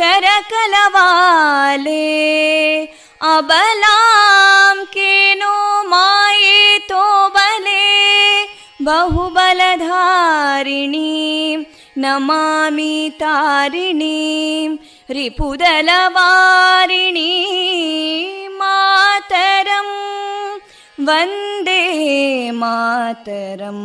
करकलवाले अबलां केनो मायेतो बले बहुबलधारिणीं नमामि तारिणीं रिपुदलवारिणी मातरं वन्दे मातरम्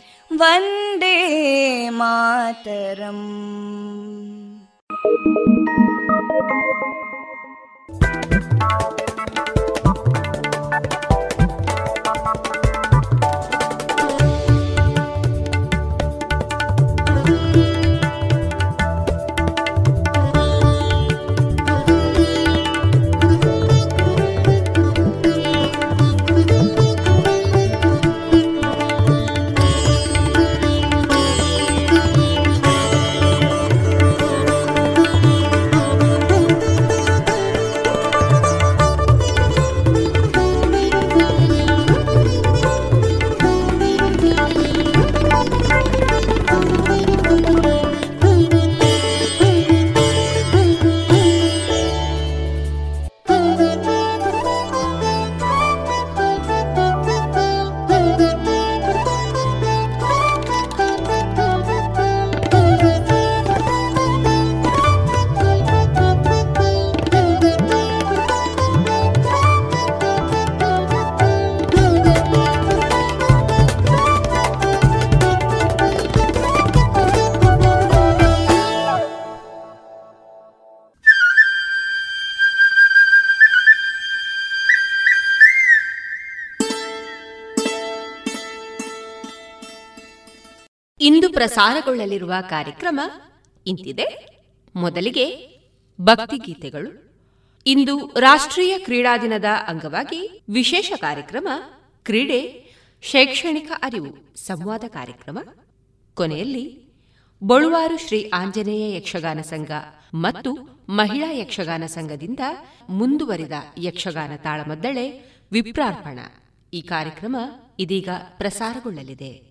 വന്ദേ മാതരം. ಪ್ರಸಾರಗೊಳ್ಳಲಿರುವ ಕಾರ್ಯಕ್ರಮ ಇಂತಿದೆ. ಮೊದಲಿಗೆ ಭಕ್ತಿಗೀತೆಗಳು. ಇಂದು ರಾಷ್ಟ್ರೀಯ ಕ್ರೀಡಾ ದಿನದ ಅಂಗವಾಗಿ ವಿಶೇಷ ಕಾರ್ಯಕ್ರಮ, ಕ್ರೀಡೆ, ಶೈಕ್ಷಣಿಕ ಅರಿವು ಸಂವಾದ ಕಾರ್ಯಕ್ರಮ. ಕೊನೆಯಲ್ಲಿ ಬಳುವಾರು ಶ್ರೀ ಆಂಜನೇಯ ಯಕ್ಷಗಾನ ಸಂಘ ಮತ್ತು ಮಹಿಳಾ ಯಕ್ಷಗಾನ ಸಂಘದಿಂದ ಮುಂದುವರಿದ ಯಕ್ಷಗಾನ ತಾಳಮದ್ದಳೆ ವಿಪ್ರಾರ್ಪಣ. ಈ ಕಾರ್ಯಕ್ರಮ ಇದೀಗ ಪ್ರಸಾರಗೊಳ್ಳಲಿದೆ.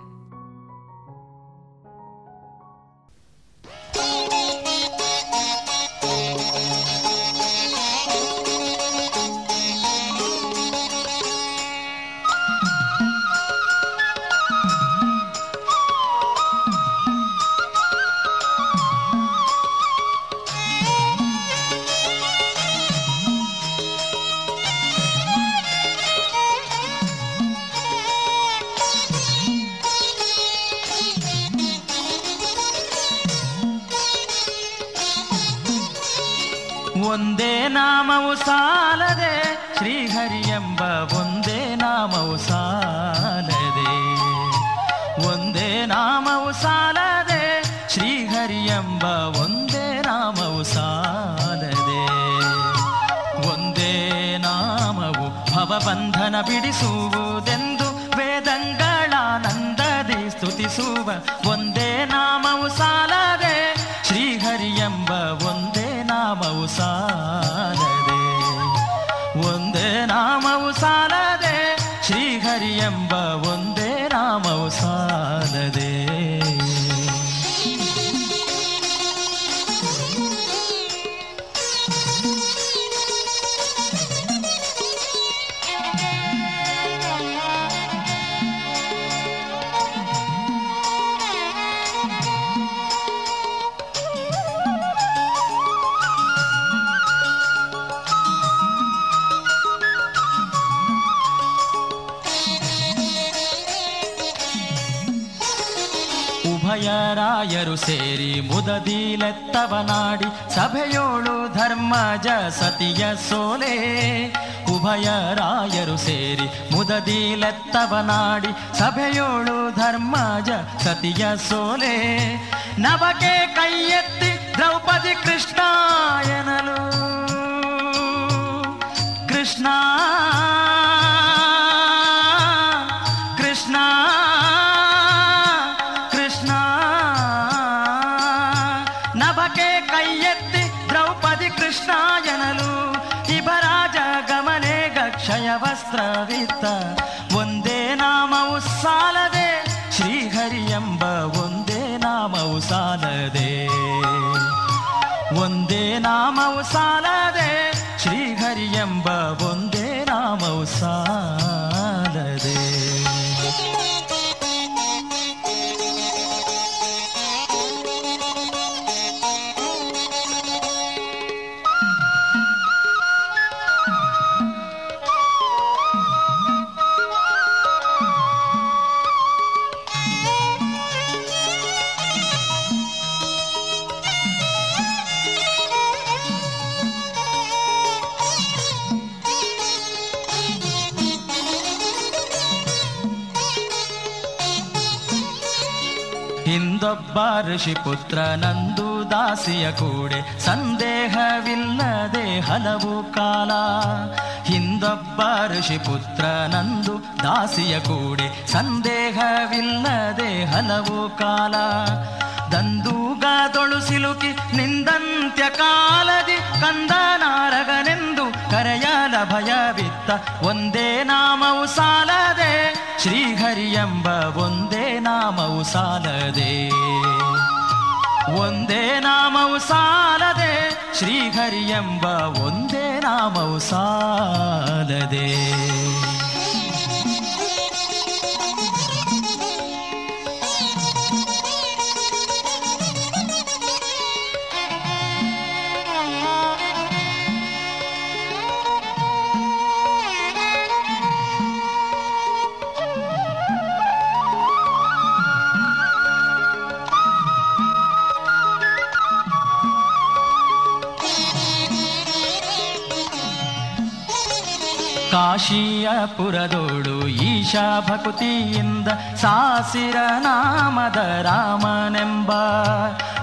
ನಾಮವು ಸಾಲದೆ ಶ್ರೀಹರಿ ಎಂಬ ಒಂದೇ ನಾಮವು ಸಾಲದೆ. ಒಂದೇ ನಾಮವು ಸಾಲದೆ ಶ್ರೀಹರಿ ಎಂಬ ಒಂದೇ ನಾಮವು ಸಾಲದೆ. ಒಂದೇ ನಾಮವು ಭವಬಂಧನ ಬಿಡಿಸುವುದೆಂದು ವೇದಂಗಳಾನಂದದಿ ಸ್ತುತಿಸುವ ಒಂದೇ ಮುದದಿಲೆತ್ತವನಾಡಿ ಸಭೆಯೋಳು ಧರ್ಮಜ ಸತಿಯ ಸೋಲೆ. ಉಭಯ ರಾಯರು ಸೇರಿ ಮುದದಿಲೆತ್ತವನಾಡಿ ಸಭೆಯೋಳು ಧರ್ಮಜ ಸತಿಯ ಸೋಲೆ. ನವಕೆ ಕೈ ಎತ್ತಿ ದ್ರೌಪದಿ ಕೃಷ್ಣಾಯನಲು. ಕೃಷ್ಣ ಕೃಷ್ಣ ಹಿಂದೊಬ್ಬ ಋಷಿ ಪುತ್ರ ನಂದು ದಾಸಿಯ ಕೂಡೆ. ಸಂದೇಹವಿಲ್ಲದೆ ಹಲವು ಕಾಲ. ಹಿಂದೊಬ್ಬ ಋಷಿಪುತ್ರ ನಂದು ದಾಸಿಯ ಕೂಡೆ. ಸಂದೇಹವಿಲ್ಲದೆ ಹಲವು ಕಾಲ. ದಂದೂಗದೊಳು ಸಿಲುಕಿ ನಿಂದಂತ್ಯ ಕಾಲದಿ ಕಂದನಾರಗನೆಂದು ಕರೆಯಲ ಭಯವಿತ್ತ ಒಂದೇ ನಾಮವು ಸಾಲದೆ. ಶ್ರೀಹರಿ ಎಂಬ ಒಂದೇ ನಾಮವು ಸಾಲದೆ. ಒಂದೇ ನಾಮವು ಸಾಲದೆ ಶ್ರೀಹರಿ ಎಂಬ ಒಂದೇ ನಾಮವು ಸಾಲದೆ. ಕಾಶಿಯ ಪುರದೋಡು ಈಶಾ ಭಕುತಿಯಿಂದ ಸಾಸಿರ ನಾಮದ ರಾಮನೆಂಬ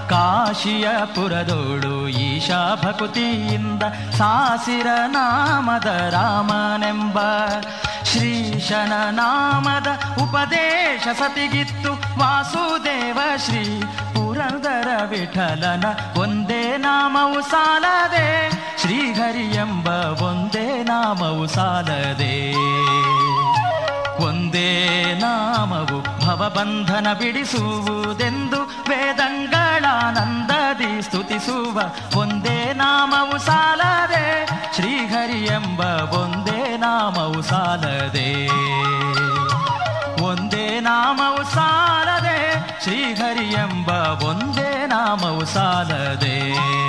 ಕಾಶಿಯ ಪುರದೋಡು ಈಶಾ ಭಕುತಿಯಿಂದ ಸಾಸಿರ ನಾಮದ ರಾಮನೆಂಬ ಶ್ರೀಶನ ನಾಮದ ಉಪದೇಶ ಸತಿಗಿತ್ತು ವಾಸುದೇವ ಶ್ರೀ ಪುರಂದರ ವಿಠಲನ, ಒಂದೇ ನಾಮವು ಸಾಲದೆ, ಶ್ರೀಹರಿ ಎಂಬ ಒಂದೇ ನಾಮವು ಸಾಲದೆ. ಒಂದೇ ನಾಮವು ಭವಬಂಧನ ಬಿಡಿಸುವುದೆಂದು ವೇದಂಗಳಾನಂದದಿ ಸ್ತುತಿಸುವ ಒಂದೇ ನಾಮವು ಸಾಲದೆ. ಶ್ರೀಹರಿ ಎಂಬ ಒಂದೇ ನಾಮವು ಸಾಲದೆ. ಒಂದೇ ನಾಮವು ಸಾಲದೆ. ಶ್ರೀಹರಿ ಎಂಬ ಒಂದೇ ನಾಮವು ಸಾಲದೆ.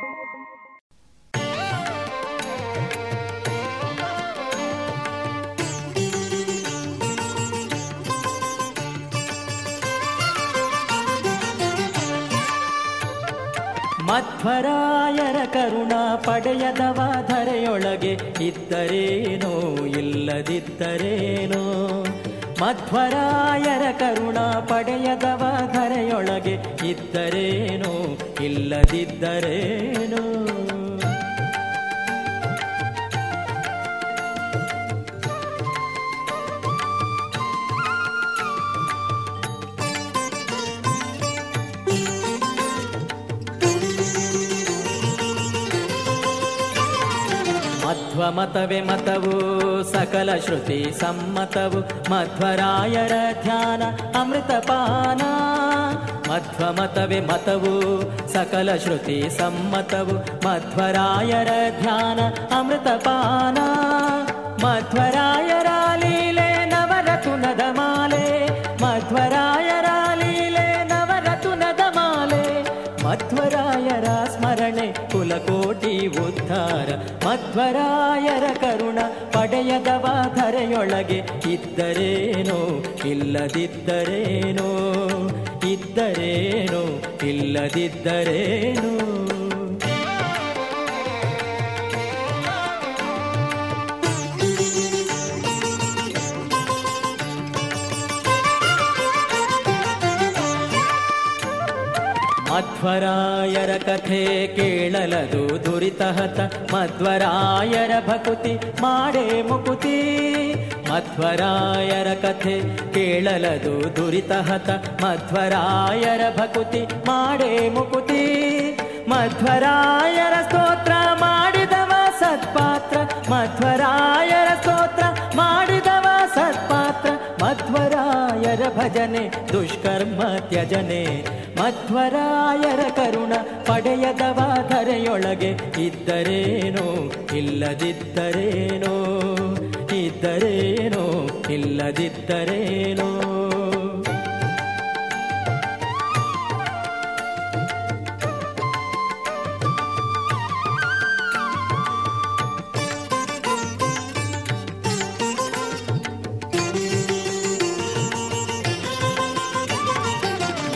ಮಧ್ವರಾಯರ ಕರುಣ ಪಡೆಯದವ ಧರೆಯೊಳಗೆ ಇದ್ದರೇನೋ ಇಲ್ಲದಿದ್ದರೇನೋ. ಮಧ್ವರಾಯರ ಕರುಣ ಪಡೆಯದವ ಧರೆಯೊಳಗೆ ಇದ್ದರೇನೋ ಇಲ್ಲದಿದ್ದರೇನೋ. ಮಧ್ವಮತವೇ ಮತವು ಸಕಲ ಶ್ರುತಿ ಸಮ್ಮತವು ಮಧ್ವರಾಯರ ಧ್ಯಾನ ಅಮೃತಪಾನ ಮಧ್ವಮತವೇ ಮತವು ಸಕಲ ಶ್ರುತಿ ಸಮ್ಮತವು ಮಧ್ವರಾಯರ ಧ್ಯಾನ ಅಮೃತಪಾನ ಮಧ್ವರಾಯರ ಕುಲಕೋಟಿ ಉದ್ಧಾರ. ಮಧ್ವರಾಯರ ಕರುಣ ಪಡೆಯದವ ಧರೆಯೊಳಗೆ ಇದ್ದರೇನೋ ಇಲ್ಲದಿದ್ದರೇನೋ ಇದ್ದರೇನೋ ಇಲ್ಲದಿದ್ದರೇನೋ. ಮಧ್ವರಾಯರ ಕಥೆ ಕೇಳಲದು ದುರಿತಹತ ಮಧ್ವರಾಯರ ಭಕುತಿ ಮಾಡೇ ಮುಕುತಿ ಮಧ್ವರಾಯರ ಕಥೆ ಕೇಳಲದು ದುರಿತಹತ ಮಧ್ವರಾಯರ ಭಕುತಿ ಮಾಡೇ ಮುಕುತಿ ಮಧ್ವರಾಯರ ಸ್ತೋತ್ರ ಮಾಡಿದವ ಸತ್ಪಾತ್ರ ಮಧ್ವರಾಯರ ತ್ಯಜನೆ ಮಧ್ವರಾಯರ ಕರುಣ ಪಡೆಯದವ ಧರೆಯೊಳಗೆ ಇದ್ದರೇನೋ ಇಲ್ಲದಿದ್ದರೇನೋ ಇದ್ದರೇನೋ ಇಲ್ಲದಿದ್ದರೇನೋ.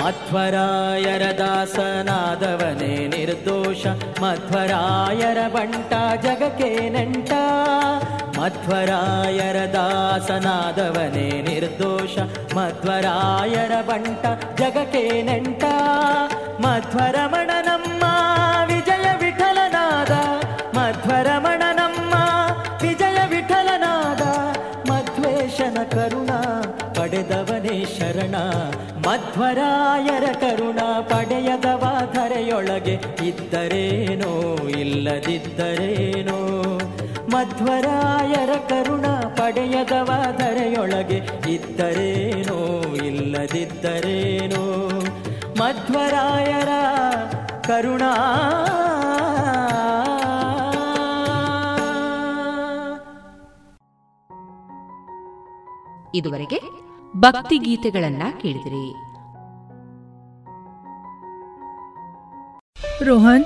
ಮಧ್ವರಾಯರ ದಾಸನಾದವನೇ ನಿರ್ದೋಷ. ಮಧ್ವರಾಯರ ಬಂಟ ಜಗಕ್ಕೆ ಮಧ್ವರಾಯರ ದಾಸನಾದವನೇ ನಿರ್ದೋಷ. ಮಧ್ವರಾಯರ ಬಂಟ ಜಗಕ್ಕೆ ನೆಂಟ. ಮಧ್ವರಮಣ ನಮ್ಮ ಮಧ್ವರಾಯರ ಕರುಣ ಪಡೆಯದವ ಧರೆಯೊಳಗೆ ಇದ್ದರೇನೋ, ಇಲ್ಲದಿದ್ದರೇನೋ. ಮಧ್ವರಾಯರ ಕರುಣ ಪಡೆಯದವ ಧರೆಯೊಳಗೆ ಇದ್ದರೇನೋ, ಇಲ್ಲದಿದ್ದರೇನೋ. ಮಧ್ವರಾಯರ ಕರುಣಾ ಇದುವರೆಗೆ ಭಕ್ತಿ ಗೀತೆಗಳನ್ನ ಕೇಳಿದ್ರಿ. ರೋಹನ್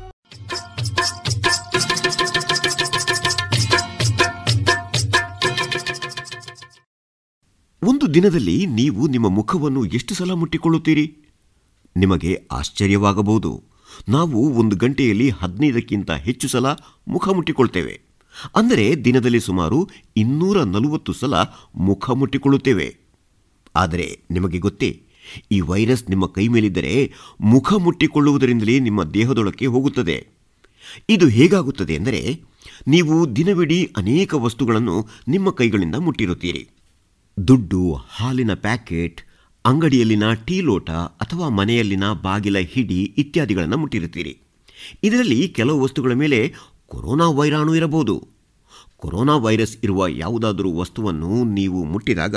ಒಂದು ದಿನದಲ್ಲಿ ನೀವು ನಿಮ್ಮ ಮುಖವನ್ನು ಎಷ್ಟು ಸಲ ಮುಟ್ಟಿಕೊಳ್ಳುತ್ತೀರಿ? ನಿಮಗೆ ಆಶ್ಚರ್ಯವಾಗಬಹುದು. ನಾವು ಒಂದು ಗಂಟೆಯಲ್ಲಿ ಹದಿನೈದಕ್ಕಿಂತ ಹೆಚ್ಚು ಸಲ ಮುಖ ಮುಟ್ಟಿಕೊಳ್ತೇವೆ. ಅಂದರೆ ದಿನದಲ್ಲಿ ಸುಮಾರು ಇನ್ನೂರ ನಲವತ್ತು ಸಲ ಮುಖ ಮುಟ್ಟಿಕೊಳ್ಳುತ್ತೇವೆ. ಆದರೆ ನಿಮಗೆ ಗೊತ್ತೇ, ಈ ವೈರಸ್ ನಿಮ್ಮ ಕೈ ಮೇಲಿದ್ದರೆ ಮುಖ ಮುಟ್ಟಿಕೊಳ್ಳುವುದರಿಂದಲೇ ನಿಮ್ಮ ದೇಹದೊಳಕ್ಕೆ ಹೋಗುತ್ತದೆ. ಇದು ಹೇಗಾಗುತ್ತದೆ ಎಂದರೆ ನೀವು ದಿನವಿಡೀ ಅನೇಕ ವಸ್ತುಗಳನ್ನು ನಿಮ್ಮ ಕೈಗಳಿಂದ ಮುಟ್ಟಿರುತ್ತೀರಿ. ದುಡ್ಡು, ಹಾಲಿನ ಪ್ಯಾಕೆಟ್, ಅಂಗಡಿಯಲ್ಲಿನ ಟೀ ಲೋಟ ಅಥವಾ ಮನೆಯಲ್ಲಿನ ಬಾಗಿಲ ಹಿಡಿ ಇತ್ಯಾದಿಗಳನ್ನು ಮುಟ್ಟಿರುತ್ತೀರಿ. ಇದರಲ್ಲಿ ಕೆಲವು ವಸ್ತುಗಳ ಮೇಲೆ ಕೊರೋನಾ ವೈರಾಣು ಇರಬಹುದು. ಕೊರೋನಾ ವೈರಸ್ ಇರುವ ಯಾವುದಾದರೂ ವಸ್ತುವನ್ನು ನೀವು ಮುಟ್ಟಿದಾಗ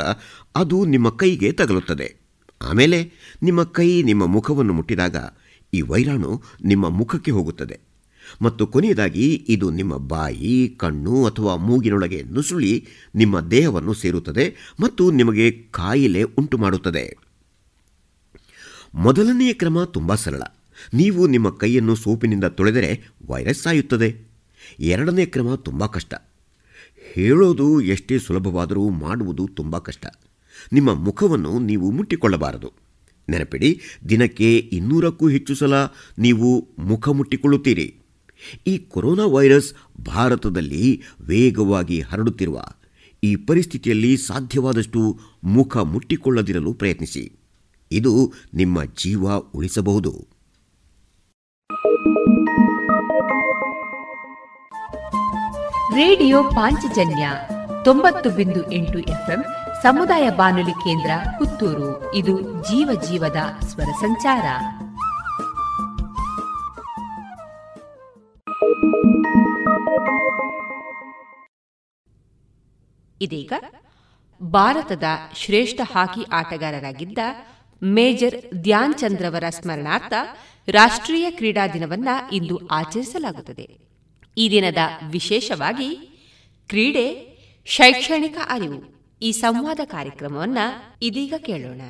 ಅದು ನಿಮ್ಮ ಕೈಗೆ ತಗಲುತ್ತದೆ. ಆಮೇಲೆ ನಿಮ್ಮ ಕೈ ನಿಮ್ಮ ಮುಖವನ್ನು ಮುಟ್ಟಿದಾಗ ಈ ವೈರಾಣು ನಿಮ್ಮ ಮುಖಕ್ಕೆ ಹೋಗುತ್ತದೆ. ಮತ್ತು ಕೊನೆಯದಾಗಿ ಇದು ನಿಮ್ಮ ಬಾಯಿ, ಕಣ್ಣು ಅಥವಾ ಮೂಗಿನೊಳಗೆ ನುಸುಳಿ ನಿಮ್ಮ ದೇಹವನ್ನು ಸೇರುತ್ತದೆ ಮತ್ತು ನಿಮಗೆ ಕಾಯಿಲೆ ಉಂಟು ಮಾಡುತ್ತದೆ ಮೊದಲನೆಯ ಕ್ರಮ ತುಂಬ ಸರಳ. ನೀವು ನಿಮ್ಮ ಕೈಯನ್ನು ಸೋಪಿನಿಂದ ತೊಳೆದರೆ ವೈರಸ್ ಸಾಯುತ್ತದೆ. ಎರಡನೇ ಕ್ರಮ ತುಂಬ ಕಷ್ಟ. ಹೇಳೋದು ಎಷ್ಟೇ ಸುಲಭವಾದರೂ ಮಾಡುವುದು ತುಂಬ ಕಷ್ಟ. ನಿಮ್ಮ ಮುಖವನ್ನು ನೀವು ಮುಟ್ಟಿಕೊಳ್ಳಬಾರದು. ನೆನಪಿಡಿ, ದಿನಕ್ಕೆ ಇನ್ನೂರಕ್ಕೂ ಹೆಚ್ಚು ಸಲ ನೀವು ಮುಖ ಮುಟ್ಟಿಕೊಳ್ಳುತ್ತೀರಿ. ಈ ಕೊರೋನಾ ವೈರಸ್ ಭಾರತದಲ್ಲಿ ವೇಗವಾಗಿ ಹರಡುತ್ತಿರುವ ಈ ಪರಿಸ್ಥಿತಿಯಲ್ಲಿ ಸಾಧ್ಯವಾದಷ್ಟು ಮುಖ ಮುಟ್ಟಿಕೊಳ್ಳದಿರಲು ಪ್ರಯತ್ನಿಸಿ. ಇದು ನಿಮ್ಮ ಜೀವ ಉಳಿಸಬಹುದು. ರೇಡಿಯೋ ಪಾಂಚಜನ್ಯ ತೊಂಬತ್ತು ಬಿಂದು ಎಂಟು ಎಫ್ಎಂ ಸಮುದಾಯ ಬಾನುಲಿ ಕೇಂದ್ರ ಪುತ್ತೂರು. ಇದು ಜೀವ ಜೀವದ ಸ್ವರ ಸಂಚಾರ. ಇದೀಗ ಭಾರತದ ಶ್ರೇಷ್ಠ ಹಾಕಿ ಆಟಗಾರರಾಗಿದ್ದ ಮೇಜರ್ ಧ್ಯಾನ್ ಚಂದ್ರವರ ಸ್ಮರಣಾರ್ಥ ರಾಷ್ಟ್ರೀಯ ಕ್ರೀಡಾ ದಿನವನ್ನ ಇಂದು ಆಚರಿಸಲಾಗುತ್ತದೆ. ಈ ದಿನದ ವಿಶೇಷವಾಗಿ ಕ್ರೀಡೆ, ಶೈಕ್ಷಣಿಕ ಅರಿವು ಈ ಸಂವಾದ ಕಾರ್ಯಕ್ರಮವನ್ನ ಇದೀಗ ಕೇಳೋಣ.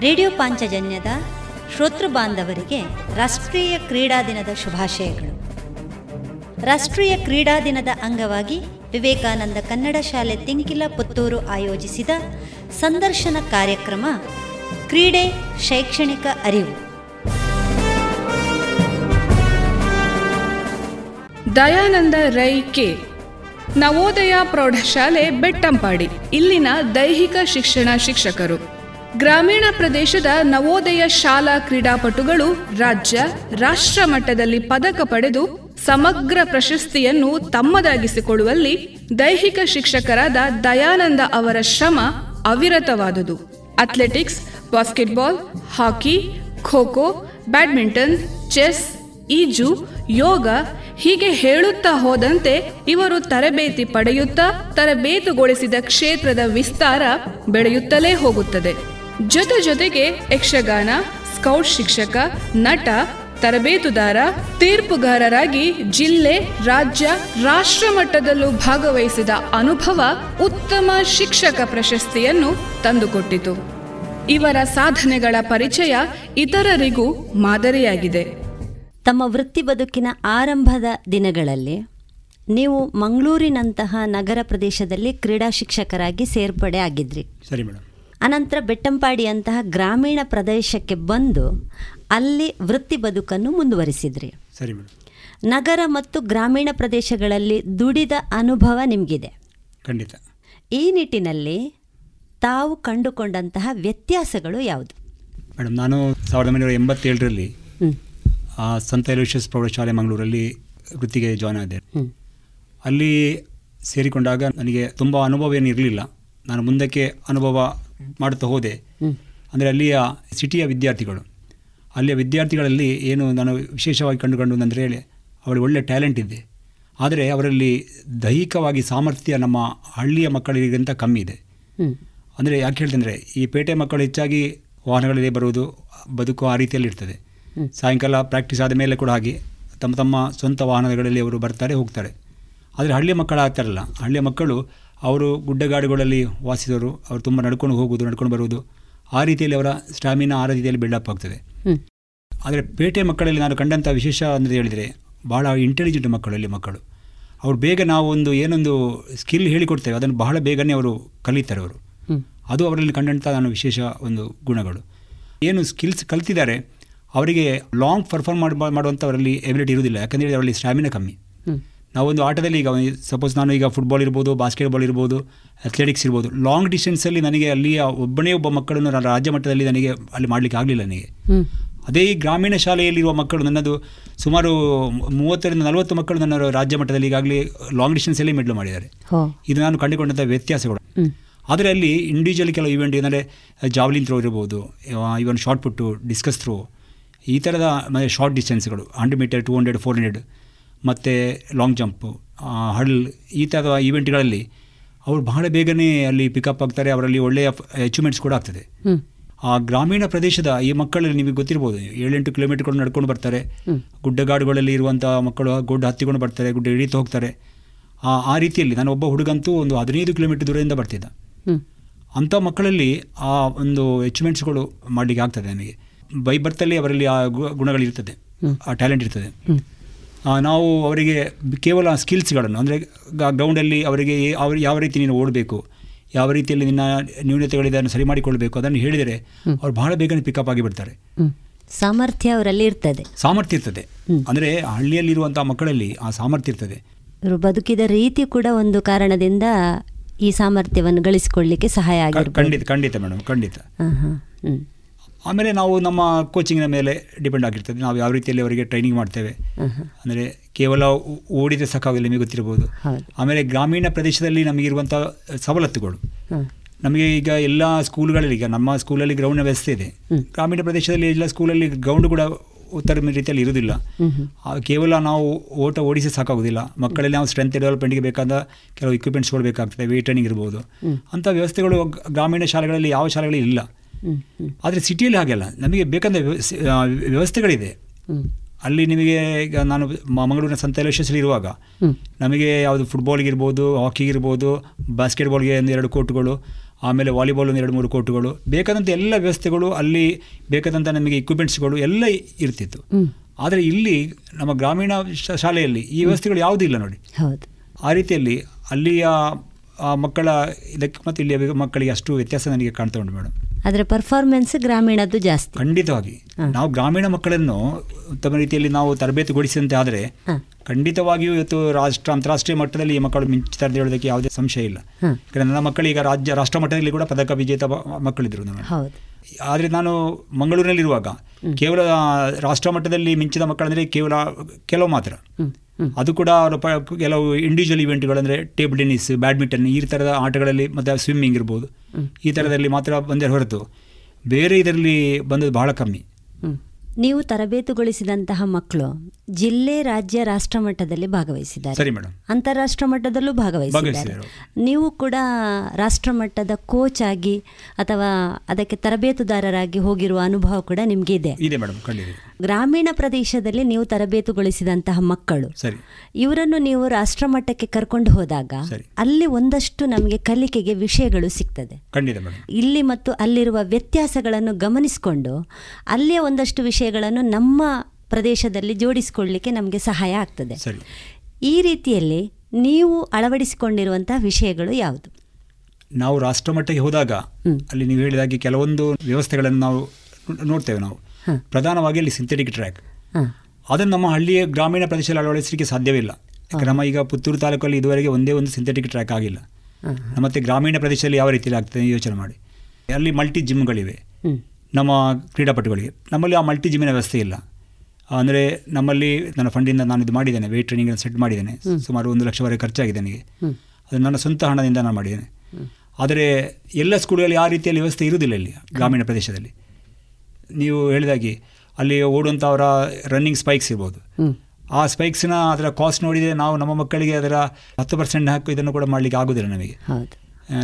ರೇಡಿಯೋ ಪಾಂಚಜನ್ಯದ ಶ್ರೋತೃ ಬಾಂಧವರಿಗೆ ರಾಷ್ಟ್ರೀಯ ಕ್ರೀಡಾ ದಿನದ ಶುಭಾಶಯಗಳು. ರಾಷ್ಟ್ರೀಯ ಕ್ರೀಡಾ ದಿನದ ಅಂಗವಾಗಿ ವಿವೇಕಾನಂದ ಕನ್ನಡ ಶಾಲೆ ತಿಂಕಿಲ ಪುತ್ತೂರು ಆಯೋಜಿಸಿದ ಸಂದರ್ಶನ ಕಾರ್ಯಕ್ರಮ ಕ್ರೀಡೆ ಶೈಕ್ಷಣಿಕ ಅರಿವು. ದಯಾನಂದ ರೈ ಕೆ. ನವೋದಯ ಪ್ರೌಢಶಾಲೆ ಬೆಟ್ಟಂಪಾಡಿ, ಇಲ್ಲಿನ ದೈಹಿಕ ಶಿಕ್ಷಣ ಶಿಕ್ಷಕರು. ಗ್ರಾಮೀಣ ಪ್ರದೇಶದ ನವೋದಯ ಶಾಲಾ ಕ್ರೀಡಾಪಟುಗಳು ರಾಜ್ಯ, ರಾಷ್ಟ್ರ ಮಟ್ಟದಲ್ಲಿ ಪದಕ ಪಡೆದು ಸಮಗ್ರ ಪ್ರಶಸ್ತಿಯನ್ನು ತಮ್ಮದಾಗಿಸಿಕೊಳ್ಳುವಲ್ಲಿ ದೈಹಿಕ ಶಿಕ್ಷಕರಾದ ದಯಾನಂದ ಅವರ ಶ್ರಮ ಅವಿರತವಾದುದು. Athletics, basketball, hockey kho badminton, chess, ಈಜು, ಯೋಗ ಹೀಗೆ ಹೇಳುತ್ತಾ ಹೋದಂತೆ ಇವರು ತರಬೇತಿ ಪಡೆಯುತ್ತಾ ತರಬೇತುಗೊಳಿಸಿದ ಕ್ಷೇತ್ರದ ವಿಸ್ತಾರ ಬೆಳೆಯುತ್ತಲೇ ಹೋಗುತ್ತದೆ. ಜೊತೆ ಜೊತೆಗೆ ಯಕ್ಷಗಾನ ಸ್ಕೌಟ್ ಶಿಕ್ಷಕ ನಟ ತರಬೇತುದಾರ ತೀರ್ಪುಗಾರರಾಗಿ ಜಿಲ್ಲೆ ರಾಜ್ಯ ರಾಷ್ಟ್ರ ಮಟ್ಟದಲ್ಲೂ ಭಾಗವಹಿಸಿದ ಅನುಭವ ಉತ್ತಮ ಶಿಕ್ಷಕ ಪ್ರಶಸ್ತಿಯನ್ನು ತಂದುಕೊಟ್ಟಿತು. ಇವರ ಸಾಧನೆಗಳ ಪರಿಚಯ ಇತರರಿಗೂ ಮಾದರಿಯಾಗಿದೆ. ತಮ್ಮ ವೃತ್ತಿ ಬದುಕಿನ ಆರಂಭದ ದಿನಗಳಲ್ಲಿ ನೀವು ಮಂಗಳೂರಿನಂತಹ ನಗರ ಪ್ರದೇಶದಲ್ಲಿ ಕ್ರೀಡಾ ಶಿಕ್ಷಕರಾಗಿ ಸೇರ್ಪಡೆ ಆಗಿದ್ರಿ ಸರಿ ಮೇಡಮ್. ಅನಂತರ ಬೆಟ್ಟಂಪಾಡಿಯಂತಹ ಗ್ರಾಮೀಣ ಪ್ರದೇಶಕ್ಕೆ ಬಂದು ಅಲ್ಲಿ ವೃತ್ತಿ ಬದುಕನ್ನು ಮುಂದುವರಿಸಿದ್ರಿ. ಸರಿ ಮೇಡಮ್. ನಗರ ಮತ್ತು ಗ್ರಾಮೀಣ ಪ್ರದೇಶಗಳಲ್ಲಿ ದುಡಿದ ಅನುಭವ ನಿಮಗಿದೆ. ಖಂಡಿತ. ಈ ನಿಟ್ಟಿನಲ್ಲಿ ತಾವು ಕಂಡುಕೊಂಡಂತಹ ವ್ಯತ್ಯಾಸಗಳು ಯಾವುದು? ಮೇಡಮ್ ನಾನು ಸಾವಿರದ ಒಂಬೈನೂರ ಎಂಬತ್ತೇಳರಲ್ಲಿ ಸಂತ ಎಲೋಷಿಯಸ್ ಪ್ರೌಢಶಾಲೆ ಮಂಗಳೂರಲ್ಲಿ ವೃತ್ತಿಗೆ ಜಾಯ್ನ್ ಆದೆ. ಅಲ್ಲಿ ಸೇರಿಕೊಂಡಾಗ ನನಗೆ ತುಂಬ ಅನುಭವ ಏನು ಇರಲಿಲ್ಲ ನಾನು ಮುಂದಕ್ಕೆ ಅನುಭವ ಮಾಡುತ್ತಾ ಹೋದೆ. ಅಂದರೆ ಅಲ್ಲಿಯ ಸಿಟಿಯ ವಿದ್ಯಾರ್ಥಿಗಳು. ಅಲ್ಲಿಯ ವಿದ್ಯಾರ್ಥಿಗಳಲ್ಲಿ ಏನು ನಾನು ವಿಶೇಷವಾಗಿ ಕಂಡುಕೊಂಡು ಅಂದರೆ ಅವಳು ಒಳ್ಳೆ ಟ್ಯಾಲೆಂಟ್ ಇದೆ ಆದರೆ ಅವರಲ್ಲಿ ದೈಹಿಕವಾಗಿ ಸಾಮರ್ಥ್ಯ ನಮ್ಮ ಹಳ್ಳಿಯ ಮಕ್ಕಳಿಗಿಂತ ಕಮ್ಮಿ ಇದೆ. ಅಂದರೆ ಯಾಕೆ ಹೇಳ್ತಂದರೆ ಈ ಪೇಟೆ ಮಕ್ಕಳು ಹೆಚ್ಚಾಗಿ ವಾಹನಗಳಲ್ಲಿ ಬರುವುದು ಬದುಕು ಆ ರೀತಿಯಲ್ಲಿ ಇರ್ತದೆ. ಸಾಯಂಕಾಲ ಪ್ರಾಕ್ಟೀಸ್ ಆದ ಮೇಲೆ ಕೂಡ ಹಾಗೆ ತಮ್ಮ ತಮ್ಮ ಸ್ವಂತ ವಾಹನಗಳಲ್ಲಿ ಅವರು ಬರ್ತಾರೆ ಹೋಗ್ತಾರೆ. ಆದರೆ ಹಳ್ಳಿಯ ಮಕ್ಕಳು ಆಗ್ತಾರಲ್ಲ ಹಳ್ಳಿಯ ಮಕ್ಕಳು ಅವರು ಗುಡ್ಡಗಾಡುಗಳಲ್ಲಿ ವಾಸಿಸೋರು ಅವರು ತುಂಬ ನಡ್ಕೊಂಡು ಹೋಗೋದು ನಡ್ಕೊಂಡು ಬರುವುದು ಆ ರೀತಿಯಲ್ಲಿ ಅವರ ಸ್ಟಾಮಿನಾ ಆ ರೀತಿಯಲ್ಲಿ ಬಿಲ್ಡಪ್ ಆಗ್ತದೆ. ಆದರೆ ಪೇಟೆ ಮಕ್ಕಳಲ್ಲಿ ನಾನು ಕಂಡಂಥ ವಿಶೇಷ ಅಂದರೆ ಹೇಳಿದರೆ ಭಾಳ ಇಂಟೆಲಿಜೆಂಟ್ ಮಕ್ಕಳಲ್ಲಿ ಮಕ್ಕಳು ಅವ್ರು ಬೇಗ ನಾವು ಒಂದು ಏನೊಂದು ಸ್ಕಿಲ್ ಹೇಳಿಕೊಡ್ತೇವೆ ಅದನ್ನು ಬಹಳ ಬೇಗನೆ ಅವರು ಕಲಿತಾರೆ ಅವರು. ಅದು ಅವರಲ್ಲಿ ಕಂಡಂಥ ನಾನು ವಿಶೇಷ ಒಂದು ಗುಣಗಳು ಏನು ಸ್ಕಿಲ್ಸ್ ಕಲ್ತಿದ್ದಾರೆ ಅವರಿಗೆ ಲಾಂಗ್ ಪರ್ಫಾರ್ಮ್ ಮಾಡಿ ಮಾಡುವಂಥವರಲ್ಲಿ ಎಬಿಲಿಟಿ ಇರುವುದಿಲ್ಲ ಯಾಕಂದರೆ ಅವರಲ್ಲಿ ಸ್ಟ್ಯಾಮಿನಾ ಕಮ್ಮಿ. ನಾವೊಂದು ಆಟದಲ್ಲಿ ಈಗ ಸಪೋಸ್ ನಾನು ಈಗ ಫುಟ್ಬಾಲ್ ಇರ್ಬೋದು ಬಾಸ್ಕೆಟ್ಬಾಲ್ ಇರ್ಬೋದು ಅಥ್ಲೆಟಿಕ್ಸ್ ಇರ್ಬೋದು ಲಾಂಗ್ ಡಿಸ್ಟೆನ್ಸಲ್ಲಿ ನನಗೆ ಅಲ್ಲಿ ಒಬ್ಬನೇ ಒಬ್ಬ ಮಕ್ಕಳನ್ನು ನಾನು ರಾಜ್ಯ ಮಟ್ಟದಲ್ಲಿ ನನಗೆ ಅಲ್ಲಿ ಮಾಡಲಿಕ್ಕೆ ಆಗಲಿಲ್ಲ ನನಗೆ. ಅದೇ ಈ ಗ್ರಾಮೀಣ ಶಾಲೆಯಲ್ಲಿರುವ ಮಕ್ಕಳು ನನ್ನದು ಸುಮಾರು ಮೂವತ್ತರಿಂದ ನಲವತ್ತು ಮಕ್ಕಳು ನನ್ನ ರಾಜ್ಯ ಮಟ್ಟದಲ್ಲಿ ಈಗಾಗಲೇ ಲಾಂಗ್ ಡಿಸ್ಟೆನ್ಸಲ್ಲಿ ಮೆಡ್ಲು ಮಾಡಿದ್ದಾರೆ. ಇದು ನಾನು ಕಂಡುಕೊಂಡಂಥ ವ್ಯತ್ಯಾಸಗಳು ಅದರಲ್ಲಿ ಆದರೆ ಅಲ್ಲಿ ಇಂಡಿವಿಜುವಲ್ ಕೆಲವು ಇವೆಂಟ್ ಏನಂದರೆ ಜಾವ್ಲಿನ್ ಥ್ರೋ ಇರ್ಬೋದು even shot put discus throw ಈ ಥರದ ಮತ್ತು short ಡಿಸ್ಟೆನ್ಸ್ಗಳು hundred metre two hundred four hundred ಮತ್ತು ಲಾಂಗ್ ಜಂಪು ಹಡಲ್ ಈ ಥರದ ಈವೆಂಟ್ಗಳಲ್ಲಿ ಅವರು ಬಹಳ ಬೇಗನೆ ಅಲ್ಲಿ ಪಿಕಪ್ ಆಗ್ತಾರೆ ಅವರಲ್ಲಿ ಒಳ್ಳೆಯ ಅಚೀವ್ಮೆಂಟ್ಸ್ ಕೂಡ ಆಗ್ತದೆ. ಆ ಗ್ರಾಮೀಣ ಪ್ರದೇಶದ ಈ ಮಕ್ಕಳಲ್ಲಿ ನಿಮಗೆ ಗೊತ್ತಿರ್ಬೋದು ಏಳೆಂಟು ಕಿಲೋಮೀಟರ್ಗಳು ನಡ್ಕೊಂಡು ಬರ್ತಾರೆ. ಗುಡ್ಡಗಾಡುಗಳಲ್ಲಿ ಇರುವಂಥ ಮಕ್ಕಳು ಗುಡ್ಡ ಹತ್ತಿಕೊಂಡು ಬರ್ತಾರೆ ಗುಡ್ಡ ಇಳಿತು ಹೋಗ್ತಾರೆ. ಆ ಆ ರೀತಿಯಲ್ಲಿ ನಾನು ಒಬ್ಬ ಹುಡುಗಂತೂ ಒಂದು ಹದಿನೈದು ಕಿಲೋಮೀಟರ್ ದೂರದಿಂದ ಬರ್ತಿದ್ದ. ಅಂಥ ಮಕ್ಕಳಲ್ಲಿ ಆ ಒಂದು ಅಚೀವ್ಮೆಂಟ್ಸ್ಗಳು ಮಾಡಲಿಕ್ಕೆ ಆಗ್ತದೆ ನನಗೆ. ಬೈ ಬರ್ತಲ್ಲಿ ಅವರಲ್ಲಿ ಆ ಗು- ಗುಣಗಳಿರ್ತದೆ. ಆ ಟ್ಯಾಲೆಂಟ್ ಇರ್ತದೆ. ನಾವು ಅವರಿಗೆ ಕೇವಲ ಸ್ಕಿಲ್ಸ್ಗಳನ್ನು ಅಂದರೆ ಗ್ರೌಂಡಲ್ಲಿ ಅವರಿಗೆ ಅವ್ರು ಯಾವ ರೀತಿ ನೀನು ಓಡಬೇಕು ಯಾವ ರೀತಿಯಲ್ಲಿ ನಿನ್ನ ನ್ಯೂನತೆಗಳಿದೆ ಅದನ್ನು ಸರಿ ಮಾಡಿಕೊಳ್ಬೇಕು ಅದನ್ನು ಹೇಳಿದರೆ ಅವ್ರು ಬಹಳ ಬೇಗನೆ ಪಿಕಪ್ ಆಗಿ ಬಿಡ್ತಾರೆ. ಹ್ಮ್. ಸಾಮರ್ಥ್ಯ ಅವರಲ್ಲಿ ಇರ್ತದೆ. ಸಾಮರ್ಥ್ಯ ಇರ್ತದೆ. ಅಂದರೆ ಹಳ್ಳಿಯಲ್ಲಿರುವಂಥ ಮಕ್ಕಳಲ್ಲಿ ಆ ಸಾಮರ್ಥ್ಯ ಇರ್ತದೆ. ಇವರು ಬದುಕಿದ ರೀತಿ ಕೂಡ ಒಂದು ಕಾರಣದಿಂದ ಈ ಸಾಮರ್ಥ್ಯವನ್ನು ಗಳಿಸಿಕೊಳ್ಳಿಕ್ಕೆ ಸಹಾಯ ಆಗಿದೆ ಖಂಡಿತ ಖಂಡಿತ ಮೇಡಮ್ ಖಂಡಿತ. ಆಮೇಲೆ ನಾವು ನಮ್ಮ ಕೋಚಿಂಗಿನ ಮೇಲೆ ಡಿಪೆಂಡ್ ಆಗಿರ್ತದೆ. ನಾವು ಯಾವ ರೀತಿಯಲ್ಲಿ ಅವರಿಗೆ ಟ್ರೈನಿಂಗ್ ಮಾಡ್ತೇವೆ. ಅಂದರೆ ಕೇವಲ ಓಡಿದರೆ ಸಾಕಾಗಿಲ್ಲ ನಿಮಗೆ ಗೊತ್ತಿರ್ಬೋದು. ಆಮೇಲೆ ಗ್ರಾಮೀಣ ಪ್ರದೇಶದಲ್ಲಿ ನಮಗಿರುವಂಥ ಸವಲತ್ತುಗಳು. ನಮಗೆ ಈಗ ಎಲ್ಲ ಸ್ಕೂಲ್ಗಳಲ್ಲಿ ಈಗ ನಮ್ಮ ಸ್ಕೂಲಲ್ಲಿ ಗ್ರೌಂಡ್ ವ್ಯವಸ್ಥೆ ಇದೆ. ಗ್ರಾಮೀಣ ಪ್ರದೇಶದಲ್ಲಿ ಎಲ್ಲ ಸ್ಕೂಲಲ್ಲಿ ಗ್ರೌಂಡ್ ಕೂಡ ಉತ್ತರ ರೀತಿಯಲ್ಲಿ ಇರುವುದಿಲ್ಲ. ಕೇವಲ ನಾವು ಓಟ ಓಡಿಸಿ ಸಾಕಾಗೋದಿಲ್ಲ. ಮಕ್ಕಳಲ್ಲಿ ನಾವು ಸ್ಟ್ರೆಂತ್ ಡೆವಲಪ್ಮೆಂಟ್ಗೆ ಬೇಕಾದ ಕೆಲವು ಇಕ್ವಿಪ್ಮೆಂಟ್ಸ್ಗಳು ಬೇಕಾಗ್ತದೆ ವೇಟ್ ಟ್ರೈನಿಂಗ್ ಇರ್ಬೋದು. ಅಂಥ ವ್ಯವಸ್ಥೆಗಳು ಗ್ರಾಮೀಣ ಶಾಲೆಗಳಲ್ಲಿ ಯಾವ ಶಾಲೆಗಳಲ್ಲಿ ಇಲ್ಲ. ಆದರೆ ಸಿಟಿಯಲ್ಲಿ ಹಾಗೆಲ್ಲ. ನಮಗೆ ಬೇಕಂದ್ರೆ ವ್ಯವಸ್ಥೆ- ವ್ಯವಸ್ಥೆಗಳಿದೆ. ಅಲ್ಲಿ ನಿಮಗೆ ಈಗ ನಾನು ಮಂಗಳೂರಿನ ಸಂತ ಎಲೋಷಿಯಸ್ಲಿ ಇರುವಾಗ ನಮಗೆ ಯಾವುದು ಫುಟ್ಬಾಲ್ಗೆ ಇರ್ಬೋದು ಹಾಕಿಗೆ ಇರ್ಬೋದು ಬಾಸ್ಕೆಟ್ಬಾಲ್ಗೆ ಒಂದು ಎರಡು ಕೋರ್ಟ್ಗಳು ಆಮೇಲೆ ವಾಲಿಬಾಲ್ ಒಂದು ಎರಡು ಮೂರು ಕೋರ್ಟ್ಗಳು ಬೇಕಾದಂಥ ಎಲ್ಲ ವ್ಯವಸ್ಥೆಗಳು ಅಲ್ಲಿ ಬೇಕಾದಂಥ ನಮಗೆ ಇಕ್ವಿಪ್ಮೆಂಟ್ಸ್ಗಳು ಎಲ್ಲ ಇರ್ತಿತ್ತು. ಆದರೆ ಇಲ್ಲಿ ನಮ್ಮ ಗ್ರಾಮೀಣ ಶಾಲೆಯಲ್ಲಿ ಈ ವ್ಯವಸ್ಥೆಗಳು ಯಾವುದೂ ಇಲ್ಲ ನೋಡಿ. ಆ ರೀತಿಯಲ್ಲಿ ಅಲ್ಲಿಯ ಆ ಮಕ್ಕಳ ಇದಕ್ಕೆ ಮತ್ತು ಇಲ್ಲಿಯ ಮಕ್ಕಳಿಗೆ ಅಷ್ಟು ವ್ಯತ್ಯಾಸ ನನಗೆ ಕಾಣ್ತಾ ಉಂಟು ಮೇಡಮ್ ಆದರೆ ಪರ್ಫಾರ್ಮೆನ್ಸ್ ಗ್ರಾಮೀಣದ್ದು ಜಾಸ್ತಿ. ಖಂಡಿತವಾಗಿ. ನಾವು ಗ್ರಾಮೀಣ ಮಕ್ಕಳನ್ನು ಉತ್ತಮ ರೀತಿಯಲ್ಲಿ ನಾವು ತರಬೇತಿಗೊಳಿಸಿದಂತೆ ಆದರೆ ಖಂಡಿತವಾಗಿಯೂ ಇವತ್ತು ರಾಷ್ಟ್ರ ಅಂತಾರಾಷ್ಟ್ರೀಯ ಮಟ್ಟದಲ್ಲಿ ಈ ಮಕ್ಕಳು ಮಿಂಚುತ್ತಾರೆ ಅಂತ ಹೇಳೋದಕ್ಕೆ ಯಾವುದೇ ಸಂಶಯ ಇಲ್ಲ. ಯಾಕಂದರೆ ನನ್ನ ಮಕ್ಕಳು ಈಗ ರಾಜ್ಯ ರಾಷ್ಟ್ರ ಮಟ್ಟದಲ್ಲಿ ಕೂಡ ಪದಕ ವಿಜೇತ ಮಕ್ಕಳಿದ್ರು ನಾನು ಆದರೆ ನಾನು ಮಂಗಳೂರಿನಲ್ಲಿರುವಾಗ ಕೇವಲ ರಾಷ್ಟ್ರ ಮಟ್ಟದಲ್ಲಿ ಮಿಂಚಿದ ಮಕ್ಕಳಂದರೆ ಕೇವಲ ಕೆಲವು ಮಾತ್ರ. ಅದು ಕೂಡ ಅವರ ಪ ಕೆಲವು ಇಂಡಿವಿಜುವಲ್ ಇವೆಂಟ್ಗಳಂದರೆ ಟೇಬಲ್ ಟೆನ್ನಿಸ್ ಬ್ಯಾಡ್ಮಿಂಟನ್ ಈ ಥರದ ಆಟಗಳಲ್ಲಿ ಮತ್ತು ಸ್ವಿಮ್ಮಿಂಗ್ ಇರ್ಬೋದು. ಈ ಥರದಲ್ಲಿ ಮಾತ್ರ ಬಂದೇ ಹೊರತು ಬೇರೆ ಇದರಲ್ಲಿ ಬಂದದ್ದು ಬಹಳ ಕಮ್ಮಿ. ನೀವು ತರಬೇತುಗೊಳಿಸಿದಂತಹ ಮಕ್ಕಳು ಜಿಲ್ಲೆ ರಾಜ್ಯ ರಾಷ್ಟ್ರ ಮಟ್ಟದಲ್ಲಿ ಭಾಗವಹಿಸಿದ್ದಾರೆ. ಸರಿ ಮೇಡಮ್. ಅಂತಾರಾಷ್ಟ್ರ ಮಟ್ಟದಲ್ಲೂ ಭಾಗವಹಿಸಿದ್ದಾರೆ. ನೀವು ಕೂಡ ರಾಷ್ಟ್ರ ಮಟ್ಟದ ಕೋಚ್ ಆಗಿ ಅಥವಾ ಅದಕ್ಕೆ ತರಬೇತುದಾರರಾಗಿ ಹೋಗಿರುವ ಅನುಭವ ಕೂಡ ನಿಮ್ಗೆ ಇದೆ. ಇದೆ ಮೇಡಮ್ ಖಂಡಿತ. ಗ್ರಾಮೀಣ ಪ್ರದೇಶದಲ್ಲಿ ನೀವು ತರಬೇತುಗೊಳಿಸಿದಂತಹ ಮಕ್ಕಳು ಇವರನ್ನು ನೀವು ರಾಷ್ಟ್ರ ಮಟ್ಟಕ್ಕೆ ಕರ್ಕೊಂಡು ಹೋದಾಗ ಅಲ್ಲಿ ಒಂದಷ್ಟು ನಮಗೆ ಕಲಿಕೆಗೆ ವಿಷಯಗಳು ಸಿಗ್ತದೆ. ಇಲ್ಲಿ ಮತ್ತು ಅಲ್ಲಿರುವ ವ್ಯತ್ಯಾಸಗಳನ್ನು ಗಮನಿಸಿಕೊಂಡು ಅಲ್ಲಿಯ ಒಂದಷ್ಟು ವಿಷಯಗಳನ್ನು ನಮ್ಮ ಪ್ರದೇಶದಲ್ಲಿ ಜೋಡಿಸಿಕೊಳ್ಳಿಕ್ಕೆ ನಮಗೆ ಸಹಾಯ ಆಗ್ತದೆ. ಈ ರೀತಿಯಲ್ಲಿ ನೀವು ಅಳವಡಿಸಿಕೊಂಡಿರುವಂತಹ ವಿಷಯಗಳು ಯಾವುದು? ನಾವು ರಾಷ್ಟ್ರ ಮಟ್ಟಕ್ಕೆ ಹೋದಾಗ ಅಲ್ಲಿ ನೀವು ಹೇಳಿದಾಗೆ ಕೆಲವೊಂದು ವ್ಯವಸ್ಥೆಗಳನ್ನು ನಾವು ನೋಡ್ತೇವೆ ನಾವು. ಪ್ರಧಾನವಾಗಿ ಅಲ್ಲಿ ಸಿಂಥೆಟಿಕ್ ಟ್ರ್ಯಾಕ್ ಅದನ್ನು ನಮ್ಮ ಹಳ್ಳಿಯ ಗ್ರಾಮೀಣ ಪ್ರದೇಶದಲ್ಲಿ ಅಳವಡಿಸಲಿಕ್ಕೆ ಸಾಧ್ಯವಿಲ್ಲ. ನಮ್ಮ ಈಗ ಪುತ್ತೂರು ತಾಲೂಕಲ್ಲಿ ಇದುವರೆಗೆ ಒಂದೇ ಒಂದು ಸಿಂಥೆಟಿಕ್ ಟ್ರ್ಯಾಕ್ ಆಗಿಲ್ಲ. ಮತ್ತು ಗ್ರಾಮೀಣ ಪ್ರದೇಶದಲ್ಲಿ ಯಾವ ರೀತಿಯಲ್ಲಿ ಆಗ್ತದೆ ಯೋಚನೆ ಮಾಡಿ. ಅಲ್ಲಿ ಮಲ್ಟಿ ಜಿಮ್ಗಳಿವೆ ನಮ್ಮ ಕ್ರೀಡಾಪಟುಗಳಿಗೆ. ನಮ್ಮಲ್ಲಿ ಆ ಮಲ್ಟಿ ಜಿಮ್ಮಿನ ವ್ಯವಸ್ಥೆ ಇಲ್ಲ. ಅಂದರೆ ನಮ್ಮಲ್ಲಿ ನನ್ನ ಫಂಡಿಂದ ನಾನು ಇದು ಮಾಡಿದ್ದೇನೆ ವೇಟ್ ಟ್ರೈನಿಂಗ್ ಸೆಟ್ ಮಾಡಿದ್ದೇನೆ. ಸುಮಾರು ಒಂದು ಲಕ್ಷವರೆಗೆ ಖರ್ಚಾಗಿದೆ ನನಗೆ. ಅದು ನನ್ನ ಸ್ವಂತ ಹಣದಿಂದ ನಾನು ಮಾಡಿದ್ದೇನೆ. ಆದರೆ ಎಲ್ಲ ಸ್ಕೂಲ್ಗಳಲ್ಲಿ ಆ ರೀತಿಯಲ್ಲಿ ವ್ಯವಸ್ಥೆ ಇರುವುದಿಲ್ಲ ಇಲ್ಲಿ ಗ್ರಾಮೀಣ ಪ್ರದೇಶದಲ್ಲಿ. ನೀವು ಹೇಳಿದಾಗೆ ಅಲ್ಲಿ ಓಡುವಂಥವರ ರನ್ನಿಂಗ್ ಸ್ಪೈಕ್ಸ್ ಇರ್ಬೋದು. ಆ ಸ್ಪೈಕ್ಸ್ನ ಅದರ ಕಾಸ್ಟ್ ನೋಡಿದರೆ ನಾವು ನಮ್ಮ ಮಕ್ಕಳಿಗೆ ಅದರ ಹತ್ತು ಪರ್ಸೆಂಟ್ ಹಾಕಿ ಇದನ್ನು ಕೂಡ ಮಾಡಲಿಕ್ಕೆ ಆಗೋದಿಲ್ಲ ನಮಗೆ.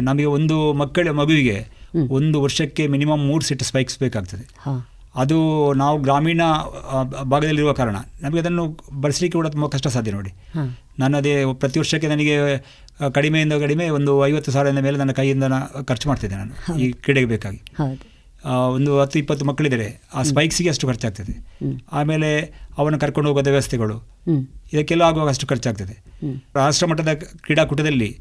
ನಮಗೆ ಒಂದು ಮಕ್ಕಳ ಮಗುವಿಗೆ ಒಂದು ವರ್ಷಕ್ಕೆ ಮಿನಿಮಮ್ ಮೂರು ಸೆಟ್ ಸ್ಪೈಕ್ಸ್ ಬೇಕಾಗ್ತದೆ. ಅದು ನಾವು ಗ್ರಾಮೀಣ ಭಾಗದಲ್ಲಿರುವ ಕಾರಣ. ನಮಗೆ ಅದನ್ನು ಬಳಸಲಿಕ್ಕೆ ಕೂಡ ತುಂಬ ಕಷ್ಟ ಸಾಧ್ಯ ನೋಡಿ. ನಾನು ಅದೇ ಪ್ರತಿ ವರ್ಷಕ್ಕೆ ನನಗೆ ಕಡಿಮೆಯಿಂದ ಕಡಿಮೆ ಒಂದು ಐವತ್ತು ಸಾವಿರದ ಮೇಲೆ ನನ್ನ ಕೈಯಿಂದ ಖರ್ಚು ಮಾಡ್ತಿದ್ದೆ ನಾನು. ಈ ಕ್ರೀಡೆಗೆ ಬೇಕಾಗಿ. ಒಂದು ಹತ್ತು ಇಪ್ಪತ್ತು ಮಕ್ಕಳಿದ್ದಾರೆ. ಆ ಸ್ಪೈಕ್ಸಿಗೆ ಅಷ್ಟು ಖರ್ಚಾಗ್ತದೆ. ಆಮೇಲೆ ಅವನು ಕರ್ಕೊಂಡು ಹೋಗೋದ ವ್ಯವಸ್ಥೆಗಳು. ಇದಕ್ಕೆಲ್ಲ ಆಗುವಾಗ ಅಷ್ಟು ಖರ್ಚಾಗ್ತದೆ. ರಾಷ್ಟ್ರ ಮಟ್ಟದ ಕ್ರೀಡಾಕೂಟದಲ್ಲಿ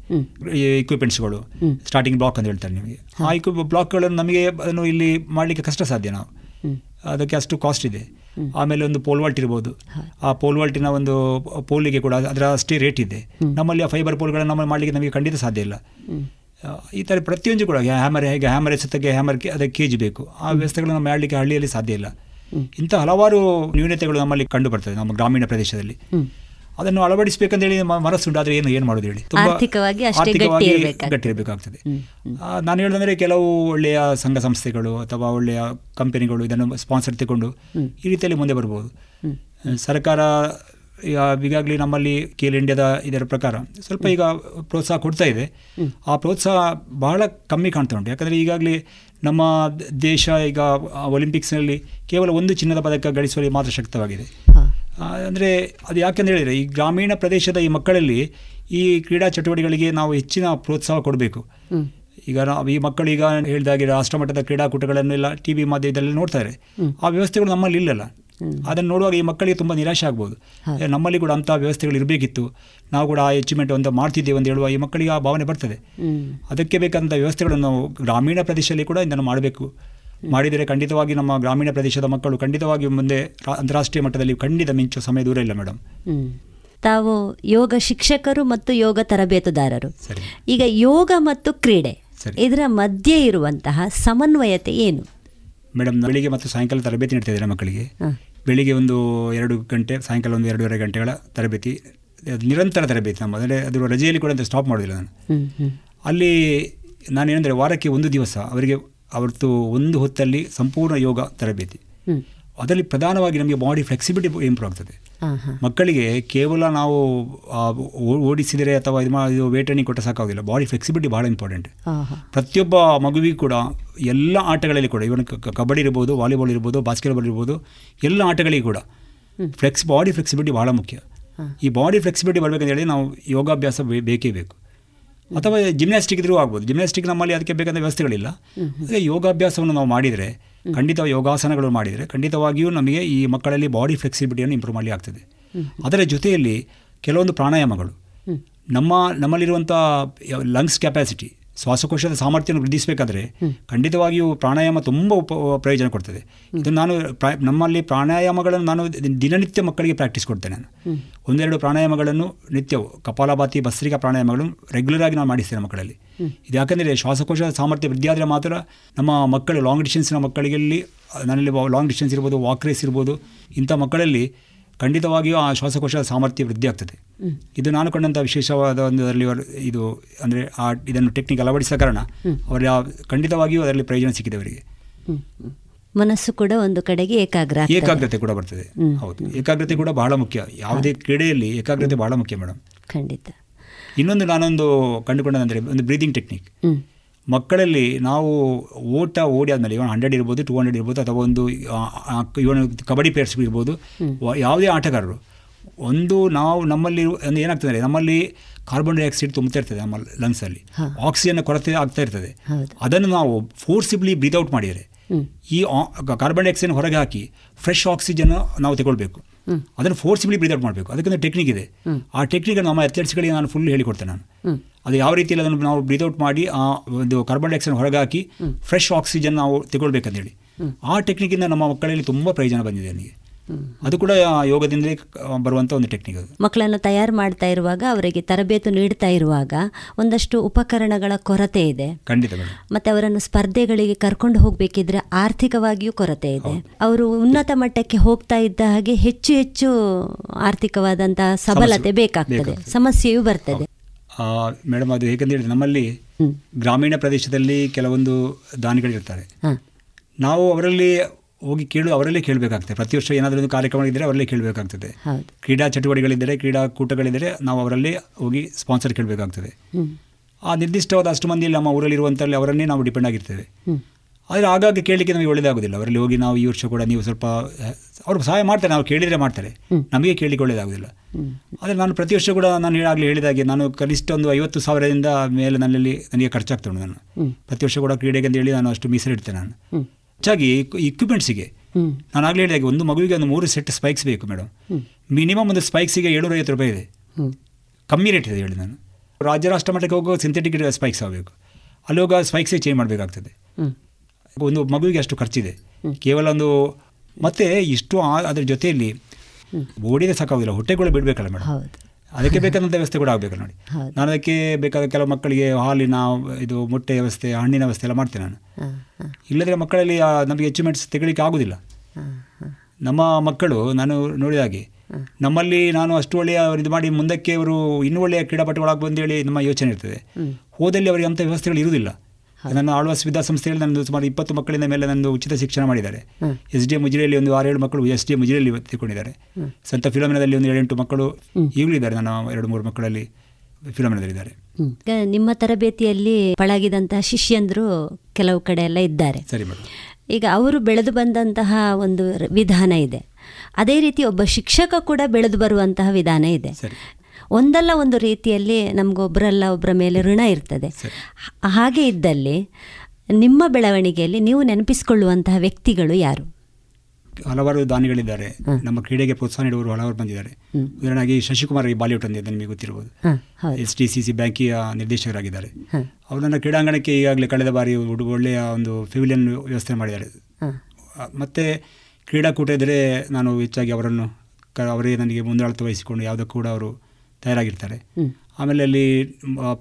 ಇಕ್ವಿಪ್ಮೆಂಟ್ಸ್ಗಳು ಸ್ಟಾರ್ಟಿಂಗ್ ಬ್ಲಾಕ್ ಅಂತ ಹೇಳ್ತಾರೆ ನಿಮಗೆ. ಆ ಇಕ್ವಿಪ್ ಬ್ಲಾಕ್ಗಳನ್ನು ನಮಗೆ ಅದನ್ನು ಇಲ್ಲಿ ಮಾಡಲಿಕ್ಕೆ ಕಷ್ಟ ಸಾಧ್ಯ ನಾವು. ಅದಕ್ಕೆ ಅಷ್ಟು ಕಾಸ್ಟ್ ಇದೆ. ಆಮೇಲೆ ಒಂದು ಪೋಲ್ವಾಲ್ಟ್ ಇರ್ಬೋದು. ಆ ಪೋಲ್ವಾಲ್ಟಿನ ಒಂದು ಪೋಲಿಗೆ ಕೂಡ ಅದರ ಅಷ್ಟೇ ರೇಟ್ ಇದೆ. ನಮ್ಮಲ್ಲಿ ಆ ಫೈಬರ್ ಪೋಲ್ಗಳನ್ನು ನಮ್ಮ ಮಾಡಲಿಕ್ಕೆ ನಮಗೆ ಖಂಡಿತ ಸಾಧ್ಯ ಇಲ್ಲ. ಈ ಥರ ಪ್ರತಿಯೊಂದು ಕೂಡ ಹ್ಯಾಮರ್ ಹೇಗೆ ಹ್ಯಾಮರ್ ಎಸೆತಕ್ಕೆ ಹ್ಯಾಮರ್ ಅದಕ್ಕೆ ಕೆ ಜಿ ಬೇಕು. ಆ ವ್ಯವಸ್ಥೆಗಳನ್ನು ಮಾಡಲಿಕ್ಕೆ ಹಳ್ಳಿಯಲ್ಲಿ ಸಾಧ್ಯ ಇಲ್ಲ. ಇಂಥ ಹಲವಾರು ನ್ಯೂನತೆಗಳು ನಮ್ಮಲ್ಲಿ ಕಂಡು ಬರ್ತದೆ ನಮ್ಮ ಗ್ರಾಮೀಣ ಪ್ರದೇಶದಲ್ಲಿ. ಅದನ್ನು ಅಳವಡಿಸಬೇಕಂತೇಳಿ ಹೇಳಿ ಮನಸ್ಸುಂಟು ಆದರೆ ಏನು ಏನು ಮಾಡೋದು ಹೇಳಿ. ತುಂಬಾ ಆರ್ಥಿಕವಾಗಿ ಗಟ್ಟಿರಬೇಕಾಗ್ತದೆ ಗಟ್ಟಿ ಇರ್ಬೇಕಾಗ್ತದೆ. ನಾನು ಹೇಳೋದಂದ್ರೆ ಕೆಲವು ಒಳ್ಳೆಯ ಸಂಘ ಸಂಸ್ಥೆಗಳು ಅಥವಾ ಒಳ್ಳೆಯ ಕಂಪನಿಗಳು ಇದನ್ನು ಸ್ಪಾನ್ಸರ್ ತಗೊಂಡು ಈ ರೀತಿಯಲ್ಲಿ ಮುಂದೆ ಬರ್ಬೋದು. ಸರ್ಕಾರ ಈಗ ಈಗಾಗಲೇ ನಮ್ಮಲ್ಲಿ ಕೇಲ್ ಇಂಡಿಯಾದ ಇದರ ಪ್ರಕಾರ ಸ್ವಲ್ಪ ಈಗ ಪ್ರೋತ್ಸಾಹ ಕೊಡ್ತಾ ಇದೆ. ಆ ಪ್ರೋತ್ಸಾಹ ಬಹಳ ಕಮ್ಮಿ ಕಾಣ್ತಾ ಉಂಟು. ಯಾಕಂದರೆ ಈಗಾಗಲೇ ನಮ್ಮ ದೇಶ ಈಗ ಒಲಿಂಪಿಕ್ಸ್ನಲ್ಲಿ ಕೇವಲ ಒಂದು ಚಿನ್ನದ ಪದಕ ಗಳಿಸುವಲ್ಲಿ ಮಾತ್ರ ಶಕ್ತವಾಗಿದೆ. ಅಂದರೆ ಅದು ಯಾಕೆಂತ ಹೇಳಿದರೆ ಈ ಗ್ರಾಮೀಣ ಪ್ರದೇಶದ ಈ ಮಕ್ಕಳಲ್ಲಿ ಈ ಕ್ರೀಡಾ ಚಟುವಟಿಕೆಗಳಿಗೆ ನಾವು ಹೆಚ್ಚಿನ ಪ್ರೋತ್ಸಾಹ ಕೊಡಬೇಕು. ಈಗ ನಾವು ಈ ಮಕ್ಕಳು ಈಗ ಹೇಳಿದಾಗೆ ರಾಷ್ಟ್ರಮಟ್ಟದ ಕ್ರೀಡಾಕೂಟಗಳನ್ನೆಲ್ಲ ಟಿ ವಿ ಮಾಧ್ಯಮದಲ್ಲಿ ನೋಡ್ತಾರೆ. ಆ ವ್ಯವಸ್ಥೆಗಳು ನಮ್ಮಲ್ಲಿ ಇಲ್ಲಲ್ಲ. ಅದನ್ನು ನೋಡುವಾಗ ಈ ಮಕ್ಕಳಿಗೆ ತುಂಬ ನಿರಾಶೆ ಆಗ್ಬೋದು. ನಮ್ಮಲ್ಲಿ ಕೂಡ ಅಂಥ ವ್ಯವಸ್ಥೆಗಳು ಇರಬೇಕಿತ್ತು. ನಾವು ಕೂಡ ಆ ಅಚೀವ್ಮೆಂಟ್ ಒಂದು ಮಾಡ್ತಿದ್ದೇವೆ ಅಂತ ಹೇಳುವ ಈ ಮಕ್ಕಳಿಗೆ ಆ ಭಾವನೆ ಬರ್ತದೆ. ಅದಕ್ಕೆ ಬೇಕಾದಂಥ ವ್ಯವಸ್ಥೆಗಳನ್ನು ನಾವು ಗ್ರಾಮೀಣ ಪ್ರದೇಶದಲ್ಲಿ ಕೂಡ ಇದನ್ನು ಮಾಡಬೇಕು. ಮಾಡಿದರೆ ಖಂಡಿತವಾಗಿ ನಮ್ಮ ಗ್ರಾಮೀಣ ಪ್ರದೇಶದ ಮಕ್ಕಳು ಖಂಡಿತವಾಗಿ ಮುಂದೆ ಅಂತಾರಾಷ್ಟ್ರೀಯ ಮಟ್ಟದಲ್ಲಿ ಖಂಡಿತ ಮಿಂಚು ಸಮಯ ದೂರ ಇಲ್ಲ ಮೇಡಮ್. ತಾವು ಯೋಗ ಶಿಕ್ಷಕರು ಮತ್ತು ಯೋಗ ತರಬೇತುದಾರರು. ಸರಿ. ಈಗ ಯೋಗ ಮತ್ತು ಕ್ರೀಡೆ ಸರಿ. ಇದರ ಮಧ್ಯೆ ಇರುವಂತಹ ಸಮನ್ವಯತೆ ಏನು? ಮೇಡಮ್ ಬೆಳಿಗ್ಗೆ ಮತ್ತು ಸಾಯಂಕಾಲ ತರಬೇತಿ ನೀಡ್ತಾ ಇದ್ದಾರೆ ಮಕ್ಕಳಿಗೆ. ಬೆಳಿಗ್ಗೆ ಒಂದು ಎರಡು ಗಂಟೆ ಸಾಯಂಕಾಲ ಒಂದು ಎರಡೂವರೆ ಗಂಟೆಗಳ ತರಬೇತಿ ನಿರಂತರ ತರಬೇತಿ ನಮ್ಮ ಅಂದರೆ ಅದರ ರಜೆಯಲ್ಲಿ ಕೂಡ ಅಂತ ಸ್ಟಾಪ್ ಮಾಡೋದಿಲ್ಲ ನಾನು. ಅಲ್ಲಿ ನಾನೇನೆಂದರೆ ವಾರಕ್ಕೆ ಒಂದು ದಿವಸ ಅವರಿಗೆ ಅವತ್ತು ಒಂದು ಹೊತ್ತಲ್ಲಿ ಸಂಪೂರ್ಣ ಯೋಗ ತರಬೇತಿ. ಅದರಲ್ಲಿ ಪ್ರಧಾನವಾಗಿ ನಮಗೆ ಬಾಡಿ ಫ್ಲೆಕ್ಸಿಬಿಲಿಟಿ ಇಂಪ್ರೂವ್ ಆಗ್ತದೆ. ಮಕ್ಕಳಿಗೆ ಕೇವಲ ನಾವು ಓಡಿಸಿದರೆ ಅಥವಾ ಇದು ಇದು ವೇಟ್ ಟ್ರೈನಿಂಗ್ ಕೊಟ್ಟರೆ ಸಾಕಾಗೋದಿಲ್ಲ ಬಾಡಿ ಫ್ಲೆಕ್ಸಿಬಿಲಿಟಿ ಭಾಳ ಇಂಪಾರ್ಟೆಂಟ್. ಪ್ರತಿಯೊಬ್ಬ ಮಗುವಿಗೂ ಕೂಡ ಎಲ್ಲ ಆಟಗಳಲ್ಲಿ ಕೂಡ ಇವನ್ ಕಬಡ್ಡಿ ಇರ್ಬೋದು ವಾಲಿಬಾಲ್ ಇರ್ಬೋದು ಬಾಸ್ಕೆಟ್ಬಾಲ್ ಇರ್ಬೋದು ಎಲ್ಲ ಆಟಗಳಿಗೆ ಕೂಡ ಫ್ಲೆಕ್ಸ್ ಬಾಡಿ ಫ್ಲೆಕ್ಸಿಬಿಲಿಟಿ ಭಾಳ ಮುಖ್ಯ. ಈ ಬಾಡಿ ಫ್ಲೆಕ್ಸಿಬಿಲಿಟಿ ಬರಬೇಕಂತ ಹೇಳಿ ನಾವು ಯೋಗಾಭ್ಯಾಸ ಬೇಕೇ ಬೇಕು. ಅಥವಾ ಜಿಮ್ನಾಸ್ಟಿಕ್ ಇದ್ರೂ ಆಗ್ಬೋದು. ಜಿಮ್ನಾಸ್ಟಿಕ್ ನಮ್ಮಲ್ಲಿ ಅದಕ್ಕೆ ಬೇಕಾದ ವ್ಯವಸ್ಥೆಗಳಿಲ್ಲ. ಅದೇ ಯೋಗಾಭ್ಯಾಸವನ್ನು ನಾವು ಮಾಡಿದರೆ ಖಂಡಿತ ಯೋಗಾಸನಗಳು ಮಾಡಿದರೆ ಖಂಡಿತವಾಗಿಯೂ ನಮಗೆ ಈ ಮಕ್ಕಳಲ್ಲಿ ಬಾಡಿ ಫ್ಲೆಕ್ಸಿಬಿಲಿಟಿಯನ್ನು ಇಂಪ್ರೂವ್ ಮಾಡಲಿ ಆಗ್ತದೆ. ಅದರ ಜೊತೆಯಲ್ಲಿ ಕೆಲವೊಂದು ಪ್ರಾಣಾಯಾಮಗಳು. ನಮ್ಮ ನಮ್ಮಲ್ಲಿರುವಂಥ ಲಂಗ್ಸ್ ಕೆಪಾಸಿಟಿ ಶ್ವಾಸಕೋಶದ ಸಾಮರ್ಥ್ಯವನ್ನು ವೃದ್ಧಿಸಬೇಕಾದ್ರೆ ಖಂಡಿತವಾಗಿಯೂ ಪ್ರಾಣಾಯಾಮ ತುಂಬ ಉಪ ಪ್ರಯೋಜನ ಕೊಡ್ತದೆ. ಇದು ನಾನು ನಮ್ಮಲ್ಲಿ ಪ್ರಾಣಾಯಾಮಗಳನ್ನು ನಾನು ದಿನನಿತ್ಯ ಮಕ್ಕಳಿಗೆ ಪ್ರಾಕ್ಟೀಸ್ ಕೊಡ್ತೇನೆ ನಾನು. ಒಂದೆರಡು ಪ್ರಾಣಾಯಾಮಗಳನ್ನು ನಿತ್ಯವು ಕಪಾಲಭಾತಿ ಭಸ್ರಿಕಾ ಪ್ರಾಣಾಯಾಮಗಳನ್ನು ರೆಗ್ಯುಲರ್ ಆಗಿ ನಾನು ಮಾಡಿಸ್ತೇನೆ ಮಕ್ಕಳಲ್ಲಿ. ಇದು ಯಾಕಂದರೆ ಶ್ವಾಸಕೋಶದ ಸಾಮರ್ಥ್ಯ ವೃದ್ಧಿಯಾದರೆ ಮಾತ್ರ ನಮ್ಮ ಮಕ್ಕಳು ಲಾಂಗ್ ಡಿಸ್ಟೆನ್ಸ್ನ ಮಕ್ಕಳಿಗೆ ನನ್ನಲ್ಲಿ ಲಾಂಗ್ ಡಿಸ್ಟೆನ್ಸ್ ಇರ್ಬೋದು ವಾಕ್ ರೇಸ್ ಇರ್ಬೋದು, ಇಂಥ ಮಕ್ಕಳಲ್ಲಿ ಖಂಡಿತವಾಗಿಯೂ ಆ ಶ್ವಾಸಕೋಶದ ಸಾಮರ್ಥ್ಯ ವೃದ್ಧಿ ಆಗ್ತದೆ. ಇದು ನಾನು ಕಂಡಂಥ ವಿಶೇಷವಾದ ಒಂದು ಅದರಲ್ಲಿ ಇದು ಅಂದರೆ ಆ ಇದನ್ನು ಟೆಕ್ನಿಕ್ ಅಳವಡಿಸಿದ ಕಾರಣ ಅವರ ಖಂಡಿತವಾಗಿಯೂ ಅದರಲ್ಲಿ ಪ್ರಯೋಜನ ಸಿಕ್ಕಿದೆ ಅವರಿಗೆ. ಮನಸ್ಸು ಕೂಡ ಒಂದು ಕಡೆಗೆ ಏಕಾಗ್ರ ಏಕಾಗ್ರತೆ ಕೂಡ ಬರ್ತದೆ. ಹೌದು. ಏಕಾಗ್ರತೆ ಕೂಡ ಬಹಳ ಮುಖ್ಯ. ಯಾವುದೇ ಕ್ರೀಡೆಯಲ್ಲಿ ಏಕಾಗ್ರತೆ ಬಹಳ ಮುಖ್ಯ ಮೇಡಮ್ ಖಂಡಿತ. ಇನ್ನೊಂದು ನಾನೊಂದು ಕಂಡುಕೊಂಡದಂದರೆ ಒಂದು ಬ್ರೀದಿಂಗ್ ಟೆಕ್ನಿಕ್. ಮಕ್ಕಳಲ್ಲಿ ನಾವು ಓಟ ಓಡಿ ಆದಮೇಲೆ ಇವನು ಹಂಡ್ರೆಡ್ ಇರ್ಬೋದು ಟೂ ಹಂಡ್ರೆಡ್ ಇರ್ಬೋದು ಅಥವಾ ಒಂದು ಇವನು ಕಬಡ್ಡಿ ಪ್ಲೇಯರ್ಸ್ ಇರ್ಬೋದು ಯಾವುದೇ ಆಟಗಾರರು. ಒಂದು ನಾವು ನಮ್ಮಲ್ಲಿ ಒಂದು ಏನಾಗ್ತದೆ ಅಂದರೆ ನಮ್ಮಲ್ಲಿ ಕಾರ್ಬನ್ ಡೈಆಕ್ಸೈಡ್ ತುಂಬುತ್ತಾ ಇರ್ತದೆ ನಮ್ಮ ಲಂಗ್ಸಲ್ಲಿ ಆಕ್ಸಿಜನ್ ಕೊರತೆ ಆಗ್ತಾ ಇರ್ತದೆ. ಅದನ್ನು ನಾವು ಫೋರ್ಸಿಬ್ಲಿ ಬ್ರೀತ್ ಔಟ್ ಮಾಡಿದರೆ ಈ ಕಾರ್ಬನ್ ಡೈಆಕ್ಸೈಡ್ ಹೊರಗೆ ಹಾಕಿ ಫ್ರೆಶ್ ಆಕ್ಸಿಜನ್ ನಾವು ತಗೊಳ್ಬೇಕು. ಅದನ್ನು ಫೋರ್ಸಿಬಲಿ ಔಟ್ ಮಾಡಬೇಕು. ಅದಕ್ಕೊಂದು ಟೆಕ್ನಿಕ್ ಇದೆ. ಆ ಟೆಕ್ನಿಕ್ ನಮ್ಮ ಅಥ್ಲೆಟ್ಸ್ಗಳಿಗೆ ನಾನು ಫುಲ್ ಹೇಳಿಕೊಡ್ತೇನೆ ನಾನು. ಅದು ಯಾವ ರೀತಿಯಲ್ಲಿ ಅದನ್ನು ನಾವು ಬ್ರೀತ್ ಔಟ್ ಮಾಡಿ ಆ ಒಂದು ಕಾರ್ಬನ್ ಡೈಆಕ್ಸೈಡ್ ಹೊರಗೆ ಹಾಕಿ ಫ್ರೆಶ್ ಆಕ್ಸಿಜನ್ ನಾವು ತಗೊಳ್ಬೇಕಂತೇಳಿ. ಆ ಟೆಕ್ನಿಕಿಂದ ನಮ್ಮ ಮಕ್ಕಳಲ್ಲಿ ತುಂಬ ಪ್ರಯೋಜನ ಬಂದಿದೆ ನನಗೆ. ಅದು ಕೂಡ ಯೋಗದಿಂದ ಬರುವಂತ ಬರುವಂಥ ಒಂದು ಟೆಕ್ನಿಕ್ ಮಕ್ಕಳನ್ನು ತಯಾರು ಮಾಡ್ತಾ ಇರುವಾಗ ಅವರಿಗೆ ತರಬೇತು ನೀಡ್ತಾ ಇರುವಾಗ ಒಂದಷ್ಟು ಉಪಕರಣಗಳ ಕೊರತೆ ಇದೆ. ಖಂಡಿತ ಮತ್ತೆ ಅವರನ್ನು ಸ್ಪರ್ಧೆಗಳಿಗೆ ಕರ್ಕೊಂಡು ಹೋಗಬೇಕಿದ್ರೆ ಆರ್ಥಿಕವಾಗಿಯೂ ಕೊರತೆ ಇದೆ. ಅವರು ಉನ್ನತ ಮಟ್ಟಕ್ಕೆ ಹೋಗ್ತಾ ಇದ್ದ ಹಾಗೆ ಹೆಚ್ಚು ಹೆಚ್ಚು ಆರ್ಥಿಕವಾದಂತಹ ಸಬಲತೆ ಬೇಕಾಗ್ತದೆ. ಸಮಸ್ಯೆಯೂ ಬರ್ತದೆ. ಮೇಡಮ್ ಅದು ಹೇಗೆಂತ ಹೇಳಿದ್ರೆ ನಮ್ಮಲ್ಲಿ ಗ್ರಾಮೀಣ ಪ್ರದೇಶದಲ್ಲಿ ಕೆಲವೊಂದು ದಾನಿಗಳಿರ್ತಾರೆ. ನಾವು ಅವರಲ್ಲಿ ಹೋಗಿ ಕೇಳು ಅವರಲ್ಲೇ ಕೇಳಬೇಕಾಗ್ತದೆ. ಪ್ರತಿ ವರ್ಷ ಏನಾದರೂ ಒಂದು ಕಾರ್ಯಕ್ರಮ ಇದ್ದರೆ ಅವರಲ್ಲೇ ಕೇಳಬೇಕಾಗ್ತದೆ. ಕ್ರೀಡಾ ಚಟುವಟಿಕೆಗಳಿದ್ದರೆ ಕ್ರೀಡಾಕೂಟಗಳಿದ್ದರೆ ನಾವು ಅವರಲ್ಲೇ ಹೋಗಿ ಸ್ಪಾನ್ಸರ್ ಕೇಳಬೇಕಾಗ್ತದೆ. ಆ ನಿರ್ದಿಷ್ಟವಾದ ಅಷ್ಟು ಮಂದಿ ನಮ್ಮ ಊರಲ್ಲಿರುವಂಥಲ್ಲಿ ಅವರನ್ನೇ ನಾವು ಡಿಪೆಂಡ್ ಆಗಿರ್ತೇವೆ. ಆದರೆ ಆಗಾಗ ಕೇಳಲಿಕ್ಕೆ ನಮಗೆ ಒಳ್ಳೆಯದಾಗೋದಿಲ್ಲ ಅವರಲ್ಲಿ ಹೋಗಿ ನಾವು ಈ ವರ್ಷ ಕೂಡ ನೀವು ಸ್ವಲ್ಪ ಅವರು ಸಹಾಯ ಮಾಡ್ತಾರೆ ನಾವು ಕೇಳಿದರೆ ಮಾಡ್ತಾರೆ. ನಮಗೆ ಕೇಳಲಿಕ್ಕೆ ಒಳ್ಳೆಯದಾಗೋದಿಲ್ಲ ಆದರೆ ನಾನು ಪ್ರತಿ ವರ್ಷ ಕೂಡ ನಾನು ಹೇಳಾಗಲಿ ಹೇಳಿದಾಗೆ ನಾನು ಕನಿಷ್ಠ ಒಂದು ಐವತ್ತು ಸಾವಿರದಿಂದ ಮೇಲೆ ನನ್ನಲ್ಲಿ ನನಗೆ ಖರ್ಚಾಗ್ತಾ ಉಂಟು ನಾನು. ಪ್ರತಿ ವರ್ಷ ಕೂಡ ಕ್ರೀಡೆಗೆ ಅಂತ ಹೇಳಿ ನಾನು ಅಷ್ಟು ಮೀಸಲಿಡ್ತೇನೆ ನಾನು. ಹೆಚ್ಚಾಗಿ ಇಕ್ವಿಪ್ಮೆಂಟ್ಸಿಗೆ. ನಾನು ಆಗಲೇ ಹೇಳಿದಾಗ ಒಂದು ಮಗುವಿಗೆ ಒಂದು ಮೂರು ಸೆಟ್ ಸ್ಪೈಕ್ಸ್ ಬೇಕು ಮೇಡಮ್. ಮಿನಿಮಮ್ ಒಂದು ಸ್ಪೈಕ್ಸಿಗೆ ಏಳ್ನೂರೈವತ್ತು ರೂಪಾಯಿ ಇದೆ. ಕಮ್ಮಿ ರೇಟ್ ಇದೆ ಹೇಳಿ ನಾನು. ರಾಜ್ಯ ರಾಷ್ಟ್ರ ಮಟ್ಟಕ್ಕೆ ಹೋಗೋ ಸಿಂಥೆಟಿಕ್ ಸ್ಪೈಕ್ಸ್ ಆಗಬೇಕು. ಅಲ್ಲಿ ಹೋಗೋ ಸ್ಪೈಕ್ಸೇ ಚೇಂಜ್ ಮಾಡಬೇಕಾಗ್ತದೆ. ಒಂದು ಮಗುವಿಗೆ ಅಷ್ಟು ಖರ್ಚಿದೆ. ಕೇವಲ ಒಂದು ಮತ್ತೆ ಇಷ್ಟು ಅದ್ರ ಜೊತೆಯಲ್ಲಿ ಓಡಿದೆ ಸಾಕಾಗೋದಿಲ್ಲ. ಹೊಟ್ಟೆಗಳು ಬಿಡಬೇಕಲ್ಲ ಮೇಡಮ್. ಅದಕ್ಕೆ ಬೇಕಾದಂಥ ವ್ಯವಸ್ಥೆ ಕೂಡ ಆಗಬೇಕು ನೋಡಿ. ನಾನು ಅದಕ್ಕೆ ಬೇಕಾದ ಕೆಲವು ಮಕ್ಕಳಿಗೆ ಹಾಲಿನ ಇದು ಮೊಟ್ಟೆ ವ್ಯವಸ್ಥೆ ಹಣ್ಣಿನ ವ್ಯವಸ್ಥೆ ಎಲ್ಲ ಮಾಡ್ತೇನೆ ನಾನು. ಇಲ್ಲದ್ರೆ ಮಕ್ಕಳಲ್ಲಿ ನಮಗೆ ಅಚೀವ್ಮೆಂಟ್ಸ್ ತೆಗಲಿಕ್ಕೆ ಆಗೋದಿಲ್ಲ. ನಮ್ಮ ಮಕ್ಕಳು ನಾನು ನೋಡಿದ ಹಾಗೆ ನಮ್ಮಲ್ಲಿ ನಾನು ಅಷ್ಟು ಒಳ್ಳೆಯ ಇದು ಮಾಡಿ ಮುಂದಕ್ಕೆ ಅವರು ಇನ್ನೂ ಒಳ್ಳೆಯ ಕ್ರೀಡಾಪಟುಗಳಾಗಿ ಬಂದೇಳಿ ನಮ್ಮ ಯೋಚನೆ ಇರ್ತದೆ. ಹೋದಲ್ಲಿ ಅವರಿಗೆ ಅಂಥ ವ್ಯವಸ್ಥೆಗಳು ಇರುವುದಿಲ್ಲ. ನನ್ನ ಆಳ್ವಾಸ್ ವಿದ್ಯಾಸಂಸ್ಥೆಯಲ್ಲಿ ನಾನು ಸುಮಾರು ಇಪ್ಪತ್ತು ಮಕ್ಕಳಿಂದ ಮೇಲೆ ನನ್ನ ಉಚಿತ ಶಿಕ್ಷಣ ಮಾಡಿದ್ದಾರೆ. ಎಸ್ ಡಿ ಎ ಮುಜಿರಿಯಲ್ಲಿ ಒಂದು ಆರೇಳು ಮಕ್ಕಳು ಎಸ್ ಡಿ ಎ ಮುಜಿರಿಯಲ್ಲಿ ತಿಳ್ಕೊಂಡಿದ್ದಾರೆ ಸಂತ ಫಿಲೋಮಿನದಲ್ಲಿ ಒಂದು ಏಳೆಂಟು ಮಕ್ಕಳು ಈಗಲೂ ಇದ್ದಾರೆ. ನನ್ನ ಎರಡು ಮೂರು ಮಕ್ಕಳಲ್ಲಿ ಫಿಲೋಮಿನದಲ್ಲಿದ್ದಾರೆ. ನಿಮ್ಮ ತರಬೇತಿಯಲ್ಲಿ ಪಳಗಿದಂತಹ ಶಿಷ್ಯಂದರು ಕೆಲವು ಕಡೆ ಎಲ್ಲ ಇದ್ದಾರೆ. ಸರಿ ಮೇಡಮ್. ಈಗ ಅವರು ಬೆಳೆದು ಬಂದಂತಹ ಒಂದು ವಿಧಾನ ಇದೆ. ಅದೇ ರೀತಿ ಒಬ್ಬ ಶಿಕ್ಷಕ ಕೂಡ ಬೆಳೆದು ಬರುವಂತಹ ವಿಧಾನ ಇದೆ. ಒಂದಲ್ಲ ಒಂದು ರೀತಿಯಲ್ಲಿ ನಮಗೊಬ್ಬರಲ್ಲ ಒಬ್ಬರ ಮೇಲೆ ಋಣ ಇರ್ತದೆ. ಹಾಗೆ ಇದ್ದಲ್ಲಿ ನಿಮ್ಮ ಬೆಳವಣಿಗೆಯಲ್ಲಿ ನೀವು ನೆನಪಿಸಿಕೊಳ್ಳುವಂತಹ ವ್ಯಕ್ತಿಗಳು ಯಾರು? ಹಲವಾರು ದಾನಿಗಳಿದ್ದಾರೆ. ನಮ್ಮ ಕ್ರೀಡೆಗೆ ಪ್ರೋತ್ಸಾಹ ನೀಡುವವರು ಹಲವಾರು ಬಂದಿದ್ದಾರೆ. ಉದಾಹರಣೆಗೆ ಶಶಿಕುಮಾರ್ ಈ ಬಾಲಿವುಡ್ ಅಂತ ನಿಮಗೆ ಗೊತ್ತಿರಬಹುದು ಎಸ್ ಟಿ ಸಿ ಸಿ ಬ್ಯಾಂಕಿಯ ನಿರ್ದೇಶಕರಾಗಿದ್ದಾರೆ. ಅವರನ್ನು ಅವರು ನನ್ನ ಕ್ರೀಡಾಂಗಣಕ್ಕೆ ಈಗಾಗಲೇ ಕಳೆದ ಬಾರಿ ಒಳ್ಳೆಯ ಒಂದು ಫಿವಿಲಿಯನ್ ವ್ಯವಸ್ಥೆ ಮಾಡಿದ್ದಾರೆ. ಮತ್ತೆ ಕ್ರೀಡಾಕೂಟ ಇದ್ದರೆ ನಾನು ಹೆಚ್ಚಾಗಿ ಅವರನ್ನು ಕ ಅವರೇ ನನಗೆ ಮುಂದಾಳತ್ವ ವಹಿಸಿಕೊಂಡು ಯಾವುದಕ್ಕೂ ಕೂಡ ಅವರು ತಯಾರಾಗಿರ್ತಾರೆ. ಆಮೇಲೆ ಅಲ್ಲಿ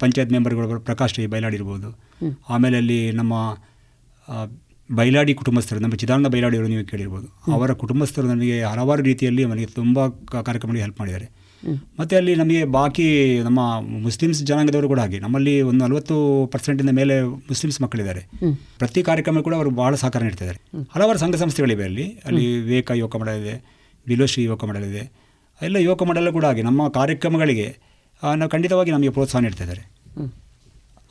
ಪಂಚಾಯತ್ ಮೆಂಬರ್ಗಳು ಪ್ರಕಾಶ್ ರೈ ಬೈಲಾಡಿ ಇರ್ಬೋದು. ಆಮೇಲೆ ಅಲ್ಲಿ ನಮ್ಮ ಬಯಲಾಡಿ ಬೈಲಾಡಿ ಕುಟುಂಬಸ್ಥರು ನಮ್ಮ ಚಿದಾನಂದ ಬೈಲಾಡಿಯವರು ನೀವು ಕೇಳಿರ್ಬೋದು. ಅವರ ಕುಟುಂಬಸ್ಥರು ನನಗೆ ಹಲವಾರು ರೀತಿಯಲ್ಲಿ ನನಗೆ ತುಂಬ ಕಾರ್ಯಕ್ರಮಗಳಿಗೆ ಹೆಲ್ಪ್ ಮಾಡಿದ್ದಾರೆ. ಮತ್ತು ಅಲ್ಲಿ ನಮಗೆ ಬಾಕಿ ನಮ್ಮ ಮುಸ್ಲಿಮ್ಸ್ ಜನಾಂಗದವರು ಕೂಡ ಹಾಗೆ. ನಮ್ಮಲ್ಲಿ ಒಂದು ನಲವತ್ತು ಪರ್ಸೆಂಟಿಂದ ಮೇಲೆ ಮುಸ್ಲಿಮ್ಸ್ ಮಕ್ಕಳಿದ್ದಾರೆ. ಪ್ರತಿ ಕಾರ್ಯಕ್ರಮ ಕೂಡ ಅವರು ಬಹಳ ಸಹಕಾರ ನೀಡ್ತಿದ್ದಾರೆ. ಹಲವಾರು ಸಂಘ ಸಂಸ್ಥೆಗಳಿವೆ ಅಲ್ಲಿ. ಅಲ್ಲಿ ವಿವೇಕ ಯುವಕ ಮಂಡಲ ಇದೆ ಬಿಲೋಶ್ರೀ ಯುವಕ ಮಂಡಲ ಇದೆ ಎಲ್ಲ ಯುವಕ ಮಂಡಲ ಕೂಡ ಹಾಗೆ. ನಮ್ಮ ಕಾರ್ಯಕ್ರಮಗಳಿಗೆ ನಾವು ಖಂಡಿತವಾಗಿ ನಮಗೆ ಪ್ರೋತ್ಸಾಹ ನೀಡ್ತಾ ಇದ್ದಾರೆ.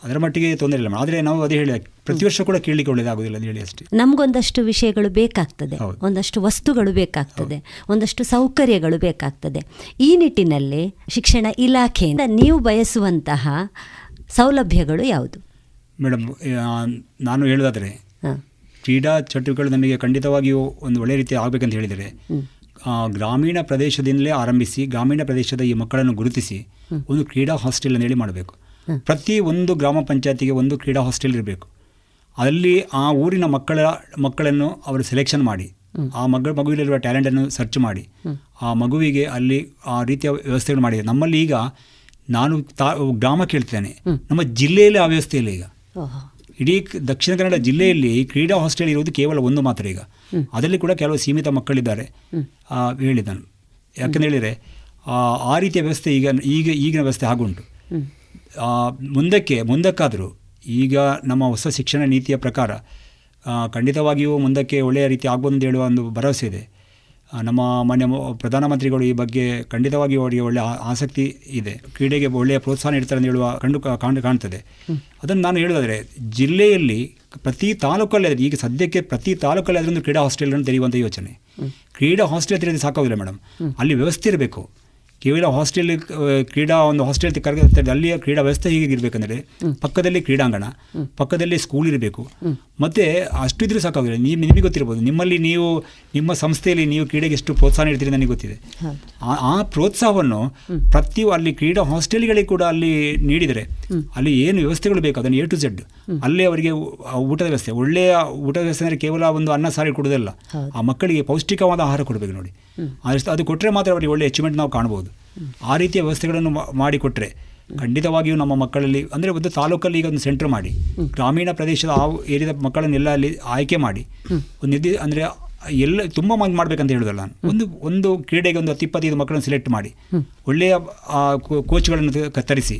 ಅದರ ಮಟ್ಟಿಗೆ ತೊಂದರೆ ಇಲ್ಲ. ಆದರೆ ನಾವು ಅದೇ ಹೇಳಿ ಪ್ರತಿ ವರ್ಷ ಕೂಡ ಕೇಳಲಿಕ್ಕೆ ಒಳ್ಳೆಯದಾಗೋದಿಲ್ಲ ಅಂತ ಹೇಳಿ ಅಷ್ಟೇ. ನಮಗೊಂದಷ್ಟು ವಿಷಯಗಳು ಬೇಕಾಗ್ತದೆ. ಒಂದಷ್ಟು ವಸ್ತುಗಳು ಬೇಕಾಗ್ತದೆ. ಒಂದಷ್ಟು ಸೌಕರ್ಯಗಳು ಬೇಕಾಗ್ತದೆ. ಈ ನಿಟ್ಟಿನಲ್ಲಿ ಶಿಕ್ಷಣ ಇಲಾಖೆಯಿಂದ ನೀವು ಬಯಸುವಂತಹ ಸೌಲಭ್ಯಗಳು ಯಾವುದು? ಮೇಡಮ್ ನಾನು ಹೇಳೋದಾದರೆ. ಕ್ರೀಡಾ ಚಟುವಟಿಕೆಗಳು ನಮಗೆ ಖಂಡಿತವಾಗಿಯೂ ಒಂದು ಒಳ್ಳೆಯ ರೀತಿ ಆಗಬೇಕಂತ ಹೇಳಿದರೆ ಗ್ರಾಮೀಣ ಪ್ರದೇಶದಿಂದಲೇ ಆರಂಭಿಸಿ ಗ್ರಾಮೀಣ ಪ್ರದೇಶದ ಈ ಮಕ್ಕಳನ್ನು ಗುರುತಿಸಿ ಒಂದು ಕ್ರೀಡಾ ಹಾಸ್ಟೆಲ್ ಅನ್ನು ಹೇಳಿ ಮಾಡಬೇಕು. ಪ್ರತಿ ಒಂದು ಗ್ರಾಮ ಪಂಚಾಯತಿಗೆ ಒಂದು ಕ್ರೀಡಾ ಹಾಸ್ಟೆಲ್ ಇರಬೇಕು. ಅಲ್ಲಿ ಆ ಊರಿನ ಮಕ್ಕಳ ಮಕ್ಕಳನ್ನು ಅವರು ಸೆಲೆಕ್ಷನ್ ಮಾಡಿ ಆ ಮಗ ಮಗುವಿನಲ್ಲಿರುವ ಟ್ಯಾಲೆಂಟನ್ನು ಸರ್ಚ್ ಮಾಡಿ ಆ ಮಗುವಿಗೆ ಅಲ್ಲಿ ಆ ರೀತಿಯ ವ್ಯವಸ್ಥೆಗಳು ಮಾಡಿದೆ ನಮ್ಮಲ್ಲಿ ಈಗ ನಾನು ತಾ ಗ್ರಾಮ ಕೇಳ್ತೇನೆ ನಮ್ಮ ಜಿಲ್ಲೆಯಲ್ಲಿ ಆ ವ್ಯವಸ್ಥೆ ಇಲ್ಲ ಈಗ. ಇಡೀ ದಕ್ಷಿಣ ಕನ್ನಡ ಜಿಲ್ಲೆಯಲ್ಲಿ ಕ್ರೀಡಾ ಹಾಸ್ಟೆಲ್ ಇರುವುದು ಕೇವಲ ಒಂದು ಮಾತ್ರ ಈಗ. ಅದರಲ್ಲಿ ಕೂಡ ಕೆಲವು ಸೀಮಿತ ಮಕ್ಕಳಿದ್ದಾರೆ. ಆ, ಹೇಳಿದ್ದಾನು ಯಾಕಂತ ಹೇಳಿದರೆ ಆ ರೀತಿಯ ವ್ಯವಸ್ಥೆ ಈಗ ಈಗ ಈಗಿನ ವ್ಯವಸ್ಥೆ ಆಗುಂಟು ಮುಂದಕ್ಕೆ ಮುಂದಕ್ಕಾದರೂ ಈಗ ನಮ್ಮ ಹೊಸ ಶಿಕ್ಷಣ ನೀತಿಯ ಪ್ರಕಾರ ಖಂಡಿತವಾಗಿಯೂ ಮುಂದಕ್ಕೆ ಒಳ್ಳೆಯ ರೀತಿ ಆಗ್ಬೋದು ಅಂತ ಹೇಳುವ ಒಂದು ಭರವಸೆ ಇದೆ. ನಮ್ಮ ಮಾನ್ಯ ಮೊ- ಪ್ರಧಾನಮಂತ್ರಿಗಳು ಈ ಬಗ್ಗೆ ಖಂಡಿತವಾಗಿ ಅವರಿಗೆ ಒಳ್ಳೆಯ ಆಸಕ್ತಿ ಇದೆ. ಕ್ರೀಡೆಗೆ ಒಳ್ಳೆಯ ಪ್ರೋತ್ಸಾಹ ನೀಡ್ತಾರೆ ಅಂತ ಹೇಳುವ ಕಂಡು ಕಾಣ್ ಕಾಣ್ತದೆ. ಅದನ್ನು ನಾನು ಹೇಳೋದಾದರೆ ಜಿಲ್ಲೆಯಲ್ಲಿ ಪ್ರತಿ ತಾಲೂಕಲ್ಲಿ ಆದರೆ ಈಗ ಸದ್ಯಕ್ಕೆ ಪ್ರತಿ ತಾಲೂಕಲ್ಲಿ ಅದರೊಂದು ಕ್ರೀಡಾ ಹಾಸ್ಟೆಲನ್ನು ತೆರೆಯುವಂಥ ಯೋಚನೆ. ಕ್ರೀಡಾ ಹಾಸ್ಟೆಲ್ ತೆರೆದು ಸಾಕಾಗೋದಿಲ್ಲ ಮೇಡಮ್. ಅಲ್ಲಿ ವ್ಯವಸ್ಥೆ ಇರಬೇಕು. ಕೇವಲ ಹಾಸ್ಟೆಲ್ ಕ್ರೀಡಾ ಒಂದು ಹಾಸ್ಟೆಲ್ ಕರೆದ ಅಲ್ಲಿಯ ಕ್ರೀಡಾ ವ್ಯವಸ್ಥೆ ಹೀಗೆ ಇರಬೇಕಂದ್ರೆ ಪಕ್ಕದಲ್ಲಿ ಕ್ರೀಡಾಂಗಣ ಪಕ್ಕದಲ್ಲಿ ಸ್ಕೂಲ್ ಇರಬೇಕು. ಮತ್ತೆ ಅಷ್ಟು ಇದ್ರೂ ಸಾಕಾಗಿಲ್ಲ ನೀವು ನಿಮಗೆ ಗೊತ್ತಿರ್ಬೋದು ನಿಮ್ಮಲ್ಲಿ ನೀವು ನಿಮ್ಮ ಸಂಸ್ಥೆಯಲ್ಲಿ ನೀವು ಕ್ರೀಡೆಗೆ ಎಷ್ಟು ಪ್ರೋತ್ಸಾಹ ನೀಡ್ತೀರಿ ನನಗೆ ಗೊತ್ತಿದೆ. ಆ- ಆ ಪ್ರೋತ್ಸಾಹವನ್ನು ಪ್ರತಿ ಅಲ್ಲಿ ಕ್ರೀಡಾ ಹಾಸ್ಟೆಲ್ಗಳಿಗೆ ಕೂಡ ಅಲ್ಲಿ ನೀಡಿದರೆ ಅಲ್ಲಿ ಏನು ವ್ಯವಸ್ಥೆಗಳು ಬೇಕು? ಅದನ್ನು ಎ ಟು ಜೆಡ್ ಅಲ್ಲೇ ಅವರಿಗೆ ಊಟದ ವ್ಯವಸ್ಥೆ. ಒಳ್ಳೆಯ ಊಟದ ವ್ಯವಸ್ಥೆ ಅಂದರೆ ಕೇವಲ ಒಂದು ಅನ್ನ ಸಾರಿ ಕೊಡೋದಲ್ಲ ಆ ಮಕ್ಕಳಿಗೆ ಪೌಷ್ಟಿಕವಾದ ಆಹಾರ ಕೊಡಬೇಕು ನೋಡಿ. ಅಷ್ಟು ಅದು ಕೊಟ್ಟರೆ ಮಾತ್ರ ಅವರಿಗೆ ಒಳ್ಳೆಯ ಅಚೀವ್ಮೆಂಟ್ ನಾವು ಕಾಣ್ಬೋದು. ಆ ರೀತಿಯ ವ್ಯವಸ್ಥೆಗಳನ್ನು ಮಾಡಿಕೊಟ್ರೆ ಖಂಡಿತವಾಗಿಯೂ ನಮ್ಮ ಮಕ್ಕಳಲ್ಲಿ, ಅಂದರೆ ಒಂದು ತಾಲೂಕಲ್ಲಿ ಈಗ ಒಂದು ಸೆಂಟರ್ ಮಾಡಿ, ಗ್ರಾಮೀಣ ಪ್ರದೇಶದ ಆ ಏರಿಯಾದ ಮಕ್ಕಳನ್ನೆಲ್ಲ ಅಲ್ಲಿ ಆಯ್ಕೆ ಮಾಡಿ, ಒಂದು ನಿರ್ದಿ, ಅಂದರೆ ಎಲ್ಲ, ತುಂಬ ಮಂದಿ ಮಾಡಬೇಕಂತ ಹೇಳೋದಲ್ಲ ನಾನು. ಒಂದು ಒಂದು ಕ್ರೀಡೆಗೆ ಒಂದು ಹತ್ತು ಇಪ್ಪತ್ತೈದು ಮಕ್ಕಳನ್ನು ಸೆಲೆಕ್ಟ್ ಮಾಡಿ, ಒಳ್ಳೆಯ ಕೋಚ್ಗಳನ್ನು ಕತ್ತರಿಸಿ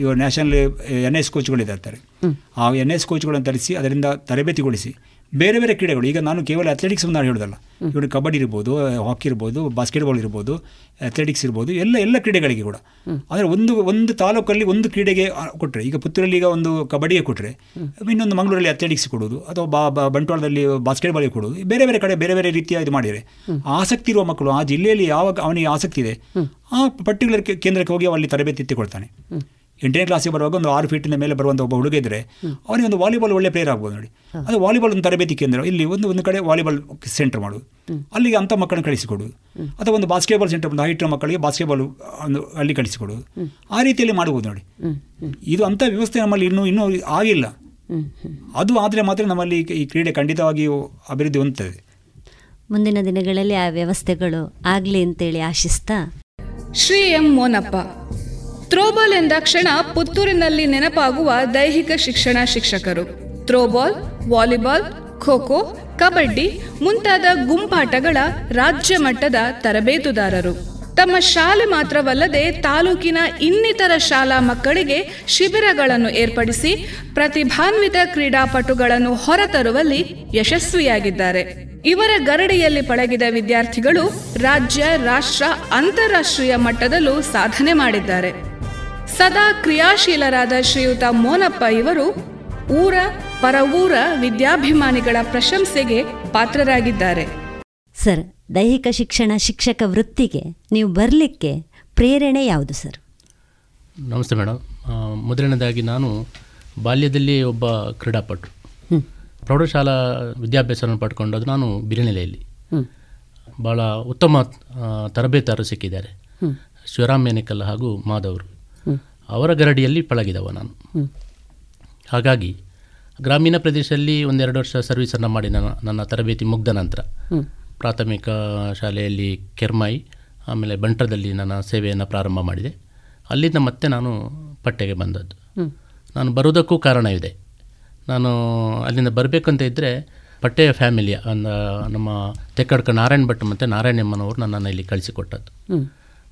ಇವಾಗ ನ್ಯಾಷನಲ್ ಎನ್ ಎಸ್ ಕೋಚ್ಗಳಿದ್ದಾರೆ ಆ, ಎನ್ ಎಸ್ ಕೋಚ್ಗಳನ್ನು ತರಿಸಿ, ಅದರಿಂದ ತರಬೇತಿಗೊಳಿಸಿ ಬೇರೆ ಬೇರೆ ಕ್ರೀಡೆಗಳು. ಈಗ ನಾನು ಕೇವಲ ಅಥ್ಲೆಟಿಕ್ಸ್ ನಾನು ಹೇಳೋದಲ್ಲ. ಇವರು ಕಬಡ್ಡಿ ಇರ್ಬೋದು ಹಾಕಿ ಇರ್ಬೋದು ಬಾಸ್ಕೆಟ್ಬಾಲ್ ಇರ್ಬೋದು ಅಥ್ಲೆಟಿಕ್ಸ್ ಇರ್ಬೋದು, ಎಲ್ಲ ಎಲ್ಲ ಕ್ರೀಡೆಗಳಿಗೆ ಕೂಡ. ಆದರೆ ಒಂದು ಒಂದು ತಾಲೂಕಲ್ಲಿ ಒಂದು ಕ್ರೀಡೆಗೆ ಕೊಟ್ಟರೆ ಈಗ ಪುತ್ತೂರಲ್ಲಿ ಈಗ ಒಂದು ಕಬಡ್ಡಿಗೆ ಕೊಟ್ಟರೆ ಇನ್ನೊಂದು ಮಂಗಳೂರಲ್ಲಿ ಅಥ್ಲೆಟಿಕ್ಸ್ ಕೊಡೋದು ಅಥವಾ ಬಾ ಬಂಟ್ವಾಳದಲ್ಲಿ ಬಾಸ್ಕೆಟ್ಬಾಲ್ಗೆ ಕೊಡೋದು ಬೇರೆ ಬೇರೆ ಕಡೆ ಬೇರೆ ಬೇರೆ ರೀತಿಯ ಇದು ಮಾಡಿದರೆ, ಆಸಕ್ತಿ ಇರುವ ಮಕ್ಕಳು ಆ ಜಿಲ್ಲೆಯಲ್ಲಿ ಯಾವಾಗ ಅವನಿಗೆ ಆಸಕ್ತಿ ಇದೆ, ಆ ಪರ್ಟಿಕ್ಯುಲರ್ ಕೇಂದ್ರಕ್ಕೆ ಹೋಗಿ ಅಲ್ಲಿ ತರಬೇತಿ ಎತ್ತಿಕೊಳ್ತಾನೆ ಎಂಟನೇ ಕ್ಲಾಸಿಗೆ ಬರುವಾಗ ಒಂದು ಆರು ಫೀಟಿನ ಮೇಲೆ ಬರುವಂಥ ಒಬ್ಬ ಹುಡುಗ ಇದ್ದರೆ ಅವನಿಗೆ ಒಂದು ವಾಲಿಬಾಲ್ ಒಳ್ಳೆ ಪ್ಲೇಯರ್ ಆಗ್ಬೋದು ನೋಡಿ. ಅದು ವಾಲಿಬಾಲ್ ಒಂದು ತರಬೇತಿ ಕೇಂದ್ರ. ಇಲ್ಲಿ ಒಂದು ಒಂದು ಕಡೆ ವಾಲಿಬಾಲ್ ಸೆಂಟರ್ ಮಾಡು. ಅಲ್ಲಿಗೆ ಅಂಥ ಮಕ್ಕಳನ್ನು ಕಳಿಸಿಕೊಡು. ಅಥವಾ ಒಂದು ಬಾಸ್ಕೆಟ್ಬಾಲ್ ಸೆಂಟರ್ ಒಂದು ಹೈಟ್ರ ಮಕ್ಕಳಿಗೆ ಬಾಸ್ಕೆಟ್ಬಾಲ್ ಒಂದು ಅಲ್ಲಿ ಕಳಿಸಿಕೊಡು. ಆ ರೀತಿಯಲ್ಲಿ ಮಾಡ್ಬೋದು ನೋಡಿ. ಇದು ಅಂಥ ವ್ಯವಸ್ಥೆ ನಮ್ಮಲ್ಲಿ ಇನ್ನೂ ಇನ್ನೂ ಆಗಿಲ್ಲ. ಅದು ಆದರೆ ಮಾತ್ರ ನಮ್ಮಲ್ಲಿ ಈ- ಈ ಕ್ರೀಡೆ ಖಂಡಿತವಾಗಿಯೂ ಅಭಿವೃದ್ಧಿ ಹೊಂದುತ್ತದೆ ಮುಂದಿನ ದಿನಗಳಲ್ಲಿ ಆ ವ್ಯವಸ್ಥೆಗಳು ಆಗಲಿ ಅಂತೇಳಿ ಆಶಿಸ್ತಾ. ಶ್ರೀ ಎಂ ಮೋನಪ್ಪ. ಥ್ರೋಬಾಲ್ ಎಂದಾಕ್ಷಣ ಪುತ್ತೂರಿನಲ್ಲಿ ನೆನಪಾಗುವ ದೈಹಿಕ ಶಿಕ್ಷಣ ಶಿಕ್ಷಕರು. ಥ್ರೋಬಾಲ್, ವಾಲಿಬಾಲ್ ಖೋ ಕಬಡ್ಡಿ ಮುಂತಾದ ಗುಂಪಾಟಗಳ ರಾಜ್ಯ ಮಟ್ಟದ ತರಬೇತುದಾರರು. ತಮ್ಮ ಶಾಲೆ ಮಾತ್ರವಲ್ಲದೆ ತಾಲೂಕಿನ ಇನ್ನಿತರ ಶಾಲಾ ಮಕ್ಕಳಿಗೆ ಶಿಬಿರಗಳನ್ನು ಏರ್ಪಡಿಸಿ ಪ್ರತಿಭಾನ್ವಿತ ಕ್ರೀಡಾಪಟುಗಳನ್ನು ಹೊರತರುವಲ್ಲಿ ಯಶಸ್ವಿಯಾಗಿದ್ದಾರೆ. ಇವರ ಗರಡಿಯಲ್ಲಿ ಪಳಗಿದ ವಿದ್ಯಾರ್ಥಿಗಳು ರಾಜ್ಯ, ರಾಷ್ಟ್ರ, ಅಂತಾರಾಷ್ಟ್ರೀಯ ಮಟ್ಟದಲ್ಲೂ ಸಾಧನೆ ಮಾಡಿದ್ದಾರೆ. ಸದಾ ಕ್ರಿಯಾಶೀಲರಾದ ಶ್ರೀಯುತ ಮೋನಪ್ಪ ಇವರು ಊರ ಪರವೂರ ವಿದ್ಯಾಭಿಮಾನಿಗಳ ಪ್ರಶಂಸೆಗೆ ಪಾತ್ರರಾಗಿದ್ದಾರೆ. ಸರ್ ದೈಹಿಕ ಶಿಕ್ಷಣ ಶಿಕ್ಷಕ ವೃತ್ತಿಗೆ ನೀವು ಬರಲಿಕ್ಕೆ ಪ್ರೇರಣೆ ಯಾವುದು ಸರ್? ನಮಸ್ತೆ ಮೇಡಮ್. ಮೊದಲನೇದಾಗಿ ನಾನು ಬಾಲ್ಯದಲ್ಲಿ ಒಬ್ಬ ಕ್ರೀಡಾಪಟು. ಪ್ರೌಢಶಾಲಾ ವಿದ್ಯಾಭ್ಯಾಸವನ್ನು ಪಡ್ಕೊಂಡದ್ದು ನಾನು ಬಿರಿನೆಲೆಯಲ್ಲಿ. ಭಾಳ ಉತ್ತಮ ತರಬೇತಾರರು ಸಿಕ್ಕಿದ್ದಾರೆ. ಶಿವರಾಮ್ ಮೇನಿಕಲ್ ಹಾಗೂ ಮಾಧವರು. ಅವರ ಗರಡಿಯಲ್ಲಿ ಪಳಗಿದವ ನಾನು. ಹಾಗಾಗಿ ಗ್ರಾಮೀಣ ಪ್ರದೇಶದಲ್ಲಿ ಒಂದೆರಡು ವರ್ಷ ಸರ್ವಿಸನ್ನು ಮಾಡಿ ನನ್ನ ನನ್ನ ತರಬೇತಿ ಮುಗ್ದ ನಂತರ ಪ್ರಾಥಮಿಕ ಶಾಲೆಯಲ್ಲಿ ಕೆರ್ಮಾಯಿ ಆಮೇಲೆ ಬಂಟ್ರದಲ್ಲಿ ನನ್ನ ಸೇವೆಯನ್ನು ಪ್ರಾರಂಭ ಮಾಡಿದೆ. ಅಲ್ಲಿಂದ ಮತ್ತೆ ನಾನು ಪಟ್ಟೆಗೆ ಬಂದದ್ದು. ನಾನು ಬರೋದಕ್ಕೂ ಕಾರಣ ಇದೆ. ನಾನು ಅಲ್ಲಿಂದ ಬರಬೇಕಂತ ಇದ್ದರೆ ಪಟ್ಟೆಯ ಫ್ಯಾಮಿಲಿಯ ಅಂದ ನಮ್ಮ ತೆಕ್ಕಡ್ಕ ನಾರಾಯಣ ಭಟ್ ಮತ್ತು ನಾರಾಯಣಮ್ಮನವರು ನನ್ನನ್ನು ಇಲ್ಲಿ ಕಳಿಸಿಕೊಟ್ಟದ್ದು.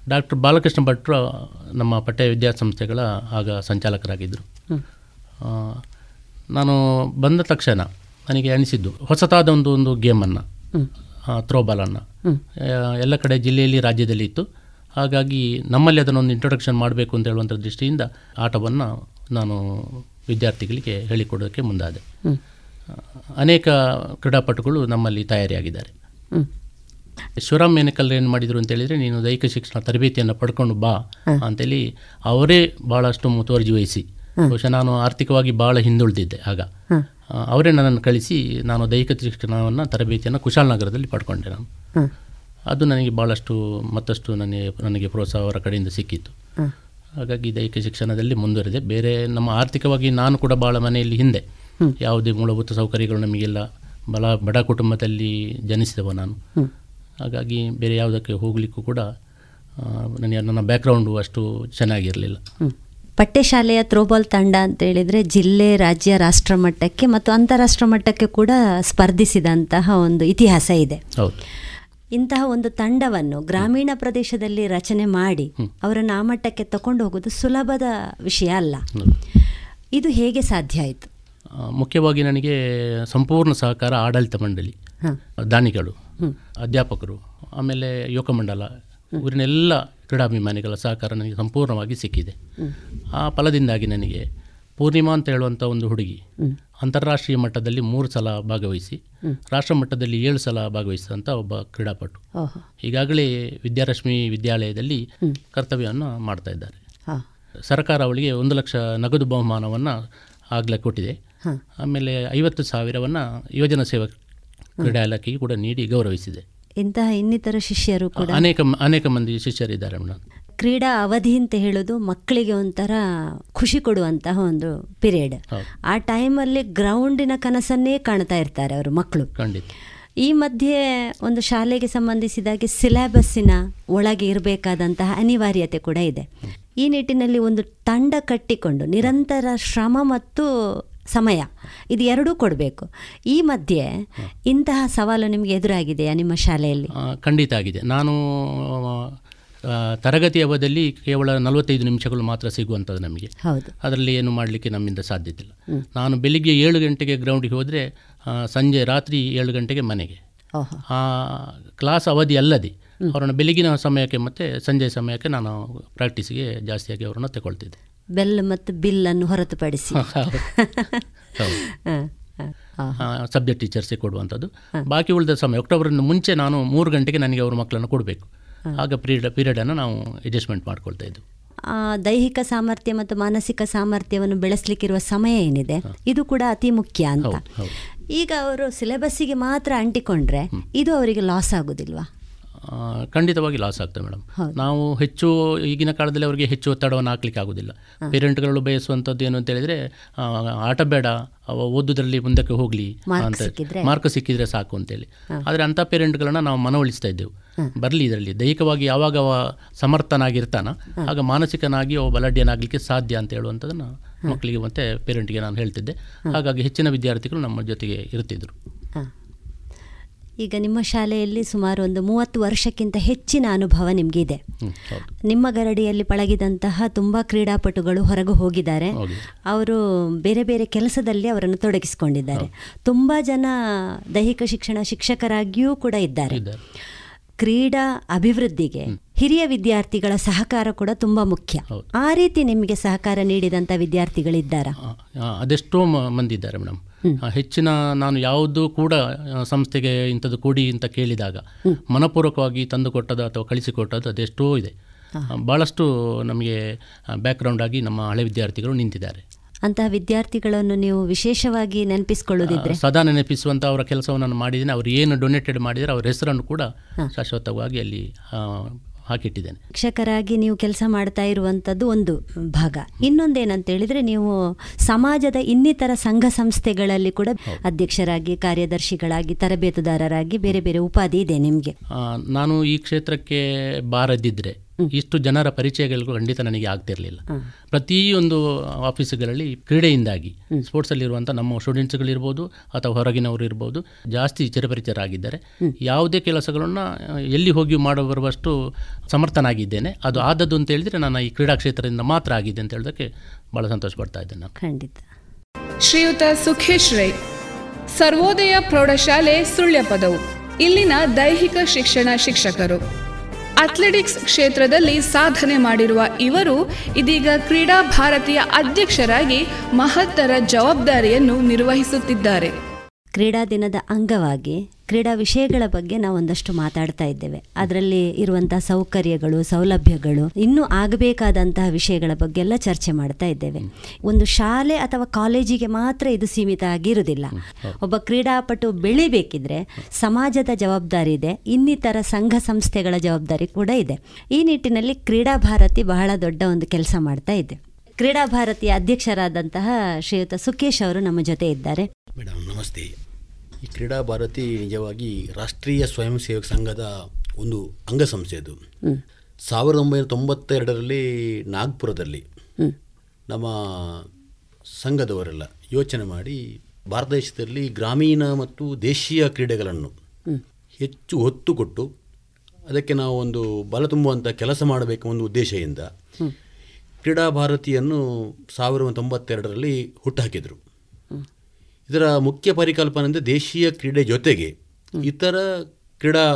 ಡಾಕ್ಟರ್ ಬಾಲಕೃಷ್ಣ ಭಟ್ರು ನಮ್ಮ ಪಠ್ಯ ವಿದ್ಯಾಸಂಸ್ಥೆಗಳ ಆಗ ಸಂಚಾಲಕರಾಗಿದ್ದರು ನಾನು ಬಂದ ತಕ್ಷಣ ನನಗೆ ಅನಿಸಿದ್ದು ಹೊಸತಾದ ಒಂದು ಒಂದು ಗೇಮನ್ನು. ಥ್ರೋಬಾಲನ್ನು. ಎಲ್ಲ ಕಡೆ ಜಿಲ್ಲೆಯಲ್ಲಿ ರಾಜ್ಯದಲ್ಲಿ ಇತ್ತು ಹಾಗಾಗಿ ನಮ್ಮಲ್ಲಿ ಅದನ್ನೊಂದು ಇಂಟ್ರೊಡಕ್ಷನ್ ಮಾಡಬೇಕು ಅಂತ ಹೇಳುವಂಥ ದೃಷ್ಟಿಯಿಂದ ಆಟವನ್ನು ನಾನು ವಿದ್ಯಾರ್ಥಿಗಳಿಗೆ ಹೇಳಿಕೊಡೋಕ್ಕೆ ಮುಂದಾದೆ. ಅನೇಕ ಕ್ರೀಡಾಪಟುಗಳು ನಮ್ಮಲ್ಲಿ ತಯಾರಿಯಾಗಿದ್ದಾರೆ. ಶಿವರಾಮ್ ಮೇನಕಲ್ ಏನು ಮಾಡಿದರು ಅಂತ ಹೇಳಿದ್ರೆ ನೀನು ದೈಹಿಕ ಶಿಕ್ಷಣ ತರಬೇತಿಯನ್ನು ಪಡ್ಕೊಂಡು ಬಾ. ಅಂತೇಳಿ ಅವರೇ ಭಾಳಷ್ಟು ಮುತುವರ್ಜಿ ವಹಿಸಿ. ಬಹುಶಃ ನಾನು ಆರ್ಥಿಕವಾಗಿ ಭಾಳ ಹಿಂದುಳಿದಿದ್ದೆ ಆಗ. ಅವರೇ ನನ್ನನ್ನು ಕಳಿಸಿ ನಾನು ದೈಹಿಕ ಶಿಕ್ಷಣವನ್ನು ತರಬೇತಿಯನ್ನು ಕುಶಾಲನಗರದಲ್ಲಿ ಪಡ್ಕೊಂಡೆ ನಾನು. ಅದು ನನಗೆ ಭಾಳಷ್ಟು ಮತ್ತಷ್ಟು ನನಗೆ ನನಗೆ ಪ್ರೋತ್ಸಾಹ ಅವರ ಕಡೆಯಿಂದ ಸಿಕ್ಕಿತ್ತು. ಹಾಗಾಗಿ ದೈಹಿಕ ಶಿಕ್ಷಣದಲ್ಲಿ ಮುಂದುವರಿದೆ. ಬೇರೆ ನಮ್ಮ ಆರ್ಥಿಕವಾಗಿ ನಾನು ಕೂಡ ಭಾಳ ಮನೆಯಲ್ಲಿ ಹಿಂದೆ. ಯಾವುದೇ ಮೂಲಭೂತ ಸೌಕರ್ಯಗಳು ನಮಗೆಲ್ಲ ಬಲ ಬಡ ಕುಟುಂಬದಲ್ಲಿ ಜನಿಸಿದವ ನಾನು. ಹಾಗಾಗಿ ಬೇರೆ ಯಾವುದಕ್ಕೆ ಹೋಗಲಿಕ್ಕೂ ಕೂಡ ನನಗೆ ನನ್ನ ಬ್ಯಾಕ್ಗ್ರೌಂಡು ಅಷ್ಟು ಚೆನ್ನಾಗಿರಲಿಲ್ಲ. ಪಠ್ಯಶಾಲೆಯ ಥ್ರೋಬಾಲ್ ತಂಡ ಅಂತ ಹೇಳಿದರೆ ಜಿಲ್ಲೆ ರಾಜ್ಯ ರಾಷ್ಟ್ರ ಮಟ್ಟಕ್ಕೆ ಮತ್ತು ಅಂತಾರಾಷ್ಟ್ರ ಮಟ್ಟಕ್ಕೆ ಕೂಡ ಸ್ಪರ್ಧಿಸಿದಂತಹ ಒಂದು ಇತಿಹಾಸ ಇದೆ. ಹೌದು. ಇಂತಹ ಒಂದು ತಂಡವನ್ನು ಗ್ರಾಮೀಣ ಪ್ರದೇಶದಲ್ಲಿ ರಚನೆ ಮಾಡಿ ಅವರನ್ನು ಆ ಮಟ್ಟಕ್ಕೆ ತಕೊಂಡು ಹೋಗೋದು ಸುಲಭದ ವಿಷಯ ಅಲ್ಲ. ಇದು ಹೇಗೆ ಸಾಧ್ಯ ಆಯಿತು? ಮುಖ್ಯವಾಗಿ ನನಗೆ ಸಂಪೂರ್ಣ ಸಹಕಾರ ಆಡಳಿತ ಮಂಡಳಿ. ದಾನಿಗಳು. ಅಧ್ಯಾಪಕರು ಆಮೇಲೆ ಯುವಕ ಮಂಡಲ ಊರಿನೆಲ್ಲ ಕ್ರೀಡಾಭಿಮಾನಿಗಳ ಸಹಕಾರ ನನಗೆ ಸಂಪೂರ್ಣವಾಗಿ ಸಿಕ್ಕಿದೆ. ಆ ಫಲದಿಂದಾಗಿ ನನಗೆ ಪೂರ್ಣಿಮಾ ಅಂತ ಹೇಳುವಂಥ ಒಂದು ಹುಡುಗಿ ಅಂತಾರಾಷ್ಟ್ರೀಯ ಮಟ್ಟದಲ್ಲಿ ಮೂರು ಸಲ ಭಾಗವಹಿಸಿ ರಾಷ್ಟ್ರ ಮಟ್ಟದಲ್ಲಿ ಏಳು ಸಲ ಭಾಗವಹಿಸಿದಂಥ ಒಬ್ಬ ಕ್ರೀಡಾಪಟು. ಈಗಾಗಲೇ ವಿದ್ಯಾರಶ್ಮಿ ವಿದ್ಯಾಲಯದಲ್ಲಿ ಕರ್ತವ್ಯವನ್ನು ಮಾಡ್ತಾ ಇದ್ದಾರೆ. ಸರ್ಕಾರ ಅವಳಿಗೆ ಒಂದು ಲಕ್ಷ ನಗದು ಬಹುಮಾನವನ್ನು ಆಗಲೇ ಕೊಟ್ಟಿದೆ. ಆಮೇಲೆ ಐವತ್ತು ಸಾವಿರವನ್ನು ಯೋಜನಾ ಸೇವಾ ಕ್ರೀಡಾ ಇಲಾಖೆಗೆ ಕೂಡ ನೀಡಿ ಗೌರವಿಸಿದೆ. ಇಂತಹ ಇನ್ನಿತರ ಶಿಷ್ಯರು ಕೂಡ ಅನೇಕ ಅನೇಕ ಮಂದಿ ಶಿಷ್ಯರಿದ್ದಾರೆ ಮೇಡಮ್ ಕ್ರೀಡಾ ಅವಧಿ ಅಂತ ಹೇಳೋದು ಮಕ್ಕಳಿಗೆ ಒಂಥರ ಖುಷಿ ಕೊಡುವಂತಹ ಒಂದು ಪಿರಿಯಡ್. ಆ ಟೈಮಲ್ಲಿ ಗ್ರೌಂಡಿನ ಕನಸನ್ನೇ ಕಾಣ್ತಾ ಇರ್ತಾರೆ ಅವರು ಮಕ್ಕಳು. ಖಂಡಿತ. ಈ ಮಧ್ಯೆ ಒಂದು ಶಾಲೆಗೆ ಸಂಬಂಧಿಸಿದಾಗೆ ಸಿಲೆಬಸ್ಸಿನ ಒಳಗೆ ಇರಬೇಕಾದಂತಹ ಅನಿವಾರ್ಯತೆ ಕೂಡ ಇದೆ. ಈ ನಿಟ್ಟಿನಲ್ಲಿ ಒಂದು ತಂಡ ಕಟ್ಟಿಕೊಂಡು ನಿರಂತರ ಶ್ರಮ ಮತ್ತು ಸಮಯ. ಇದು ಎರಡೂ ಕೊಡಬೇಕು. ಈ ಮಧ್ಯೆ ಇಂತಹ ಸವಾಲು ನಿಮಗೆ ಎದುರಾಗಿದೆಯಾ ನಿಮ್ಮ ಶಾಲೆಯಲ್ಲಿ? ಖಂಡಿತ ಆಗಿದೆ. ನಾನು ತರಗತಿ ಅವಧಿಯಲ್ಲಿ ಕೇವಲ ನಲವತ್ತೈದು ನಿಮಿಷಗಳು ಮಾತ್ರ ಸಿಗುವಂಥದ್ದು ನಮಗೆ. ಹೌದು. ಅದರಲ್ಲಿ ಏನು ಮಾಡಲಿಕ್ಕೆ ನಮ್ಮಿಂದ ಸಾಧ್ಯತಿಲ್ಲ ನಾನು ಬೆಳಿಗ್ಗೆ ಏಳು ಗಂಟೆಗೆ ಗ್ರೌಂಡಿಗೆ ಹೋದರೆ ಸಂಜೆ ರಾತ್ರಿ ಏಳು ಗಂಟೆಗೆ ಮನೆಗೆ. ಆ ಕ್ಲಾಸ್ ಅವಧಿ ಅಲ್ಲದೆ ಅವರನ್ನು ಬೆಳಗಿನ ಸಮಯಕ್ಕೆ ಮತ್ತು ಸಂಜೆ ಸಮಯಕ್ಕೆ ನಾನು ಪ್ರಾಕ್ಟೀಸ್ಗೆ ಜಾಸ್ತಿಯಾಗಿ ಅವರನ್ನು ತಗೊಳ್ತಿದ್ದೆ. ಬೆಲ್ ಮತ್ತು ಬಿಲ್ ಅನ್ನು ಹೊರತುಪಡಿಸಿ. ಸಬ್ಜೆಕ್ಟ್ ಟೀಚರ್ಸಿಗೆ ಕೊಡುವಂಥದ್ದು. ಬಾಕಿ ಉಳಿದ ಸಮಯ ಅಕ್ಟೋಬರ್ನ ಮುಂಚೆ ನಾನು ಮೂರು ಗಂಟೆಗೆ ನನಗೆ ಅವ್ರ ಮಕ್ಕಳನ್ನು ಕೊಡಬೇಕು. ಆಗ ಪೀರಿಯಡ್ ಪೀರಿಯಡನ್ನು ನಾವು ಅಡ್ಜಸ್ಟ್ಮೆಂಟ್ ಮಾಡ್ಕೊಳ್ತಾ ಇದ್ವು ದೈಹಿಕ ಸಾಮರ್ಥ್ಯ ಮತ್ತು ಮಾನಸಿಕ ಸಾಮರ್ಥ್ಯವನ್ನು ಬೆಳೆಸಲಿಕ್ಕಿರುವ ಸಮಯ ಏನಿದೆ ಇದು ಕೂಡ ಅತಿ ಮುಖ್ಯ ಅಂತ. ಈಗ ಅವರು ಸಿಲೆಬಸ್ಸಿಗೆ ಮಾತ್ರ ಅಂಟಿಕೊಂಡ್ರೆ ಇದು ಅವರಿಗೆ ಲಾಸ್ ಆಗುದಿಲ್ವಾ? ಖಂಡಿತವಾಗಿ ಲಾಸ್ ಆಗ್ತದೆ ಮೇಡಮ್ ನಾವು ಹೆಚ್ಚು ಈಗಿನ ಕಾಲದಲ್ಲಿ ಅವರಿಗೆ ಹೆಚ್ಚು ಒತ್ತಡವನ್ನು ಹಾಕ್ಲಿಕ್ಕೆ ಆಗೋದಿಲ್ಲ. ಪೇರೆಂಟ್ಗಳು ಬಯಸುವಂಥದ್ದು ಏನು ಅಂತ ಹೇಳಿದರೆ ಆಟ ಬೇಡ ಅವ ಓದುದರಲ್ಲಿ ಮುಂದಕ್ಕೆ ಹೋಗಲಿ ಅಂತ? ಮಾರ್ಕ್ ಸಿಕ್ಕಿದ್ರೆ. ಸಾಕು ಅಂತೇಳಿ ಆದರೆ ಅಂಥ ಪೇರೆಂಟ್ಗಳನ್ನ ನಾವು ಮನವೊಲಿಸ್ತಾ ಇದ್ದೆವು. ಬರಲಿ ಇದರಲ್ಲಿ. ದೈಹಿಕವಾಗಿ ಯಾವಾಗ ಅವ ಸಮರ್ಥನಾಗಿರ್ತಾನ ಆಗ ಮಾನಸಿಕನಾಗಿ ಅವ ಬಲಾಢ್ಯನಾಗಲಿಕ್ಕೆ ಸಾಧ್ಯ ಅಂತ ಹೇಳುವಂಥದ್ದನ್ನು ಮಕ್ಕಳಿಗೆ ಮತ್ತೆ ಪೇರೆಂಟ್ಗೆ ನಾನು ಹೇಳ್ತಿದ್ದೆ. ಹಾಗಾಗಿ ಹೆಚ್ಚಿನ ವಿದ್ಯಾರ್ಥಿಗಳು ನಮ್ಮ ಜೊತೆಗೆ ಇರ್ತಿದ್ರು. ಈಗ ನಿಮ್ಮ ಶಾಲೆಯಲ್ಲಿ ಸುಮಾರು ಒಂದು ಮೂವತ್ತು ವರ್ಷಕ್ಕಿಂತ ಹೆಚ್ಚಿನ ಅನುಭವ ನಿಮಗಿದೆ. ನಿಮ್ಮ ಗರಡಿಯಲ್ಲಿ ಪಳಗಿದಂತಹ ತುಂಬ ಕ್ರೀಡಾಪಟುಗಳು ಹೊರಗೆ ಹೋಗಿದ್ದಾರೆ. ಅವರು ಬೇರೆ ಬೇರೆ ಕೆಲಸದಲ್ಲಿ ಅವರನ್ನು ತೊಡಗಿಸಿಕೊಂಡಿದ್ದಾರೆ. ತುಂಬ ಜನ ದೈಹಿಕ ಶಿಕ್ಷಣ ಶಿಕ್ಷಕರಾಗಿಯೂ ಕೂಡ ಇದ್ದಾರೆ. ಕ್ರೀಡಾ ಅಭಿವೃದ್ಧಿಗೆ ಹಿರಿಯ ವಿದ್ಯಾರ್ಥಿಗಳ ಸಹಕಾರ ಕೂಡ ತುಂಬ ಮುಖ್ಯ. ಆ ರೀತಿ ನಿಮಗೆ ಸಹಕಾರ ನೀಡಿದಂಥ ವಿದ್ಯಾರ್ಥಿಗಳಿದ್ದಾರಾ? ಅದೆಷ್ಟೋ ಮಂದಿ ಇದ್ದಾರೆ ಮೇಡಮ್. ಹೆಚ್ಚಿನ ನಾನು ಯಾವುದೂ ಕೂಡ ಸಂಸ್ಥೆಗೆ ಇಂಥದ್ದು ಕೊಡಿ ಅಂತ ಕೇಳಿದಾಗ ಮನಪೂರ್ವಕವಾಗಿ ತಂದು ಕೊಟ್ಟದ್ದು ಅಥವಾ ಕಳಿಸಿಕೊಟ್ಟದ್ದು ಅದೆಷ್ಟೋ ಇದೆ. ಬಹಳಷ್ಟು ಭಾಳಷ್ಟು ನಮಗೆ ಬ್ಯಾಕ್ಗ್ರೌಂಡ್ ಆಗಿ ನಮ್ಮ ಹಳೆ ವಿದ್ಯಾರ್ಥಿಗಳು ನಿಂತಿದ್ದಾರೆ. ಅಂತಹ ವಿದ್ಯಾರ್ಥಿಗಳನ್ನು ನೀವು ವಿಶೇಷವಾಗಿ ನೆನಪಿಸ್ಕೊಳ್ಳೋದಿದ್ರೆ? ಸದಾ ನೆನಪಿಸುವಂಥ ಅವರ ಕೆಲಸವನ್ನು ನಾನು ಮಾಡಿದ್ದೇನೆ. ಅವರು ಏನು ಡೊನೇಟೆಡ್ ಮಾಡಿದರೆ ಅವರ ಹೆಸರನ್ನು ಕೂಡ ಶಾಶ್ವತವಾಗಿ ಅಲ್ಲಿ ಹಾಕಿಟ್ಟಿದ್ದೇನೆ. ಶಿಕ್ಷಕರಾಗಿ ನೀವು ಕೆಲಸ ಮಾಡ್ತಾ ಇರುವಂಥದ್ದು ಒಂದು ಭಾಗ. ಇನ್ನೊಂದೇನಂತ ಹೇಳಿದ್ರೆ ನೀವು ಸಮಾಜದ ಇನ್ನಿತರ ಸಂಘ ಸಂಸ್ಥೆಗಳಲ್ಲಿ ಕೂಡ ಅಧ್ಯಕ್ಷರಾಗಿ ಕಾರ್ಯದರ್ಶಿಗಳಾಗಿ ತರಬೇತುದಾರರಾಗಿ ಬೇರೆ ಬೇರೆ ಉಪಾಧಿ ಇದೆ ನಿಮಗೆ? ನಾನು ಈ ಕ್ಷೇತ್ರಕ್ಕೆ ಬಾರದಿದ್ದರೆ ಇಷ್ಟು ಜನರ ಪರಿಚಯಗಳಿಗೂ ಖಂಡಿತ ನನಗೆ ಆಗ್ತಿರಲಿಲ್ಲ. ಪ್ರತಿಯೊಂದು ಆಫೀಸುಗಳಲ್ಲಿ ಕ್ರೀಡೆಯಿಂದಾಗಿ ಸ್ಪೋರ್ಟ್ಸಲ್ಲಿರುವಂಥ ನಮ್ಮ ಸ್ಟೂಡೆಂಟ್ಸ್ಗಳಿರ್ಬೋದು ಅಥವಾ ಹೊರಗಿನವರು ಇರ್ಬೋದು ಜಾಸ್ತಿ ಚಿರಪರಿಚಯರಾಗಿದ್ದಾರೆ ಯಾವುದೇ ಕೆಲಸಗಳನ್ನು ಎಲ್ಲಿ ಹೋಗಿ ಮಾಡ ಬರುವಷ್ಟು ಸಮರ್ಥನಾಗಿದ್ದೇನೆ. ಅದು ಆದದ್ದು ಅಂತ ಹೇಳಿದರೆ ನಾನು ಈ ಕ್ರೀಡಾ ಕ್ಷೇತ್ರದಿಂದ ಮಾತ್ರ ಆಗಿದೆ ಅಂತ ಹೇಳೋದಕ್ಕೆ ಭಾಳ ಸಂತೋಷ ಪಡ್ತಾ ಇದ್ದೇನೆ ನಾನು. ಖಂಡಿತ. ಶ್ರೀಯುತ ಸುಖೇಶ್ ರೈ ಸರ್ವೋದಯ ಪ್ರೌಢಶಾಲೆ ಸುಳ್ಯ ಪದವು ಇಲ್ಲಿನ ದೈಹಿಕ ಶಿಕ್ಷಣ ಶಿಕ್ಷಕರು. ಅಥ್ಲೆಟಿಕ್ಸ್ ಕ್ಷೇತ್ರದಲ್ಲಿ ಸಾಧನೆ ಮಾಡಿರುವ ಇವರು ಇದೀಗ ಕ್ರೀಡಾ ಭಾರತೀಯ ಅಧ್ಯಕ್ಷರಾಗಿ ಮಹತ್ತರ ಜವಾಬ್ದಾರಿಯನ್ನು ನಿರ್ವಹಿಸುತ್ತಿದ್ದಾರೆ. ಕ್ರೀಡಾ ದಿನದ ಅಂಗವಾಗಿ ಕ್ರೀಡಾ ವಿಷಯಗಳ ಬಗ್ಗೆ ನಾವು ಒಂದಷ್ಟು ಮಾತಾಡ್ತಾ ಇದ್ದೇವೆ. ಅದರಲ್ಲಿ ಇರುವಂತಹ ಸೌಕರ್ಯಗಳು, ಸೌಲಭ್ಯಗಳು, ಇನ್ನೂ ಆಗಬೇಕಾದಂತಹ ವಿಷಯಗಳ ಬಗ್ಗೆ ಎಲ್ಲ ಚರ್ಚೆ ಮಾಡ್ತಾ ಇದ್ದೇವೆ. ಒಂದು ಶಾಲೆ ಅಥವಾ ಕಾಲೇಜಿಗೆ ಮಾತ್ರ ಇದು ಸೀಮಿತ ಆಗಿರುವುದಿಲ್ಲ ಒಬ್ಬ ಕ್ರೀಡಾಪಟು ಬೆಳಿಬೇಕಿದ್ರೆ ಸಮಾಜದ ಜವಾಬ್ದಾರಿ ಇದೆ, ಇನ್ನಿತರ ಸಂಘ ಸಂಸ್ಥೆಗಳ ಜವಾಬ್ದಾರಿ ಕೂಡ ಇದೆ. ಈ ನಿಟ್ಟಿನಲ್ಲಿ ಕ್ರೀಡಾ ಭಾರತಿ ಬಹಳ ದೊಡ್ಡ ಒಂದು ಕೆಲಸ ಮಾಡ್ತಾ ಇದೆ. ಕ್ರೀಡಾ ಭಾರತಿಯ ಅಧ್ಯಕ್ಷರಾದಂತಹ ಶ್ರೀಯುತ ಸುಖೇಶ್ ಅವರು ನಮ್ಮ ಜೊತೆ ಇದ್ದಾರೆ. ಮೇಡಮ್ ನಮಸ್ತೆ. ಈ ಕ್ರೀಡಾ ಭಾರತಿ ನಿಜವಾಗಿ ರಾಷ್ಟ್ರೀಯ ಸ್ವಯಂ ಸೇವಕ ಸಂಘದ ಒಂದು ಅಂಗಸಂಸ್ಥೆ ಅದು. ಸಾವಿರದ ಒಂಬೈನೂರ ತೊಂಬತ್ತೆರಡರಲ್ಲಿ ನಾಗ್ಪುರದಲ್ಲಿ ನಮ್ಮ ಸಂಘದವರೆಲ್ಲ ಯೋಚನೆ ಮಾಡಿ ಭಾರತ ದೇಶದಲ್ಲಿ ಗ್ರಾಮೀಣ ಮತ್ತು ದೇಶೀಯ ಕ್ರೀಡೆಗಳನ್ನು ಹೆಚ್ಚು ಹೊತ್ತು ಕೊಟ್ಟು ಅದಕ್ಕೆ ನಾವು ಒಂದು ಬಲ ತುಂಬುವಂಥ ಕೆಲಸ ಮಾಡಬೇಕು ಒಂದು ಉದ್ದೇಶದಿಂದ ಕ್ರೀಡಾ ಭಾರತಿಯನ್ನು ಸಾವಿರದ ತೊಂಬತ್ತೆರಡರಲ್ಲಿ ಹುಟ್ಟುಹಾಕಿದರು ಇದರ ಮುಖ್ಯ ಪರಿಕಲ್ಪನೆ ಅಂದರೆ ದೇಶೀಯ ಕ್ರೀಡೆ ಜೊತೆಗೆ ಇತರ ಕ್ರೀಡಾ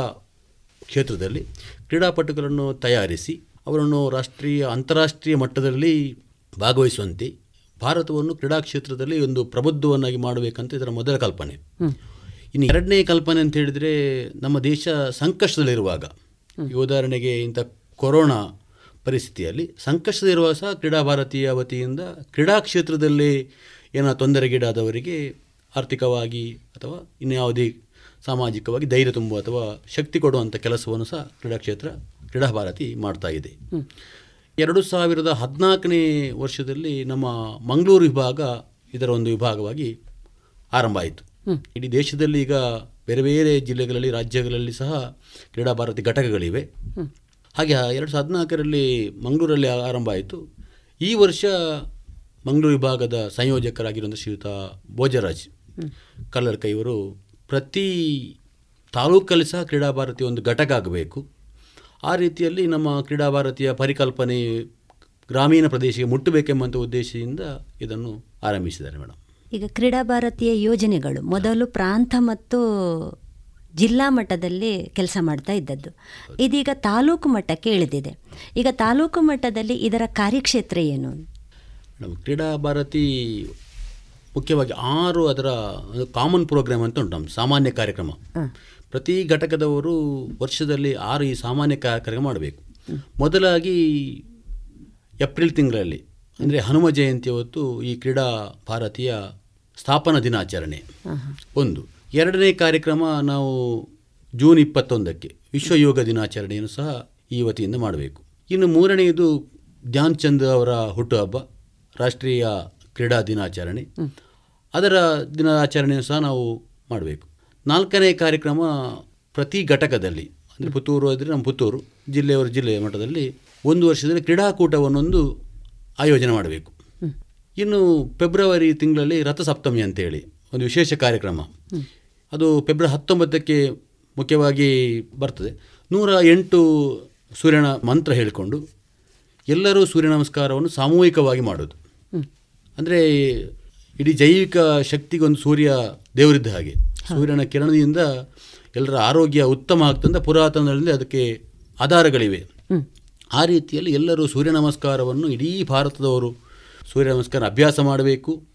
ಕ್ಷೇತ್ರದಲ್ಲಿ ಕ್ರೀಡಾಪಟುಗಳನ್ನು ತಯಾರಿಸಿ ಅವರನ್ನು ರಾಷ್ಟ್ರೀಯ ಅಂತಾರಾಷ್ಟ್ರೀಯ ಮಟ್ಟದಲ್ಲಿ ಭಾಗವಹಿಸುವಂತೆ ಭಾರತವನ್ನು ಕ್ರೀಡಾ ಕ್ಷೇತ್ರದಲ್ಲಿ ಒಂದು ಪ್ರಬುದ್ಧವನ್ನಾಗಿ ಮಾಡಬೇಕಂತ ಇದರ ಮೊದಲ ಕಲ್ಪನೆ. ಇನ್ನು ಎರಡನೇ ಕಲ್ಪನೆ ಅಂತ ಹೇಳಿದರೆ ನಮ್ಮ ದೇಶ ಸಂಕಷ್ಟದಲ್ಲಿರುವಾಗ ಈ ಉದಾಹರಣೆಗೆ ಇಂಥ ಕೊರೋನಾ ಪರಿಸ್ಥಿತಿಯಲ್ಲಿ ಸಂಕಷ್ಟದಲ್ಲಿರುವಾಗ ಸಹ ಕ್ರೀಡಾ ಭಾರತೀಯ ವತಿಯಿಂದ ಕ್ರೀಡಾ ಕ್ಷೇತ್ರದಲ್ಲಿ ಏನ ತೊಂದರೆಗೀಡಾದವರಿಗೆ ಆರ್ಥಿಕವಾಗಿ ಅಥವಾ ಇನ್ಯಾವುದೇ ಸಾಮಾಜಿಕವಾಗಿ ಧೈರ್ಯ ತುಂಬುವ ಅಥವಾ ಶಕ್ತಿ ಕೊಡುವಂಥ ಕೆಲಸವನ್ನು ಸಹ ಕ್ರೀಡಾ ಕ್ಷೇತ್ರ ಕ್ರೀಡಾ ಭಾರತಿ ಮಾಡ್ತಾ ಇದೆ. ಎರಡು ಸಾವಿರದ ಹದಿನಾಲ್ಕನೇ ವರ್ಷದಲ್ಲಿ ನಮ್ಮ ಮಂಗಳೂರು ವಿಭಾಗ ಇದರ ಒಂದು ವಿಭಾಗವಾಗಿ ಆರಂಭ ಆಯಿತು. ಇಡೀ ದೇಶದಲ್ಲಿ ಈಗ ಬೇರೆ ಬೇರೆ ಜಿಲ್ಲೆಗಳಲ್ಲಿ ರಾಜ್ಯಗಳಲ್ಲಿ ಸಹ ಕ್ರೀಡಾ ಭಾರತಿ ಘಟಕಗಳಿವೆ. ಹಾಗೆ ಎರಡು ಸಾವಿರದ ಹದಿನಾಲ್ಕರಲ್ಲಿ ಮಂಗಳೂರಲ್ಲಿ ಆರಂಭ ಆಯಿತು. ಈ ವರ್ಷ ಮಂಗಳೂರು ವಿಭಾಗದ ಸಂಯೋಜಕರಾಗಿರುವಂಥ ಶ್ರೀಯುತ ಭೋಜರಾಜ್ ಕಲ್ಲರ್ಕ ಇವರು ಪ್ರತಿ ತಾಲೂಕಲ್ಲಿ ಸಹ ಕ್ರೀಡಾ ಭಾರತಿ ಒಂದು ಘಟಕ ಆಗಬೇಕು. ಆ ರೀತಿಯಲ್ಲಿ ನಮ್ಮ ಕ್ರೀಡಾ ಭಾರತಿಯ ಪರಿಕಲ್ಪನೆ ಗ್ರಾಮೀಣ ಪ್ರದೇಶಕ್ಕೆ ಮುಟ್ಟಬೇಕೆಂಬಂಥ ಉದ್ದೇಶದಿಂದ ಇದನ್ನು ಆರಂಭಿಸಿದ್ದಾರೆ ಮೇಡಮ್. ಈಗ ಕ್ರೀಡಾ ಭಾರತೀಯ ಯೋಜನೆಗಳು ಮೊದಲು ಪ್ರಾಂತ ಮತ್ತು ಜಿಲ್ಲಾ ಮಟ್ಟದಲ್ಲಿ ಕೆಲಸ ಮಾಡ್ತಾ ಇದ್ದದ್ದು. ಇದೀಗ ತಾಲೂಕು ಮಟ್ಟಕ್ಕೆ ಇಳಿದಿದೆ. ಈಗ ತಾಲೂಕು ಮಟ್ಟದಲ್ಲಿ ಇದರ ಕಾರ್ಯಕ್ಷೇತ್ರ ಏನು? ನಮ್ಮ ಕ್ರೀಡಾ ಭಾರತಿ ಮುಖ್ಯವಾಗಿ ಆರು ಅದರ ಕಾಮನ್ ಪ್ರೋಗ್ರಾಮ್ ಅಂತ ಉಂಟು ನಮ್ಮ ಸಾಮಾನ್ಯ ಕಾರ್ಯಕ್ರಮ. ಪ್ರತಿ ಘಟಕದವರು ವರ್ಷದಲ್ಲಿ ಆರು ಈ ಸಾಮಾನ್ಯ ಕಾರ್ಯಕ್ರಮ ಮಾಡಬೇಕು. ಮೊದಲಾಗಿ ಏಪ್ರಿಲ್ ತಿಂಗಳಲ್ಲಿ ಅಂದರೆ ಹನುಮ ಜಯಂತಿ ಹೊತ್ತು ಈ ಕ್ರೀಡಾ ಭಾರತೀಯ ಸ್ಥಾಪನಾ ದಿನಾಚರಣೆ. ಒಂದು. ಎರಡನೇ ಕಾರ್ಯಕ್ರಮ ನಾವು ಜೂನ್ ಇಪ್ಪತ್ತೊಂದಕ್ಕೆ ವಿಶ್ವ ಯೋಗ ದಿನಾಚರಣೆಯನ್ನು ಸಹ ಈ ವತಿಯಿಂದ ಮಾಡಬೇಕು. ಇನ್ನು ಮೂರನೆಯದು ಧ್ಯಾನ್ ಚಂದ್ ಅವರ ಹುಟ್ಟುಹಬ್ಬ ರಾಷ್ಟ್ರೀಯ ಕ್ರೀಡಾ ದಿನಾಚರಣೆ. ಅದರ ದಿನಾಚರಣೆಯನ್ನು ಸಹ ನಾವು ಮಾಡಬೇಕು. ನಾಲ್ಕನೇ ಕಾರ್ಯಕ್ರಮ ಪ್ರತಿ ಘಟಕದಲ್ಲಿ ಅಂದರೆ ಪುತ್ತೂರು ಆದರೆ ನಮ್ಮ ಪುತ್ತೂರು ಜಿಲ್ಲೆಯವರ ಜಿಲ್ಲೆಯ ಮಟ್ಟದಲ್ಲಿ ಒಂದು ವರ್ಷದಲ್ಲಿ ಕ್ರೀಡಾಕೂಟವನ್ನೊಂದು ಆಯೋಜನೆ ಮಾಡಬೇಕು. ಇನ್ನು ಫೆಬ್ರವರಿ ತಿಂಗಳಲ್ಲಿ ರಥಸಪ್ತಮಿ ಅಂತೇಳಿ ಒಂದು ವಿಶೇಷ ಕಾರ್ಯಕ್ರಮ. ಅದು ಫೆಬ್ರವರಿ ಹತ್ತೊಂಬತ್ತಕ್ಕೆ ಮುಖ್ಯವಾಗಿ ಬರ್ತದೆ. ನೂರ ಎಂಟು ಸೂರ್ಯನ ಮಂತ್ರ ಹೇಳಿಕೊಂಡು ಎಲ್ಲರೂ ಸೂರ್ಯ ನಮಸ್ಕಾರವನ್ನು ಸಾಮೂಹಿಕವಾಗಿ ಮಾಡೋದು. ಅಂದರೆ ಇಡೀ ಜೈವಿಕ ಶಕ್ತಿಗೊಂದು ಸೂರ್ಯ ದೇವರಿದ್ದ ಹಾಗೆ. ಸೂರ್ಯನ ಕಿರಣದಿಂದ ಎಲ್ಲರ ಆರೋಗ್ಯ ಉತ್ತಮ ಆಗ್ತಂದ ಪುರಾತನದಲ್ಲಿ ಅದಕ್ಕೆ ಆಧಾರಗಳಿವೆ. ಆ ರೀತಿಯಲ್ಲಿ ಎಲ್ಲರೂ ಸೂರ್ಯ ನಮಸ್ಕಾರವನ್ನು ಇಡೀ ಭಾರತದವರು ಸೂರ್ಯ ನಮಸ್ಕಾರ ಅಭ್ಯಾಸ ಮಾಡಬೇಕು.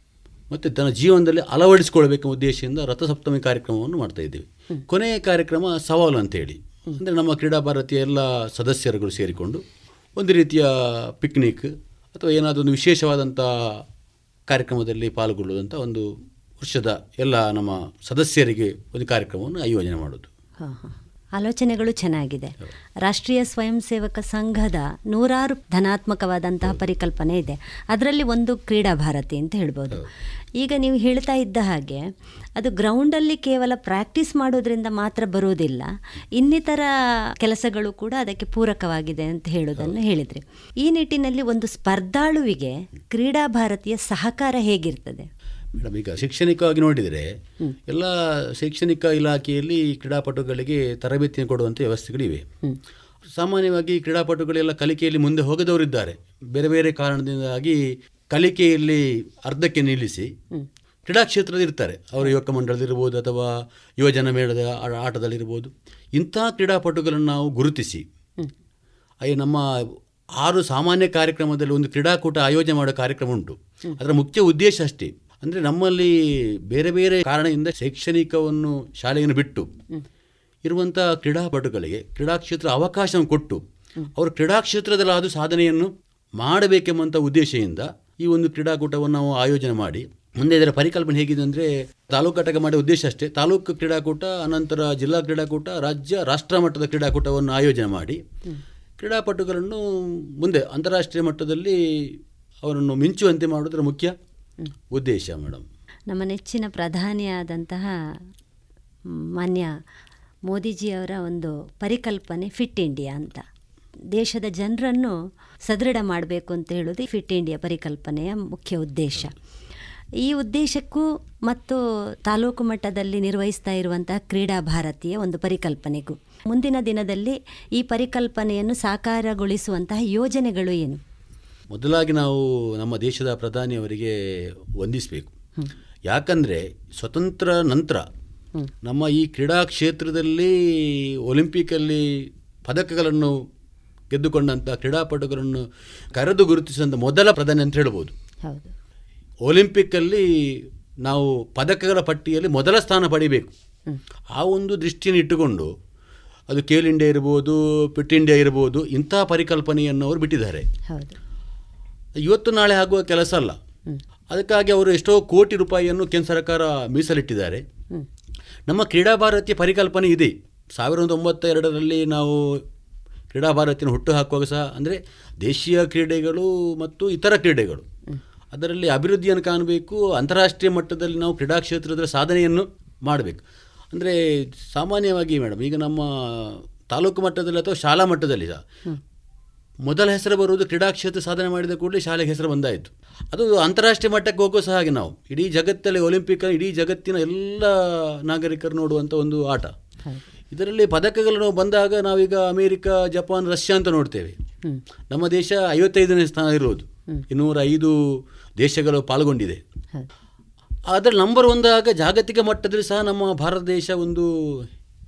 ಮತ್ತು ತನ್ನ ಜೀವನದಲ್ಲಿ ಅಳವಡಿಸಿಕೊಳ್ಬೇಕೆಂಬ ಉದ್ದೇಶದಿಂದ ರಥಸಪ್ತಮಿ ಕಾರ್ಯಕ್ರಮವನ್ನು ಮಾಡ್ತಾ ಇದ್ದೀವಿ. ಕೊನೆಯ ಕಾರ್ಯಕ್ರಮ ಸವಾಲು ಅಂತೇಳಿ ಅಂದರೆ ನಮ್ಮ ಕ್ರೀಡಾ ಭಾರತೀಯ ಎಲ್ಲ ಸದಸ್ಯರುಗಳು ಸೇರಿಕೊಂಡು ಒಂದು ರೀತಿಯ ಪಿಕ್ನಿಕ್ ಅಥವಾ ಏನಾದರೂ ಒಂದು ವಿಶೇಷವಾದಂಥ ಕಾರ್ಯಕ್ರಮದಲ್ಲಿ ಪಾಲ್ಗೊಳ್ಳುವಂಥ ಒಂದು ವರ್ಷದ ಎಲ್ಲ ನಮ್ಮ ಸದಸ್ಯರಿಗೆ ಒಂದು ಕಾರ್ಯಕ್ರಮವನ್ನು ಆಯೋಜನೆ ಮಾಡೋದು ಆಲೋಚನೆಗಳು ಚೆನ್ನಾಗಿದೆ. ರಾಷ್ಟ್ರೀಯ ಸ್ವಯಂ ಸೇವಕ ಸಂಘದ ನೂರಾರು ಧನಾತ್ಮಕವಾದಂತಹ ಪರಿಕಲ್ಪನೆ ಇದೆ. ಅದರಲ್ಲಿ ಒಂದು ಕ್ರೀಡಾ ಭಾರತಿ ಅಂತ ಹೇಳ್ಬೋದು. ಈಗ ನೀವು ಹೇಳ್ತಾ ಇದ್ದ ಹಾಗೆ ಅದು ಗ್ರೌಂಡಲ್ಲಿ ಕೇವಲ ಪ್ರಾಕ್ಟೀಸ್ ಮಾಡೋದ್ರಿಂದ ಮಾತ್ರ ಬರೋದಿಲ್ಲ ಇನ್ನಿತರ ಕೆಲಸಗಳು ಕೂಡ ಅದಕ್ಕೆ ಪೂರಕವಾಗಿದೆ ಅಂತ ಹೇಳೋದನ್ನು ಹೇಳಿದ್ರಿ. ಈ ನಿಟ್ಟಿನಲ್ಲಿ ಒಂದು ಸ್ಪರ್ಧಾಳುವಿಗೆ ಕ್ರೀಡಾ ಭಾರತಿಯ ಸಹಕಾರ ಹೇಗಿರ್ತದೆ? ಮೇಡಮ್ ಈಗ ಶೈಕ್ಷಣಿಕವಾಗಿ ನೋಡಿದರೆ ಎಲ್ಲ ಶೈಕ್ಷಣಿಕ ಇಲಾಖೆಯಲ್ಲಿ ಕ್ರೀಡಾಪಟುಗಳಿಗೆ ತರಬೇತಿ ಕೊಡುವಂಥ ವ್ಯವಸ್ಥೆಗಳಿವೆ. ಸಾಮಾನ್ಯವಾಗಿ ಕ್ರೀಡಾಪಟುಗಳೆಲ್ಲ ಕಲಿಕೆಯಲ್ಲಿ ಮುಂದೆ ಹೋಗದವರಿದ್ದಾರೆ. ಬೇರೆ ಬೇರೆ ಕಾರಣದಿಂದಾಗಿ ಕಲಿಕೆಯಲ್ಲಿ ಅರ್ಧಕ್ಕೆ ನಿಲ್ಲಿಸಿ ಕ್ರೀಡಾ ಕ್ಷೇತ್ರದಲ್ಲಿ ಇರ್ತಾರೆ. ಅವರು ಯುವಕ ಮಂಡಳದಿರ್ಬೋದು ಅಥವಾ ಯುವಜನ ಮೇಳದ ಆಟದಲ್ಲಿರ್ಬೋದು. ಇಂಥ ಕ್ರೀಡಾಪಟುಗಳನ್ನು ನಾವು ಗುರುತಿಸಿ ಅಯ್ಯ ನಮ್ಮ ಆರು ಸಾಮಾನ್ಯ ಕಾರ್ಯಕ್ರಮದಲ್ಲಿ ಒಂದು ಕ್ರೀಡಾಕೂಟ ಆಯೋಜನೆ ಮಾಡೋ ಕಾರ್ಯಕ್ರಮ ಉಂಟು. ಅದರ ಮುಖ್ಯ ಉದ್ದೇಶ ಅಷ್ಟೇ. ಅಂದರೆ ನಮ್ಮಲ್ಲಿ ಬೇರೆ ಬೇರೆ ಕಾರಣದಿಂದ ಶೈಕ್ಷಣಿಕವನ್ನು ಶಾಲೆಯನ್ನು ಬಿಟ್ಟು ಇರುವಂಥ ಕ್ರೀಡಾಪಟುಗಳಿಗೆ ಕ್ರೀಡಾಕ್ಷೇತ್ರ ಕ್ಷೇತ್ರ ಅವಕಾಶ ಕೊಟ್ಟು ಅವರು ಕ್ರೀಡಾ ಕ್ಷೇತ್ರದಲ್ಲಿ ಆದ ಸಾಧನೆಯನ್ನು ಮಾಡಬೇಕೆಂಬಂಥ ಉದ್ದೇಶದಿಂದ ಈ ಒಂದು ಕ್ರೀಡಾಕೂಟವನ್ನು ನಾವು ಆಯೋಜನೆ ಮಾಡಿ. ಮುಂದೆ ಇದರ ಪರಿಕಲ್ಪನೆ ಹೇಗಿದೆ ಅಂದರೆ ತಾಲೂಕು ಘಟಕ ಮಾಡೋ ಉದ್ದೇಶ ಅಷ್ಟೇ. ತಾಲೂಕು ಕ್ರೀಡಾಕೂಟ ಅನಂತರ ಜಿಲ್ಲಾ ಕ್ರೀಡಾಕೂಟ ರಾಜ್ಯ ರಾಷ್ಟ್ರ ಮಟ್ಟದ ಕ್ರೀಡಾಕೂಟವನ್ನು ಆಯೋಜನೆ ಮಾಡಿ ಕ್ರೀಡಾಪಟುಗಳನ್ನು ಮುಂದೆ ಅಂತಾರಾಷ್ಟ್ರೀಯ ಮಟ್ಟದಲ್ಲಿ ಅವರನ್ನು ಮಿಂಚುವಂತೆ ಮಾಡುವುದರ ಮುಖ್ಯ ಉದ್ದೇಶ, ಮೇಡಮ್? ನಮ್ಮ ನೆಚ್ಚಿನ ಪ್ರಧಾನಿಯಾದಂತಹ ಮಾನ್ಯ ಮೋದಿಜಿಯವರ ಒಂದು ಪರಿಕಲ್ಪನೆ ಫಿಟ್ ಇಂಡಿಯಾ ಅಂತ. ದೇಶದ ಜನರನ್ನು ಸದೃಢ ಮಾಡಬೇಕು ಅಂತ ಹೇಳೋದು ಫಿಟ್ ಇಂಡಿಯಾ ಪರಿಕಲ್ಪನೆಯ ಮುಖ್ಯ ಉದ್ದೇಶ. ಈ ಉದ್ದೇಶಕ್ಕೂ ಮತ್ತು ತಾಲೂಕು ಮಟ್ಟದಲ್ಲಿ ನಿರ್ವಹಿಸ್ತಾ ಇರುವಂತಹ ಕ್ರೀಡಾ ಭಾರತೀಯ ಒಂದು ಪರಿಕಲ್ಪನೆಗೂ. ಮುಂದಿನ ದಿನದಲ್ಲಿ ಈ ಪರಿಕಲ್ಪನೆಯನ್ನು ಸಾಕಾರಗೊಳಿಸುವಂತಹ ಯೋಜನೆಗಳು ಏನು? ಮೊದಲಾಗಿ ನಾವು ನಮ್ಮ ದೇಶದ ಪ್ರಧಾನಿಯವರಿಗೆ ವಂದಿಸಬೇಕು. ಯಾಕಂದರೆ ಸ್ವತಂತ್ರ ನಂತರ ನಮ್ಮ ಈ ಕ್ರೀಡಾ ಕ್ಷೇತ್ರದಲ್ಲಿ ಒಲಿಂಪಿಕಲ್ಲಿ ಪದಕಗಳನ್ನು ಗೆದ್ದುಕೊಂಡಂಥ ಕ್ರೀಡಾಪಟುಗಳನ್ನು ಕರೆದು ಗುರುತಿಸಿದಂಥ ಮೊದಲ ಪ್ರಧಾನಿ ಅಂತ ಹೇಳ್ಬೋದು. ಒಲಿಂಪಿಕ್ಕಲ್ಲಿ ನಾವು ಪದಕಗಳ ಪಟ್ಟಿಯಲ್ಲಿ ಮೊದಲ ಸ್ಥಾನ ಪಡಿಬೇಕು. ಆ ಒಂದು ದೃಷ್ಟಿಯನ್ನು ಇಟ್ಟುಕೊಂಡು ಅದು ಕೇಲ್ ಇಂಡಿಯಾ ಇರ್ಬೋದು ಪಿಟ್ ಇಂಡಿಯಾ ಇರ್ಬೋದು ಇಂಥ ಪರಿಕಲ್ಪನೆಯನ್ನು ಅವರು ಬಿಟ್ಟಿದ್ದಾರೆ. ಇವತ್ತು ನಾಳೆ ಆಗುವ ಕೆಲಸ ಅಲ್ಲ. ಅದಕ್ಕಾಗಿ ಅವರು ಎಷ್ಟೋ ಕೋಟಿ ರೂಪಾಯಿಯನ್ನು ಕೇಂದ್ರ ಸರ್ಕಾರ ಮೀಸಲಿಟ್ಟಿದ್ದಾರೆ. ನಮ್ಮ ಕ್ರೀಡಾ ಭಾರತೀಯ ಪರಿಕಲ್ಪನೆ ಇದೆ. ಸಾವಿರದ ಒಂಬತ್ತ ಎರಡರಲ್ಲಿ ನಾವು ಕ್ರೀಡಾ ಭಾರತಿಯನ್ನು ಹುಟ್ಟು ಹಾಕುವಾಗ ಸಹ ಅಂದರೆ ದೇಶೀಯ ಕ್ರೀಡೆಗಳು ಮತ್ತು ಇತರ ಕ್ರೀಡೆಗಳು. ಅದರಲ್ಲಿ ಅಭಿವೃದ್ಧಿಯನ್ನು ಕಾಣಬೇಕು ಅಂತಾರಾಷ್ಟ್ರೀಯ ಮಟ್ಟದಲ್ಲಿ ನಾವು ಕ್ರೀಡಾ ಕ್ಷೇತ್ರದ ಸಾಧನೆಯನ್ನು ಮಾಡಬೇಕು. ಅಂದರೆ ಸಾಮಾನ್ಯವಾಗಿ ಮೇಡಮ್ ಈಗ ನಮ್ಮ ತಾಲೂಕು ಮಟ್ಟದಲ್ಲಿ ಅಥವಾ ಶಾಲಾ ಮಟ್ಟದಲ್ಲಿ ಸಹ ಮೊದಲ ಹೆಸರು ಬರುವುದು ಕ್ರೀಡಾ ಕ್ಷೇತ್ರ ಸಾಧನೆ ಮಾಡಿದ ಕೂಡಲೇ ಶಾಲೆಗೆ ಹೆಸರು ಬಂದಾಯಿತು. ಅದು ಅಂತಾರಾಷ್ಟ್ರೀಯ ಮಟ್ಟಕ್ಕೆ ಹೋಗೋ ಸಹ ಹಾಗೆ ನಾವು. ಇಡೀ ಜಗತ್ತಲ್ಲಿ ಒಲಿಂಪಿಕ್ ಇಡೀ ಜಗತ್ತಿನ ಎಲ್ಲ ನಾಗರಿಕರು ನೋಡುವಂಥ ಒಂದು ಆಟ. ಇದರಲ್ಲಿ ಪದಕಗಳು ಬಂದಾಗ ನಾವೀಗ ಅಮೇರಿಕ ಜಪಾನ್ ರಷ್ಯಾ ಅಂತ ನೋಡ್ತೇವೆ. ನಮ್ಮ ದೇಶ ಐವತ್ತೈದನೇ ಸ್ಥಾನ ಇರೋದು ಇನ್ನೂರ ಐದು ದೇಶಗಳು ಪಾಲ್ಗೊಂಡಿದೆ. ಆದರೆ ನಂಬರ್ ಒಂದಾಗ ಜಾಗತಿಕ ಮಟ್ಟದಲ್ಲಿ ಸಹ ನಮ್ಮ ಭಾರತ ದೇಶ ಒಂದು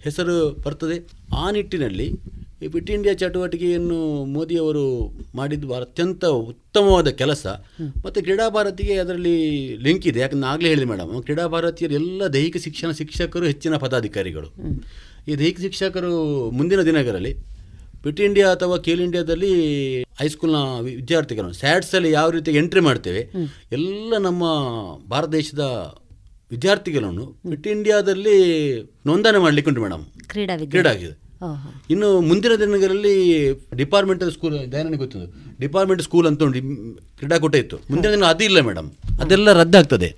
ಹೆಸರು ಬರ್ತದೆ. ಆ ನಿಟ್ಟಿನಲ್ಲಿ ಈ ಫಿಟ್ ಇಂಡಿಯಾ ಚಟುವಟಿಕೆಯನ್ನು ಮೋದಿಯವರು ಮಾಡಿದ್ದು ಅತ್ಯಂತ ಉತ್ತಮವಾದ ಕೆಲಸ. ಮತ್ತು ಕ್ರೀಡಾ ಭಾರತಿಗೆ ಅದರಲ್ಲಿ ಲಿಂಕ್ ಇದೆ. ಯಾಕಂದ್ರೆ ಆಗಲೇ ಹೇಳಿದೆ ಮೇಡಮ್ ಕ್ರೀಡಾ ಭಾರತೀಯರು ಎಲ್ಲ ದೈಹಿಕ ಶಿಕ್ಷಣ ಶಿಕ್ಷಕರು ಹೆಚ್ಚಿನ ಪದಾಧಿಕಾರಿಗಳು. ಈ ದೈಹಿಕ ಶಿಕ್ಷಕರು ಮುಂದಿನ ದಿನಗಳಲ್ಲಿ ಫಿಟ್ ಇಂಡಿಯಾ ಅಥವಾ ಖೇಲ್ ಇಂಡಿಯಾದಲ್ಲಿ ಹೈಸ್ಕೂಲ್ನ ವಿದ್ಯಾರ್ಥಿಗಳು ಸ್ಯಾಟ್ಸಲ್ಲಿ ಯಾವ ರೀತಿ ಎಂಟ್ರಿ ಮಾಡ್ತೇವೆ ಎಲ್ಲ ನಮ್ಮ ಭಾರತ ದೇಶದ ವಿದ್ಯಾರ್ಥಿಗಳನ್ನು ಫಿಟ್ ಇಂಡಿಯಾದಲ್ಲಿ ನೋಂದಣಿ ಮಾಡಲಿಕ್ಕೆ ಉಂಟು ಮೇಡಮ್. ಕ್ರೀಡಾ ಕ್ರೀಡಾ ಆಗಿದೆ ಇನ್ನು ಮುಂದಿನ ದಿನಗಳಲ್ಲಿ ಡಿಪಾರ್ಟ್ಮೆಂಟಲ್ ಸ್ಕೂಲ್ ದಯಾನನಿಗೆ ಗೊತ್ತಿದ್ದು ಡಿಪಾರ್ಟ್ಮೆಂಟ್ ಸ್ಕೂಲ್ ಅಂತ ಉಂಟು ಕ್ರೀಡಾಕೂಟ ಇತ್ತು. ಮುಂದಿನ ದಿನ ಅದು ಇಲ್ಲ ಮೇಡಮ್ ಅದೆಲ್ಲ ರದ್ದಾಗ್ತದೆ.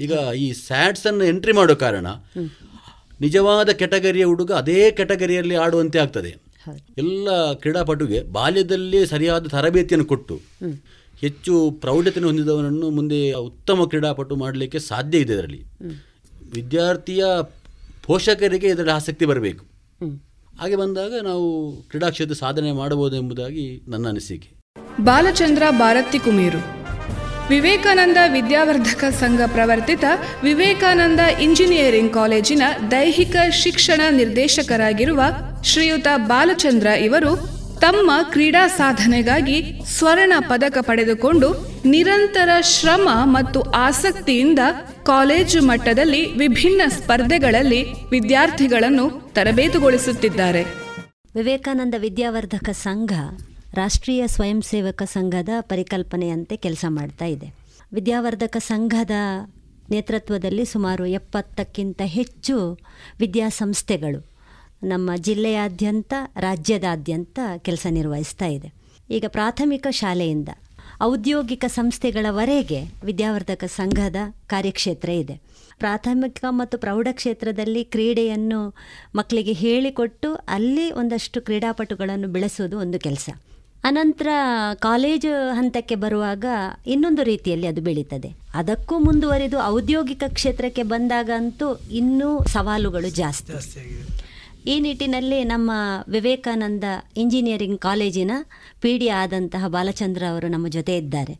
ಈಗ ಈ ಸ್ಯಾಟ್ಸ್ ಅನ್ನು ಎಂಟ್ರಿ ಮಾಡೋ ಕಾರಣ ನಿಜವಾದ ಕೆಟಗರಿಯ ಹುಡುಗ ಅದೇ ಕೆಟಗರಿಯಲ್ಲಿ ಆಡುವಂತೆ ಆಗ್ತದೆ. ಎಲ್ಲ ಕ್ರೀಡಾಪಟುಗೆ ಬಾಲ್ಯದಲ್ಲಿ ಸರಿಯಾದ ತರಬೇತಿಯನ್ನು ಕೊಟ್ಟು ಹೆಚ್ಚು ಪ್ರೌಢತೆಯನ್ನು ಹೊಂದಿದವನನ್ನು ಮುಂದೆ ಉತ್ತಮ ಕ್ರೀಡಾಪಟು ಮಾಡಲಿಕ್ಕೆ ಸಾಧ್ಯ ಇದೆ ಇದರಲ್ಲಿ. ವಿದ್ಯಾರ್ಥಿಯ ಪೋಷಕರಿಗೆ ಇದರಲ್ಲಿ ಆಸಕ್ತಿ ಬರಬೇಕು. ಹಾಗೆ ಬಂದಾಗ ನಾವು ಕ್ರೀಡಾ ಕ್ಷೇತ್ರ ಸಾಧನೆ ಮಾಡಬಹುದು ಎಂಬುದಾಗಿ ನನ್ನ ಅನಿಸಿಕೆ. ಬಾಲಚಂದ್ರ ಭಾರತಿ ಕುಮೀರು. ವಿವೇಕಾನಂದ ವಿದ್ಯಾವರ್ಧಕ ಸಂಘ ಪ್ರವರ್ತಿತ ವಿವೇಕಾನಂದ ಇಂಜಿನಿಯರಿಂಗ್ ಕಾಲೇಜಿನ ದೈಹಿಕ ಶಿಕ್ಷಣ ನಿರ್ದೇಶಕರಾಗಿರುವ ಶ್ರೀಯುತ ಬಾಲಚಂದ್ರ ಇವರು ತಮ್ಮ ಕ್ರೀಡಾ ಸಾಧನೆಗಾಗಿ ಸ್ವರ್ಣ ಪದಕ ಪಡೆದುಕೊಂಡು ನಿರಂತರ ಶ್ರಮ ಮತ್ತು ಆಸಕ್ತಿಯಿಂದ ಕಾಲೇಜು ಮಟ್ಟದಲ್ಲಿ ವಿಭಿನ್ನ ಸ್ಪರ್ಧೆಗಳಲ್ಲಿ ವಿದ್ಯಾರ್ಥಿಗಳನ್ನು ತರಬೇತುಗೊಳಿಸುತ್ತಿದ್ದಾರೆ. ವಿವೇಕಾನಂದ ವಿದ್ಯಾವರ್ಧಕ ಸಂಘ ರಾಷ್ಟ್ರೀಯ ಸ್ವಯಂ ಸೇವಕ ಸಂಘದ ಪರಿಕಲ್ಪನೆಯಂತೆ ಕೆಲಸ ಮಾಡ್ತಾ ಇದೆ. ವಿದ್ಯಾವರ್ಧಕ ಸಂಘದ ನೇತೃತ್ವದಲ್ಲಿ ಸುಮಾರು ಎಪ್ಪತ್ತಕ್ಕಿಂತ ಹೆಚ್ಚು ವಿದ್ಯಾಸಂಸ್ಥೆಗಳು ನಮ್ಮ ಜಿಲ್ಲೆಯಾದ್ಯಂತ, ರಾಜ್ಯದಾದ್ಯಂತ ಕೆಲಸ ನಿರ್ವಹಿಸ್ತಾ ಇದೆ. ಈಗ ಪ್ರಾಥಮಿಕ ಶಾಲೆಯಿಂದ ಔದ್ಯೋಗಿಕ ಸಂಸ್ಥೆಗಳವರೆಗೆ ವಿದ್ಯಾವರ್ಧಕ ಸಂಘದ ಕಾರ್ಯಕ್ಷೇತ್ರ ಇದೆ. ಪ್ರಾಥಮಿಕ ಮತ್ತು ಪ್ರೌಢ ಕ್ಷೇತ್ರದಲ್ಲಿ ಕ್ರೀಡೆಯನ್ನು ಮಕ್ಕಳಿಗೆ ಹೇಳಿಕೊಟ್ಟು ಅಲ್ಲಿ ಒಂದಷ್ಟು ಕ್ರೀಡಾಪಟುಗಳನ್ನು ಬೆಳೆಸೋದು ಒಂದು ಕೆಲಸ. ಅನಂತರ ಕಾಲೇಜು ಹಂತಕ್ಕೆ ಬರುವಾಗ ಇನ್ನೊಂದು ರೀತಿಯಲ್ಲಿ ಅದು ಬೆಳೀತದೆ. ಅದಕ್ಕೂ ಮುಂದುವರಿದು ಔದ್ಯೋಗಿಕ ಕ್ಷೇತ್ರಕ್ಕೆ ಬಂದಾಗ ಅಂತೂ ಇನ್ನೂ ಸವಾಲುಗಳು ಜಾಸ್ತಿ. ಈ ನಿಟ್ಟಿನಲ್ಲಿ ನಮ್ಮ ವಿವೇಕಾನಂದ ಇಂಜಿನಿಯರಿಂಗ್ ಕಾಲೇಜಿನ ಪಿ ಡಿ ಆದಂತಹ ಬಾಲಚಂದ್ರ ಅವರು ನಮ್ಮ ಜೊತೆ ಇದ್ದಾರೆ.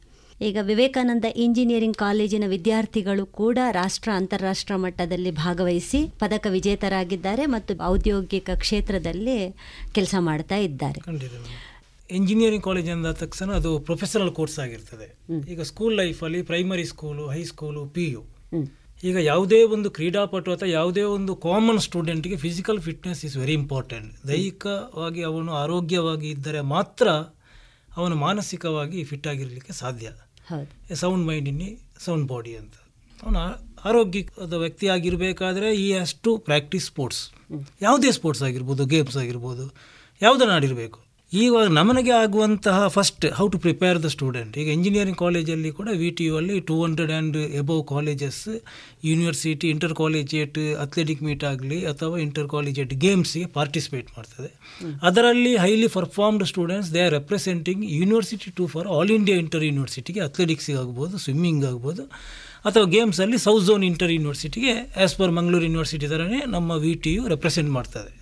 ಈಗ ವಿವೇಕಾನಂದ ಇಂಜಿನಿಯರಿಂಗ್ ಕಾಲೇಜಿನ ವಿದ್ಯಾರ್ಥಿಗಳು ಕೂಡ ರಾಷ್ಟ್ರ ಅಂತಾರಾಷ್ಟ್ರ ಮಟ್ಟದಲ್ಲಿ ಭಾಗವಹಿಸಿ ಪದಕ ವಿಜೇತರಾಗಿದ್ದಾರೆ ಮತ್ತು ಔದ್ಯೋಗಿಕ ಕ್ಷೇತ್ರದಲ್ಲಿ ಕೆಲಸ ಮಾಡ್ತಾ ಇದ್ದಾರೆ. ಇಂಜಿನಿಯರಿಂಗ್ ಕಾಲೇಜ್ ಅಂದ ತಕ್ಷಣ ಅದು ಪ್ರೊಫೆಷನಲ್ ಕೋರ್ಸ್ ಆಗಿರ್ತದೆ. ಈಗ ಸ್ಕೂಲ್ ಲೈಫಲ್ಲಿ primary school high school P U ಈಗ ಯಾವುದೇ ಒಂದು ಕ್ರೀಡಾಪಟು ಅಥವಾ ಯಾವುದೇ ಒಂದು common ಸ್ಟೂಡೆಂಟ್ಗೆ physical fitness is very important ದೈಹಿಕವಾಗಿ ಅವನು ಆರೋಗ್ಯವಾಗಿ ಇದ್ದರೆ ಮಾತ್ರ ಅವನು ಮಾನಸಿಕವಾಗಿ ಫಿಟ್ ಆಗಿರಲಿಕ್ಕೆ ಸಾಧ್ಯ. Sound mind in a sound body ಅಂತ. ಅವನು ಆರೋಗ್ಯದ ವ್ಯಕ್ತಿ ಆಗಿರಬೇಕಾದ್ರೆ ಈ ಅಷ್ಟು ಪ್ರಾಕ್ಟೀಸ್ ಸ್ಪೋರ್ಟ್ಸ್ ಯಾವುದೇ ಸ್ಪೋರ್ಟ್ಸ್ ಆಗಿರ್ಬೋದು ಗೇಮ್ಸ್ ಆಗಿರ್ಬೋದು ಯಾವುದನ್ನು ಆಡಿರಬೇಕು ಈಗ ನಮಗೆ ಆಗುವಂತಹ first how to prepare the student ಈಗ ಇಂಜಿನಿಯರಿಂಗ್ ಕಾಲೇಜಲ್ಲಿ ಕೂಡ ವಿ ಟಿ ಯು ಅಲ್ಲಿ two hundred and above colleges university inter collegiate athletic meet ಆಗಲಿ ಅಥವಾ ಇಂಟರ್ ಕಾಲೇಜಿಯೇಟ್ ಗೇಮ್ಸ್ಗೆ ಪಾರ್ಟಿಸಿಪೇಟ್ ಮಾಡ್ತದೆ. ಅದರಲ್ಲಿ highly performed students they are representing university to for all India inter ಯೂನಿವರ್ಸಿಟಿಗೆ ಅಥ್ಲೆಟಿಕ್ಸಿಗೆ ಆಗ್ಬೋದು ಸ್ವಿಮ್ಮಿಂಗ್ ಆಗ್ಬೋದು, ಅಥವಾ ಗೇಮ್ಸಲ್ಲಿ ಸೌತ್ ಝೋನ್ ಇಂಟರ್ ಯೂನಿವರ್ಸಿಟಿಗೆ ಆ್ಯಸ್ ಪರ್ ಮಂಗಳೂರು ಯೂನಿವರ್ಸಿಟಿ ಥರನೇ ನಮ್ಮ ವಿ ಟಿ ರೆಪ್ರೆಸೆಂಟ್ ಮಾಡ್ತದೆ.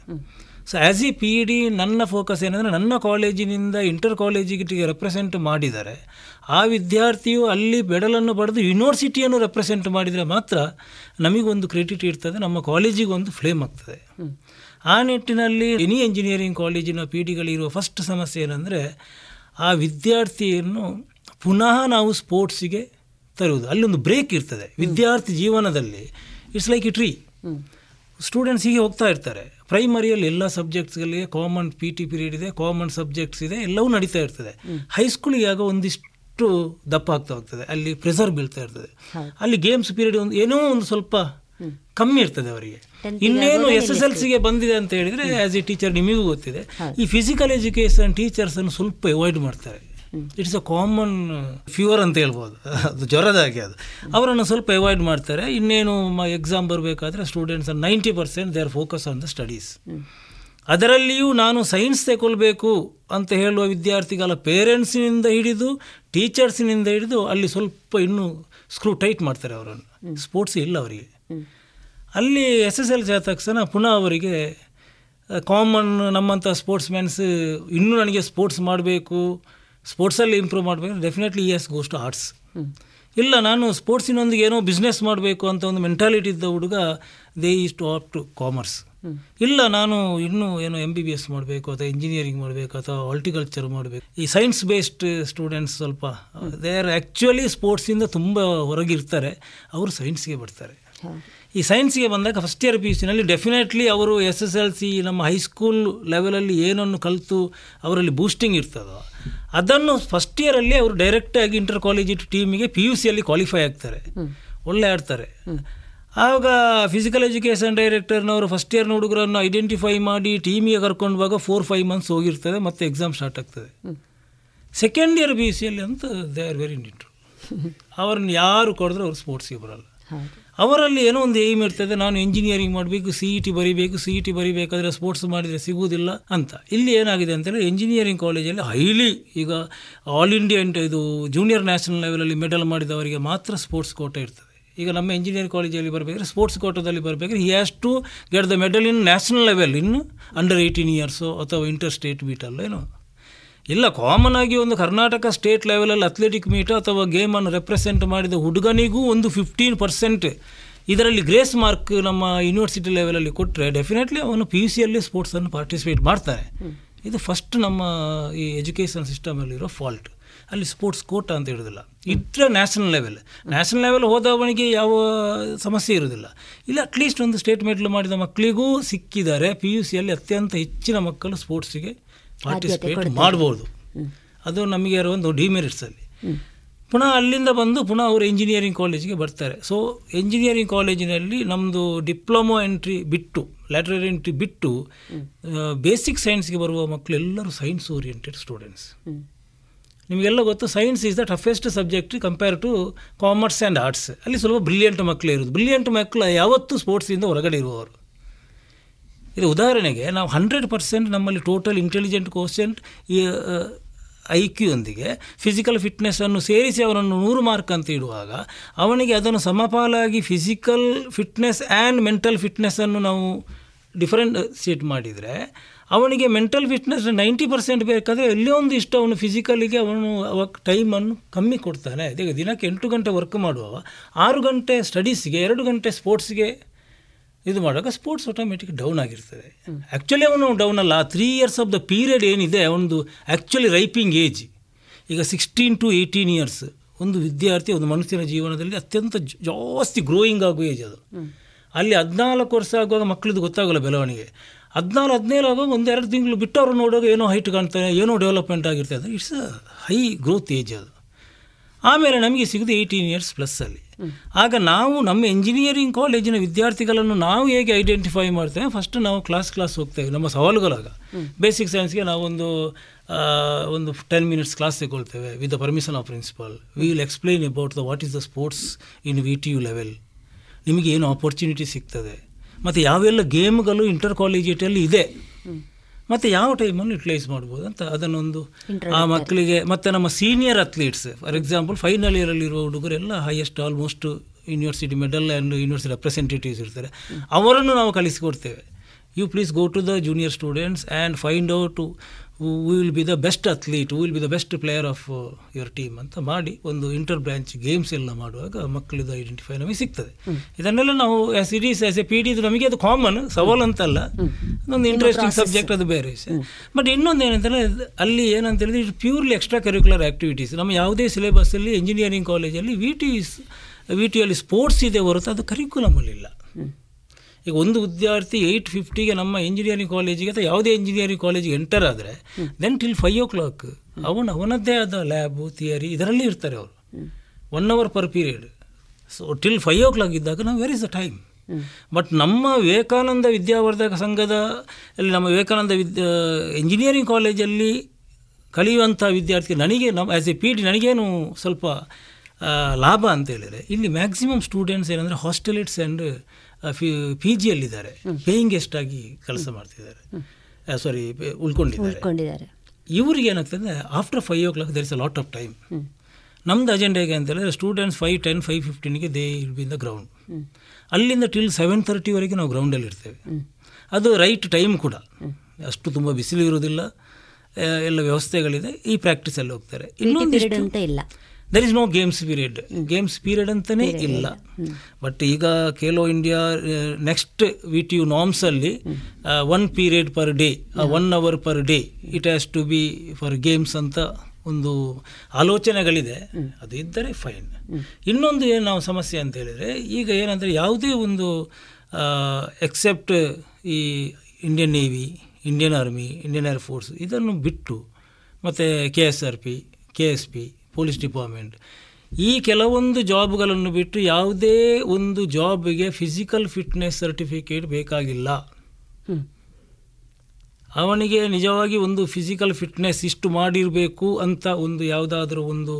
So as a P D ನನ್ನ ಫೋಕಸ್ ಏನಂದರೆ ನನ್ನ ಕಾಲೇಜಿನಿಂದ ಇಂಟರ್ ಕಾಲೇಜಿಗೆ ರೆಪ್ರೆಸೆಂಟ್ ಮಾಡಿದರೆ ಆ ವಿದ್ಯಾರ್ಥಿಯು ಅಲ್ಲಿ ಬೆಡಲನ್ನು ಪಡೆದು ಯೂನಿವರ್ಸಿಟಿಯನ್ನು ರೆಪ್ರೆಸೆಂಟ್ ಮಾಡಿದರೆ ಮಾತ್ರ ನಮಗೊಂದು ಕ್ರೆಡಿಟ್ ಇರ್ತದೆ ನಮ್ಮ ಕಾಲೇಜಿಗೆ ಒಂದು ಫ್ಲೇಮ್ ಆಗ್ತದೆ. ಆ ನಿಟ್ಟಿನಲ್ಲಿ ಎನಿ ಎಂಜಿನಿಯರಿಂಗ್ ಕಾಲೇಜಿನ ಪಿ ಡಿಗಳಿರುವ ಫಸ್ಟ್ ಸಮಸ್ಯೆ ಏನಂದರೆ ಆ ವಿದ್ಯಾರ್ಥಿಯನ್ನು ಪುನಃ ನಾವು ಸ್ಪೋರ್ಟ್ಸಿಗೆ ತರುವುದು. ಅಲ್ಲೊಂದು ಬ್ರೇಕ್ ಇರ್ತದೆ. ವಿದ್ಯಾರ್ಥಿ ಜೀವನದಲ್ಲಿ it's like a tree students ಹೀಗೆ ಹೋಗ್ತಾ ಇರ್ತಾರೆ. ಪ್ರೈಮರಿಯಲ್ಲಿ ಎಲ್ಲ ಸಬ್ಜೆಕ್ಟ್ಸ್ಗಳಿಗೆ ಕಾಮನ್ ಪಿ ಟಿ ಪೀರಿಯಡ್ ಇದೆ ಕಾಮನ್ ಸಬ್ಜೆಕ್ಟ್ಸ್ ಇದೆ ಎಲ್ಲವೂ ನಡೀತಾ ಇರ್ತದೆ. ಹೈಸ್ಕೂಲಿಗೆ ಆಗ ಒಂದಿಷ್ಟು ದಪ್ಪ ಆಗ್ತಾ ಹೋಗ್ತದೆ. ಅಲ್ಲಿ ಪ್ರೆಸರ್ ಬೀಳ್ತಾ ಇರ್ತದೆ. ಅಲ್ಲಿ ಗೇಮ್ಸ್ ಪೀರಿಯಡ್ ಒಂದು ಏನೋ ಒಂದು ಸ್ವಲ್ಪ ಕಮ್ಮಿ ಇರ್ತದೆ ಅವರಿಗೆ. ಇನ್ನೇನು ಎಸ್ ಎಸ್ ಎಲ್ ಸಿಗೆ ಬಂದಿದೆ ಅಂತ ಹೇಳಿದರೆ ಆ್ಯಸ್ ಎ ಟೀಚರ್ ನಿಮಗೂ ಗೊತ್ತಿದೆ. ಈ ಫಿಸಿಕಲ್ ಎಜುಕೇಷನ್ ಟೀಚರ್ಸನ್ನು ಸ್ವಲ್ಪ ಅವಾಯ್ಡ್ ಮಾಡ್ತಾರೆ. ಇಟ್ಸ್ ಅ ಕಾಮನ್ ಫ್ಯೂವರ್ ಅಂತ ಹೇಳ್ಬೋದು. ಅದು ಜ್ವರದಾಗೆ ಅದು. ಅವರನ್ನು ಸ್ವಲ್ಪ ಅವಾಯ್ಡ್ ಮಾಡ್ತಾರೆ. ಇನ್ನೇನು ಎಕ್ಸಾಮ್ ಬರಬೇಕಾದ್ರೆ students ninety percent they are focus on the studies ಅದರಲ್ಲಿಯೂ ನಾನು ಸೈನ್ಸ್ ತಗೊಳ್ಬೇಕು ಅಂತ ಹೇಳುವ ವಿದ್ಯಾರ್ಥಿಗಳ ಪೇರೆಂಟ್ಸಿನಿಂದ ಹಿಡಿದು ಟೀಚರ್ಸಿನಿಂದ ಹಿಡಿದು ಅಲ್ಲಿ ಸ್ವಲ್ಪ ಇನ್ನೂ ಸ್ಕ್ರೂ ಟೈಟ್ ಮಾಡ್ತಾರೆ ಅವರನ್ನು. ಸ್ಪೋರ್ಟ್ಸ್ ಇಲ್ಲ ಅವರಿಗೆ. ಅಲ್ಲಿ ಎಸ್ ಎಸ್ ಎಲ್ ಸಿ ಆದ ತಕ್ಷಣ ಪುನಃ ಅವರಿಗೆ ಕಾಮನ್ ನಮ್ಮಂಥ ಸ್ಪೋರ್ಟ್ಸ್ ಮ್ಯಾನ್ಸ್ ಇನ್ನೂ ನನಗೆ ಸ್ಪೋರ್ಟ್ಸ್ ಮಾಡಬೇಕು ಸ್ಪೋರ್ಟ್ಸಲ್ಲಿ ಇಂಪ್ರೂವ್ ಮಾಡಬೇಕು definitely as goes to arts ಇಲ್ಲ ನಾನು ಸ್ಪೋರ್ಟ್ಸಿನೊಂದಿಗೆ ಏನೋ ಬಿಸ್ನೆಸ್ ಮಾಡಬೇಕು ಅಂತ ಒಂದು ಮೆಂಟಾಲಿಟಿ ಇದ್ದ ಹುಡುಗ they is to opt to commerce ಇಲ್ಲ ನಾನು ಇನ್ನೂ ಏನೋ ಎಂ ಬಿ ಬಿ ಎಸ್ ಮಾಡಬೇಕು ಅಥವಾ ಇಂಜಿನಿಯರಿಂಗ್ ಮಾಡಬೇಕು ಅಥವಾ ಹಾರ್ಟಿಕಲ್ಚರ್ ಮಾಡಬೇಕು. ಈ ಸೈನ್ಸ್ ಬೇಸ್ಡ್ ಸ್ಟೂಡೆಂಟ್ಸ್ ಸ್ವಲ್ಪ ದೇ ಆರ್ ಆ್ಯಕ್ಚುಲಿ ಸ್ಪೋರ್ಟ್ಸಿಂದ ತುಂಬ ಹೊರಗಿರ್ತಾರೆ ಅವರು ಸೈನ್ಸ್ಗೆ ಬರ್ತಾರೆ. ಈ ಸೈನ್ಸ್ಗೆ ಬಂದಾಗ ಫಸ್ಟ್ ಇಯರ್ ಪಿ ಯು ಸಿನಲ್ಲಿ ಡೆಫಿನೆಟ್ಲಿ ಅವರು ಎಸ್ ಎಸ್ ಎಲ್ ಸಿ ನಮ್ಮ ಹೈಸ್ಕೂಲ್ ಲೆವೆಲಲ್ಲಿ ಏನನ್ನು ಕಲಿತು ಅವರಲ್ಲಿ ಬೂಸ್ಟಿಂಗ್ ಇರ್ತದೋ ಅದನ್ನು ಫಸ್ಟ್ ಇಯರಲ್ಲಿ ಅವರು ಡೈರೆಕ್ಟಾಗಿ ಇಂಟರ್ ಕಾಲೇಜ್ ಟೀಮಿಗೆ ಪಿ ಯು ಸಿಯಲ್ಲಿ ಕ್ವಾಲಿಫೈ ಆಗ್ತಾರೆ. ಒಳ್ಳೆ ಆಡ್ತಾರೆ. ಆವಾಗ ಫಿಸಿಕಲ್ ಎಜುಕೇಷನ್ ಡೈರೆಕ್ಟರ್ನವರು ಫಸ್ಟ್ ಇಯರ್ನ ಹುಡುಗರನ್ನು ಐಡೆಂಟಿಫೈ ಮಾಡಿ ಟೀಮಿಗೆ ಕರ್ಕೊಂಡು ಹೋಗುವಾಗ ಫೋರ್ ಫೈವ್ ಮಂತ್ಸ್ ಹೋಗಿರ್ತದೆ ಮತ್ತೆ ಎಕ್ಸಾಮ್ ಸ್ಟಾರ್ಟ್ ಆಗ್ತದೆ. ಸೆಕೆಂಡ್ ಇಯರ್ ಬಿ ಸಿ ಅಲ್ಲಿ ಅಂತ ದೇ ಆರ್ ವೆರಿ ನಿಟ್ರು ಅವ್ರನ್ನ ಯಾರು ಕೊಡಿದ್ರೆ ಅವ್ರು ಸ್ಪೋರ್ಟ್ಸಿಗೆ ಬರಲ್ಲ. ಅವರಲ್ಲಿ ಏನೋ ಒಂದು ಏಮ್ ಇರ್ತದೆ, ನಾನು ಇಂಜಿನಿಯರಿಂಗ್ ಮಾಡಬೇಕು ಸಿ ಇ ಟಿ ಬರಿಬೇಕು ಸಿ ಇ ಟಿ ಬರಿಬೇಕಾದ್ರೆ ಸ್ಪೋರ್ಟ್ಸ್ ಮಾಡಿದರೆ ಸಿಗುವುದಿಲ್ಲ ಅಂತ. ಇಲ್ಲಿ ಏನಾಗಿದೆ ಅಂತೇಳಿ ಇಂಜಿನಿಯರಿಂಗ್ ಕಾಲೇಜಲ್ಲಿ ಹೈಲಿ ಈಗ ಆಲ್ ಇಂಡಿಯಾ ಇದು ಜೂನಿಯರ್ ನ್ಯಾಷನಲ್ ಲೆವೆಲಲ್ಲಿ ಮೆಡಲ್ ಮಾಡಿದವರಿಗೆ ಮಾತ್ರ ಸ್ಪೋರ್ಟ್ಸ್ ಕೋಟ ಇರ್ತದೆ. ಈಗ ನಮ್ಮ ಇಂಜಿನಿಯರಿಂಗ್ ಕಾಲೇಜಲ್ಲಿ ಬರಬೇಕಾದ್ರೆ ಸ್ಪೋರ್ಟ್ಸ್ ಕೋಟದಲ್ಲಿ ಬರಬೇಕಾದ್ರೆ ಈ has to get the medal in national level in under eighteen years ಅಥವಾ ಇಂಟರ್ ಸ್ಟೇಟ್ ಬೀಟಲ್ಲೋ ಏನೋ. ಇಲ್ಲ ಕಾಮನ್ ಆಗಿ ಒಂದು ಕರ್ನಾಟಕ ಸ್ಟೇಟ್ ಲೆವೆಲಲ್ಲಿ ಅಥ್ಲೆಟಿಕ್ ಮೀಟ್ ಅಥವಾ ಗೇಮನ್ನು ರೆಪ್ರೆಸೆಂಟ್ ಮಾಡಿದ ಹುಡುಗನಿಗೂ ಒಂದು ಫಿಫ್ಟೀನ್ ಪರ್ಸೆಂಟ್ ಇದರಲ್ಲಿ ಗ್ರೇಸ್ ಮಾರ್ಕ್ ನಮ್ಮ ಯೂನಿವರ್ಸಿಟಿ ಲೆವೆಲಲ್ಲಿ ಕೊಟ್ಟರೆ ಡೆಫಿನೆಟ್ಲಿ ಅವನು ಪಿ ಯು ಸಿಯಲ್ಲಿ ಸ್ಪೋರ್ಟ್ಸನ್ನು ಪಾರ್ಟಿಸಿಪೇಟ್ ಮಾಡ್ತಾರೆ. ಇದು ಫಸ್ಟ್ ನಮ್ಮ ಈ ಎಜುಕೇಷನ್ ಸಿಸ್ಟಮಲ್ಲಿರೋ ಫಾಲ್ಟ್ ಅಲ್ಲಿ ಸ್ಪೋರ್ಟ್ಸ್ ಕೋಟ ಅಂತ ಇರೋದಿಲ್ಲ ಇಟ್ಟರೆ ನ್ಯಾಷನಲ್ ಲೆವೆಲ್ ನ್ಯಾಷನಲ್ ಲೆವೆಲ್ ಹೋದವನಿಗೆ ಯಾವ ಸಮಸ್ಯೆ ಇರೋದಿಲ್ಲ ಇಲ್ಲ ಅಟ್ಲೀಸ್ಟ್ ಒಂದು ಸ್ಟೇಟ್ ಮೆಟ್ಲು ಮಾಡಿದ ಮಕ್ಕಳಿಗೂ ಸಿಕ್ಕಿದ್ದಾರೆ ಪಿ ಯು ಸಿಯಲ್ಲಿ ಅತ್ಯಂತ ಹೆಚ್ಚಿನ ಮಕ್ಕಳು ಸ್ಪೋರ್ಟ್ಸಿಗೆ ಪಾರ್ಟಿಸಿಪೇಟ್ ಮಾಡ್ಬೋದು. ಅದು ನಮಗೆ ಇರೋ ಒಂದು ಡಿಮೆರಿಟ್ಸಲ್ಲಿ ಪುನಃ ಅಲ್ಲಿಂದ ಬಂದು ಪುನಃ ಅವರು ಇಂಜಿನಿಯರಿಂಗ್ ಕಾಲೇಜಿಗೆ ಬರ್ತಾರೆ. ಸೊ ಇಂಜಿನಿಯರಿಂಗ್ ಕಾಲೇಜಿನಲ್ಲಿ ನಮ್ಮದು ಡಿಪ್ಲೊಮೊ ಎಂಟ್ರಿ ಬಿಟ್ಟು ಲ್ಯಾಟ್ರಲ್ ಎಂಟ್ರಿ ಬಿಟ್ಟು ಬೇಸಿಕ್ ಸೈನ್ಸ್ಗೆ ಬರುವ ಮಕ್ಕಳು ಎಲ್ಲರೂ ಸೈನ್ಸ್ ಓರಿಯೆಂಟೆಡ್ ಸ್ಟೂಡೆಂಟ್ಸ್ ನಿಮಗೆಲ್ಲ ಗೊತ್ತು science is the toughest subject compare to commerce and arts ಅಲ್ಲಿ ಸ್ವಲ್ಪ ಬ್ರಿಲಿಯಂಟ್ ಮಕ್ಕಳೇ ಇರೋದು. ಬ್ರಿಲಿಯಂಟ್ ಮಕ್ಕಳು ಯಾವತ್ತೂ ಸ್ಪೋರ್ಟ್ಸಿಂದ ಹೊರಗಡೆ ಇರುವವರು. ಇದು ಉದಾಹರಣೆಗೆ ನಾವು ಹಂಡ್ರೆಡ್ ಪರ್ಸೆಂಟ್ ನಮ್ಮಲ್ಲಿ ಟೋಟಲ್ ಇಂಟೆಲಿಜೆಂಟ್ ಕೋಶೆಂಟ್ ಈ ಐ ಕ್ಯೂಯೊಂದಿಗೆ ಫಿಸಿಕಲ್ ಫಿಟ್ನೆಸ್ಸನ್ನು ಸೇರಿಸಿ ಅವನನ್ನು ನೂರು ಮಾರ್ಕ್ ಅಂತ ಇಡುವಾಗ ಅವನಿಗೆ ಅದನ್ನು ಸಮಪಾಲಾಗಿ ಫಿಸಿಕಲ್ ಫಿಟ್ನೆಸ್ ಆ್ಯಂಡ್ ಮೆಂಟಲ್ ಫಿಟ್ನೆಸ್ಸನ್ನು ನಾವು ಡಿಫರೆಂಟ್ ಸೀಟ್ ಮಾಡಿದರೆ ಅವನಿಗೆ ಮೆಂಟಲ್ ಫಿಟ್ನೆಸ್ ನೈಂಟಿ ಪರ್ಸೆಂಟ್ ಬೇಕಾದರೆ ಎಲ್ಲೇ ಒಂದು ಇಷ್ಟು ಅವನು ಫಿಸಿಕಲಿಗೆ ಅವನು ಅವಾಗ ಟೈಮನ್ನು ಕಮ್ಮಿ ಕೊಡ್ತಾನೆ. ಈಗ ದಿನಕ್ಕೆ ಎಂಟು ಗಂಟೆ ವರ್ಕ್ ಮಾಡುವವ, ಆರು ಗಂಟೆ ಸ್ಟಡೀಸ್ಗೆ ಎರಡು ಗಂಟೆ ಸ್ಪೋರ್ಟ್ಸ್ಗೆ ಇದು ಮಾಡುವಾಗ ಸ್ಪೋರ್ಟ್ಸ್ ಆಟೋಮೆಟಿಕ್ ಡೌನ್ ಆಗಿರ್ತದೆ. ಆ್ಯಕ್ಚುಲಿ ಅವನು ಡೌನ್ ಅಲ್ಲ. Three years of the period ಏನಿದೆ ಒಂದು ಆ್ಯಕ್ಚುಲಿ ರೈಪಿಂಗ್ ಏಜ್ ಈಗ ಸಿಕ್ಸ್ಟೀನ್ ಟು ಏಯ್ಟೀನ್ ಇಯರ್ಸ್ ಒಂದು ವಿದ್ಯಾರ್ಥಿ, ಒಂದು ಮನುಷ್ಯನ ಜೀವನದಲ್ಲಿ ಅತ್ಯಂತ ಜಾಸ್ತಿ ಗ್ರೋಯಿಂಗ್ ಆಗುವ ಏಜ್ ಅದು. ಅಲ್ಲಿ ಹದಿನಾಲ್ಕು ವರ್ಷ ಆಗುವಾಗ ಮಕ್ಕಳದ್ದು ಗೊತ್ತಾಗಲ್ಲ ಬೆಳವಣಿಗೆ. ಹದಿನಾಲ್ಕು, ಹದಿನೇಳು ಆಗುವಾಗ ಒಂದೆರಡು ತಿಂಗಳು ಬಿಟ್ಟು ಅವರು ನೋಡುವಾಗ ಏನೋ ಹೈಟ್ ಕಾಣ್ತಾರೆ ಏನೋ ಡೆವಲಪ್ಮೆಂಟ್ ಆಗಿರ್ತದೆ. ಅಂದರೆ it's a high growth age ಅದು. ಆಮೇಲೆ ನಮಗೆ ಸಿಗೋದು ಏಯ್ಟೀನ್ ಇಯರ್ಸ್ ಪ್ಲಸ್ಸಲ್ಲಿ ಆಗ ನಾವು ನಮ್ಮ ಎಂಜಿನಿಯರಿಂಗ್ ಕಾಲೇಜಿನ ವಿದ್ಯಾರ್ಥಿಗಳನ್ನು ನಾವು ಹೇಗೆ ಐಡೆಂಟಿಫೈ ಮಾಡ್ತೇವೆ? ಫಸ್ಟ್ ನಾವು ಕ್ಲಾಸ್ ಕ್ಲಾಸ್ ಹೋಗ್ತೇವೆ, ನಮ್ಮ ಸವಾಲುಗಳಾಗ. ಬೇಸಿಕ್ ಸೈನ್ಸ್ಗೆ ನಾವೊಂದು ಒಂದು ten minutes class ತೆಗೊಳ್ತೇವೆ with the permission of principal we will explain about the what is the sports in V T U level ನಿಮಗೆ ಏನು ಆಪರ್ಚುನಿಟಿ ಸಿಗ್ತದೆ? ಮತ್ತು ಯಾವೆಲ್ಲ ಗೇಮ್ಗಳು ಇಂಟರ್ ಕಾಲೇಜಿಟಲ್ಲಿ ಇದೆ? ಮತ್ತು ಯಾವ ಟೈಮನ್ನು ಯುಟಿಲೈಸ್ ಮಾಡ್ಬೋದು ಅಂತ ಅದನ್ನೊಂದು ಆ ಮಕ್ಕಳಿಗೆ ಮತ್ತು ನಮ್ಮ senior athletes for example final ಇಯರಲ್ಲಿರುವ ಹುಡುಗರೆಲ್ಲ highest almost university medal and university representatives ಇರ್ತಾರೆ. ಅವರನ್ನು ನಾವು ಕಲಿಸಿಕೊಡ್ತೇವೆ you please go to the junior students and find out will be the best athlete will be the best player of your team ಅಂತ ಮಾಡಿ ಒಂದು inter branch games ಎಲ್ಲ ಮಾಡುವಾಗ ಮಕ್ಕಳದ್ದು identify ನಮಗೆ ಸಿಗ್ತದೆ. ಇದನ್ನೆಲ್ಲ ನಾವು as it is as a P D ಇದು ನಮಗೆ ಅದು ಕಾಮನ್ ಸವಾಲು ಅಂತಲ್ಲ. ಒಂದು ಇಂಟ್ರೆಸ್ಟಿಂಗ್ ಸಬ್ಜೆಕ್ಟ್ ಅದು ಬೇರೆ ವಿಷಯ. ಬಟ್ ಇನ್ನೊಂದು ಏನಂತಂದರೆ ಅಲ್ಲಿ ಏನಂತ ಹೇಳಿದ್ರೆ ಇದು ಪ್ಯೂರ್ಲಿ ಎಕ್ಸ್ಟ್ರಾ ಕರಿಕ್ಯುಲರ್ ಆ್ಯಕ್ಟಿವಿಟೀಸ್ ನಮ್ಮ ಯಾವುದೇ ಸಿಲೆಬಸ್ಸಲ್ಲಿ ಇಂಜಿನಿಯರಿಂಗ್ ಕಾಲೇಜಲ್ಲಿ ವಿ ಟಿ ವಿ ಟಿಯಲ್ಲಿ ಸ್ಪೋರ್ಟ್ಸ್ ಇದೆ ಹೊರತು ಅದು ಕರಿಕ್ಯುಲಮಲ್ಲಿಲ್ಲ ಈಗ ಒಂದು ವಿದ್ಯಾರ್ಥಿ ಏಯ್ಟ್ ಫಿಫ್ಟಿಗೆ ನಮ್ಮ ಇಂಜಿನಿಯರಿಂಗ್ ಕಾಲೇಜಿಗೆ ಅಥವಾ ಯಾವುದೇ ಇಂಜಿನಿಯರಿಂಗ್ ಕಾಲೇಜಿಗೆ ಎಂಟರ್ ಆದರೆ then till five o'clock ಅವನು ಅವನದ್ದೇ ಆದ ಲ್ಯಾಬು ಥಿಯರಿ ಇದರಲ್ಲಿ ಇರ್ತಾರೆ ಅವರು. One hour per period so till five o'clock ಇದ್ದಾಗ ನಾವು where is the time but ನಮ್ಮ ವಿವೇಕಾನಂದ ವಿದ್ಯಾವರ್ಧಕ ಸಂಘದ ಅಲ್ಲಿ ನಮ್ಮ ವಿವೇಕಾನಂದ ವಿದ್ಯಾ ಇಂಜಿನಿಯರಿಂಗ್ ಕಾಲೇಜಲ್ಲಿ ಕಲಿಯುವಂಥ ವಿದ್ಯಾರ್ಥಿ ನನಗೆ ನಮ್ಮ ಆ್ಯಸ್ ಎ ಪಿ ಡಿ ನನಗೇನು ಸ್ವಲ್ಪ ಲಾಭ ಅಂತ ಹೇಳಿದರೆ, ಇಲ್ಲಿ ಮ್ಯಾಕ್ಸಿಮಮ್ ಸ್ಟೂಡೆಂಟ್ಸ್ ಏನಂದರೆ ಹಾಸ್ಟೆಲಿಟ್ಸ್ ಆ್ಯಂಡ್ ಪಿ ಜಿಯಲ್ಲಿದ್ದಾರೆ ಪೇಯಿಂಗ್ ಗೆಸ್ಟ್ ಆಗಿ ಕೆಲಸ ಮಾಡ್ತಿದ್ದಾರೆ. ಸಾರಿ ಉಳ್ಕೊಂಡಿದ್ದಾರೆ. ಇವ್ರಿಗೆ ಏನಾಗ್ತದೆ after five o'clock there is a lot of time ನಮ್ದು ಅಜೆಂಡಾ ಹೇಗೆ ಅಂತ ಹೇಳಿದ್ರೆ students five ten five ಫಿಫ್ಟೀನ್ಗೆ they'll be in the ground ಅಲ್ಲಿಂದ ಟಿಲ್ ಸೆವೆನ್ ತರ್ಟಿವರೆಗೆ ನಾವು ಗ್ರೌಂಡಲ್ಲಿ ಇರ್ತೇವೆ. ಅದು ರೈಟ್ ಟೈಮ್ ಕೂಡ. ಅಷ್ಟು ತುಂಬ ಬಿಸಿಲು ಇರೋದಿಲ್ಲ ಎಲ್ಲ ವ್ಯವಸ್ಥೆಗಳಿದೆ. ಈ ಪ್ರಾಕ್ಟೀಸಲ್ಲಿ ಹೋಗ್ತಾರೆ. ಇನ್ನೊಂದು ಇಲ್ಲ. There is no games period games period ಅಂತಲೇ ಇಲ್ಲ. ಬಟ್ ಈಗ Khelo India next V T U ನಾಮ್ಸಲ್ಲಿ one period per day one hour per day it has to be for games ಅಂತ ಒಂದು ಆಲೋಚನೆಗಳಿದೆ. ಅದು ಇದ್ದರೆ ಫೈನ್ ಇನ್ನೊಂದು ಏನು ನಾವು ಸಮಸ್ಯೆ ಅಂತ ಹೇಳಿದರೆ ಈಗ ಏನಂದರೆ ಯಾವುದೇ ಒಂದು ಎಕ್ಸೆಪ್ಟ್ ಈ Indian navy Indian army Indian air force ಇದನ್ನು ಬಿಟ್ಟು ಮತ್ತು K S R P K S P police department. ಈ ಕೆಲವೊಂದು ಜಾಬ್ಗಳನ್ನು ಬಿಟ್ಟು ಯಾವುದೇ ಒಂದು ಜಾಬ್ಗೆ ಫಿಸಿಕಲ್ ಫಿಟ್ನೆಸ್ ಸರ್ಟಿಫಿಕೇಟ್ ಬೇಕಾಗಿಲ್ಲ. ಅವನಿಗೆ ನಿಜವಾಗಿ ಒಂದು ಫಿಸಿಕಲ್ ಫಿಟ್ನೆಸ್ ಇಷ್ಟು ಮಾಡಿರಬೇಕು ಅಂತ ಒಂದು ಯಾವುದಾದ್ರೂ ಒಂದು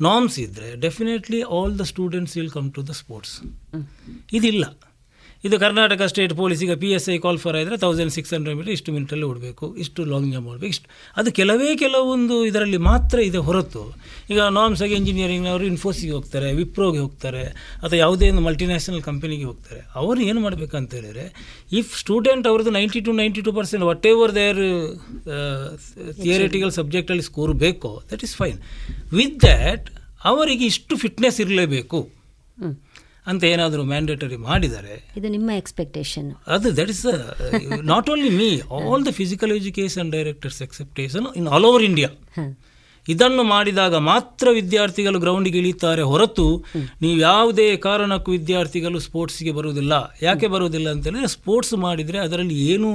ನಾಮ್ಸ್ ಇದ್ದರೆ definitely all the students will come to the sports. ಇದಿಲ್ಲ. ಇದು Karnataka state ಪೊಲೀಸಿಗೆ P S I call for ಆದರೆ ತೌಸಂಡ್ ಸಿಕ್ಸ್ ಹಂಡ್ರೆಡ್ ಮೀಟರ್ ಇಷ್ಟು ಮಿನಿಟಲ್ಲಿ ಓಡಬೇಕು, ಇಷ್ಟು ಲಾಂಗ್ ಜಂಪ್ ಮಾಡಬೇಕು, ಇಷ್ಟು. ಅದು ಕೆಲವೇ ಕೆಲವೊಂದು ಇದರಲ್ಲಿ ಮಾತ್ರ ಇದೆ ಹೊರತು. ಈಗ ನಾಮ್ಸ್ ಆಗಿ ಇಂಜಿನಿಯರಿಂಗ್ನವರು ಇನ್ಫೋಸಿಗೆ ಹೋಗ್ತಾರೆ ವಿಪ್ರೋಗೆ ಹೋಗ್ತಾರೆ, ಅಥವಾ ಯಾವುದೇ ಒಂದು ಮಲ್ಟಿನ್ಯಾಷನಲ್ ಕಂಪನಿಗೆ ಹೋಗ್ತಾರೆ. ಅವರು ಏನು ಮಾಡಬೇಕಂತ ಹೇಳಿದರೆ ಇಫ್ ಸ್ಟೂಡೆಂಟ್ ಅವ್ರದ್ದು ninety two ninety two percent whatever their theoretical ಸಬ್ಜೆಕ್ಟಲ್ಲಿ score ಬೇಕೋ that is fine with that ಅವರಿಗೆ ಇಷ್ಟು ಫಿಟ್ನೆಸ್ ಇರಲೇಬೇಕು. ಅಂತ ಏನಾದರೂ ಮ್ಯಾಂಡೇಟರಿ ಮಾಡಿದರೆ ಇದು ನಿಮ್ಮ ಎಕ್ಸ್ಪೆಕ್ಟೇಷನ್ ಅದು that is not only me all the physical education directors expectation in all over India ಇದನ್ನು ಮಾಡಿದಾಗ ಮಾತ್ರ ವಿದ್ಯಾರ್ಥಿಗಳು ಗ್ರೌಂಡಿಗೆ ಇಳಿತಾರೆ ಹೊರತು ನೀವು ಯಾವುದೇ ಕಾರಣಕ್ಕೂ ವಿದ್ಯಾರ್ಥಿಗಳು ಸ್ಪೋರ್ಟ್ಸ್ಗೆ ಬರುವುದಿಲ್ಲ. ಯಾಕೆ ಬರುವುದಿಲ್ಲ ಅಂತೇಳಿದರೆ ಸ್ಪೋರ್ಟ್ಸ್ ಮಾಡಿದರೆ ಅದರಲ್ಲಿ ಏನೂ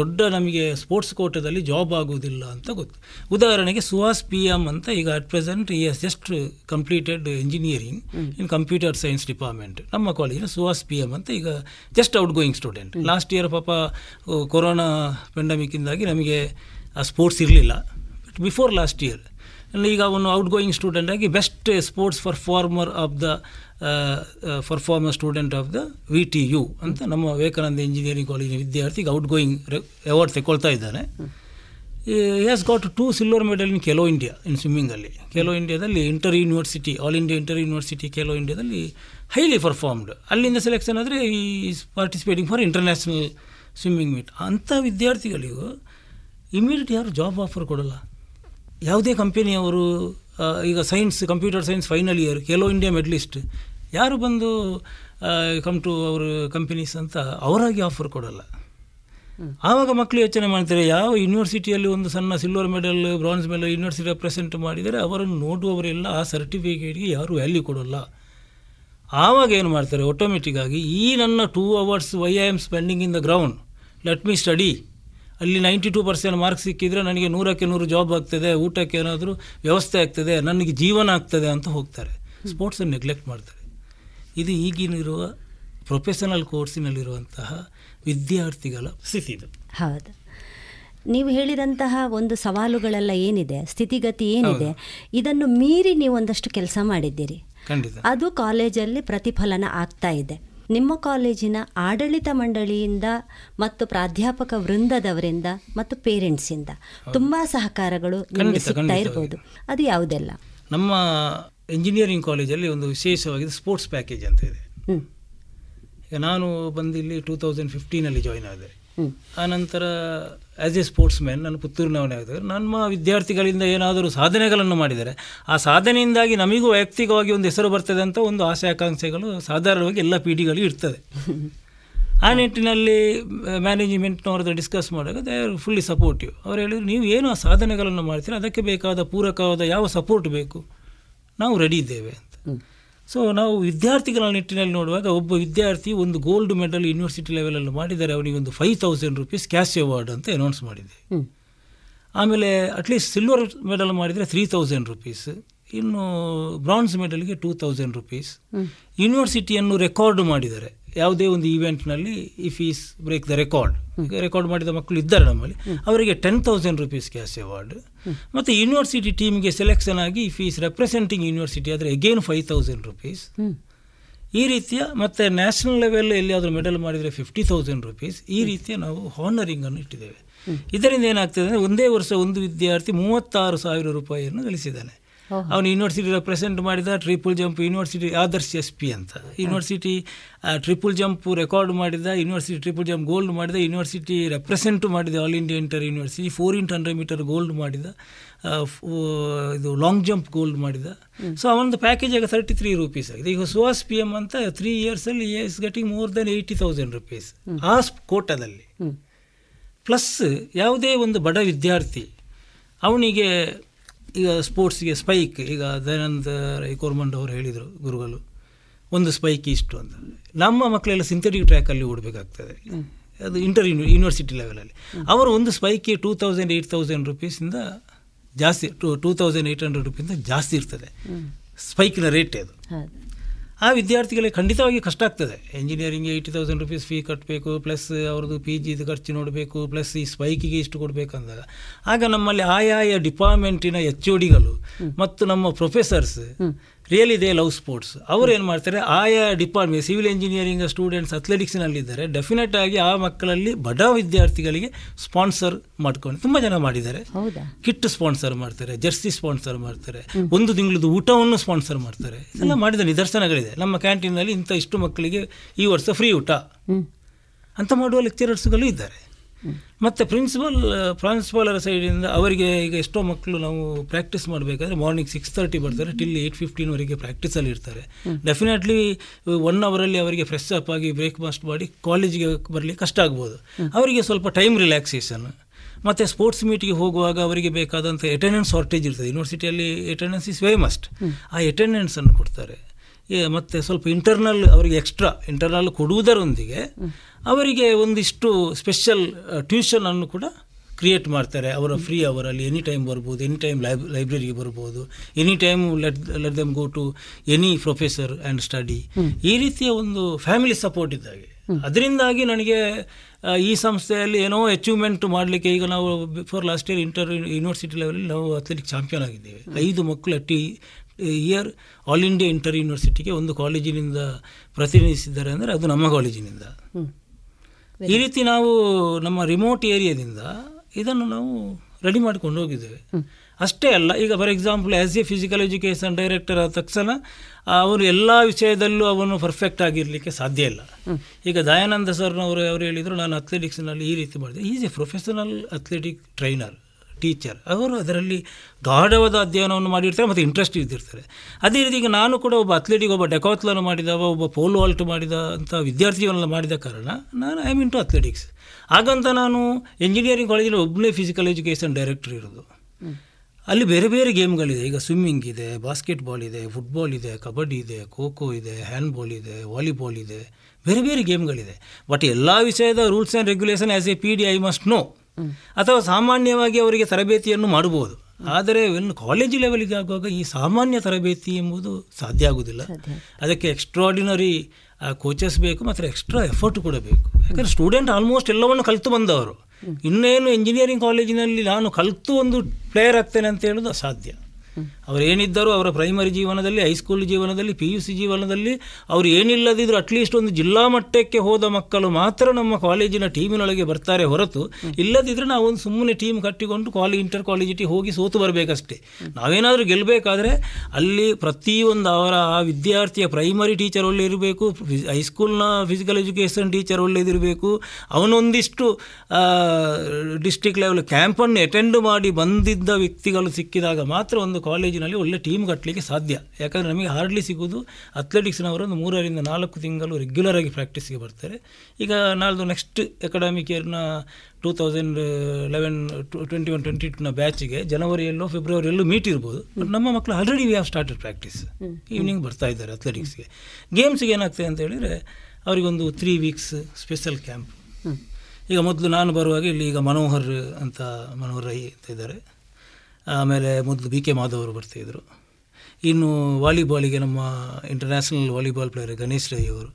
ದೊಡ್ಡ ನಮಗೆ ಸ್ಪೋರ್ಟ್ಸ್ ಕೋಟದಲ್ಲಿ ಜಾಬ್ ಆಗುವುದಿಲ್ಲ ಅಂತ ಗೊತ್ತು. ಉದಾಹರಣೆಗೆ ಸುಹಾಸ್ ಪಿ ಎಂ ಅಂತ ಈಗ ಅಟ್ ಪ್ರೆಸೆಂಟ್ ಈ is just completed engineering in computer science department ನಮ್ಮ ಕಾಲೇಜಿನ ಸುಹಾಸ್ ಪಿ ಎಂ ಅಂತ ಈಗ just outgoing student last year ಪಾಪ ಕೊರೋನಾ ಪೆಂಡಮಿಕ್ಕಿಂದಾಗಿ ನಮಗೆ ಆ ಸ್ಪೋರ್ಟ್ಸ್ ಇರಲಿಲ್ಲ. ಬಿಫೋರ್ ಲಾಸ್ಟ್ ಇಯರ್ ಈಗ ಅವನು ಔಟ್ ಗೋಯಿಂಗ್ ಸ್ಟೂಡೆಂಟ್ ಆಗಿ best sports performer of the performer student of the V T U ಅಂತ ನಮ್ಮ ವಿವೇಕಾನಂದ ಇಂಜಿನಿಯರಿಂಗ್ ಕಾಲೇಜಿನ ವಿದ್ಯಾರ್ಥಿಗೆ ಔಟ್ ಗೋಯಿಂಗ್ ಅವಾರ್ಡ್ ತಗೊಳ್ತಾ ಇದ್ದಾನೆ. Has got two silver medal in Khelo India in ಸ್ವಿಮ್ಮಿಂಗಲ್ಲಿ Khelo ಇಂಡಿಯಾದಲ್ಲಿ inter university all India inter university Khelo ಇಂಡಿಯಾದಲ್ಲಿ highly performed ಅಲ್ಲಿಂದ selection ಆದರೆ is participating for international swimming meet ಅಂಥ ವಿದ್ಯಾರ್ಥಿಗಳಿಗೂ ಇಮಿಡಿಯೇಟ್ ಯಾರು ಜಾಬ್ ಆಫರ್ ಕೊಡಲ್ಲ? ಯಾವುದೇ ಕಂಪನಿಯವರು ಈಗ science computer science final year Khelo India medalist ಯಾರು ಬಂದು ಕಮ್ ಟು ಅವ್ರ ಕಂಪನೀಸ್ ಅಂತ ಅವರಾಗಿ ಆಫರ್ ಕೊಡಲ್ಲ. ಆವಾಗ ಮಕ್ಕಳು ಯೋಚನೆ ಮಾಡ್ತಾರೆ ಯಾವ ಯೂನಿವರ್ಸಿಟಿಯಲ್ಲಿ ಒಂದು ಸಣ್ಣ silver medal bronze medal university represent ಮಾಡಿದರೆ ಅವರನ್ನು ನೋಡುವವರೆಲ್ಲ ಆ ಸರ್ಟಿಫಿಕೇಟ್ಗೆ ಯಾರು ವ್ಯಾಲ್ಯೂ ಕೊಡೋಲ್ಲ. ಆವಾಗ ಏನು ಮಾಡ್ತಾರೆ ಆಟೋಮೆಟಿಕ್ ಆಗಿ ಈ ನನ್ನ two hours why I am spending in the ground let me study ಅಲ್ಲಿ ನೈಂಟಿ ಟೂ ಪರ್ಸೆಂಟ್ ಮಾರ್ಕ್ಸ್ ಸಿಕ್ಕಿದರೆ ನನಗೆ ನೂರಕ್ಕೆ ನೂರು ಜಾಬ್ ಆಗ್ತದೆ ಊಟಕ್ಕೆ ಏನಾದರೂ ವ್ಯವಸ್ಥೆ ಆಗ್ತದೆ ನನಗೆ ಜೀವನ ಆಗ್ತದೆ ಅಂತ ಹೋಗ್ತಾರೆ. ಸ್ಪೋರ್ಟ್ಸನ್ನು ನೆಗ್ಲೆಕ್ಟ್ ಮಾಡ್ತಾರೆ. ಇದು ಈಗಿನಿರುವ ಪ್ರೊಫೆಷನಲ್ ಕೋರ್ಸಿನಲ್ಲಿರುವಂತಹ ವಿದ್ಯಾರ್ಥಿಗಳ ಸ್ಥಿತಿ ಇದು. ಹೌದು. ನೀವು ಹೇಳಿದಂತಹ ಒಂದು ಸವಾಲುಗಳೆಲ್ಲ ಏನಿದೆ ಸ್ಥಿತಿಗತಿ ಏನಿದೆ ಇದನ್ನು ಮೀರಿ ನೀವು ಒಂದಷ್ಟು ಕೆಲಸ ಮಾಡಿದ್ದೀರಿ. ಅದು ಕಾಲೇಜಲ್ಲಿ ಪ್ರತಿಫಲನ ಆಗ್ತಾ ಇದೆ. ನಿಮ್ಮ ಕಾಲೇಜಿನ ಆಡಳಿತ ಮಂಡಳಿಯಿಂದ ಮತ್ತು ಪ್ರಾಧ್ಯಾಪಕ ವೃಂದದವರಿಂದ ಮತ್ತು ಪೇರೆಂಟ್ಸಿಂದ ತುಂಬಾ ಸಹಕಾರಗಳು ನಿಮಗೆ ಖಂಡಿತ, ಸಿಗ್ತಾ ಇರ್ಬೋದು. ಅದು ಯಾವುದೆಲ್ಲ? ನಮ್ಮ ಇಂಜಿನಿಯರಿಂಗ್ ಕಾಲೇಜಲ್ಲಿ ಒಂದು ವಿಶೇಷವಾಗಿ ಸ್ಪೋರ್ಟ್ಸ್ ಪ್ಯಾಕೇಜ್ ಅಂತ ಇದೆ. ಈಗ ನಾನು ಬಂದಿಲ್ಲಿ ಇಲ್ಲಿ ಟೂ ತೌಸಂಡ್ ಫಿಫ್ಟೀನಲ್ಲಿ ಜಾಯ್ನ್ ಆದೆ. ಆನಂತರ ಆ್ಯಸ್ ಎ ಸ್ಪೋರ್ಟ್ಸ್ ಮ್ಯಾನ್ ನಾನು ಪುತ್ತೂರಿನವನೇ ಆಗ್ತದೆ ನಮ್ಮ ವಿದ್ಯಾರ್ಥಿಗಳಿಂದ ಏನಾದರೂ ಸಾಧನೆಗಳನ್ನು ಮಾಡಿದರೆ, ಆ ಸಾಧನೆಯಿಂದಾಗಿ ನಮಗೂ ವೈಯಕ್ತಿಕವಾಗಿ ಒಂದು ಹೆಸರು ಬರ್ತದೆ ಅಂತ ಒಂದು ಆಸೆ, ಆಕಾಂಕ್ಷೆಗಳು ಸಾಧಾರಣವಾಗಿ ಎಲ್ಲ ಪೀಡಿಗಳು ಇರ್ತದೆ. ಆ ನಿಟ್ಟಿನಲ್ಲಿ ಮ್ಯಾನೇಜ್ಮೆಂಟ್ನವ್ರದ್ದು ಡಿಸ್ಕಸ್ ಮಾಡುವಾಗ ದೇ ಆರ್ ಫುಲ್ಲಿ ಸಪೋರ್ಟಿವ್ ಅವ್ರು ಹೇಳಿದ್ರು, ನೀವು ಏನು ಆ ಸಾಧನೆಗಳನ್ನು ಮಾಡ್ತೀರಾ? ಅದಕ್ಕೆ ಬೇಕಾದ ಪೂರಕವಾದ ಯಾವ ಸಪೋರ್ಟ್ ಬೇಕು? ನಾವು ರೆಡಿ ಇದ್ದೇವೆ ಅಂತ. ಸೊ ನಾವು ವಿದ್ಯಾರ್ಥಿಗಳ ನಿಟ್ಟಿನಲ್ಲಿ ನೋಡುವಾಗ ಒಬ್ಬ ವಿದ್ಯಾರ್ಥಿ ಒಂದು ಗೋಲ್ಡ್ ಮೆಡಲ್ ಯೂನಿವರ್ಸಿಟಿ ಲೆವೆಲಲ್ಲಿ ಮಾಡಿದರೆ ಅವನಿಗೆ ಒಂದು five thousand rupees cash award ಅಂತ ಅನೌನ್ಸ್ ಮಾಡಿದೆ ಆಮೇಲೆ ಅಟ್ಲೀಸ್ಟ್ ಸಿಲ್ವರ್ ಮೆಡಲ್ ಮಾಡಿದರೆ ತ್ರೀ ತೌಸಂಡ್ ರುಪೀಸ್ ಇನ್ನು ಬ್ರಾನ್ಸ್ ಮೆಡಲ್ಗೆ ಟೂ ತೌಸಂಡ್ ರುಪೀಸ್. ಯೂನಿವರ್ಸಿಟಿಯನ್ನು ರೆಕಾರ್ಡ್ ಮಾಡಿದ್ದಾರೆ. ಯಾವುದೇ ಒಂದು ಈವೆಂಟ್ನಲ್ಲಿ if is break the record record ಮಾಡಿದ ಮಕ್ಕಳು ಇದ್ದಾರೆ ನಮ್ಮಲ್ಲಿ. ಅವರಿಗೆ ten thousand rupees cash award ಮತ್ತು ಯೂನಿವರ್ಸಿಟಿ ಟೀಮ್ಗೆ ಸೆಲೆಕ್ಷನ್ ಆಗಿ ಇಫ್ ಈಸ್ ರೆಪ್ರೆಸೆಂಟಿಂಗ್ ಯೂನಿವರ್ಸಿಟಿ ಆದರೆ ಅಗೇನ್ ಫೈವ್ ತೌಸಂಡ್ ರುಪೀಸ್ ಈ ರೀತಿಯ ಮತ್ತು ನ್ಯಾಷನಲ್ ಲೆವೆಲ್ ಎಲ್ಲಿಯಾದರೂ ಮೆಡಲ್ ಮಾಡಿದರೆ ಫಿಫ್ಟಿ ತೌಸಂಡ್ ರುಪೀಸ್ ಈ ರೀತಿಯ ನಾವು ಹಾನರಿಂಗನ್ನು ಇಟ್ಟಿದ್ದೇವೆ. ಇದರಿಂದ ಏನಾಗ್ತದೆ ಅಂದರೆ ಒಂದೇ ವರ್ಷ ಒಂದು ವಿದ್ಯಾರ್ಥಿ ಮೂವತ್ತಾರು ಸಾವಿರ ರೂಪಾಯಿಯನ್ನು ಗಳಿಸಿದ್ದಾನೆ. ಅವನು ಯೂನಿವರ್ಸಿಟಿ ರೆಪ್ರೆಸೆಂಟ್ ಮಾಡಿದ triple jump university Adarsh S P ಅಂತ. ಯೂನಿವರ್ಸಿಟಿ ಟ್ರಿಪಲ್ ಜಂಪ್ ರೆಕಾರ್ಡ್ ಮಾಡಿದ ಯೂನಿವರ್ಸಿಟಿ ಟ್ರಿಪಲ್ ಜಂಪ್ ಗೋಲ್ಡ್ ಮಾಡಿದ ಯೂನಿವರ್ಸಿಟಿ ರೆಪ್ರೆಸೆಂಟ್ ಮಾಡಿದ all India inter university four into hundred meter gold ಮಾಡಿದ ಇದು ಲಾಂಗ್ ಜಂಪ್ ಗೋಲ್ಡ್ ಮಾಡಿದ. ಸೊ ಅವನದು package ಆಗ ತರ್ಟಿ ತ್ರೀ ರುಪೀಸ್ ಆಗಿದೆ. ಈಗ ಸುಹಾಸ್ ಪಿ ಎಂ ಅಂತ three ಇಯರ್ಸಲ್ಲಿ is getting more than eighty thousand rupees ಆ ಕೋಟದಲ್ಲಿ ಪ್ಲಸ್ ಯಾವುದೇ ಒಂದು ಬಡ ವಿದ್ಯಾರ್ಥಿ ಅವನಿಗೆ ಈಗ ಸ್ಪೋರ್ಟ್ಸ್ಗೆ ಸ್ಪೈಕ್ ಈಗ ದಯಾನಂದ ರೈ ಕೋರ್ಮಂಡ್ ಅವರು ಹೇಳಿದರು ಗುರುಗಳು ಒಂದು ಸ್ಪೈಕ್ ಇಷ್ಟು ಅಂತ. ನಮ್ಮ ಮಕ್ಕಳೆಲ್ಲ ಸಿಂಥೆಟಿಕ್ ಟ್ರ್ಯಾಕಲ್ಲಿ ಓಡಬೇಕಾಗ್ತದೆ. ಅದು ಇಂಟರ್ ಯೂನಿವರ್ಸಿಟಿ ಲೆವೆಲಲ್ಲಿ ಅವರು ಒಂದು ಸ್ಪೈಕ್ಗೆ ಟೂ ತೌಸಂಡ್ ಏಯ್ಟ್ ತೌಸಂಡ್ ರುಪೀಸಿಂದ ಜಾಸ್ತಿ two two thousand eight hundred ರುಪೀಸಿಂದ ಜಾಸ್ತಿ ಇರ್ತದೆ. ಸ್ಪೈಕಿನ ರೇಟ್ ಅದು. ಆ ವಿದ್ಯಾರ್ಥಿಗಳಿಗೆ ಖಂಡಿತವಾಗಿ ಕಷ್ಟ ಆಗ್ತದೆ. Engineering eighty thousand rupees fee ಕಟ್ಟಬೇಕು ಪ್ಲಸ್ ಅವ್ರದ್ದು ಪಿ ಜಿದು ಖರ್ಚು ನೋಡಬೇಕು ಪ್ಲಸ್ ಈ ಸ್ಪೈಕಿಗೆ ಇಷ್ಟು ಕೊಡಬೇಕಂದಾಗ. ಆಗ ನಮ್ಮಲ್ಲಿ ಆಯಾಯ ಡಿಪಾರ್ಟ್ಮೆಂಟಿನ ಎಚ್ ಒ ಡಿಗಳು ಮತ್ತು ನಮ್ಮ ಪ್ರೊಫೆಸರ್ಸ್ ರಿಯಲಿ ಇದೆ ಲವ್ ಸ್ಪೋರ್ಟ್ಸ್ ಅವ್ರು ಏನು ಮಾಡ್ತಾರೆ ಆಯಾ ಡಿಪಾರ್ಟ್ಮೆಂಟ್ ಸಿವಿಲ್ ಇಂಜಿನಿಯರಿಂಗ್ ಸ್ಟೂಡೆಂಟ್ಸ್ ಅಥ್ಲೆಟಿಕ್ಸ್ನಲ್ಲಿದ್ದಾರೆ ಡೆಫಿನೆಟ್ ಆಗಿ ಆ ಮಕ್ಕಳಲ್ಲಿ ಬಡ ವಿದ್ಯಾರ್ಥಿಗಳಿಗೆ ಸ್ಪಾನ್ಸರ್ ಮಾಡ್ಕೊಂಡು ತುಂಬ ಜನ ಮಾಡಿದ್ದಾರೆ. ಕಿಟ್ ಸ್ಪಾನ್ಸರ್ ಮಾಡ್ತಾರೆ ಜರ್ಸಿ ಸ್ಪಾನ್ಸರ್ ಮಾಡ್ತಾರೆ ಒಂದು ತಿಂಗಳದ್ದು ಊಟವನ್ನು ಸ್ಪಾನ್ಸರ್ ಮಾಡ್ತಾರೆ. ಇದೆಲ್ಲ ಮಾಡಿದ ನಿದರ್ಶನಗಳಿದೆ. ನಮ್ಮ ಕ್ಯಾಂಟೀನಲ್ಲಿ ಇಂಥ ಇಷ್ಟು ಮಕ್ಕಳಿಗೆ ಈ ವರ್ಷ ಫ್ರೀ ಊಟ. ಅಂತ ಮಾಡುವ ಲೆಕ್ಚರರ್ಸ್ಗಳು ಇದ್ದಾರೆ. ಮತ್ತು ಪ್ರಿನ್ಸಿಪಲ್ ಪ್ರಾನ್ಸಿಪಾಲರ ಸೈಡಿಂದ ಅವರಿಗೆ ಈಗ ಎಷ್ಟೋ ಮಕ್ಕಳು ನಾವು ಪ್ರಾಕ್ಟೀಸ್ ಮಾಡಬೇಕಾದ್ರೆ ಮಾರ್ನಿಂಗ್ ಸಿಕ್ಸ್ ತರ್ಟಿ ಬರ್ತಾರೆ ಟಿಲ್ ಏಯ್ಟ್ ಫಿಫ್ಟೀನ್ವರೆಗೆ ಪ್ರಾಕ್ಟೀಸಲ್ಲಿ ಇರ್ತಾರೆ. ಡೆಫಿನೆಟ್ಲಿ ಒನ್ ಅವರಲ್ಲಿ ಅವರಿಗೆ ಫ್ರೆಶ್ ಅಪ್ ಆಗಿ ಬ್ರೇಕ್ಫಾಸ್ಟ್ ಮಾಡಿ ಕಾಲೇಜಿಗೆ ಬರಲಿಕ್ಕೆ ಕಷ್ಟ ಆಗ್ಬೋದು. ಅವರಿಗೆ ಸ್ವಲ್ಪ ಟೈಮ್ ರಿಲ್ಯಾಕ್ಸೇಷನ್ ಮತ್ತು ಸ್ಪೋರ್ಟ್ಸ್ ಮೀಟಿಗೆ ಹೋಗುವಾಗ ಅವರಿಗೆ ಬೇಕಾದಂಥ ಅಟೆಂಡೆನ್ಸ್ ಶಾರ್ಟೇಜ್ ಇರ್ತದೆ. ಯೂನಿವರ್ಸಿಟಿಯಲ್ಲಿ ಅಟೆಂಡೆನ್ಸ್ ಇಸ್ ವೆರಿ ಮಸ್ಟ್ ಆ ಅಟೆಂಡೆನ್ಸನ್ನು ಕೊಡ್ತಾರೆ. ಮತ್ತು ಸ್ವಲ್ಪ ಇಂಟರ್ನಲ್ ಅವರಿಗೆ ಎಕ್ಸ್ಟ್ರಾ ಇಂಟರ್ನಲ್ ಕೊಡುವುದರೊಂದಿಗೆ ಅವರಿಗೆ ಒಂದಿಷ್ಟು ಸ್ಪೆಷಲ್ ಟ್ಯೂಷನ್ ಅನ್ನು ಕೂಡ ಕ್ರಿಯೇಟ್ ಮಾಡ್ತಾರೆ. ಅವರ ಫ್ರೀ ಅವರಲ್ಲಿ ಎನಿ ಟೈಮ್ ಬರ್ಬೋದು ಎನಿ ಟೈಮ್ ಲೈಬ್ ಲೈಬ್ರರಿಗೆ ಬರ್ಬೋದು any time let let them go to any professor and study ಈ ರೀತಿಯ ಒಂದು ಫ್ಯಾಮಿಲಿ ಸಪೋರ್ಟ್ ಇದ್ದಾಗೆ. ಅದರಿಂದಾಗಿ ನನಗೆ ಈ ಸಂಸ್ಥೆಯಲ್ಲಿ ಏನೋ ಅಚೀವ್ಮೆಂಟ್ ಮಾಡಲಿಕ್ಕೆ ಈಗ ನಾವು before last year inter university ಲೆವೆಲಲ್ಲಿ ನಾವು ಅಥ್ಲೆಟಿಕ್ ಚಾಂಪಿಯನ್ ಆಗಿದ್ದೇವೆ. ಐದು ಮಕ್ಕಳು ಅಟ್ಟಿ ಇಯರ್ ಆಲ್ ಇಂಡಿಯಾ ಇಂಟರ್ ಯೂನಿವರ್ಸಿಟಿಗೆ ಒಂದು ಕಾಲೇಜಿನಿಂದ ಪ್ರತಿನಿಧಿಸಿದ್ದಾರೆ ಅಂದರೆ ಅದು ನಮ್ಮ ಕಾಲೇಜಿನಿಂದ ಈ ರೀತಿ ನಾವು ನಮ್ಮ ರಿಮೋಟ್ ಏರಿಯಾದಿಂದ ಇದನ್ನು ನಾವು ರೆಡಿ ಮಾಡಿಕೊಂಡು ಹೋಗಿದ್ದೇವೆ. ಅಷ್ಟೇ ಅಲ್ಲ ಈಗ for example as a physical education director ಆದ ತಕ್ಷಣ ಅವರು ಎಲ್ಲ ವಿಷಯದಲ್ಲೂ ಅವನು ಪರ್ಫೆಕ್ಟ್ ಆಗಿರಲಿಕ್ಕೆ ಸಾಧ್ಯ ಇಲ್ಲ. ಈಗ ದಯಾನಂದ ಸರ್ನವರು ಅವರು ಹೇಳಿದರು ನಾನು ಅಥ್ಲೆಟಿಕ್ಸ್ನಲ್ಲಿ ಈ ರೀತಿ ಮಾಡಿದೆ. Is a professional athletic trainer teacher. ಅವರು ಅದರಲ್ಲಿ ಗಾಢವಾದ ಅಧ್ಯಯನವನ್ನು ಮಾಡಿರ್ತಾರೆ ಮತ್ತು ಇಂಟ್ರೆಸ್ಟ್ ಇದ್ದಿರ್ತಾರೆ. ಅದೇ ರೀತಿ ಈಗ ನಾನು ಕೂಡ ಒಬ್ಬ ಅಥ್ಲೆಟಿಕ್ ಒಬ್ಬ ಡೆಕೋತ್ಲನ್ನು ಮಾಡಿದವ, ಒಬ್ಬ ಪೋಲ್ ವಾಲ್ಟ್ ಮಾಡಿದ ಅಂತ ವಿದ್ಯಾರ್ಥಿಗಳನ್ನ ಮಾಡಿದ ಕಾರಣ ನಾನು ಐ ಮೀನ್ ಟು ಅಥ್ಲೆಟಿಕ್ಸ್ ಹಾಗಂತ ನಾನು ಇಂಜಿನಿಯರಿಂಗ್ ಕಾಲೇಜಲ್ಲಿ ಒಬ್ಬನೇ ಫಿಸಿಕಲ್ ಎಜುಕೇಷನ್ ಡೈರೆಕ್ಟರ್ ಇರೋದು. ಅಲ್ಲಿ ಬೇರೆ ಬೇರೆ ಗೇಮ್ಗಳಿದೆ ಈಗ ಸ್ವಿಮ್ಮಿಂಗ್ ಇದೆ ಬಾಸ್ಕೆಟ್ಬಾಲ್ ಇದೆ ಫುಟ್ಬಾಲ್ ಇದೆ, ಕಬಡ್ಡಿ ಇದೆ ಖೋ ಖೋ ಇದೆ ಹ್ಯಾಂಡ್ಬಾಲ್ ಇದೆ ವಾಲಿಬಾಲ್ ಇದೆ. ಬೇರೆ ಬೇರೆ ಗೇಮ್ಗಳಿದೆ ಬಟ್ ಎಲ್ಲ ವಿಷಯದ rules and regulation as a P D I must know ಅಥವಾ ಸಾಮಾನ್ಯವಾಗಿ ಅವರಿಗೆ ತರಬೇತಿಯನ್ನು ಮಾಡಬಹುದು. ಆದರೆ ಇನ್ನು ಕಾಲೇಜು ಲೆವೆಲ್ಗೆ ಆಗುವಾಗ ಈ ಸಾಮಾನ್ಯ ತರಬೇತಿ ಎಂಬುದು ಸಾಧ್ಯ ಆಗುವುದಿಲ್ಲ. ಅದಕ್ಕೆ ಎಕ್ಸ್ಟ್ರಾಡಿನರಿ ಕೋಚಸ್ ಬೇಕು ಮತ್ತು ಎಕ್ಸ್ಟ್ರಾ ಎಫರ್ಟ್ ಕೂಡ ಬೇಕು. ಯಾಕಂದರೆ ಸ್ಟೂಡೆಂಟ್ ಆಲ್ಮೋಸ್ಟ್ ಎಲ್ಲವನ್ನು ಕಲಿತು ಬಂದವರು. ಇನ್ನೇನು ಇಂಜಿನಿಯರಿಂಗ್ ಕಾಲೇಜಿನಲ್ಲಿ ನಾನು ಕಲಿತು ಒಂದು ಪ್ಲೇಯರ್ ಆಗ್ತೇನೆ ಅಂತ ಹೇಳೋದು ಅಸಾಧ್ಯ. ಅವ್ರು ಏನಿದ್ದರೂ ಅವರ ಪ್ರೈಮರಿ ಜೀವನದಲ್ಲಿ ಹೈಸ್ಕೂಲ್ ಜೀವನದಲ್ಲಿ ಪಿ ಯು ಸಿ ಜೀವನದಲ್ಲಿ ಅವರು ಏನಿಲ್ಲದಿದ್ದರೂ ಅಟ್ಲೀಸ್ಟ್ ಒಂದು ಜಿಲ್ಲಾ ಮಟ್ಟಕ್ಕೆ ಹೋದ ಮಕ್ಕಳು ಮಾತ್ರ ನಮ್ಮ ಕಾಲೇಜಿನ ಟೀಮಿನೊಳಗೆ ಬರ್ತಾರೆ ಹೊರತು. ಇಲ್ಲದಿದ್ದರೆ ನಾವು ಒಂದು ಸುಮ್ಮನೆ ಟೀಮ್ ಕಟ್ಟಿಕೊಂಡು ಕಾಲೇಜ್ ಇಂಟರ್ ಕಾಲೇಜಿಟಿ ಹೋಗಿ ಸೋತು ಬರಬೇಕಷ್ಟೇ. ನಾವೇನಾದರೂ ಗೆಲ್ಲಬೇಕಾದ್ರೆ ಅಲ್ಲಿ ಪ್ರತಿಯೊಂದು ಅವರ ಆ ವಿದ್ಯಾರ್ಥಿಯ ಪ್ರೈಮರಿ ಟೀಚರ್ ಒಳ್ಳೆ ಇರಬೇಕು ಹೈಸ್ಕೂಲ್ನ ಫಿಸಿಕಲ್ ಎಜುಕೇಷನ್ ಟೀಚರ್ ಒಳ್ಳೆಯದಿರಬೇಕು ಅವನೊಂದಿಷ್ಟು ಡಿಸ್ಟಿಕ್ ಲೆವೆಲ್ ಕ್ಯಾಂಪನ್ನು ಅಟೆಂಡ್ ಮಾಡಿ ಬಂದಿದ್ದ ವ್ಯಕ್ತಿಗಳು ಸಿಕ್ಕಿದಾಗ ಮಾತ್ರ ಒಂದು ಕಾಲೇಜಿನಲ್ಲಿ ಒಳ್ಳೆ ಟೀಮ್ ಕಟ್ಟಲಿಕ್ಕೆ ಸಾಧ್ಯ. ಯಾಕಂದರೆ ನಮಗೆ ಹಾರ್ಡ್ಲಿ ಸಿಗೋದು ಅಥ್ಲೆಟಿಕ್ಸ್ನವರು ಒಂದು ಮೂರರಿಂದ ನಾಲ್ಕು ತಿಂಗಳು ರೆಗ್ಯುಲರ್ ಆಗಿ ಪ್ರಾಕ್ಟೀಸ್ಗೆ ಬರ್ತಾರೆ. ಈಗ ನಾಳ್ದು next academic ಇಯರ್ನ two thousand eleven twenty one twenty ಟೂನ ಬ್ಯಾಚಿಗೆ ಜನವರಿಯಲ್ಲೋ ಫೆಬ್ರವರಿಯಲ್ಲೂ ಮೀಟ್ ಇರ್ಬೋದು. ಬಟ್ ನಮ್ಮ ಮಕ್ಕಳು already we have started practice evening ಬರ್ತಾ ಇದ್ದಾರೆ ಅಥ್ಲೆಟಿಕ್ಸ್ಗೆ ಗೇಮ್ಸ್ಗೆ ಏನಾಗ್ತದೆ ಅಂತ ಹೇಳಿದರೆ ಅವರಿಗೊಂದು ತ್ರೀ ವೀಕ್ಸ್ ಸ್ಪೆಷಲ್ ಕ್ಯಾಂಪ್ ಈಗ ಮೊದಲು ನಾನು ಬರುವಾಗ ಇಲ್ಲಿ ಈಗ ಮನೋಹರ್ ಅಂತ ಮನೋಹರ್ ರೈ ಅಂತ ಇದ್ದಾರೆ. ಆಮೇಲೆ ಮೊದಲು ಬಿ ಕೆ ಮಾಧವ್ ಅವರು ಬರ್ತಾಯಿದ್ರು ಇನ್ನು ವಾಲಿಬಾಲಿಗೆ ನಮ್ಮ international volleyball player Ganesh Rai ಅವರು.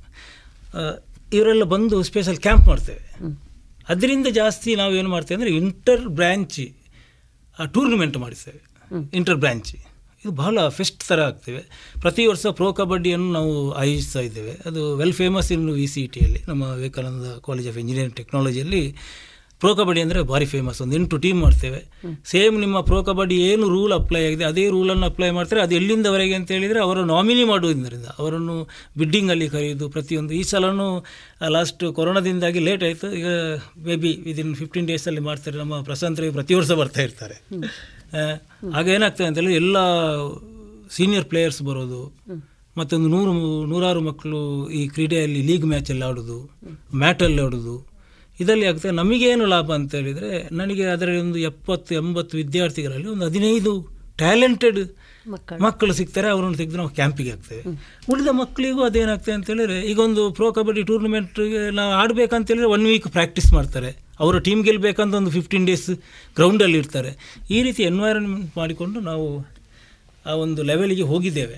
ಇವರೆಲ್ಲ ಬಂದು ಸ್ಪೆಷಲ್ ಕ್ಯಾಂಪ್ ಮಾಡ್ತೇವೆ. ಅದರಿಂದ ಜಾಸ್ತಿ ನಾವು ಏನು ಮಾಡ್ತೇವೆ ಅಂದರೆ ಇಂಟರ್ ಬ್ರ್ಯಾಂಚ್ ಟೂರ್ನಮೆಂಟ್ ಮಾಡಿಸ್ತೇವೆ. ಇಂಟರ್ ಬ್ರ್ಯಾಂಚ್ ಇದು ಬಹಳ ಫೆಸ್ಟ್ ಥರ ಆಗ್ತೇವೆ. ಪ್ರತಿ ವರ್ಷ ಪ್ರೋ ಕಬಡ್ಡಿಯನ್ನು ನಾವು ಆಯೋಜಿಸ್ತಾ ಇದ್ದೇವೆ. ಅದು well famous in V C ಟಿಯಲ್ಲಿ ನಮ್ಮ ವಿವೇಕಾನಂದ ಕಾಲೇಜ್ ಆಫ್ ಇಂಜಿನಿಯರಿಂಗ್ ಟೆಕ್ನಾಲಜಿಯಲ್ಲಿ ಪ್ರೋ ಕಬಡ್ಡಿ ಅಂದರೆ ಭಾರಿ ಫೇಮಸ್ ಒಂದು ಎಂಟು ಟೀಮ್ ಮಾಡ್ತೇವೆ. ಸೇಮ್ ನಿಮ್ಮ ಪ್ರೋ ಕಬಡ್ಡಿ ಏನು ರೂಲ್ ಅಪ್ಲೈ ಆಗಿದೆ ಅದೇ ರೂಲನ್ನು ಅಪ್ಲೈ ಮಾಡ್ತಾರೆ. ಅದು ಎಲ್ಲಿಂದವರೆಗೆ ಅಂತ ಹೇಳಿದರೆ ಅವರು ನಾಮಿನಿ ಮಾಡುವುದರಿಂದ. ಅವರನ್ನು ಬಿಡ್ಡಿಂಗಲ್ಲಿ ಕರೆಯೋದು ಪ್ರತಿಯೊಂದು. ಈ ಸಲನೂ ಲಾಸ್ಟ್ ಕೊರೋನಾದಿಂದಾಗಿ ಲೇಟ್ ಆಯಿತು. ಈಗ ಮೇ ಬಿ ವಿದಿನ್ ಫಿಫ್ಟೀನ್ ಡೇಸಲ್ಲಿ ಮಾಡ್ತಾರೆ ನಮ್ಮ ಪ್ರಶಾಂತ್ ರವಿ ಪ್ರತಿ ವರ್ಷ ಬರ್ತಾ ಇರ್ತಾರೆ. ಆಗ ಏನಾಗ್ತದೆ ಅಂತ ಹೇಳಿದ್ರೆ ಎಲ್ಲ ಸೀನಿಯರ್ ಪ್ಲೇಯರ್ಸ್ ಬರೋದು ಮತ್ತೊಂದು ನೂರು ನೂರಾರು ಮಕ್ಕಳು ಈ ಕ್ರೀಡೆಯಲ್ಲಿ ಲೀಗ್ ಮ್ಯಾಚಲ್ಲಿ ಆಡೋದು ಮ್ಯಾಟಲ್ಲಿ ಆಡೋದು. ಇದರಲ್ಲಿ ಆಗ್ತದೆ ನಮಗೇನು ಲಾಭ ಅಂತ ಹೇಳಿದರೆ ನನಗೆ ಅದರಲ್ಲಿ ಒಂದು ಎಪ್ಪತ್ತು ಎಂಬತ್ತು ವಿದ್ಯಾರ್ಥಿಗಳಲ್ಲಿ ಒಂದು ಹದಿನೈದು ಟ್ಯಾಲೆಂಟೆಡ್ ಮಕ್ಕಳು. ಸಿಗ್ತಾರೆ ಅವರನ್ನು ತೆಗೆದು ನಾವು ಕ್ಯಾಂಪಿಗೆ ಹಾಕ್ತೇವೆ. ಉಳಿದ ಮಕ್ಕಳಿಗೂ ಅದೇನಾಗ್ತದೆ ಅಂತ ಹೇಳಿದ್ರೆ ಈಗ ಒಂದು ಪ್ರೋ ಕಬಡ್ಡಿ ಟೂರ್ನಮೆಂಟ್ಗೆ ನಾವು ಆಡಬೇಕಂತ ಹೇಳಿದ್ರೆ ಒನ್ ವೀಕ್ ಪ್ರಾಕ್ಟೀಸ್ ಮಾಡ್ತಾರೆ. ಅವರ ಟೀಮ್ ಗೆಲ್ಲಬೇಕಂತ ಒಂದು ಫಿಫ್ಟೀನ್ ಡೇಸ್ ಗ್ರೌಂಡಲ್ಲಿ ಇರ್ತಾರೆ. ಈ ರೀತಿ ಎನ್ವೈರನ್ಮೆಂಟ್ ಮಾಡಿಕೊಂಡು ನಾವು ಆ ಒಂದು ಲೆವೆಲಿಗೆ ಹೋಗಿದ್ದೇವೆ.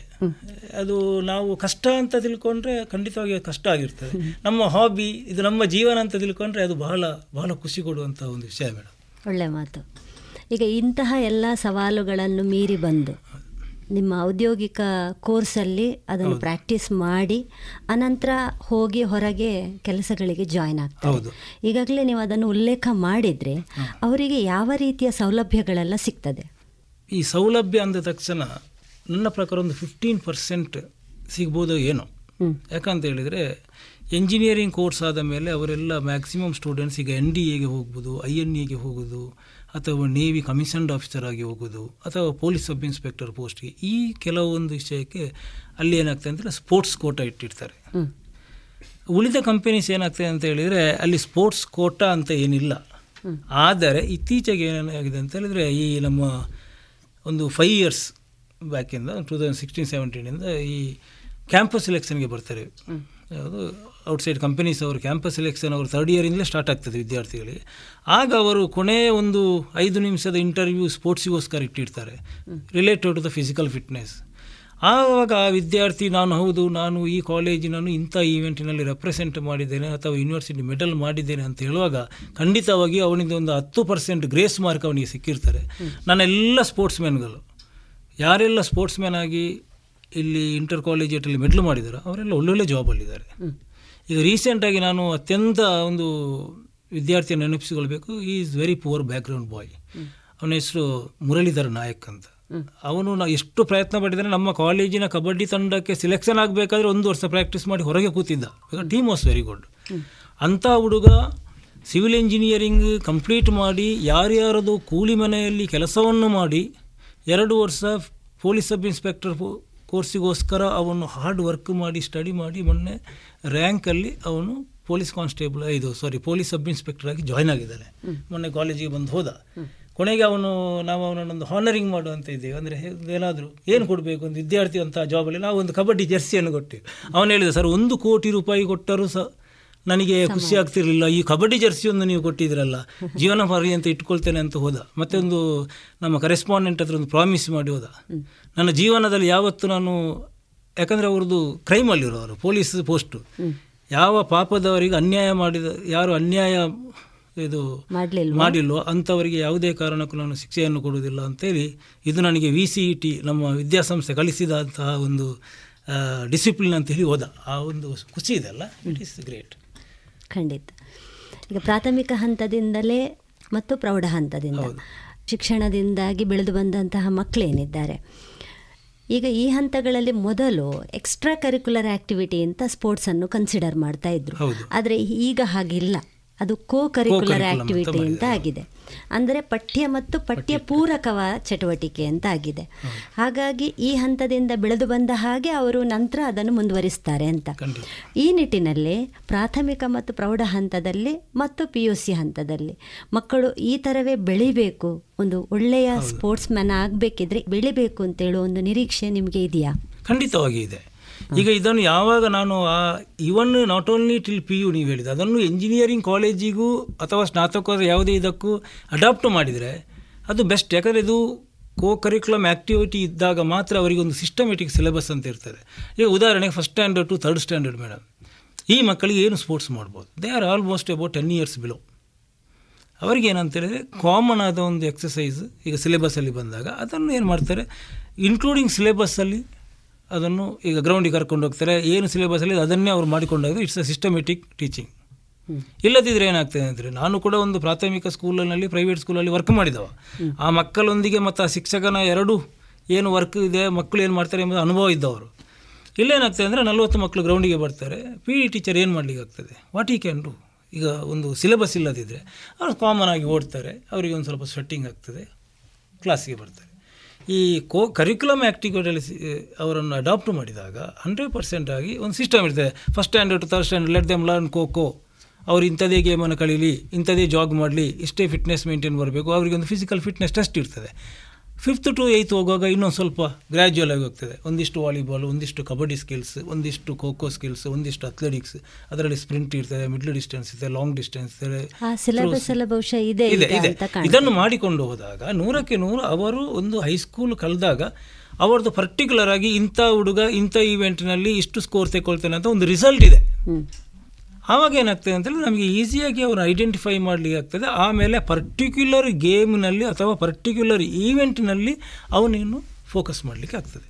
ಅದು ನಾವು ಕಷ್ಟ ಅಂತ ತಿಳ್ಕೊಂಡ್ರೆ ಖಂಡಿತವಾಗಿ ಕಷ್ಟ ಆಗಿರ್ತದೆ. ನಮ್ಮ ಹಾಬಿ ಇದು ನಮ್ಮ ಜೀವನ ಅಂತ ತಿಳ್ಕೊಂಡ್ರೆ ಅದು ಬಹಳ ಬಹಳ ಖುಷಿ ಕೊಡುವಂಥ ಒಂದು ವಿಷಯ ಮೇಡಮ್ ಒಳ್ಳೆ ಮಾತು. ಈಗ ಇಂತಹ ಎಲ್ಲ ಸವಾಲುಗಳನ್ನು ಮೀರಿ ಬಂದು ನಿಮ್ಮ ಔದ್ಯೋಗಿಕ ಕೋರ್ಸಲ್ಲಿ ಅದನ್ನು ಪ್ರಾಕ್ಟೀಸ್ ಮಾಡಿ ಅನಂತರ ಹೋಗಿ ಹೊರಗೆ ಕೆಲಸಗಳಿಗೆ ಜಾಯ್ನ್ ಆಗ್ತಾರೆ. ಈಗಾಗಲೇ ನೀವು ಅದನ್ನು ಉಲ್ಲೇಖ ಮಾಡಿದರೆ ಅವರಿಗೆ ಯಾವ ರೀತಿಯ ಸೌಲಭ್ಯಗಳೆಲ್ಲ ಸಿಗ್ತದೆ? ಈ ಸೌಲಭ್ಯ ಅಂದ ತಕ್ಷಣ ನನ್ನ ಪ್ರಕಾರ ಒಂದು ಫಿಫ್ಟೀನ್ ಪರ್ಸೆಂಟ್ ಸಿಗ್ಬೋದು ಏನೋ. ಯಾಕಂತ ಹೇಳಿದರೆ ಎಂಜಿನಿಯರಿಂಗ್ ಕೋರ್ಸ್ ಆದ ಮೇಲೆ ಅವರೆಲ್ಲ ಮ್ಯಾಕ್ಸಿಮಮ್ ಸ್ಟೂಡೆಂಟ್ಸ್ ಈಗ ಎನ್ ಡಿ ಎಗೆ ಹೋಗ್ಬೋದು ಐ ಎನ್ ಎಗೆ ಹೋಗೋದು ಅಥವಾ ನೇವಿ ಕಮಿಷನ್ಡ್ ಆಫೀಸರ್ ಆಗಿ ಹೋಗೋದು ಅಥವಾ ಪೊಲೀಸ್ ಸಬ್ ಇನ್ಸ್ಪೆಕ್ಟರ್ ಪೋಸ್ಟ್ಗೆ ಈ ಕೆಲವೊಂದು ವಿಷಯಕ್ಕೆ ಅಲ್ಲಿ ಏನಾಗ್ತದೆ ಅಂದರೆ ಸ್ಪೋರ್ಟ್ಸ್ ಕೋಟ ಇಟ್ಟಿರ್ತಾರೆ. ಉಳಿದ ಕಂಪನೀಸ್ ಏನಾಗ್ತದೆ ಅಂತ ಹೇಳಿದರೆ ಅಲ್ಲಿ ಸ್ಪೋರ್ಟ್ಸ್ ಕೋಟಾ ಅಂತ ಏನಿಲ್ಲ. ಆದರೆ ಇತ್ತೀಚೆಗೆ ಏನಾಗಿದೆ ಅಂತ ಹೇಳಿದರೆ ಈ ನಮ್ಮ ಒಂದು ಫೈವ್ ಇಯರ್ಸ್ ಬ್ಯಾಕಿಂದ ಟೂ ತೌಸಂಡ್ ಸಿಕ್ಸ್ಟೀನ್ ಸೆವೆಂಟೀನಿಂದ ಈ ಕ್ಯಾಂಪಸ್ ಸೆಲೆಕ್ಷನ್ಗೆ ಬರ್ತಾರೆ. ಯಾವುದು ಔಟ್ಸೈಡ್ ಕಂಪನೀಸ್ ಅವರು ಕ್ಯಾಂಪಸ್ ಸೆಲೆಕ್ಷನ್ ಅವರು ಥರ್ಡ್ ಇಯರಿಂದಲೇ ಸ್ಟಾರ್ಟ್ ಆಗ್ತದೆ ವಿದ್ಯಾರ್ಥಿಗಳಿಗೆ. ಆಗ ಅವರು ಕೊನೆಯ ಒಂದು ಐದು ನಿಮಿಷದ ಇಂಟರ್ವ್ಯೂ ಸ್ಪೋರ್ಟ್ಸಿಗೋಸ್ಕರ ಇಟ್ಟಿರ್ತಾರೆ. Related to the physical fitness ಆವಾಗ ಆ ವಿದ್ಯಾರ್ಥಿ, ನಾನು ಹೌದು, ನಾನು ಈ ಕಾಲೇಜಿನನ್ನು ಇಂಥ ಈವೆಂಟಿನಲ್ಲಿ ರೆಪ್ರೆಸೆಂಟ್ ಮಾಡಿದ್ದೇನೆ ಅಥವಾ ಯೂನಿವರ್ಸಿಟಿ ಮೆಡಲ್ ಮಾಡಿದ್ದೇನೆ ಅಂತ ಹೇಳುವಾಗ ಖಂಡಿತವಾಗಿ ಅವನಿಂದ ಒಂದು ಹತ್ತು ಪರ್ಸೆಂಟ್ ಗ್ರೇಸ್ ಮಾರ್ಕ್ ಅವನಿಗೆ ಸಿಕ್ಕಿರ್ತಾರೆ. ನನ್ನೆಲ್ಲ ಸ್ಪೋರ್ಟ್ಸ್ ಮ್ಯಾನ್ಗಳು ಯಾರೆಲ್ಲ ಸ್ಪೋರ್ಟ್ಸ್ ಮ್ಯಾನ್ ಆಗಿ ಇಲ್ಲಿ ಇಂಟರ್ ಕಾಲೇಜಲ್ಲಿ ಮೆಡಲ್ ಮಾಡಿದಾರೋ ಅವರೆಲ್ಲ ಒಳ್ಳೊಳ್ಳೆ ಜಾಬಲ್ಲಿದ್ದಾರೆ ಈಗ ರೀಸೆಂಟಾಗಿ ನಾನು ಅತ್ಯಂತ ಒಂದು ವಿದ್ಯಾರ್ಥಿಯನ್ನು ನೆನಪಿಸಿಕೊಳ್ಬೇಕು. ಈ is very poor background boy ಅವನ ಹೆಸರು ಮುರಳೀಧರ ನಾಯಕ್ ಅಂತ. ಅವನು ನಾ ಎಷ್ಟು ಪ್ರಯತ್ನ ಪಟ್ಟಿದ್ದಾನೆ ನಮ್ಮ ಕಾಲೇಜಿನ ಕಬಡ್ಡಿ ತಂಡಕ್ಕೆ ಸೆಲೆಕ್ಷನ್ ಆಗಬೇಕಾದ್ರೆ ಒಂದು ವರ್ಷ ಪ್ರಾಕ್ಟೀಸ್ ಮಾಡಿ ಹೊರಗೆ ಕೂತಿದ್ದ. ಟೀಮ್ ವಾಸ್ ವೆರಿ ಗುಡ್ ಅಂಥ ಹುಡುಗ ಸಿವಿಲ್ ಇಂಜಿನಿಯರಿಂಗ್ ಕಂಪ್ಲೀಟ್ ಮಾಡಿ ಯಾರ್ಯಾರದು ಕೂಲಿ ಮನೆಯಲ್ಲಿ ಕೆಲಸವನ್ನು ಮಾಡಿ ಎರಡು ವರ್ಷ ಪೊಲೀಸ್ ಸಬ್ ಇನ್ಸ್ಪೆಕ್ಟರ್ ಕೋರ್ಸಿಗೋಸ್ಕರ ಅವನು ಹಾರ್ಡ್ ವರ್ಕ್ ಮಾಡಿ ಸ್ಟಡಿ ಮಾಡಿ ಮೊನ್ನೆ ರ್ಯಾಂಕಲ್ಲಿ ಅವನು ಪೊಲೀಸ್ ಕಾನ್ಸ್ಟೇಬಲ್ ಇದು ಸಾರಿ ಪೊಲೀಸ್ ಸಬ್ ಇನ್ಸ್ಪೆಕ್ಟರ್ ಆಗಿ ಜಾಯ್ನ್ ಆಗಿದ್ದಾರೆ ಮೊನ್ನೆ ಕಾಲೇಜಿಗೆ ಬಂದು ಹೋದ. ಕೊನೆಗೆ ಅವನು ನಾವು ಅವನನ್ನೊಂದು ಹಾನರಿಂಗ್ ಮಾಡುವಂತ ಇದ್ದೇವೆ ಅಂದರೆ ಏನಾದರೂ ಏನು ಕೊಡಬೇಕು? ಒಂದು ವಿದ್ಯಾರ್ಥಿ ಅಂತ ಜಾಬಲ್ಲಿ ನಾವು ಒಂದು ಕಬಡ್ಡಿ ಜರ್ಸಿಯನ್ನು ಕೊಟ್ಟೆವು. ಅವನು ಹೇಳಿದ ಸರ್ ಒಂದು ಕೋಟಿ ರೂಪಾಯಿ ಕೊಟ್ಟರೂ ಸಹ ನನಗೆ ಖುಷಿ ಆಗ್ತಿರಲಿಲ್ಲ. ಈ ಕಬಡ್ಡಿ ಜರ್ಸಿಯೊಂದು ನೀವು ಕೊಟ್ಟಿದ್ರಲ್ಲ ಜೀವನ ಪರ್ಯಂತ ಇಟ್ಕೊಳ್ತೇನೆ ಅಂತ ಹೋದ. ಮತ್ತೆ ಒಂದು ನಮ್ಮ ಕರೆಸ್ಪಾಂಡೆಂಟ್ ಹತ್ರ ಒಂದು ಪ್ರಾಮಿಸ್ ಮಾಡಿ ಹೋದ. ನನ್ನ ಜೀವನದಲ್ಲಿ ಯಾವತ್ತು ನಾನು ಯಾಕಂದರೆ ಅವ್ರದ್ದು ಕ್ರೈಮಲ್ಲಿರೋರು ಪೊಲೀಸ್ ಪೋಸ್ಟು ಯಾವ ಪಾಪದವರಿಗೆ ಅನ್ಯಾಯ ಮಾಡಿದ ಯಾರು ಅನ್ಯಾಯ ಇದು ಮಾಡಿಲ್ವೋ ಅಂಥವರಿಗೆ ಯಾವುದೇ ಕಾರಣಕ್ಕೂ ನಾನು ಶಿಕ್ಷೆಯನ್ನು ಕೊಡುವುದಿಲ್ಲ ಅಂತೇಳಿ ಇದು ನನಗೆ ವಿ ಸಿ ಇ ಟಿ ನಮ್ಮ ವಿದ್ಯಾಸಂಸ್ಥೆ ಕಲಿಸಿದಂತಹ ಒಂದು ಡಿಸಿಪ್ಲಿನ್ ಅಂತ ಹೇಳಿ ಹೋದ. ಆ ಒಂದು ಖುಷಿ ಇದೆ ಅಲ್ಲ? ಇಟ್ ಈಸ್ ಗ್ರೇಟ್ ಖಂಡಿತ. ಈಗ ಪ್ರಾಥಮಿಕ ಹಂತದಿಂದಲೇ ಮತ್ತು ಪ್ರೌಢ ಹಂತದಿಂದ ಶಿಕ್ಷಣದಿಂದಾಗಿ ಬೆಳೆದು ಬಂದಂತಹ ಮಕ್ಕಳೇನಿದ್ದಾರೆ? ಈಗ ಈ ಹಂತಗಳಲ್ಲಿ ಮೊದಲು ಎಕ್ಸ್ಟ್ರಾ ಕರಿಕ್ಯುಲರ್ ಆಕ್ಟಿವಿಟಿ ಅಂತ ಸ್ಪೋರ್ಟ್ಸನ್ನು ಕನ್ಸಿಡರ್ ಮಾಡ್ತಾ ಇದ್ರು. ಆದರೆ ಈಗ ಹಾಗಿಲ್ಲ. ಅದು ಕೋ ಕರಿಕ್ಯುಲರ್ ಆಕ್ಟಿವಿಟಿ ಅಂತ ಆಗಿದೆ. ಅಂದರೆ ಪಠ್ಯ ಮತ್ತು ಪಠ್ಯ ಪೂರಕವ ಚಟುವಟಿಕೆ ಅಂತ ಆಗಿದೆ. ಹಾಗಾಗಿ ಈ ಹಂತದಿಂದ ಬೆಳೆದು ಬಂದ ಹಾಗೆ ಅವರು ನಂತರ ಅದನ್ನು ಮುಂದುವರಿಸ್ತಾರೆ ಅಂತ. ಈ ನಿಟ್ಟಿನಲ್ಲಿ ಪ್ರಾಥಮಿಕ ಮತ್ತು ಪ್ರೌಢ ಹಂತದಲ್ಲಿ ಮತ್ತು ಪಿ ಯು ಸಿ ಹಂತದಲ್ಲಿ ಮಕ್ಕಳು ಈ ಥರವೇ ಬೆಳಿಬೇಕು ಒಂದು ಒಳ್ಳೆಯ ಸ್ಪೋರ್ಟ್ಸ್ ಮ್ಯಾನ್ ಆಗಬೇಕಿದ್ರೆ ಬೆಳಿಬೇಕು ಅಂತೇಳುವ ಒಂದು ನಿರೀಕ್ಷೆ ನಿಮಗೆ ಇದೆಯಾ? ಖಂಡಿತವಾಗಿ ಇದೆ. ಈಗ ಇದನ್ನು ಯಾವಾಗ ನಾನು even not only till P U ನೀವು ಹೇಳಿದ ಅದನ್ನು ಇಂಜಿನಿಯರಿಂಗ್ ಕಾಲೇಜಿಗೂ ಅಥವಾ ಸ್ನಾತಕೋತ್ತರ ಯಾವುದೇ ಇದಕ್ಕೂ ಅಡಾಪ್ಟ್ ಮಾಡಿದರೆ ಅದು ಬೆಸ್ಟ್ ಯಾಕಂದರೆ ಇದು ಕೋ ಕರಿಕ್ಯುಲಮ್ ಆ್ಯಕ್ಟಿವಿಟಿ ಇದ್ದಾಗ ಮಾತ್ರ ಅವರಿಗೆ ಒಂದು ಸಿಸ್ಟಮೆಟಿಕ್ ಸಿಲೆಬಸ್ ಅಂತ ಇರ್ತದೆ. ಈಗ ಉದಾಹರಣೆಗೆ first standard to third standard madam ಈ ಮಕ್ಕಳಿಗೆ ಏನು ಸ್ಪೋರ್ಟ್ಸ್ ಮಾಡ್ಬೋದು? They are almost about ten years below ಅವರಿಗೆ ಏನಂತ ಹೇಳಿದರೆ ಕಾಮನ್ ಆದ ಒಂದು ಎಕ್ಸಸೈಸ್ ಈಗ ಸಿಲೆಬಸ್ಸಲ್ಲಿ ಬಂದಾಗ ಅದನ್ನು ಏನು ಮಾಡ್ತಾರೆ? ಇನ್ಕ್ಲೂಡಿಂಗ್ ಸಿಲೆಬಸ್ಸಲ್ಲಿ ಅದನ್ನು ಈಗ ಗ್ರೌಂಡಿಗೆ ಕರ್ಕೊಂಡು ಹೋಗ್ತಾರೆ. ಏನು ಸಿಲೆಬಸ್ಸಲ್ಲಿ ಅದನ್ನೇ ಅವ್ರು ಮಾಡಿಕೊಂಡಾಗ ಇಟ್ಸ್ ಅ ಸಿಸ್ಟಮೆಟಿಕ್ ಟೀಚಿಂಗ್ ಇಲ್ಲದಿದ್ದರೆ ಏನಾಗ್ತದೆ ಅಂದರೆ ನಾನು ಕೂಡ ಒಂದು ಪ್ರಾಥಮಿಕ ಸ್ಕೂಲಿನಲ್ಲಿ ಪ್ರೈವೇಟ್ ಸ್ಕೂಲಲ್ಲಿ ವರ್ಕ್ ಮಾಡಿದವ. ಆ ಮಕ್ಕಳೊಂದಿಗೆ ಮತ್ತು ಆ ಶಿಕ್ಷಕನ ಎರಡು ಏನು ವರ್ಕ್ ಇದೆ ಮಕ್ಕಳು ಏನು ಮಾಡ್ತಾರೆ ಎಂಬುದು ಅನುಭವ ಇದ್ದವರು. ಇಲ್ಲೇನಾಗ್ತದೆ ಅಂದರೆ ನಲವತ್ತು ಮಕ್ಕಳು ಗ್ರೌಂಡಿಗೆ ಬರ್ತಾರೆ. ಪಿ ಇ ಟೀಚರ್ ಏನು ಮಾಡಲಿಕ್ಕೆ ಆಗ್ತದೆ? ವಾಟ್ ಈ ಕ್ಯಾನ್ ಡೂ ಈಗ ಒಂದು ಸಿಲೆಬಸ್ ಇಲ್ಲದಿದ್ದರೆ ಅವರು ಕಾಮನ್ ಆಗಿ ಓಡ್ತಾರೆ ಅವರಿಗೆ ಒಂದು ಸ್ವಲ್ಪ ಸ್ವೆಟ್ಟಿಂಗ್ ಆಗ್ತದೆ. ಕ್ಲಾಸಿಗೆ ಬರ್ತಾರೆ. ಈ ಕೋ ಕರಿಕ್ಯುಲಮ್ ಆ್ಯಕ್ಟಿವಿಟಿಯಲ್ಲಿ ಅವರನ್ನು ಅಡಾಪ್ಟ್ ಮಾಡಿದಾಗ ಹಂಡ್ರೆಡ್ ಪರ್ಸೆಂಟ್ ಆಗಿ ಒಂದು ಸಿಸ್ಟಮ್ ಇರ್ತದೆ. First standard third standard let them learn kho kho. ಅವ್ರು ಇಂಥದೇ ಗೇಮನ್ನು ಕಳೀಲಿ ಇಂಥದೇ ಜಾಗ್ ಮಾಡಲಿ, ಇಷ್ಟೇ ಫಿಟ್ನೆಸ್ ಮೇಂಟೈನ್ ಬರಬೇಕು ಅವರಿಗೆ ಒಂದು ಫಿಸಿಕಲ್ ಫಿಟ್ನೆಸ್ ಟೆಸ್ಟ್ ಇರ್ತದೆ. ಫಿಫ್ತ್ ಟು ಏಯ್ತ್ ಹೋಗುವಾಗ ಇನ್ನೊಂದು ಸ್ವಲ್ಪ ಗ್ರ್ಯಾಜುವಲ್ ಆಗಿ ಹೋಗ್ತದೆ. ಒಂದಿಷ್ಟು ವಾಲಿಬಾಲ್ ಒಂದಿಷ್ಟು ಕಬಡ್ಡಿ ಸ್ಕಿಲ್ಸ್ ಒಂದಿಷ್ಟು ಖೋಖೋ ಖೋ ಸ್ಕಿಲ್ಸ್ ಒಂದಿಷ್ಟು ಅಥ್ಲೆಟಿಕ್ಸ್ ಅದರಲ್ಲಿ ಸ್ಪ್ರಿಂಟ್ ಇರ್ತದೆ ಮಿಡ್ಲ್ ಡಿಸ್ಟೆನ್ಸ್ ಇದೆ ಲಾಂಗ್ ಡಿಸ್ಟೆನ್ಸ್ ಇದೆ. ಇದನ್ನು ಮಾಡಿಕೊಂಡು ಹೋದಾಗ ನೂರಕ್ಕೆ ನೂರು ಅವರು ಒಂದು ಹೈಸ್ಕೂಲ್ ಕಳೆದಾಗ ಅವರದ್ದು ಪರ್ಟಿಕ್ಯುಲರ್ ಆಗಿ ಇಂಥ ಹುಡುಗ ಇಂಥ ಈವೆಂಟ್ನಲ್ಲಿ ಇಷ್ಟು ಸ್ಕೋರ್ ತೆಗೊಳ್ತಾನೆ ಅಂತ ಒಂದು ರಿಸಲ್ಟ್ ಇದೆ. ಆವಾಗ ಏನಾಗ್ತದೆ ಅಂತೇಳಿ ನಮಗೆ ಈಸಿಯಾಗಿ ಅವರು ಐಡೆಂಟಿಫೈ ಮಾಡಲಿಕ್ಕೆ ಆಗ್ತದೆ ಆಮೇಲೆ ಪರ್ಟಿಕ್ಯುಲರ್ ಗೇಮ್ನಲ್ಲಿ ಅಥವಾ ಪರ್ಟಿಕ್ಯುಲರ್ ಈವೆಂಟ್ನಲ್ಲಿ ಅವನೇನು ಫೋಕಸ್ ಮಾಡಲಿಕ್ಕೆ ಆಗ್ತದೆ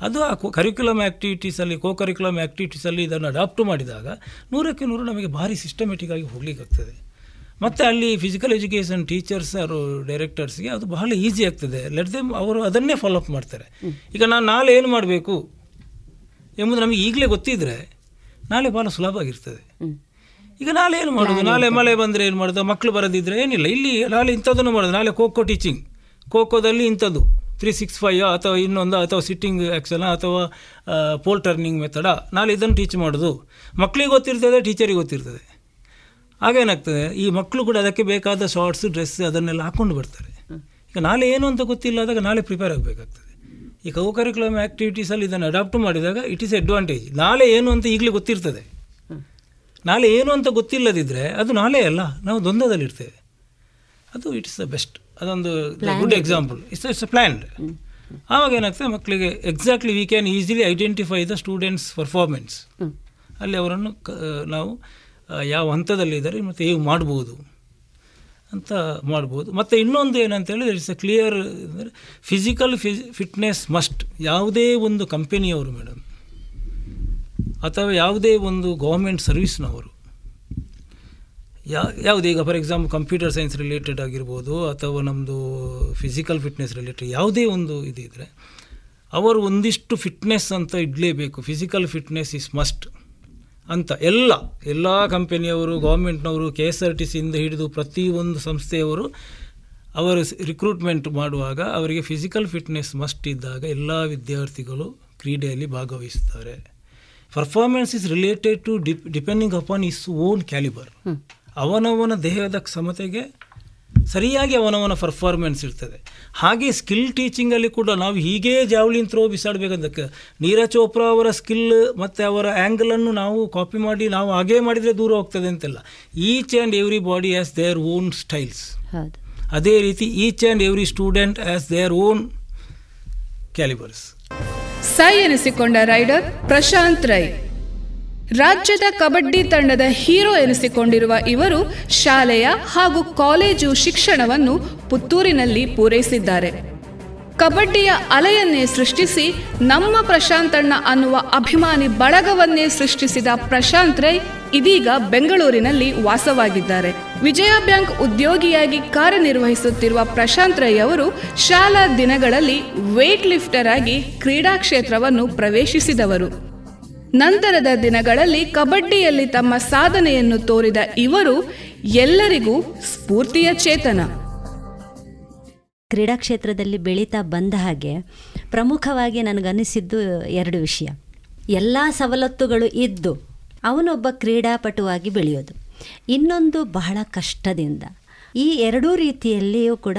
ಅದು ಆ ಕರಿಕ್ಯುಲಮ್ ಆ್ಯಕ್ಟಿವಿಟೀಸಲ್ಲಿ ಕೋ ಕರಿಕ್ಯುಲಮ್ ಆ್ಯಕ್ಟಿವಿಟೀಸಲ್ಲಿ ಇದನ್ನು ಅಡಾಪ್ಟ್ ಮಾಡಿದಾಗ ನೂರಕ್ಕೆ ನೂರು ನಮಗೆ ಭಾರಿ ಸಿಸ್ಟಮೆಟಿಕ್ಕಾಗಿ ಹೋಗ್ಲಿಕ್ಕೆ ಆಗ್ತದೆ ಮತ್ತು ಅಲ್ಲಿ ಫಿಸಿಕಲ್ ಎಜುಕೇಷನ್ ಟೀಚರ್ಸ್ ಅವರು ಡೈರೆಕ್ಟರ್ಸ್ಗೆ ಅದು ಬಹಳ ಈಸಿ ಆಗ್ತದೆ. ಲೆಟ್ ದೆಮ್ ಅವರು ಅದನ್ನೇ ಫಾಲೋ ಅಪ್ ಮಾಡ್ತಾರೆ. ಈಗ ನಾನು ನಾಳೆ ಏನು ಮಾಡಬೇಕು? ಎಂಬುದು ನಮಗೆ ಈಗಲೇ ಗೊತ್ತಿದ್ದರೆ ನಾಳೆ ಭಾಳ ಸುಲಭ ಆಗಿರ್ತದೆ ಈಗ ನಾಳೆ ಏನು ಮಾಡೋದು? ನಾಳೆ ಮಳೆ ಬಂದರೆ ಏನು ಮಾಡೋದು? ಮಕ್ಕಳು ಬರೋದಿದ್ರೆ ಏನಿಲ್ಲ. ಇಲ್ಲಿ ನಾಳೆ ಇಂಥದ್ದನ್ನು ಮಾಡೋದು. ನಾಳೆ ಖೋಖೋ ಟೀಚಿಂಗ್. ಖೋಖೋದಲ್ಲಿ ಇಂಥದ್ದು. ತ್ರೀ ಸಿಕ್ಸ್ ಫೈವ್ ಅಥವಾ ಇನ್ನೊಂದು ಅಥವಾ ಸಿಟ್ಟಿಂಗ್ ಆ್ಯಕ್ಷನ ಅಥವಾ ಪೋಲ್ ಟರ್ನಿಂಗ್ ಮೆಥಡ. ನಾಳೆ ಇದನ್ನು ಟೀಚ್ ಮಾಡೋದು. ಮಕ್ಕಳಿಗೆ ಗೊತ್ತಿರ್ತದೆ ಟೀಚರಿಗೆ ಗೊತ್ತಿರ್ತದೆ. ಆಗೇನಾಗ್ತದೆ ಈ ಮಕ್ಕಳು ಕೂಡ ಅದಕ್ಕೆ ಬೇಕಾದ ಶಾರ್ಟ್ಸ್ ಡ್ರೆಸ್ ಅದನ್ನೆಲ್ಲ ಹಾಕ್ಕೊಂಡು ಬರ್ತಾರೆ. ಈಗ ನಾಳೆ ಏನು ಅಂತ ಗೊತ್ತಿಲ್ಲ. ಆದಾಗ ನಾಳೆ ಪ್ರಿಪೇರ್ ಆಗಬೇಕಾಗ್ತದೆ. ಈ ಕೋ ಕರಿಕ್ಯುಲಮ್ ಆ್ಯಕ್ಟಿವಿಟೀಸಲ್ಲಿ ಇದನ್ನು ಅಡಾಪ್ಟ್ ಮಾಡಿದಾಗ ಇಟ್ ಈಸ್ ಅಡ್ವಾಂಟೇಜ್ ನಾಳೆ ಏನು ಅಂತ ಈಗಲೇ ಗೊತ್ತಿರ್ತದೆ. ನಾಳೆ ಏನು ಅಂತ ಗೊತ್ತಿಲ್ಲದಿದ್ದರೆ ಅದು ನಾಳೆ ಅಲ್ಲ ನಾವು ದ್ವಂದ್ವದಲ್ಲಿರ್ತೇವೆ. ಅದು ಇಟ್ ಇಸ್ ದ ಬೆಸ್ಟ್ ಅದೊಂದು good example it's it's planned ಆವಾಗ ಏನಾಗ್ತದೆ ಮಕ್ಕಳಿಗೆ exactly we can easily identify the students performance ಅಲ್ಲಿ ಅವರನ್ನು ಕ ನಾವು ಯಾವ ಹಂತದಲ್ಲಿದ್ದಾರೆ ಮತ್ತು ಹೇಗೆ ಮಾಡ್ಬೋದು. ಅಂತ ಮಾಡ್ಬೋದು. ಮತ್ತು ಇನ್ನೊಂದು ಏನಂತ ಹೇಳಿದ್ರೆ ಇಟ್ಸ್ ಅ ಕ್ಲಿಯರ್ ಅಂದರೆ ಫಿಸಿಕಲ್ ಫಿಸ್ ಫಿಟ್ನೆಸ್ ಮಸ್ಟ್ ಯಾವುದೇ ಒಂದು ಕಂಪೆನಿಯವರು ಮೇಡಮ್ ಅಥವಾ ಯಾವುದೇ ಒಂದು ಗೌರ್ಮೆಂಟ್ ಸರ್ವಿಸ್ನವರು ಯಾ, ಯಾವುದೇ ಈಗ for example computer science related ಆಗಿರ್ಬೋದು, ಅಥವಾ ನಮ್ಮದು ಫಿಸಿಕಲ್ ಫಿಟ್ನೆಸ್ ರಿಲೇಟೆಡ್ ಯಾವುದೇ ಒಂದು ಇದಿದ್ರೆ, ಅವರು ಒಂದಿಷ್ಟು ಫಿಟ್ನೆಸ್ ಅಂತ ಇಡಲೇಬೇಕು. ಫಿಸಿಕಲ್ ಫಿಟ್ನೆಸ್ ಇಸ್ ಮಸ್ಟ್ ಅಂತ ಎಲ್ಲ ಎಲ್ಲ ಕಂಪನಿಯವರು ಗೌರ್ಮೆಂಟ್ನವರು ಕೆ ಎಸ್ ಆರ್ ಟಿ ಸಿಯಿಂದ ಹಿಡಿದು ಪ್ರತಿಯೊಂದು ಸಂಸ್ಥೆಯವರು ಅವರು ರಿಕ್ರೂಟ್ಮೆಂಟ್ ಮಾಡುವಾಗ ಅವರಿಗೆ ಫಿಸಿಕಲ್ ಫಿಟ್ನೆಸ್ ಮಸ್ಟ್ ಇದ್ದಾಗ ಎಲ್ಲ ವಿದ್ಯಾರ್ಥಿಗಳು ಕ್ರೀಡೆಯಲ್ಲಿ ಭಾಗವಹಿಸ್ತಾರೆ performance is related to drip depending upon is own calibre ಅವನವನ ದೇಹದ ಕ್ಷಮತೆಗೆ ಸರಿಯಾಗಿ ಅವನವನ ಪರ್ಫಾರ್ಮೆನ್ಸ್ ಇರ್ತದೆ. ಹಾಗೆ ಸ್ಕಿಲ್ ಟೀಚಿಂಗಲ್ಲಿ ಕೂಡ ನಾವು ಹೀಗೇ ಜಾವ್ಲಿನ್ ಥ್ರೋ ಬಿಸಾಡಬೇಕಂದಕ್ಕೆ ನೀರಜ್ ಚೋಪ್ರಾ ಅವರ ಸ್ಕಿಲ್ ಮತ್ತು ಅವರ ಆ್ಯಂಗಲನ್ನು ನಾವು ಕಾಪಿ ಮಾಡಿ ನಾವು ಹಾಗೇ ಮಾಡಿದರೆ ದೂರ ಹೋಗ್ತದೆ ಅಂತೆಲ್ಲ. Each and everybody has their own styles ಅದೇ ರೀತಿ each and every student has their own calibres ಸೈ ಎನಿಸಿಕೊಂಡ ರೈಡರ್ ಪ್ರಶಾಂತ್ ರೈ. ರಾಜ್ಯದ ಕಬಡ್ಡಿ ತಂಡದ ಹೀರೋ ಎನಿಸಿಕೊಂಡಿರುವ ಇವರು ಶಾಲೆಯ ಹಾಗೂ ಕಾಲೇಜು ಶಿಕ್ಷಣವನ್ನು ಪುತ್ತೂರಿನಲ್ಲಿ ಪೂರೈಸಿದ್ದಾರೆ. ಕಬಡ್ಡಿಯ ಅಲೆಯನ್ನೇ ಸೃಷ್ಟಿಸಿ ನಮ್ಮ ಪ್ರಶಾಂತಣ್ಣ ಅನ್ನುವ ಅಭಿಮಾನಿ ಬಳಗವನ್ನೇ ಸೃಷ್ಟಿಸಿದ ಪ್ರಶಾಂತ್ ರೈ ಇದೀಗ ಬೆಂಗಳೂರಿನಲ್ಲಿ ವಾಸವಾಗಿದ್ದಾರೆ. ವಿಜಯ ಬ್ಯಾಂಕ್ ಉದ್ಯೋಗಿಯಾಗಿ ಕಾರ್ಯನಿರ್ವಹಿಸುತ್ತಿರುವ ಪ್ರಶಾಂತ್ ರೈ ಅವರು ಶಾಲಾ ದಿನಗಳಲ್ಲಿ ವೇಟ್ ಲಿಫ್ಟರ್ ಆಗಿ ಕ್ರೀಡಾ ಕ್ಷೇತ್ರವನ್ನು ಪ್ರವೇಶಿಸಿದವರು. ನಂತರದ ದಿನಗಳಲ್ಲಿ ಕಬಡ್ಡಿಯಲ್ಲಿ ತಮ್ಮ ಸಾಧನೆಯನ್ನು ತೋರಿದ ಇವರು ಎಲ್ಲರಿಗೂ ಸ್ಫೂರ್ತಿಯ ಚೇತನ. ಕ್ರೀಡಾ ಕ್ಷೇತ್ರದಲ್ಲಿ ಬೆಳೀತಾ ಬಂದ ಹಾಗೆ ಪ್ರಮುಖವಾಗಿ ನನಗನ್ನಿಸಿದ್ದು ಎರಡು ವಿಷಯ. ಎಲ್ಲ ಸವಲತ್ತುಗಳು ಇದ್ದು ಅವನೊಬ್ಬ ಕ್ರೀಡಾಪಟುವಾಗಿ ಬೆಳೆಯೋದು. ಇನ್ನೊಂದು ಬಹಳ ಕಷ್ಟದಿಂದ. ಈ ಎರಡೂ ರೀತಿಯಲ್ಲಿಯೂ ಕೂಡ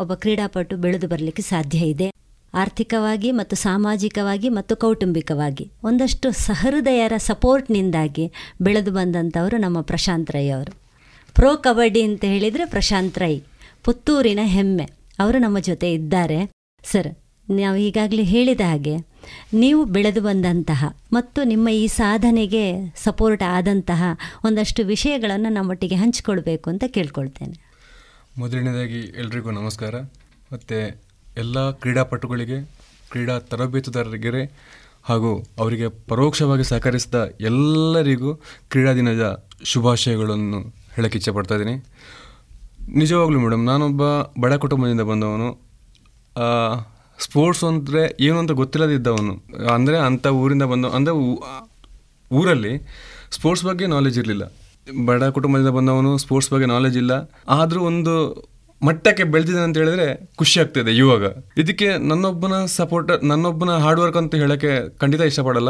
ಒಬ್ಬ ಕ್ರೀಡಾಪಟು ಬೆಳೆದು ಬರಲಿಕ್ಕೆ ಸಾಧ್ಯ ಇದೆ. ಆರ್ಥಿಕವಾಗಿ ಮತ್ತು ಸಾಮಾಜಿಕವಾಗಿ ಮತ್ತು ಕೌಟುಂಬಿಕವಾಗಿ. ಒಂದಷ್ಟು ಸಹೃದಯರ ಸಪೋರ್ಟ್ನಿಂದಾಗಿ ಬೆಳೆದು ಬಂದಂಥವರು ನಮ್ಮ ಪ್ರಶಾಂತ್ ರೈ ಅವರು. ಪ್ರೋ ಕಬಡ್ಡಿ ಅಂತ ಹೇಳಿದರೆ ಪ್ರಶಾಂತ್ ರೈ. ಪುತ್ತೂರಿನ ಹೆಮ್ಮೆ. ಅವರು ನಮ್ಮ ಜೊತೆ ಇದ್ದಾರೆ. ಸರ್, ನಾವು ಈಗಾಗಲೇ ಹೇಳಿದ ಹಾಗೆ, ನೀವು ಬೆಳೆದು ಬಂದಂತಹ ಮತ್ತು ನಿಮ್ಮ ಈ ಸಾಧನೆಗೆ ಸಪೋರ್ಟ್ ಆದಂತಹ ಒಂದಷ್ಟು ವಿಷಯಗಳನ್ನು ನಮ್ಮೊಟ್ಟಿಗೆ ಹಂಚಿಕೊಳ್ಬೇಕು ಅಂತ ಕೇಳ್ಕೊಳ್ತೇನೆ. ಮೊದಲನೇದಾಗಿ ಎಲ್ರಿಗೂ ನಮಸ್ಕಾರ. ಮತ್ತು ಎಲ್ಲ ಕ್ರೀಡಾಪಟುಗಳಿಗೆ, ಕ್ರೀಡಾ ತರಬೇತುದಾರರಿಗೆ ಹಾಗೂ ಅವರಿಗೆ ಪರೋಕ್ಷವಾಗಿ ಸಹಕರಿಸಿದ ಎಲ್ಲರಿಗೂ ಕ್ರೀಡಾ ದಿನದ ಶುಭಾಶಯಗಳನ್ನು ಹೇಳಕ್ಕೆ ಇಚ್ಛೆಪಡ್ತಾ ಇದ್ದೀನಿ. ನಿಜವಾಗ್ಲೂ ಮೇಡಮ್ ನಾನೊಬ್ಬ ಬಡ ಕುಟುಂಬದಿಂದ ಬಂದವನು. ಸ್ಪೋರ್ಟ್ಸ್ ಅಂದರೆ ಏನು ಅಂತ ಗೊತ್ತಿಲ್ಲದಿದ್ದವನು. ಅಂದರೆ ಅಂಥ ಊರಿಂದ ಬಂದ, ಅಂದರೆ ಊರಲ್ಲಿ ಸ್ಪೋರ್ಟ್ಸ್ ಬಗ್ಗೆ ನಾಲೆಜ್ ಇರಲಿಲ್ಲ. ಬಡ ಕುಟುಂಬದಿಂದ ಬಂದವನು, ಸ್ಪೋರ್ಟ್ಸ್ ಬಗ್ಗೆ ನಾಲೆಜ್ ಇಲ್ಲ. ಆದರೂ ಒಂದು ಮಟ್ಟಕ್ಕೆ ಬೆಳೆದಿದೆ ಅಂತ ಹೇಳಿದ್ರೆ ಖುಷಿ ಆಗ್ತಿದೆ ಇವಾಗ. ಇದಕ್ಕೆ ನನ್ನೊಬ್ಬನ ಸಪೋರ್ಟ್ ನನ್ನೊಬ್ಬನ ಹಾರ್ಡ್ ವರ್ಕ್ ಅಂತ ಹೇಳೋಕ್ಕೆ ಖಂಡಿತ ಇಷ್ಟಪಡಲ್ಲ.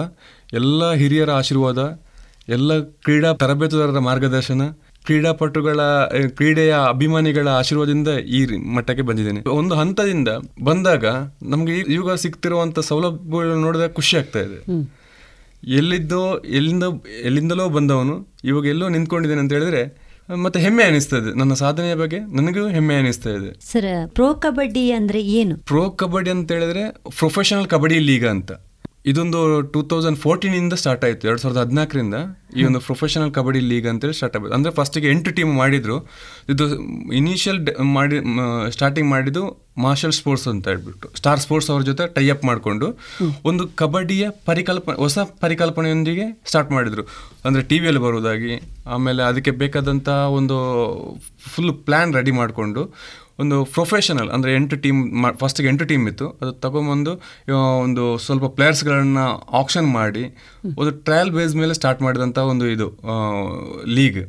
ಎಲ್ಲ ಹಿರಿಯರ ಆಶೀರ್ವಾದ ಎಲ್ಲ ಕ್ರೀಡಾ ತರಬೇತುದಾರರ ಮಾರ್ಗದರ್ಶನ ಕ್ರೀಡಾಪಟುಗಳ ಕ್ರೀಡೆಯ ಅಭಿಮಾನಿಗಳ ಆಶೀರ್ವಾದದಿಂದ ಈ ಮಟ್ಟಕ್ಕೆ ಬಂದಿದ್ದೇನೆ. ಒಂದು ಹಂತದಿಂದ ಬಂದಾಗ ನಮಗೆ ಇವಾಗ ಸಿಗ್ತಿರುವಂಥ ಸೌಲಭ್ಯಗಳನ್ನು ನೋಡಿದಾಗ ಖುಷಿ ಆಗ್ತಾ ಇದೆ. ಎಲ್ಲಿದ್ದೋ ಎಲ್ಲಿಂದ ಎಲ್ಲಿಂದಲೋ ಬಂದವನು ಇವಾಗ ಎಲ್ಲೋ ನಿಂತ್ಕೊಂಡಿದ್ದೇನೆ ಅಂತ ಹೇಳಿದ್ರೆ ಮತ್ತೆ ಹೆಮ್ಮೆ ಅನಿಸ್ತದೆ. ನನ್ನ ಸಾಧನೆಯ ಬಗ್ಗೆ ನನಗೂ ಹೆಮ್ಮೆ ಅನಿಸ್ತಾ ಇದೆ. ಸರ್ ಪ್ರೋ ಕಬಡ್ಡಿ ಅಂದ್ರೆ ಏನು? ಪ್ರೊ ಕಬಡ್ಡಿ ಅಂತ ಹೇಳಿದ್ರೆ ಪ್ರೊಫೆಷನಲ್ ಕಬಡ್ಡಿ ಲೀಗ್ ಅಂತ. ಇದೊಂದು ಟೂ ತೌಸಂಡ್ ಫೋರ್ಟೀನಿಂದ ಸ್ಟಾರ್ಟ್ ಆಯಿತು ಎರಡು ಸಾವಿರದ ಹದಿನಾಲ್ಕರಿಂದ. ಈ ಒಂದು ಪ್ರೊಫೆಷನಲ್ ಕಬಡ್ಡಿ ಲೀಗ್ ಅಂತೇಳಿ ಸ್ಟಾರ್ಟ್ ಆಗಿದೆ ಅಂದರೆ ಫಸ್ಟಿಗೆ ಎಂಟು ಟೀಮ್ ಮಾಡಿದರು. ಇದು ಇನಿಷಿಯಲ್ ಮಾಡಿ ಸ್ಟಾರ್ಟಿಂಗ್ ಮಾಡಿದ್ದು ಮಾರ್ಷಲ್ ಸ್ಪೋರ್ಟ್ಸ್ ಅಂತ ಹೇಳ್ಬಿಟ್ಟು. ಸ್ಟಾರ್ ಸ್ಪೋರ್ಟ್ಸ್ ಅವ್ರ ಜೊತೆ ಟೈ ಅಪ್ ಮಾಡಿಕೊಂಡು ಒಂದು ಕಬಡ್ಡಿಯ ಪರಿಕಲ್ಪನೆ ಹೊಸ ಪರಿಕಲ್ಪನೆಯೊಂದಿಗೆ ಸ್ಟಾರ್ಟ್ ಮಾಡಿದರು. ಅಂದರೆ ಟಿ ವಿಯಲ್ಲಿ ಬರೋದಾಗಿ ಆಮೇಲೆ ಅದಕ್ಕೆ ಬೇಕಾದಂಥ ಒಂದು ಫುಲ್ ಪ್ಲ್ಯಾನ್ ರೆಡಿ ಮಾಡಿಕೊಂಡು ಒಂದು ಪ್ರೊಫೆಷನಲ್ ಅಂದರೆ ಎಂಟು ಟೀಮ್ ಫಸ್ಟಿಗೆ ಎಂಟು ಟೀಮ್ ಇತ್ತು. ಅದು ತಗೊಂಬಂದು ಒಂದು ಸ್ವಲ್ಪ ಪ್ಲೇಯರ್ಸ್ಗಳನ್ನ ಆಕ್ಷನ್ ಮಾಡಿ ಒಂದು ಟ್ರಯಲ್ ಬೇಸ್ ಮೇಲೆ ಸ್ಟಾರ್ಟ್ ಮಾಡಿದಂಥ ಒಂದು ಇದು ಲೀಗ್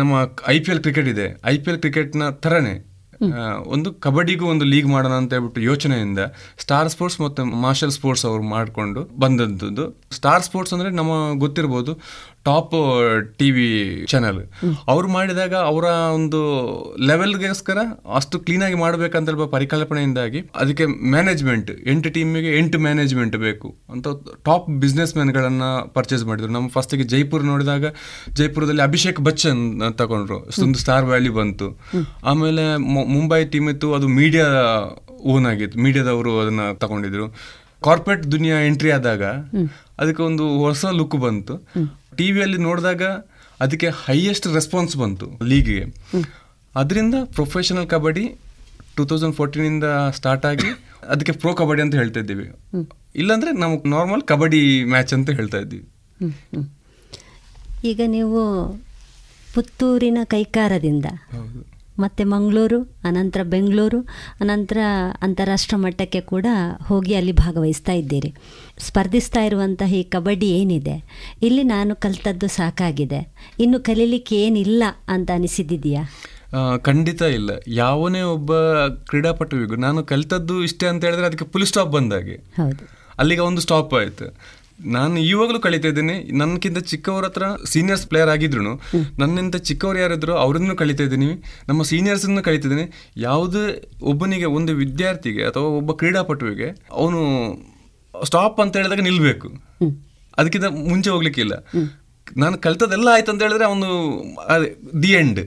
ನಮ್ಮ ಐ ಪಿ ಎಲ್ ಕ್ರಿಕೆಟ್ ಇದೆ. ಐ ಪಿ ಎಲ್ ಕ್ರಿಕೆಟ್ನ ಥರನೇ ಒಂದು ಕಬಡ್ಡಿಗೂ ಒಂದು ಲೀಗ್ ಮಾಡೋಣ ಅಂತ ಹೇಳ್ಬಿಟ್ಟು ಯೋಚನೆಯಿಂದ ಸ್ಟಾರ್ ಸ್ಪೋರ್ಟ್ಸ್ ಮತ್ತು ಮಾರ್ಷಲ್ ಸ್ಪೋರ್ಟ್ಸ್ ಅವರು ಮಾಡಿಕೊಂಡು ಬಂದದ್ದು. ಸ್ಟಾರ್ ಸ್ಪೋರ್ಟ್ಸ್ ಅಂದರೆ ನಮ್ಮ ಗೊತ್ತಿರ್ಬೋದು ಟಾಪ್ ಟಿ ವಿ ಚಾನಲ್. ಅವ್ರು ಮಾಡಿದಾಗ ಅವರ ಒಂದು ಲೆವೆಲ್ಗೋಸ್ಕರ ಅಷ್ಟು ಕ್ಲೀನಾಗಿ ಮಾಡಬೇಕಂತ ಹೇಳುವ ಪರಿಕಲ್ಪನೆಯಿಂದಾಗಿ ಅದಕ್ಕೆ ಮ್ಯಾನೇಜ್ಮೆಂಟ್ ಎಂಟು ಟೀಮಿಗೆ ಎಂಟು ಮ್ಯಾನೇಜ್ಮೆಂಟ್ ಬೇಕು ಅಂತ ಟಾಪ್ ಬಿಸ್ನೆಸ್ ಮ್ಯಾನ್ಗಳನ್ನು ಪರ್ಚೇಸ್ ಮಾಡಿದ್ರು. ನಮ್ಮ ಫಸ್ಟಿಗೆ ಜೈಪುರ್ ನೋಡಿದಾಗ ಜೈಪುರದಲ್ಲಿ ಅಭಿಷೇಕ್ ಬಚ್ಚನ್ ತಗೊಂಡ್ರು. ಒಂದು ಸ್ಟಾರ್ ವ್ಯಾಲ್ಯೂ ಬಂತು. ಆಮೇಲೆ ಮುಂಬೈ ಟೀಮ್ ಇತ್ತು ಅದು ಮೀಡಿಯಾ ಓನ್ ಆಗಿತ್ತು. ಮೀಡಿಯಾದವರು ಅದನ್ನ ತಗೊಂಡಿದ್ರು. ಕಾರ್ಪೊರೇಟ್ ದುನಿಯಾ ಎಂಟ್ರಿ ಆದಾಗ ಅದಕ್ಕೆ ಒಂದು ಹೊಸ ಲುಕ್ ಬಂತು. ಟಿವಿಯಲ್ಲಿ ನೋಡಿದಾಗ ಅದಕ್ಕೆ ಹೈಯೆಸ್ಟ್ ರೆಸ್ಪಾನ್ಸ್ ಬಂತು ಲೀಗ್ಗೆ. ಅದರಿಂದ ಪ್ರೊಫೆಷನಲ್ ಕಬಡ್ಡಿ ಟೂ ತೌಸಂಡ್ ಫೋರ್ಟೀನಿಂದ ಸ್ಟಾರ್ಟ್ ಆಗಿ ಅದಕ್ಕೆ ಪ್ರೊ ಕಬಡ್ಡಿ ಅಂತ ಹೇಳ್ತಾ ಇದ್ದೀವಿ. ಇಲ್ಲಾಂದ್ರೆ ನಮಗೆ ನಾರ್ಮಲ್ ಕಬಡ್ಡಿ ಮ್ಯಾಚ್ ಅಂತ ಹೇಳ್ತಾ ಇದ್ದೀವಿ. ಈಗ ನೀವು ಪುತ್ತೂರಿನ ಕೈಕಾರದಿಂದ ಮತ್ತು ಮಂಗಳೂರು ಅನಂತರ ಬೆಂಗಳೂರು ಅನಂತರ ಅಂತಾರಾಷ್ಟ್ರ ಮಟ್ಟಕ್ಕೆ ಕೂಡ ಹೋಗಿ ಅಲ್ಲಿ ಭಾಗವಹಿಸ್ತಾ ಇದ್ದೀರಿ. ಸ್ಪರ್ಧಿಸ್ತಾ ಇರುವಂತಹ ಈ ಕಬಡ್ಡಿ ಏನಿದೆ? ಇಲ್ಲಿ ನಾನು ಕಲಿತದ್ದು ಸಾಕಾಗಿದೆ. ಇನ್ನು ಕಲೀಲಿಕ್ಕೆ ಏನಿಲ್ಲ ಅಂತ ಅನಿಸಿದ್ದಿದೆಯಾ? ಖಂಡಿತ ಇಲ್ಲ. ಯಾವನೇ ಒಬ್ಬ ಕ್ರೀಡಾಪಟುವಿಗೂ ನಾನು ಕಲಿತದ್ದು ಇಷ್ಟೇ ಅಂತ ಹೇಳಿದ್ರೆ ಅದಕ್ಕೆ ಫುಲ್ ಸ್ಟಾಪ್ ಬಂದಾಗೆ. ಹೌದು. ಅಲ್ಲಿಗೆ ಒಂದು ಸ್ಟಾಪ್ ಆಯ್ತು. ನಾನು ಇವಾಗಲೂ ಕಲಿತಾ ಇದ್ದೀನಿ. ನನ್ಗಿಂತ ಚಿಕ್ಕವ್ರ ಹತ್ರ ಸೀನಿಯರ್ಸ್ ಪ್ಲೇಯರ್ ಆಗಿದ್ರು ನನ್ನಿಂದ ಚಿಕ್ಕವ್ರು ಯಾರಿದ್ರು ಅವ್ರನ್ನು ಕಲಿತಾ ಇದ್ದೀನಿ. ನಮ್ಮ ಸೀನಿಯರ್ಸನ್ನು ಕಲಿತಿದ್ದೀನಿ ಯಾವುದೇ ಒಬ್ಬನಿಗೆ ಒಂದು ವಿದ್ಯಾರ್ಥಿಗೆ ಅಥವಾ ಒಬ್ಬ ಕ್ರೀಡಾಪಟುವಿಗೆ ಅವನು ಸ್ಟಾಪ್ ಅಂತ ಹೇಳಿದಾಗ ನಿಲ್ಬೇಕು. ಅದಕ್ಕಿಂತ ಮುಂಚೆ ಹೋಗ್ಲಿಕ್ಕಿಲ್ಲ. ನಾನು ಕಲಿತದೆಲ್ಲ ಆಯ್ತು ಅಂತ ಹೇಳಿದ್ರೆ ಅವನು ದಿ ಎಂಡ್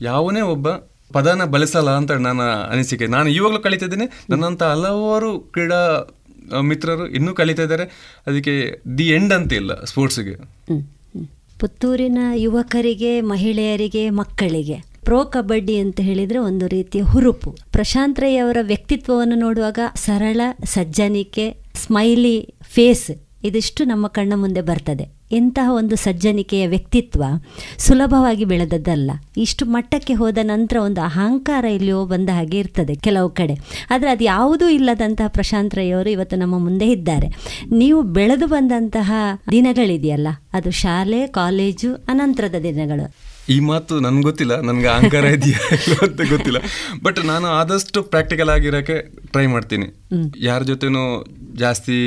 ಯಾವನೇ ಒಬ್ಬ ಪದನ ಬಳಸಲ್ಲ ಅಂತ ನನ್ನ ಅನಿಸಿಕೆ. ನಾನು ಇವಾಗಲೂ ಕಲಿತಿದ್ದೀನಿ ನನ್ನಂತ ಹಲವಾರು ಕ್ರೀಡಾ ಮಿತ್ರರು ಇನ್ನೂ ಕಲಿತಾ ಇದ್ದಾರೆ. ಅದಕ್ಕೆ ದಿ ಎಂಡ್ ಅಂತ ಇಲ್ಲ ಸ್ಪೋರ್ಟ್ಸ್ಗೆ ಪುತ್ತೂರಿನ ಯುವಕರಿಗೆ, ಮಹಿಳೆಯರಿಗೆ, ಮಕ್ಕಳಿಗೆ ಪ್ರೋ ಕಬಡ್ಡಿ ಅಂತ ಹೇಳಿದರೆ ಒಂದು ರೀತಿಯ ಹುರುಪು. ಪ್ರಶಾಂತ್ ರೈ ಅವರ ವ್ಯಕ್ತಿತ್ವವನ್ನು ನೋಡುವಾಗ ಸರಳ, ಸಜ್ಜನಿಕೆ, ಸ್ಮೈಲಿ ಫೇಸ್ ಇದಿಷ್ಟು ನಮ್ಮ ಕಣ್ಣ ಮುಂದೆ ಬರ್ತದೆ. ಎಂತಹ ಒಂದು ಸಜ್ಜನಿಕೆಯ ವ್ಯಕ್ತಿತ್ವ ಸುಲಭವಾಗಿ ಬೆಳೆದದ್ದಲ್ಲ. ಇಷ್ಟು ಮಟ್ಟಕ್ಕೆ ಹೋದ ನಂತರ ಒಂದು ಅಹಂಕಾರ ಇಲ್ಲಿಯೋ ಬಂದ ಹಾಗೆ ಇರ್ತದೆ ಕೆಲವು ಕಡೆ. ಆದರೆ ಅದು ಯಾವುದೂ ಇಲ್ಲದಂತಹ ಪ್ರಶಾಂತ್ ರೈಯವರು ಇವತ್ತು ನಮ್ಮ ಮುಂದೆ ಇದ್ದಾರೆ. ನೀವು ಬೆಳೆದು ಬಂದಂತಹ ದಿನಗಳಿದೆಯಲ್ಲ ಅದು ಶಾಲೆ ಕಾಲೇಜು ಅನಂತರದ ದಿನಗಳು. ಈ ಮಾತು ನನ್ಗೆ ಗೊತ್ತಿಲ್ಲ ನನಗೆ ಅಹಂಕಾರ ಇದೆಯಾ ಅಂತ ಗೊತ್ತಿಲ್ಲ. ಬಟ್ ನಾನು ಆದಷ್ಟು ಪ್ರಾಕ್ಟಿಕಲ್ ಆಗಿರೋಕ್ಕೆ ಟ್ರೈ ಮಾಡ್ತೀನಿ. ಯಾರ ಜೊತೆನೂ ಜಾಸ್ತಿ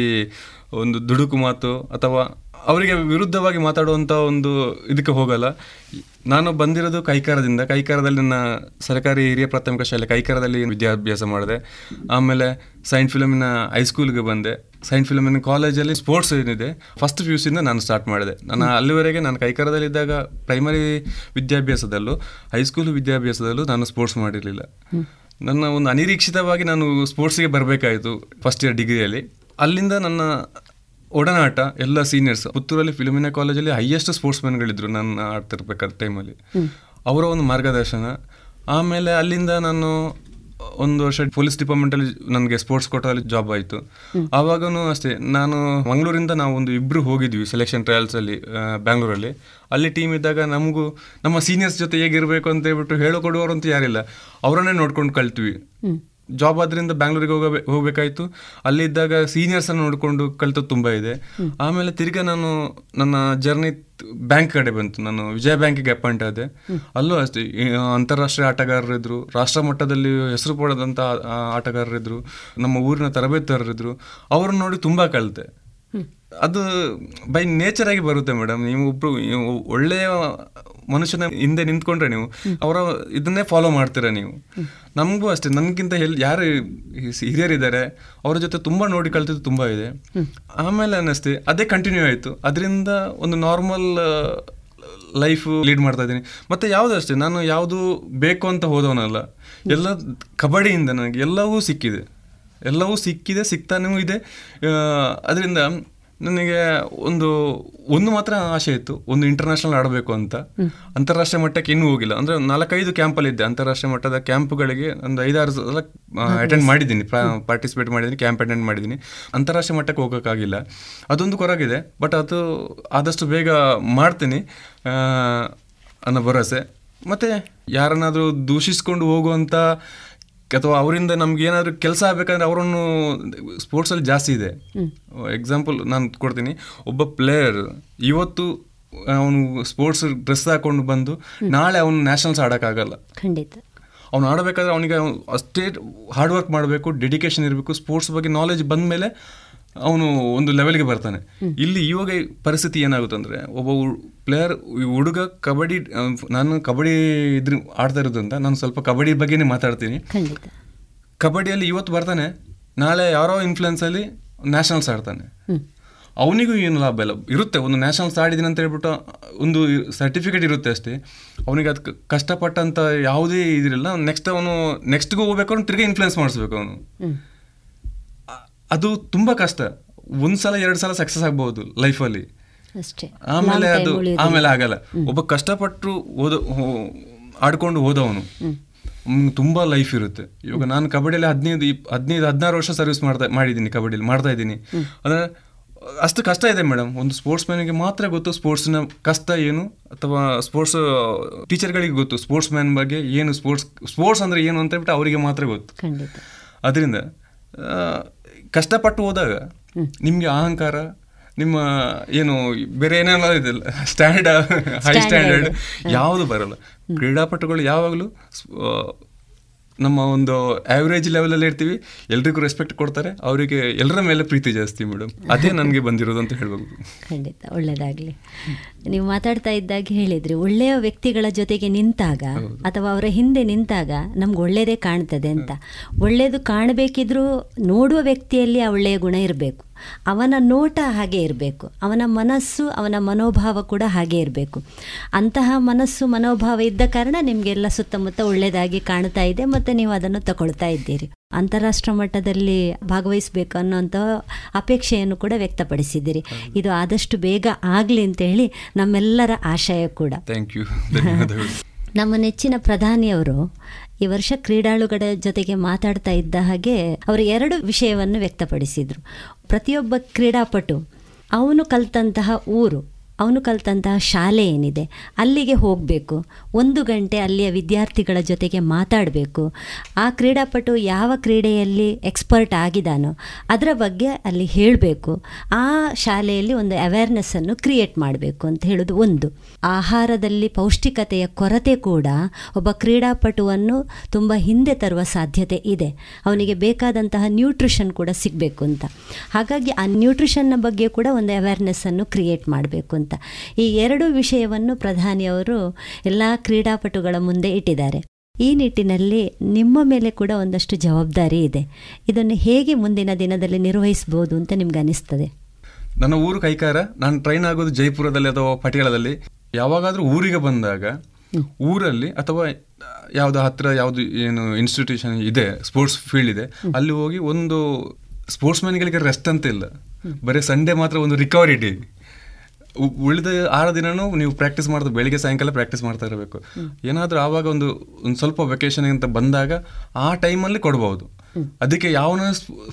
ಒಂದು ದುಡುಕು ಮಾತು ಅಥವಾ ಅವರಿಗೆ ವಿರುದ್ಧವಾಗಿ ಮಾತಾಡುವಂಥ ಒಂದು ಇದಕ್ಕೆ ಹೋಗಲ್ಲ. ನಾನು ಬಂದಿರೋದು ಕೈಕಾರದಿಂದ. ಕೈಕಾರದಲ್ಲಿ ನನ್ನ ಸರ್ಕಾರಿ ಹಿರಿಯ ಪ್ರಾಥಮಿಕ ಶಾಲೆ ಕೈಕಾರದಲ್ಲಿ ವಿದ್ಯಾಭ್ಯಾಸ ಮಾಡಿದೆ. ಆಮೇಲೆ ಸೈಂಟ್ ಫಿಲಮಿನ ಹೈಸ್ಕೂಲ್ಗೆ ಬಂದೆ. ಸೈಂಟ್ ಫಿಲಮಿನ ಕಾಲೇಜಲ್ಲಿ ಸ್ಪೋರ್ಟ್ಸ್ ಏನಿದೆ ಫಸ್ಟ್ ಪಿ ಯು ಸಿಯಿಂದ ನಾನು ಸ್ಟಾರ್ಟ್ ಮಾಡಿದೆ. ನಾನು ಅಲ್ಲಿವರೆಗೆ ನಾನು ಕೈಕಾರದಲ್ಲಿದ್ದಾಗ ಪ್ರೈಮರಿ ವಿದ್ಯಾಭ್ಯಾಸದಲ್ಲೂ ಹೈಸ್ಕೂಲ್ ವಿದ್ಯಾಭ್ಯಾಸದಲ್ಲೂ ನಾನು ಸ್ಪೋರ್ಟ್ಸ್ ಮಾಡಿರಲಿಲ್ಲ. ನನ್ನ ಒಂದು ಅನಿರೀಕ್ಷಿತವಾಗಿ ನಾನು ಸ್ಪೋರ್ಟ್ಸ್ಗೆ ಬರಬೇಕಾಯಿತು ಫಸ್ಟ್ ಇಯರ್ ಡಿಗ್ರಿಯಲ್ಲಿ ಅಲ್ಲಿಂದ ನನ್ನ ಒಡನಾಟ ಎಲ್ಲ ಸೀನಿಯರ್ಸ್ ಪುತ್ತೂರಲ್ಲಿ ಫಿಲ್ಮಿನ ಕಾಲೇಜಲ್ಲಿ ಹೈಯೆಸ್ಟ್ ಸ್ಪೋರ್ಟ್ಸ್ ಮ್ಯಾನ್ಗಳಿದ್ರು ನಾನು ಆಡ್ತಿರ್ಬೇಕಾದ ಟೈಮಲ್ಲಿ ಅವರ ಒಂದು ಮಾರ್ಗದರ್ಶನ. ಆಮೇಲೆ ಅಲ್ಲಿಂದ ನಾನು ಒಂದು ವರ್ಷ ಪೊಲೀಸ್ ಡಿಪಾರ್ಟ್ಮೆಂಟಲ್ಲಿ ನನಗೆ ಸ್ಪೋರ್ಟ್ಸ್ ಕೋಟಲ್ಲಿ ಜಾಬ್ ಆಯಿತು. ಆವಾಗೂ ಅಷ್ಟೇ ನಾನು ಮಂಗಳೂರಿಂದ ನಾವು ಒಂದು ಇಬ್ಬರು ಹೋಗಿದ್ವಿ ಸೆಲೆಕ್ಷನ್ ಟ್ರಯಲ್ಸಲ್ಲಿ ಬ್ಯಾಂಗ್ಳೂರಲ್ಲಿ ಅಲ್ಲಿ. ಟೀಮ್ ಇದ್ದಾಗ ನಮಗೂ ನಮ್ಮ ಸೀನಿಯರ್ಸ್ ಜೊತೆ ಹೇಗಿರಬೇಕು ಅಂತ ಹೇಳ್ಬಿಟ್ಟು ಹೇಳೋಕೊಡುವವರು ಅಂತ ಯಾರಿಲ್ಲ. ಅವರನ್ನೇ ನೋಡ್ಕೊಂಡು ಕಲ್ತ್ವಿ. ಜಾಬ್ ಆದ್ರಿಂದ ಬ್ಯಾಂಗ್ಳೂರಿಗೆ ಹೋಗ ಹೋಗ್ಬೇಕಾಯ್ತು. ಅಲ್ಲಿದ್ದಾಗ ಸೀನಿಯರ್ಸನ್ನು ನೋಡಿಕೊಂಡು ಕಲಿತು ತುಂಬ ಇದೆ. ಆಮೇಲೆ ತಿರ್ಗಾ ನಾನು ನನ್ನ ಜರ್ನಿ ಬ್ಯಾಂಕ್ ಕಡೆ ಬಂತು. ನಾನು ವಿಜಯ ಬ್ಯಾಂಕಿಗೆ ಅಪಾಯಿಂಟ್ ಆದೆ. ಅಲ್ಲೂ ಅಷ್ಟೇ ಅಂತಾರಾಷ್ಟ್ರೀಯ ಆಟಗಾರರಿದ್ರು ರಾಷ್ಟ್ರ ಮಟ್ಟದಲ್ಲಿ ಹೆಸರು ಪಡೆದಂಥ ಆಟಗಾರರು ಆಟಗಾರರಿದ್ರು ನಮ್ಮ ಊರಿನ ತರಬೇತುದಾರರಿದ್ರು ಅವ್ರನ್ನ ನೋಡಿ ತುಂಬ ಕಲಿತೆ. ಅದು ಬೈ ನೇಚರ್ ಆಗಿ ಬರುತ್ತೆ ಮೇಡಮ್ ನೀವು ಒಬ್ರು ಒಳ್ಳೆಯ ಮನುಷ್ಯನ ಹಿಂದೆ ನಿಂತ್ಕೊಂಡ್ರೆ ನೀವು, ಅವರ ಇದನ್ನೇ ಫಾಲೋ ಮಾಡ್ತೀರಾ ನೀವು. ನಮಗೂ ಅಷ್ಟೇ, ನನಗಿಂತ ಎಲ್ ಯಾರು ಹಿರಿಯರಿದ್ದಾರೆ, ಅವ್ರ ಜೊತೆ ತುಂಬ ನೋಡಿ ಕಲ್ತಿದ್ದು ತುಂಬ ಇದೆ. ಆಮೇಲೆ ಅನ್ನಿಸ್ತಿ, ಅದೇ ಕಂಟಿನ್ಯೂ ಆಯಿತು. ಅದರಿಂದ ಒಂದು ನಾರ್ಮಲ್ ಲೈಫ್ ಲೀಡ್ ಮಾಡ್ತಾ ಇದ್ದೀನಿ. ಮತ್ತೆ ಯಾವುದು ಅಷ್ಟೇ, ನಾನು ಯಾವುದು ಬೇಕು ಅಂತ ಹೋದವನಲ್ಲ. ಎಲ್ಲ ಕಬಡ್ಡಿಯಿಂದ ನನಗೆ ಎಲ್ಲವೂ ಸಿಕ್ಕಿದೆ. ಎಲ್ಲವೂ ಸಿಕ್ಕಿದೆ ಸಿಗ್ತಾನೂ ಇದೆ. ಅದರಿಂದ ನನಗೆ ಒಂದು ಒಂದು ಮಾತ್ರ ಆಸೆ ಇತ್ತು ಒಂದು ಇಂಟರ್ನ್ಯಾಷನಲ್ ಆಡಬೇಕು ಅಂತ. ಅಂತಾರಾಷ್ಟ್ರೀಯ ಮಟ್ಟಕ್ಕೆ ಇನ್ನೂ ಹೋಗಿಲ್ಲ. ಅಂದರೆ ನಾಲ್ಕೈದು ಕ್ಯಾಂಪಲ್ಲಿ ಇದ್ದೆ. ಅಂತಾರಾಷ್ಟ್ರೀಯ ಮಟ್ಟದ ಕ್ಯಾಂಪ್ಗಳಿಗೆ ಒಂದು ಐದಾರು ಸಲ ಅಟೆಂಡ್ ಮಾಡಿದ್ದೀನಿ. ಪಾರ್ಟಿಸಿಪೇಟ್ ಮಾಡಿದ್ದೀನಿ ಕ್ಯಾಂಪ್ ಅಟೆಂಡ್ ಮಾಡಿದ್ದೀನಿ. ಅಂತಾರಾಷ್ಟ್ರೀಯ ಮಟ್ಟಕ್ಕೆ ಹೋಗೋಕ್ಕಾಗಿಲ್ಲ. ಅದೊಂದು ಕೊರಗಿದೆ. ಬಟ್ ಅದು ಆದಷ್ಟು ಬೇಗ ಮಾಡ್ತೀನಿ. ಅನ್ನೋ ಭರವಸೆ. ಮತ್ತು ಯಾರನ್ನಾದರೂ ದೂಷಿಸ್ಕೊಂಡು ಹೋಗುವಂಥ ಅಥವಾ ಅವರಿಂದ ನಮ್ಗೆ ಏನಾದರೂ ಕೆಲಸ ಆಗಬೇಕಂದ್ರೆ ಅವರನ್ನು ಸ್ಪೋರ್ಟ್ಸಲ್ಲಿ ಜಾಸ್ತಿ ಇದೆ. ಎಕ್ಸಾಂಪಲ್ ನಾನು ಕೊಡ್ತೀನಿ. ಒಬ್ಬ ಪ್ಲೇಯರ್ ಇವತ್ತು ಅವನು ಸ್ಪೋರ್ಟ್ಸ್ ಡ್ರೆಸ್ ಹಾಕೊಂಡು ಬಂದು ನಾಳೆ ಅವನು ನ್ಯಾಷನಲ್ಸ್ ಆಡೋಕ್ಕಾಗಲ್ಲ. ಖಂಡಿತ. ಅವ್ನು ಆಡಬೇಕಾದ್ರೆ ಅವನಿಗೆ ಅಷ್ಟೇ ಹಾರ್ಡ್ ವರ್ಕ್ ಮಾಡಬೇಕು ಡೆಡಿಕೇಶನ್ ಇರಬೇಕು ಸ್ಪೋರ್ಟ್ಸ್ ಬಗ್ಗೆ ನಾಲೆಜ್ ಬಂದ ಮೇಲೆ ಅವನು ಒಂದು ಲೆವೆಲ್ಗೆ ಬರ್ತಾನೆ. ಇಲ್ಲಿ ಇವಾಗ ಪರಿಸ್ಥಿತಿ ಏನಾಗುತ್ತೆ ಅಂದರೆ ಒಬ್ಬ ಪ್ಲೇಯರ್ ಹುಡುಗ ಕಬಡ್ಡಿ ನಾನು ಕಬಡ್ಡಿ ಇದ್ರ ಆಡ್ತಾ ಇರೋದ್ರಿಂದ ನಾನು ಸ್ವಲ್ಪ ಕಬಡ್ಡಿ ಬಗ್ಗೆನೇ ಮಾತಾಡ್ತೀನಿ. ಕಬಡ್ಡಿಯಲ್ಲಿ ಇವತ್ತು ಬರ್ತಾನೆ ನಾಳೆ ಯಾರೋ ಇನ್ಫ್ಲುಯೆನ್ಸಲ್ಲಿ ನ್ಯಾಷನಲ್ಸ್ ಆಡ್ತಾನೆ. ಅವನಿಗೂ ಏನು ಲಾಭ ಇಲ್ಲ. ಇರುತ್ತೆ ಒಂದು ನ್ಯಾಷನಲ್ಸ್ ಆಡಿದ್ದೀನಿ ಅಂತ ಹೇಳ್ಬಿಟ್ಟು ಒಂದು ಸರ್ಟಿಫಿಕೇಟ್ ಇರುತ್ತೆ ಅಷ್ಟೇ. ಅವನಿಗೆ ಅದು ಕಷ್ಟಪಟ್ಟಂಥ ಯಾವುದೇ ಇದಿರಲ್ಲ ನೆಕ್ಸ್ಟ್ ಅವನು ನೆಕ್ಸ್ಟ್ಗೂ ಹೋಗ್ಬೇಕು ಅವ್ನು ತಿರ್ಗಿ ಇನ್ಫ್ಲುಯೆನ್ಸ್ ಮಾಡಿಸ್ಬೇಕು ಅವನು. ಅದು ತುಂಬ ಕಷ್ಟ. ಒಂದು ಸಲ ಎರಡು ಸಲ ಸಕ್ಸಸ್ ಆಗ್ಬೋದು ಲೈಫಲ್ಲಿ ಅಷ್ಟೇ. ಆಮೇಲೆ ಅದು ಆಮೇಲೆ ಆಗಲ್ಲ. ಒಬ್ಬ ಕಷ್ಟಪಟ್ಟು ಓದೋ ಆಡ್ಕೊಂಡು ಅವ್ನಿಗೆ ತುಂಬಾ ಲೈಫ್ ಇರುತ್ತೆ. ಇವಾಗ ನಾನು ಕಬಡ್ಡಿಯಲ್ಲಿ ಹದಿನೈದು ಹದಿನೈದು ಹದಿನಾರು ವರ್ಷ ಸರ್ವಿಸ್ ಮಾಡ್ತಾ ಮಾಡಿದ್ದೀನಿ ಕಬಡ್ಡಿಯಲ್ಲಿ ಮಾಡ್ತಾ ಇದ್ದೀನಿ. ಅಂದ್ರೆ ಅಷ್ಟು ಕಷ್ಟ ಇದೆ ಮೇಡಮ್. ಒಂದು ಸ್ಪೋರ್ಟ್ಸ್ ಮ್ಯಾನ್ಗೆ ಮಾತ್ರ ಗೊತ್ತು ಸ್ಪೋರ್ಟ್ಸ್ನ ಕಷ್ಟ ಏನು ಅಥವಾ ಸ್ಪೋರ್ಟ್ಸ್ ಟೀಚರ್ಗಳಿಗೆ ಗೊತ್ತು ಸ್ಪೋರ್ಟ್ಸ್ ಮ್ಯಾನ್ ಬಗ್ಗೆ ಏನು ಸ್ಪೋರ್ಟ್ಸ್ ಸ್ಪೋರ್ಟ್ಸ್ ಅಂದರೆ ಏನು ಅಂತ ಹೇಳ್ಬಿಟ್ಟು ಅವರಿಗೆ ಮಾತ್ರ ಗೊತ್ತು. ಅದರಿಂದ ಕಷ್ಟಪಟ್ಟು ಹೋದಾಗ ನಿಮಗೆ ಅಹಂಕಾರ ನಿಮ್ಮ ಏನು ಬೇರೆ ಏನೇನೋ ಇದಿಲ್ಲ ಸ್ಟ್ಯಾಂಡರ್ಡ್ ಹೈ ಸ್ಟ್ಯಾಂಡರ್ಡ್ ಯಾವುದು ಬರಲ್ಲ. ಕ್ರೀಡಾಪಟುಗಳು ಯಾವಾಗಲೂ ನಮ್ಮ ಒಂದು ಆವ್ರೇಜ್ ಲೆವೆಲಲ್ಲಿ ಇರ್ತೀವಿ. ಎಲ್ರಿಗೂ ರೆಸ್ಪೆಕ್ಟ್ ಕೊಡ್ತಾರೆ. ಅವರಿಗೆ ಎಲ್ಲರ ಮೇಲೆ ಪ್ರೀತಿ ಜಾಸ್ತಿ ಮೇಡಮ್ ಅದೇ ನನಗೆ ಬಂದಿರೋದು ಅಂತ ಹೇಳ್ಬೋದು. ಖಂಡಿತ ಒಳ್ಳೆಯದಾಗಲಿ ನೀವು ಮಾತಾಡ್ತಾ ಇದ್ದಾಗ ಹೇಳಿದ್ರಿ ಒಳ್ಳೆಯ ವ್ಯಕ್ತಿಗಳ ಜೊತೆಗೆ ನಿಂತಾಗ ಅಥವಾ ಅವರ ಹಿಂದೆ ನಿಂತಾಗ ನಮ್ಗೆ ಒಳ್ಳೆಯದೇ ಕಾಣ್ತದೆ ಅಂತ. ಒಳ್ಳೆಯದು ಕಾಣಬೇಕಿದ್ರೂ ನೋಡುವ ವ್ಯಕ್ತಿಯಲ್ಲಿ ಆ ಒಳ್ಳೆಯ ಗುಣ ಇರಬೇಕು. ಅವನ ನೋಟ ಹಾಗೆ ಇರಬೇಕು. ಅವನ ಮನಸ್ಸು ಅವನ ಮನೋಭಾವ ಕೂಡ ಹಾಗೆ ಇರಬೇಕು. ಅಂತಹ ಮನಸ್ಸು ಮನೋಭಾವ ಇದ್ದ ಕಾರಣ ನಿಮಗೆಲ್ಲ ಸುತ್ತಮುತ್ತ ಒಳ್ಳೆಯದಾಗಿ ಕಾಣ್ತಾ ಇದೆ ಮತ್ತು ನೀವು ಅದನ್ನು ತಗೊಳ್ತಾ ಇದ್ದೀರಿ. ಅಂತಾರಾಷ್ಟ್ರ ಮಟ್ಟದಲ್ಲಿ ಭಾಗವಹಿಸಬೇಕು ಅನ್ನೋಂಥ ಅಪೇಕ್ಷೆಯನ್ನು ಕೂಡ ವ್ಯಕ್ತಪಡಿಸಿದ್ದೀರಿ. ಇದು ಆದಷ್ಟು ಬೇಗ ಆಗಲಿ ಅಂತ ಹೇಳಿ ನಮ್ಮೆಲ್ಲರ ಆಶಯ ಕೂಡ. ನಮ್ಮ ನೆಚ್ಚಿನ ಪ್ರಧಾನಿಯವರು ಈ ವರ್ಷ ಕ್ರೀಡಾಳುಗಳ ಜೊತೆಗೆ ಮಾತಾಡ್ತಾ ಇದ್ದ ಹಾಗೆ ಅವರು ಎರಡು ವಿಷಯವನ್ನು ವ್ಯಕ್ತಪಡಿಸಿದರು. ಪ್ರತಿಯೊಬ್ಬ ಕ್ರೀಡಾಪಟು, ಅವನು ಕಲ್ತಂತಹ ಊರು ಅವನು ಕಲ್ತಂತಹ ಶಾಲೆ ಏನಿದೆ, ಅಲ್ಲಿಗೆ ಹೋಗಬೇಕು. ಒಂದು ಗಂಟೆ ಅಲ್ಲಿಯ ವಿದ್ಯಾರ್ಥಿಗಳ ಜೊತೆಗೆ ಮಾತಾಡಬೇಕು. ಆ ಕ್ರೀಡಾಪಟು ಯಾವ ಕ್ರೀಡೆಯಲ್ಲಿ ಎಕ್ಸ್ಪರ್ಟ್ ಆಗಿದಾನೋ, ಅದರ ಬಗ್ಗೆ ಅಲ್ಲಿ ಹೇಳಬೇಕು. ಆ ಶಾಲೆಯಲ್ಲಿ ಒಂದು ಅವೇರ್ನೆಸ್ಸನ್ನು ಕ್ರಿಯೇಟ್ ಮಾಡಬೇಕು ಅಂತ ಹೇಳೋದು ಒಂದು. ಆಹಾರದಲ್ಲಿ ಪೌಷ್ಟಿಕತೆಯ ಕೊರತೆ ಕೂಡ ಒಬ್ಬ ಕ್ರೀಡಾಪಟುವನ್ನು ತುಂಬ ಹಿಂದೆ ತರುವ ಸಾಧ್ಯತೆ ಇದೆ. ಅವನಿಗೆ ಬೇಕಾದಂತಹ ನ್ಯೂಟ್ರಿಷನ್ ಕೂಡ ಸಿಗಬೇಕು ಅಂತ. ಹಾಗಾಗಿ ಆ ನ್ಯೂಟ್ರಿಷನ್ನ ಬಗ್ಗೆ ಕೂಡ ಒಂದು ಅವೇರ್ನೆಸ್ಸನ್ನು ಕ್ರಿಯೇಟ್ ಮಾಡಬೇಕು ಈ ಎರಡು ವಿಷಯವನ್ನು ಪ್ರಧಾನಿಯವರು ಎಲ್ಲ ಕ್ರೀಡಾಪಟುಗಳ ಮುಂದೆ ಇಟ್ಟಿದ್ದಾರೆ. ಈ ನಿಟ್ಟಿನಲ್ಲಿ ನಿಮ್ಮ ಮೇಲೆ ಕೂಡ ಒಂದಷ್ಟು ಜವಾಬ್ದಾರಿ ಇದೆ. ಇದನ್ನು ಹೇಗೆ ಮುಂದಿನ ದಿನದಲ್ಲಿ ನಿರ್ವಹಿಸ್ಬೋದು ಅಂತ ನಿಮ್ಗೆ ಅನಿಸ್ತದೆ? ನನ್ನ ಊರು ಕೈಕಾರ ನಾನು ಟ್ರೈನ್ ಆಗೋದು ಜೈಪುರದಲ್ಲಿ ಅಥವಾ ಪಟಿಯಾಳದಲ್ಲಿ. ಯಾವಾಗಾದ್ರೂ ಊರಿಗೆ ಬಂದಾಗ ಊರಲ್ಲಿ ಅಥವಾ ಯಾವ್ದು ಹತ್ರ ಯಾವುದು ಏನು ಇನ್ಸ್ಟಿಟ್ಯೂಷನ್ ಇದೆ ಸ್ಪೋರ್ಟ್ಸ್ ಫೀಲ್ಡ್ ಇದೆ ಅಲ್ಲಿ ಹೋಗಿ ಒಂದು ಸ್ಪೋರ್ಟ್ಸ್ ಮ್ಯಾನ್ಗಳಿಗೆ ರೆಸ್ಟ್ ಅಂತ ಇಲ್ಲ. ಬರೀ ಸಂಡೇ ಮಾತ್ರ ಒಂದು ರಿಕವರಿ ಡೇ ಉಳಿದ ಆರು ದಿನನೂ ನೀವು ಪ್ರಾಕ್ಟೀಸ್ ಮಾಡಿದ್ರೆ ಬೆಳಿಗ್ಗೆ ಸಾಯಂಕಾಲ ಪ್ರಾಕ್ಟೀಸ್ ಮಾಡ್ತಾ ಇರಬೇಕು. ಏನಾದರೂ ಆವಾಗ ಒಂದು ಒಂದು ಸ್ವಲ್ಪ ವೆಕೇಶನ್ ಅಂತ ಬಂದಾಗ ಆ ಟೈಮಲ್ಲಿ ಕೊಡ್ಬೋದು. ಅದಕ್ಕೆ ಯಾವನ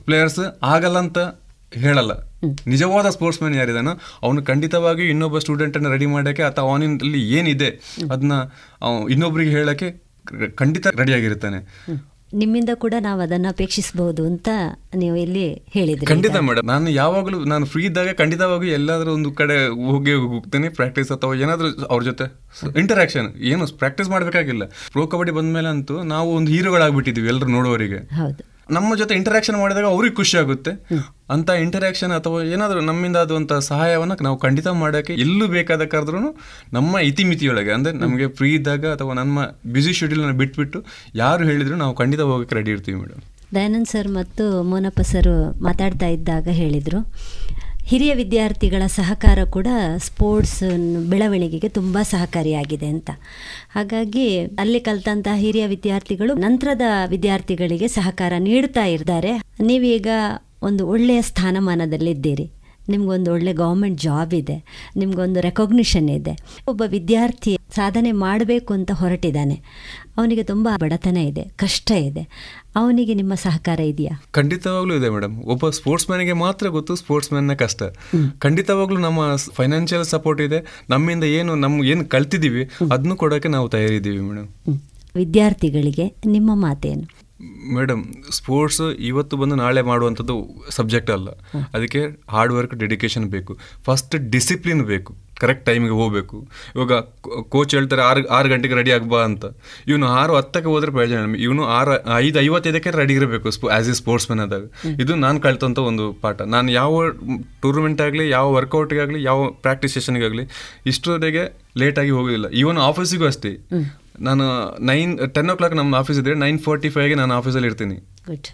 ಪ್ಲೇಯರ್ಸ್ ಆಗಲ್ಲ ಅಂತ ಹೇಳಲ್ಲ. ನಿಜವಾದ ಸ್ಪೋರ್ಟ್ಸ್ ಮ್ಯಾನ್ ಯಾರಿದಾನೋ ಅವನು ಖಂಡಿತವಾಗಿಯೂ ಇನ್ನೊಬ್ಬ ಸ್ಟೂಡೆಂಟನ್ನು ರೆಡಿ ಮಾಡೋಕ್ಕೆ ಅಥವಾ ಅವನಲ್ಲಿ ಏನಿದೆ ಅದನ್ನ ಇನ್ನೊಬ್ರಿಗೆ ಹೇಳೋಕ್ಕೆ ಖಂಡಿತ ರೆಡಿಯಾಗಿರ್ತಾನೆ ನಿಮ್ಮಿಂದ ಕೂಡ ನಾವು ಅದನ್ನು ಅಪೇಕ್ಷಿಸಬಹುದು ಅಂತ ನೀವು ಇಲ್ಲಿ ಹೇಳಿದ್ರಿ. ಖಂಡಿತ ಮೇಡಮ್ ನಾನು ಯಾವಾಗಲೂ ನಾನು ಫ್ರೀ ಇದ್ದಾಗ ಖಂಡಿತವಾಗಿ ಎಲ್ಲಾದ್ರೂ ಒಂದು ಕಡೆ ಹೋಗಿ ಹೋಗ್ತೇನೆ ಪ್ರಾಕ್ಟೀಸ್ ಅಥವಾ ಏನಾದರೂ ಅವ್ರ ಜೊತೆ ಇಂಟರಾಕ್ಷನ್ ಏನು ಪ್ರಾಕ್ಟೀಸ್ ಮಾಡಬೇಕಾಗಿಲ್ಲ. ಪ್ರೋ ಕಬಡ್ಡಿ ಬಂದ್ಮೇಲೆ ಅಂತೂ ನಾವು ಒಂದು ಹೀರೋಗಳಾಗ್ಬಿಟ್ಟಿದ್ವಿ ಎಲ್ಲರೂ ನೋಡೋರಿಗೆ ಹೌದು. ನಮ್ಮ ಜೊತೆ ಇಂಟರಾಕ್ಷನ್ ಮಾಡಿದಾಗ ಅವ್ರಿಗೆ ಖುಷಿ ಆಗುತ್ತೆ. ಅಂತ ಇಂಟರಾಕ್ಷನ್ ಅಥವಾ ಏನಾದರೂ ನಮ್ಮಿಂದ ಆದಂಥ ಸಹಾಯವನ್ನು ನಾವು ಖಂಡಿತ ಮಾಡೋಕ್ಕೆ ಎಲ್ಲೂ ಬೇಕಾದ ಕರೆದ್ರೂ ನಮ್ಮ ಇತಿಮಿತಿಯೊಳಗೆ, ಅಂದರೆ ನಮಗೆ ಫ್ರೀ ಇದ್ದಾಗ ಅಥವಾ ನಮ್ಮ ಬ್ಯುಸಿ ಶೆಡ್ಯೂಲನ್ನು ಬಿಟ್ಬಿಟ್ಟು ಯಾರು ಹೇಳಿದ್ರು ನಾವು ಖಂಡಿತ ಹೋಗೋಕ್ಕೆ ರೆಡಿ ಇರ್ತೀವಿ ಮೇಡಮ್ ದಯಾನಂದ್ ಸರ್ ಮತ್ತು ಮೋನಪ್ಪ ಸರ್ ಮಾತಾಡ್ತಾ ಇದ್ದಾಗ ಹೇಳಿದರು, ಹಿರಿಯ ವಿದ್ಯಾರ್ಥಿಗಳ ಸಹಕಾರ ಕೂಡ ಸ್ಪೋರ್ಟ್ಸ್ ಬೆಳವಣಿಗೆಗೆ ತುಂಬ ಸಹಕಾರಿಯಾಗಿದೆ ಅಂತ. ಹಾಗಾಗಿ ಅಲ್ಲಿ ಕಲಿತಂತಹ ಹಿರಿಯ ವಿದ್ಯಾರ್ಥಿಗಳು ನಂತರದ ವಿದ್ಯಾರ್ಥಿಗಳಿಗೆ ಸಹಕಾರ ನೀಡ್ತಾ ಇದ್ದಾರೆ. ನೀವೀಗ ಒಂದು ಒಳ್ಳೆಯ ಸ್ಥಾನಮಾನದಲ್ಲಿದ್ದೀರಿ. ನಿಮಗೊಂದು ಒಳ್ಳೆ ಗೌರ್ಮೆಂಟ್ ಜಾಬ್ ಇದೆ. ನಿಮಗೊಂದು ರೆಕಗ್ನಿಷನ್ ಇದೆ. ಒಬ್ಬ ವಿದ್ಯಾರ್ಥಿ ಸಾಧನೆ ಮಾಡಬೇಕು ಅಂತ ಹೊರಟಿದ್ದಾನೆ. ಅವನಿಗೆ ತುಂಬ ಬಡತನ ಇದೆ ಕಷ್ಟ ಇದೆ. ಅವನಿಗೆ ನಿಮ್ಮ ಸಹಕಾರ ಇದೆಯಾ? ಖಂಡಿತವಾಗ್ಲೂ ಇದೆ ಮೇಡಮ್ ಒಬ್ಬ ಸ್ಪೋರ್ಟ್ಸ್ ಮ್ಯಾನ್ಗೆ ಮಾತ್ರ ಗೊತ್ತು ಸ್ಪೋರ್ಟ್ಸ್ ಮ್ಯಾನ್ನ ಕಷ್ಟ. ಖಂಡಿತವಾಗ್ಲೂ ನಮ್ಮ ಫೈನಾನ್ಷಿಯಲ್ ಸಪೋರ್ಟ್ ಇದೆ. ನಮ್ಮಿಂದ ಏನು ನಮ್ಗೆ ಏನು ಕಲ್ತಿದ್ದೀವಿ ಅದನ್ನು ಕೊಡೋಕ್ಕೆ ನಾವು ತಯಾರಿದ್ದೀವಿ ಮೇಡಮ್ ವಿದ್ಯಾರ್ಥಿಗಳಿಗೆ ನಿಮ್ಮ ಮಾತೇನು? ಮೇಡಮ್, ಸ್ಪೋರ್ಟ್ಸ್ ಇವತ್ತು ಬಂದು ನಾಳೆ ಮಾಡುವಂಥದ್ದು ಸಬ್ಜೆಕ್ಟ್ ಅಲ್ಲ. ಅದಕ್ಕೆ ಹಾರ್ಡ್ ವರ್ಕ್, ಡೆಡಿಕೇಶನ್ ಬೇಕು. ಫಸ್ಟ್ ಡಿಸಿಪ್ಲಿನ್ ಬೇಕು. ಕರೆಕ್ಟ್ ಟೈಮಿಗೆ ಹೋಗಬೇಕು. ಇವಾಗ ಕೋಚ್ ಹೇಳ್ತಾರೆ, ಆರು ಆರು ಗಂಟೆಗೆ ರೆಡಿ ಆಗ್ಬಾ ಅಂತ. ಇವನು ಆರು ಹತ್ತಕ್ಕೆ ಹೋದ್ರೆ ಪ್ರಯೋಜನ ಇವನು ಆರು, ಐದು ಐವತ್ತೈದಕ್ಕೆ ರೆಡಿ ಇರಬೇಕು ಆ್ಯಸ್ ಎ ಸ್ಪೋರ್ಟ್ಸ್ ಮ್ಯಾನ್ ಆದಾಗ. ಇದು ನಾನು ಕಳ್ತಂಥ ಒಂದು ಪಾಠ. ನಾನು ಯಾವ ಟೂರ್ನಮೆಂಟ್ ಆಗಲಿ, ಯಾವ ವರ್ಕೌಟ್ಗಾಗಲಿ ಯಾವ ಪ್ರಾಕ್ಟೀಸ್ ಸೆಷನ್ಗಾಗಲಿ ಇಷ್ಟರವರೆಗೆ ಲೇಟಾಗಿ ಹೋಗೋದಿಲ್ಲ. ಈವನ್ ಆಫೀಸಿಗೂ ಅಷ್ಟೇ. ನಾನು ನೈನ್ ಟೆನ್ ಓ ಕ್ಲಾಕ್ ನಮ್ಮ ಆಫೀಸ್ ಇದ್ರೆ ನೈನ್ ಫೋರ್ಟಿ ಫೈವ್ಗೆ ನಾನು ಆಫೀಸಲ್ಲಿ ಇರ್ತೀನಿ ಗುಡ್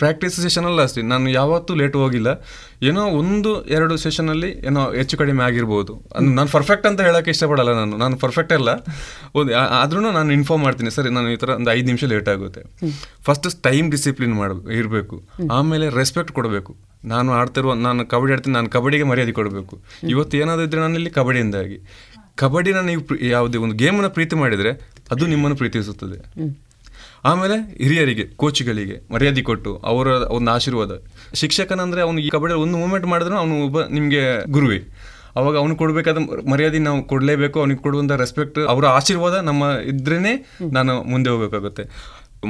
ಪ್ರಾಕ್ಟೀಸ್ ಸೆಷನಲ್ಲ ಅಷ್ಟೇ. ನಾನು ಯಾವತ್ತೂ ಲೇಟ್ ಹೋಗಿಲ್ಲ. ಏನೋ ಒಂದು ಎರಡು ಸೆಷನಲ್ಲಿ ಏನೋ ಹೆಚ್ಚು ಕಡಿಮೆ ಆಗಿರ್ಬೋದು. ಅದು ನಾನು ಪರ್ಫೆಕ್ಟ್ ಅಂತ ಹೇಳೋಕೆ ಇಷ್ಟಪಡಲ್ಲ ನಾನು. ನಾನು ಪರ್ಫೆಕ್ಟ್ ಅಲ್ಲ. ಒಂದು ಆದ್ರೂ ನಾನು ಇನ್ಫಾರ್ಮ್ ಮಾಡ್ತೀನಿ. ಸರಿ ನಾನು ಈ ಥರ ಒಂದು ಐದು ನಿಮಿಷ ಲೇಟ್ ಆಗುತ್ತೆ. ಫಸ್ಟ್ ಟೈಮ್ ಡಿಸಿಪ್ಲಿನ್ ಮಾಡಬೇಕು ಇರಬೇಕು. ಆಮೇಲೆ ರೆಸ್ಪೆಕ್ಟ್ ಕೊಡಬೇಕು. ನಾನು ಆಡ್ತಿರುವ ನಾನು ಕಬಡ್ಡಿ ಆಡ್ತೀನಿ ನಾನು ಕಬಡ್ಡಿಗೆ ಮರ್ಯಾದೆ ಕೊಡಬೇಕು. ಇವತ್ತು ಏನಾದರೂ ಇದ್ರೆ ನಾನಿಲ್ಲಿ ಕಬಡ್ಡಿಯಿಂದಾಗಿ. ಕಬಡ್ಡಿನ ನೀವು ಯಾವುದೇ ಒಂದು ಗೇಮನ್ನು ಪ್ರೀತಿ ಮಾಡಿದರೆ ಅದು ನಿಮ್ಮನ್ನು ಪ್ರೀತಿಸುತ್ತದೆ. ಆಮೇಲೆ ಹಿರಿಯರಿಗೆ ಕೋಚ್ಗಳಿಗೆ ಮರ್ಯಾದೆ ಕೊಟ್ಟು ಅವರ ಒಂದು ಆಶೀರ್ವಾದ. ಶಿಕ್ಷಕನಂದ್ರೆ ಅವನು ಈ ಕಬಡ್ಡಿ ಒಂದು ಮೂಮೆಂಟ್ ಮಾಡಿದ್ರು ಅವನು ಒಬ್ಬ ನಿಮಗೆ ಗುರುವೇ. ಅವಾಗ ಅವನು ಕೊಡಬೇಕಾದ ಮರ್ಯಾದೆ ನಾವು ಕೊಡಲೇಬೇಕು, ಅವನಿಗೆ ಕೊಡುವಂಥ ರೆಸ್ಪೆಕ್ಟ್ ಅವರ ಆಶೀರ್ವಾದ ನಮ್ಮ ಇದ್ರೇ ನಾನು ಮುಂದೆ ಹೋಗಬೇಕಾಗುತ್ತೆ.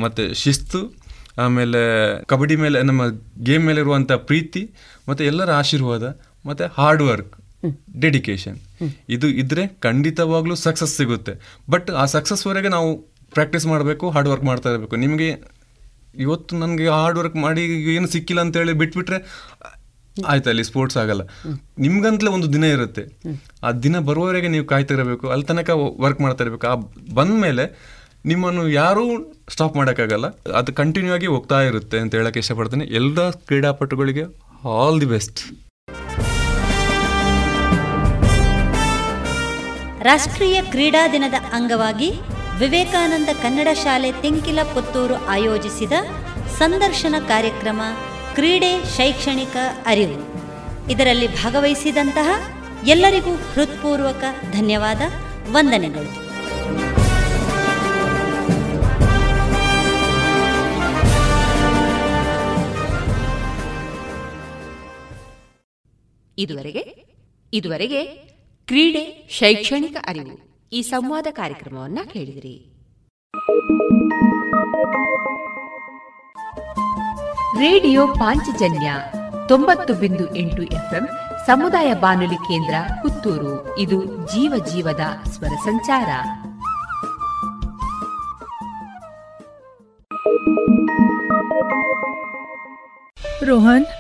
ಮತ್ತು ಶಿಸ್ತು, ಆಮೇಲೆ ಕಬಡ್ಡಿ ಮೇಲೆ, ನಮ್ಮ ಗೇಮ್ ಮೇಲೆ ಇರುವಂಥ ಪ್ರೀತಿ, ಮತ್ತು ಎಲ್ಲರ ಆಶೀರ್ವಾದ, ಮತ್ತು ಹಾರ್ಡ್ ವರ್ಕ್ ಡೆಡಿಕೇಶನ್ ಇದು ಇದ್ರೆ ಖಂಡಿತವಾಗ್ಲೂ ಸಕ್ಸಸ್ ಸಿಗುತ್ತೆ. ಬಟ್ ಆ ಸಕ್ಸಸ್ವರೆಗೆ ನಾವು ಪ್ರಾಕ್ಟೀಸ್ ಮಾಡಬೇಕು ಹಾರ್ಡ್ ವರ್ಕ್ ಮಾಡ್ತಾ ಇರಬೇಕು. ನಿಮಗೆ ಇವತ್ತು ನನಗೆ ಹಾರ್ಡ್ ವರ್ಕ್ ಮಾಡಿ ಏನು ಸಿಕ್ಕಿಲ್ಲ ಅಂತೇಳಿ ಬಿಟ್ಬಿಟ್ರೆ, ಆಯ್ತು ಅಲ್ಲಿ ಸ್ಪೋರ್ಟ್ಸ್ ಆಗಲ್ಲ. ನಿಮ್ಗಂತಲೇ ಒಂದು ದಿನ ಇರುತ್ತೆ. ಆ ದಿನ ಬರುವವರೆಗೆ ನೀವು ಕಾಯ್ತಾ ಇರಬೇಕು. ಅಲ್ಲಿ ತನಕ ವರ್ಕ್ ಮಾಡ್ತಾ ಇರಬೇಕು. ಆ ಬಂದ ಮೇಲೆ ನಿಮ್ಮನ್ನು ಯಾರೂ ಸ್ಟಾಪ್ ಮಾಡೋಕ್ಕಾಗಲ್ಲ. ಅದು ಕಂಟಿನ್ಯೂ ಆಗಿ ಹೋಗ್ತಾ ಇರುತ್ತೆ ಅಂತ ಹೇಳಕ್ಕೆ ಇಷ್ಟಪಡ್ತೀನಿ. ಎಲ್ಲ ಕ್ರೀಡಾಪಟುಗಳಿಗೆ ಆಲ್ ದಿ ಬೆಸ್ಟ್ ರಾಷ್ಟ್ರೀಯ ಕ್ರೀಡಾ ದಿನದ ಅಂಗವಾಗಿ ವಿವೇಕಾನಂದ ಕನ್ನಡ ಶಾಲೆ ತೆಂಕಿಲ ಪುತ್ತೂರು ಆಯೋಜಿಸಿದ ಸಂದರ್ಶನ ಕಾರ್ಯಕ್ರಮ ಕ್ರೀಡೆ ಶೈಕ್ಷಣಿಕ ಅರಿವು. ಇದರಲ್ಲಿ ಭಾಗವಹಿಸಿದಂತಹ ಎಲ್ಲರಿಗೂ ಹೃತ್ಪೂರ್ವಕ ಧನ್ಯವಾದ, ವಂದನೆಗಳು. ಇದುವರೆಗೆ ಇದುವರೆಗೆ ಕ್ರೀಡೆ ಶೈಕ್ಷಣಿಕ ಅರಿವು. ಈ ಸಂವಾದ ಕಾರ್ಯಕ್ರಮವನ್ನು ಕೇಳಿದಿರಿ. ರೇಡಿಯೋ ಪಾಂಚಜನ್ಯ ತೊಂಬತ್ತು ಬಿಂದು ಎಂಟು ಎಫ್ಎಂ ಸಮುದಾಯ ಬಾನುಲಿ ಕೇಂದ್ರ ಪುತ್ತೂರು. ಇದು ಜೀವ ಜೀವದ ಸ್ವರ ಸಂಚಾರ. ರೋಹನ್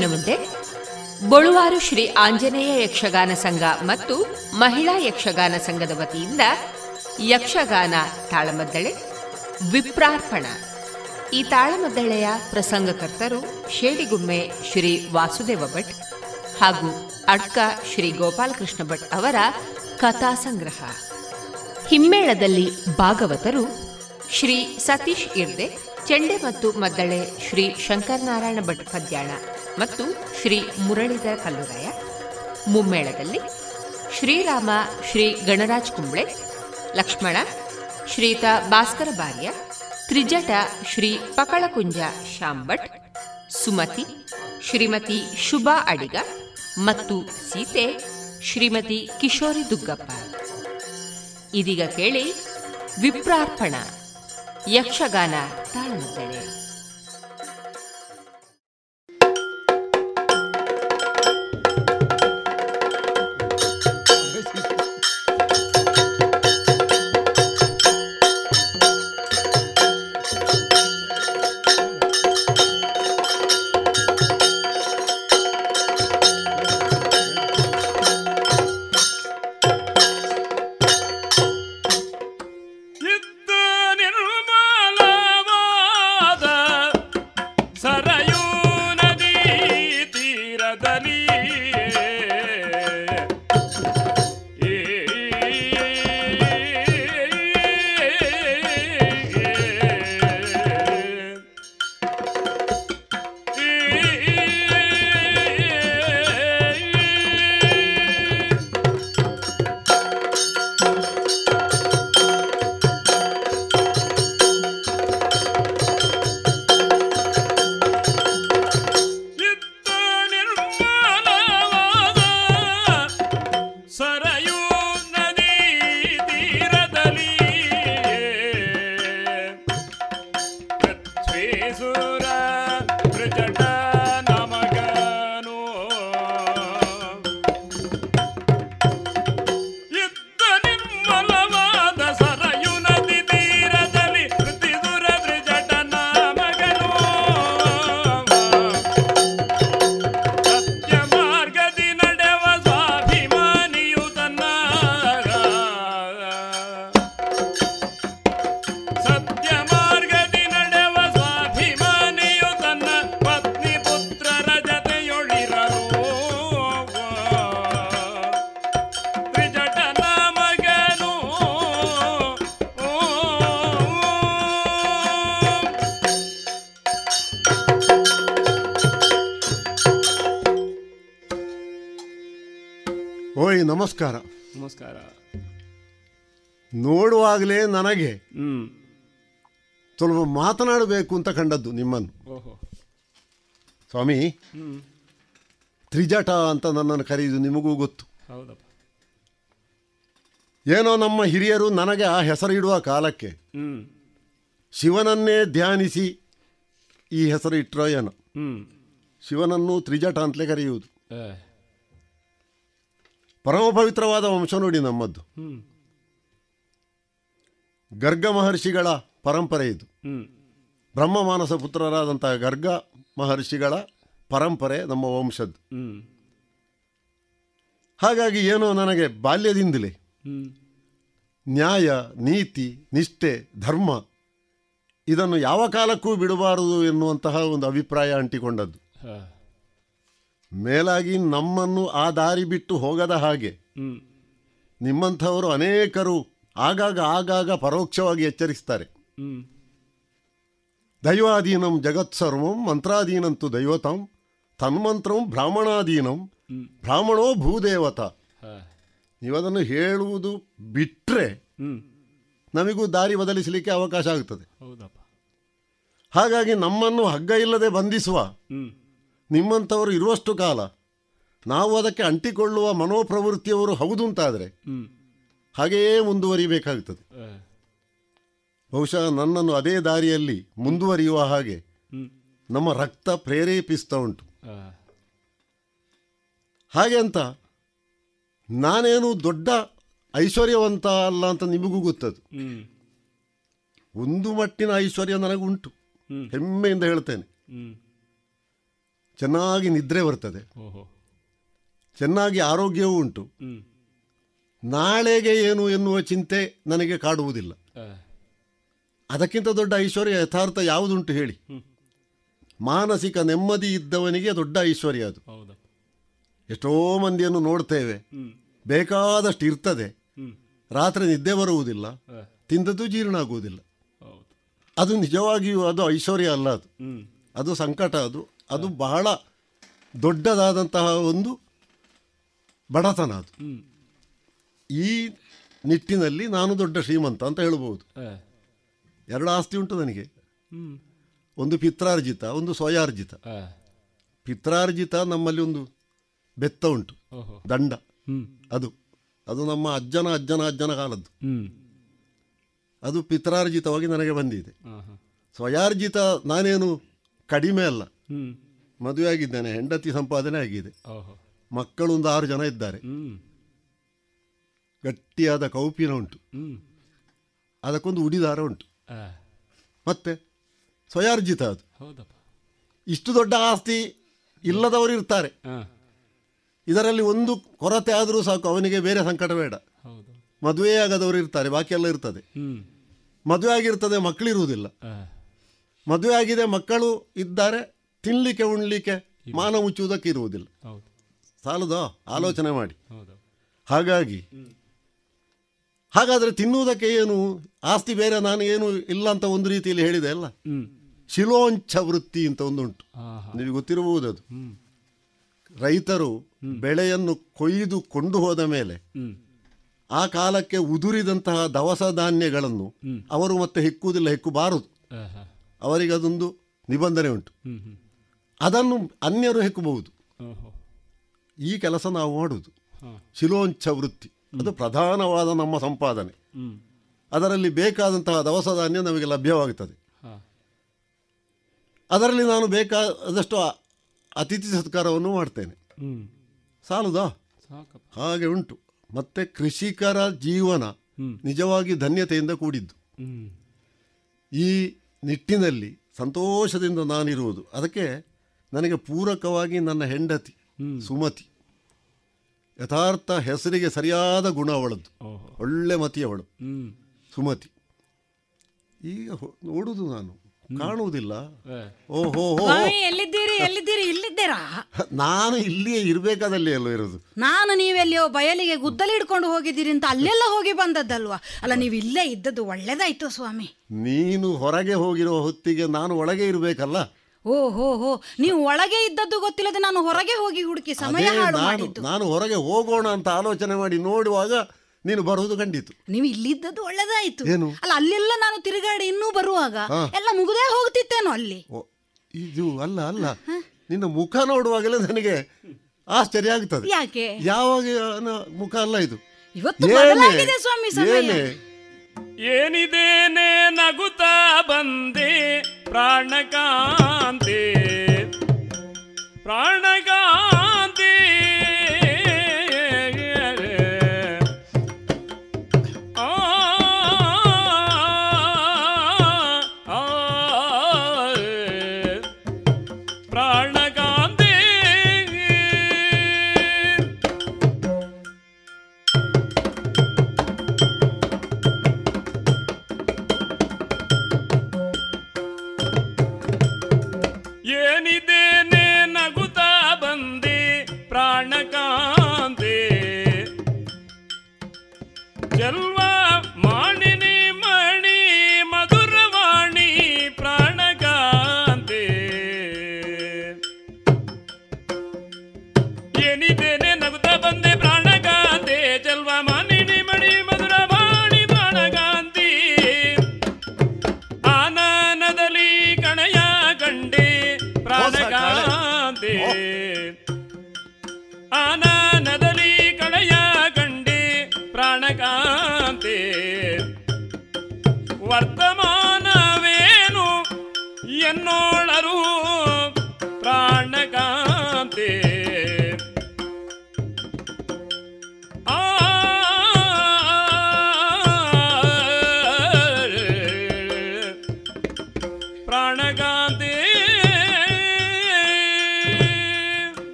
ಇನ್ನು ಮುಂದೆ ಬೊಳುವಾರು ಶ್ರೀ ಆಂಜನೇಯ ಯಕ್ಷಗಾನ ಸಂಘ ಮತ್ತು ಮಹಿಳಾ ಯಕ್ಷಗಾನ ಸಂಘದ ವತಿಯಿಂದ ಯಕ್ಷಗಾನ ತಾಳಮದ್ದಳೆ, ವಿಪ್ರಾರ್ಪಣ. ಈ ತಾಳಮದ್ದಳೆಯ ಪ್ರಸಂಗಕರ್ತರು ಶೇಡಿಗುಮ್ಮೆ ಶ್ರೀ ವಾಸುದೇವ ಭಟ್ ಹಾಗೂ ಅಡ್ಕ ಶ್ರೀ ಗೋಪಾಲಕೃಷ್ಣ ಭಟ್ ಅವರ ಕಥಾ ಸಂಗ್ರಹ. ಹಿಮ್ಮೇಳದಲ್ಲಿ ಭಾಗವತರು ಶ್ರೀ ಸತೀಶ್ ಇರ್ದೆ, ಚೆಂಡೆ ಮತ್ತು ಮದ್ದಳೆ ಶ್ರೀ ಶಂಕರನಾರಾಯಣ ಭಟ್ ಪದ್ಯಾಣ. ಮತ್ತು ಶ್ರೀ ಮುರಳೀಧರ ಕಲ್ಲುರಾಯ ಮುಮ್ಮೇಳದಲ್ಲಿ ಶ್ರೀರಾಮ ಶ್ರೀ ಗಣರಾಜ್ ಕುಂಬ್ಳೆ, ಲಕ್ಷ್ಮಣ ಶ್ರೀತ ಭಾಸ್ಕರ ಬಾರ್ಯ, ತ್ರಿಜಟ ಶ್ರೀ ಪಕಳಕುಂಜ ಶಾಂಭಟ್, ಸುಮತಿ ಶ್ರೀಮತಿ ಶುಭಾ ಅಡಿಗ ಮತ್ತು ಸೀತೆ ಶ್ರೀಮತಿ ಕಿಶೋರಿ ದುಗ್ಗಪ್ಪ. ಇದೀಗ ಕೇಳಿ ವಿಪ್ರಾರ್ಪಣ ಯಕ್ಷಗಾನ ತಾಳಮದ್ದಳೆ. ನಮಸ್ಕಾರ. ನಮಸ್ಕಾರ. ನೋಡುವಾಗಲೇ ನನಗೆ ಸ್ವಲ್ಪ ಮಾತನಾಡಬೇಕು ಅಂತ ಕಂಡದ್ದು ನಿಮ್ಮನ್ನು. ಸ್ವಾಮಿ ತ್ರಿಜಟ ಅಂತ ನನ್ನನ್ನು ಕರೆಯುವುದು ನಿಮಗೂ ಗೊತ್ತು. ಏನೋ ನಮ್ಮ ಹಿರಿಯರು ನನಗೆ ಆ ಹೆಸರಿಡುವ ಕಾಲಕ್ಕೆ ಶಿವನನ್ನೇ ಧ್ಯಾನಿಸಿ ಈ ಹೆಸರು ಇಟ್ಟರೋ ಏನೋ. ಶಿವನನ್ನು ತ್ರಿಜಟ ಅಂತಲೇ ಕರೆಯುವುದು. ಪರಮ ಪವಿತ್ರವಾದ ವಂಶ ನೋಡಿ ನಮ್ಮದ್ದು. ಹ್ಮ್. ಗರ್ಗ ಮಹರ್ಷಿಗಳ ಪರಂಪರೆ ಇದು. ಹ್ಮ್. ಬ್ರಹ್ಮ ಮಾನಸ ಪುತ್ರರಾದಂತಹ ಗರ್ಗ ಮಹರ್ಷಿಗಳ ಪರಂಪರೆ ನಮ್ಮ ವಂಶದ್ದು. ಹಾಗಾಗಿ ಏನೋ ನನಗೆ ಬಾಲ್ಯದಿಂದಲೇ ನ್ಯಾಯ ನೀತಿ ನಿಷ್ಠೆ ಧರ್ಮ ಇದನ್ನು ಯಾವ ಕಾಲಕ್ಕೂ ಬಿಡಬಾರದು ಎನ್ನುವಂತಹ ಒಂದು ಅಭಿಪ್ರಾಯ ಅಂಟಿಕೊಂಡದ್ದು. ಮೇಲಾಗಿ ನಮ್ಮನ್ನು ಆ ದಾರಿ ಬಿಟ್ಟು ಹೋಗದ ಹಾಗೆ ನಿಮ್ಮಂಥವರು ಅನೇಕರು ಆಗಾಗ ಆಗಾಗ ಪರೋಕ್ಷವಾಗಿ ಎಚ್ಚರಿಸ್ತಾರೆ. ದೈವಾಧೀನಂ ಜಗತ್ಸರ್ವಂ ಮಂತ್ರಾಧೀನಂತು ದೈವತಂ ತನ್ಮಂತ್ರಂ ಬ್ರಾಹ್ಮಣಾಧೀನಂ ಬ್ರಾಹ್ಮಣೋ ಭೂದೇವತ. ನೀವದನ್ನು ಹೇಳುವುದು ಬಿಟ್ಟರೆ ನಮಗೂ ದಾರಿ ಬದಲಿಸಲಿಕ್ಕೆ ಅವಕಾಶ ಆಗುತ್ತದೆ ಹೌದಪ್ಪ. ಹಾಗಾಗಿ ನಮ್ಮನ್ನು ಹಗ್ಗ ಇಲ್ಲದೆ ಬಂಧಿಸುವ ನಿಮ್ಮಂಥವರು ಇರುವಷ್ಟು ಕಾಲ ನಾವು ಅದಕ್ಕೆ ಅಂಟಿಕೊಳ್ಳುವ ಮನೋಪ್ರವೃತ್ತಿಯವರು ಹೌದು ಅಂತಾದರೆ ಹಾಗೆಯೇ ಮುಂದುವರಿಬೇಕಾಗ್ತದೆ ಬಹುಶಃ ನನ್ನನ್ನು ಅದೇ ದಾರಿಯಲ್ಲಿ ಮುಂದುವರಿಯುವ ಹಾಗೆ ನಮ್ಮ ರಕ್ತ ಪ್ರೇರೇಪಿಸ್ತಾ ಉಂಟು. ಹಾಗೆ ಅಂತ ನಾನೇನು ದೊಡ್ಡ ಐಶ್ವರ್ಯವಂತ ಅಲ್ಲ ಅಂತ ನಿಮಗೂ ಗೊತ್ತದು. ಒಂದು ಮಟ್ಟಿನ ಐಶ್ವರ್ಯ ನನಗುಂಟು. ಹ್ಮ್. ಹೆಮ್ಮೆಯಿಂದ ಹೇಳ್ತೇನೆ. ಚೆನ್ನಾಗಿ ನಿದ್ರೆ ಬರ್ತದೆ. ಚೆನ್ನಾಗಿ ಆರೋಗ್ಯವೂ ಉಂಟು. ನಾಳೆಗೆ ಏನು ಎನ್ನುವ ಚಿಂತೆ ನನಗೆ ಕಾಡುವುದಿಲ್ಲ. ಅದಕ್ಕಿಂತ ದೊಡ್ಡ ಐಶ್ವರ್ಯ ಯಥಾರ್ಥ ಯಾವುದುಂಟು ಹೇಳಿ. ಮಾನಸಿಕ ನೆಮ್ಮದಿ ಇದ್ದವನಿಗೆ ದೊಡ್ಡ ಐಶ್ವರ್ಯ ಅದು. ಎಷ್ಟೋ ಮಂದಿಯನ್ನು ನೋಡ್ತೇವೆ. ಬೇಕಾದಷ್ಟು ಇರ್ತದೆ. ರಾತ್ರಿ ನಿದ್ದೆ ಬರುವುದಿಲ್ಲ. ತಿಂದದ್ದು ಜೀರ್ಣ ಆಗುವುದಿಲ್ಲ ಅದು ನಿಜವಾಗಿಯೂ ಅದು ಐಶ್ವರ್ಯ ಅಲ್ಲ ಅದು. ಅದು ಸಂಕಟ ಅದು. ಅದು ಬಹಳ ದೊಡ್ಡದಾದಂತಹ ಒಂದು ಬಡತನ ಅದು. ಈ ನಿಟ್ಟಿನಲ್ಲಿ ನಾನು ದೊಡ್ಡ ಶ್ರೀಮಂತ ಅಂತ ಹೇಳ್ಬೋದು ಎರಡು ಆಸ್ತಿ ಉಂಟು ನನಗೆ. ಒಂದು ಪಿತ್ರಾರ್ಜಿತ ಒಂದು ಸ್ವಯಾರ್ಜಿತ. ಪಿತ್ರಾರ್ಜಿತ ನಮ್ಮಲ್ಲಿ ಒಂದು ಬೆತ್ತ ಉಂಟು. ದಂಡ. ಅದು. ಅದು ನಮ್ಮ ಅಜ್ಜನ ಅಜ್ಜನ ಅಜ್ಜನ ಕಾಲದ್ದು. ಅದು ಪಿತ್ರಾರ್ಜಿತವಾಗಿ ನನಗೆ ಬಂದಿದೆ. ಸ್ವಯಾರ್ಜಿತ ನಾನೇನು ಕಡಿಮೆ ಅಲ್ಲ. ಮದುವೆ ಆಗಿದ್ದೇನೆ ಹೆಂಡತಿ ಸಂಪಾದನೆ ಆಗಿದೆ. ಮಕ್ಕಳು ಒಂದು ಆರು ಜನ ಇದ್ದಾರೆ. ಹ್ಮ್. ಗಟ್ಟಿಯಾದ ಕೌಪಿನ ಉಂಟು. ಹ್ಮ್. ಅದಕ್ಕೊಂದು ಉಡಿದಾರ ಉಂಟು. ಮತ್ತೆ ಸ್ವಯಾರ್ಜಿತ ಅದು. ಇಷ್ಟು ದೊಡ್ಡ ಆಸ್ತಿ ಇಲ್ಲದವರು ಇರ್ತಾರೆ. ಇದರಲ್ಲಿ ಒಂದು ಕೊರತೆ ಆದರೂ ಸಾಕು ಅವನಿಗೆ ಬೇರೆ ಸಂಕಟ ಬೇಡ. ಮದುವೆ ಆಗದವರು ಇರ್ತಾರೆ ಬಾಕಿ ಎಲ್ಲ ಇರ್ತದೆ ಮದುವೆ ಆಗಿರ್ತದೆ ಮಕ್ಕಳಿರುವುದಿಲ್ಲ. ಮದುವೆ ಆಗಿದೆ ಮಕ್ಕಳು ಇದ್ದಾರೆ ತಿನ್ನಲಿಕ್ಕೆ ಉಣ್ಲಿಕ್ಕೆ ಮಾನ ಮುಚ್ಚುವುದಕ್ಕೆ ಇರುವುದಿಲ್ಲ. ಸಾಲದೋ ಆಲೋಚನೆ ಮಾಡಿ. ಹಾಗಾಗಿ ಹಾಗಾದ್ರೆ ತಿನ್ನುವುದಕ್ಕೆ ಏನು ಆಸ್ತಿ ಬೇರೆ ನಾನು ಏನು ಇಲ್ಲ ಅಂತ ಒಂದು ರೀತಿಯಲ್ಲಿ ಹೇಳಿದೆ ಅಲ್ಲ? ಶಿಲೋಂಚ ವೃತ್ತಿ ಅಂತ ಒಂದುಂಟು. ಉಂಟು ಹಾ. ನಿಮಗೆ ಗೊತ್ತಿರಬಹುದು ಅದು. ರೈತರು ಬೆಳೆಯನ್ನು ಕೊಯ್ದು ಕೊಂಡು ಹೋದ ಮೇಲೆ ಆ ಕಾಲಕ್ಕೆ ಉದುರಿದಂತಹ ದವಸ ಧಾನ್ಯಗಳನ್ನು ಅವರು ಮತ್ತೆ ಹೆಕ್ಕುವುದಿಲ್ಲ ಹೆಕ್ಕುಬಾರದು. ಅವರಿಗೆ ಅದೊಂದು ನಿಬಂಧನೆ ಉಂಟು. ಅದನ್ನು ಅನ್ಯರು ಹೆಕ್ಕಬಹುದು. ಈ ಕೆಲಸ ನಾವು ಮಾಡುವುದು. ಶಿಲೋಂಚ ವೃತ್ತಿ. ಅದು ಪ್ರಧಾನವಾದ ನಮ್ಮ ಸಂಪಾದನೆ. ಅದರಲ್ಲಿ ಬೇಕಾದಂತಹ ದವಸ ಧಾನ್ಯ ನಮಗೆ ಲಭ್ಯವಾಗುತ್ತದೆ. ಅದರಲ್ಲಿ ನಾನು ಬೇಕಾದಷ್ಟು ಅತಿಥಿ ಸತ್ಕಾರವನ್ನು ಮಾಡ್ತೇನೆ. ಸಾಲುದಾ? ಹಾಗೆ ಉಂಟು. ಮತ್ತೆ ಕೃಷಿಕರ ಜೀವನ ನಿಜವಾಗಿ ಧನ್ಯತೆಯಿಂದ ಕೂಡಿದ್ದು. ಈ ನಿಟ್ಟಿನಲ್ಲಿ ಸಂತೋಷದಿಂದ ನಾನಿರುವುದು. ಅದಕ್ಕೆ ನನಗೆ ಪೂರಕವಾಗಿ ನನ್ನ ಹೆಂಡತಿ ಸುಮತಿ. ಯಥಾರ್ಥ ಹೆಸರಿಗೆ ಸರಿಯಾದ ಗುಣ ಅವಳದ್ದು. ಒಳ್ಳೆ ಮತಿಯವಳು ಹ್ಮ್. ಸುಮತಿ. ಈಗ ನೋಡುದು ನಾನು. ಕಾಣುವುದಿಲ್ಲ. ಓಹೋ ಎಲ್ಲಿದ್ದೀರಿ ಎಲ್ಲಿದ್ದೀರಿ ಇಲ್ಲಿದ್ದೀರಾ? ನಾನು ಇಲ್ಲಿಯೇ ಇರಬೇಕಾದಲ್ಲಿ ಅಲ್ಲೋ ಇರೋದು. ನಾನು ನೀವೆಲ್ಲಿಯೋ ಬಯಲಿಗೆ ಗುದ್ದಲಿ ಹಿಡ್ಕೊಂಡು ಹೋಗಿದ್ದೀರಿ ಅಂತ ಅಲ್ಲೆಲ್ಲ ಹೋಗಿ ಬಂದದ್ದಲ್ವಾ? ಅಲ್ಲ ನೀವು ಇಲ್ಲೇ ಇದ್ದದ್ದು ಒಳ್ಳೇದಾಯ್ತು ಸ್ವಾಮಿ. ನೀನು ಹೊರಗೆ ಹೋಗಿರೋ ಹೊತ್ತಿಗೆ ನಾನು ಒಳಗೆ ಇರಬೇಕಲ್ಲ? ಓ ಹೋ ಹೋ. ನೀವು ಒಳಗೆ ಇದ್ದದ್ದು ಗೊತ್ತಿಲ್ಲದೆ ನಾನು ಹೊರಗೆ ಹೋಗಿ ಹುಡುಕಿ ಸಮಯ ಅದೇ ಹಾಳು ನಾನು ಮಾಡಿದ್ದು. ನಾನು ಹೊರಗೆ ಹೋಗೋಣ ಅಂತ ಆಲೋಚನೆ ಮಾಡಿ ನೋಡುವಾಗ ನೀನು ಬರುವುದು ಕಂಡಿತು. ನೀವು ಇಲ್ಲಿದ್ದದ್ದು ಒಳ್ಳೇದಾಯ್ತು. ಏನು? ಅಲ್ಲ ಅಲ್ಲೆಲ್ಲ ನಾನು ತಿರುಗಾಡಿ ಇನ್ನೂ ಬರುವಾಗ ಹಾ. ಎಲ್ಲ ಮುಗುದೇ ಹೋಗ್ತಿತ್ತೇನೋ ಅಲ್ಲಿ? ಇದು ಅಲ್ಲ ಅಲ್ಲ. ನಿನ್ನ ಮುಖ ನೋಡುವಾಗಲೇ ನನಗೆ ಆಶ್ಚರ್ಯ ಆಗ್ತದೆ. ಯಾಕೆ? ಯಾವಾಗ ಮುಖ ಅಲ್ಲ ಇದು. ಇವತ್ತು ಏನೇ? ಬದಲಾಗಿದೆ ಸ್ವಾಮಿ ಸಮಯ. ಏನೇ? ಏನಿದೇನೆ ನಗುತ್ತಾ ಬಂದೆ ಪ್ರಾಣಕಾಂತೆ. ಪ್ರಾಣಕಾಂತೆ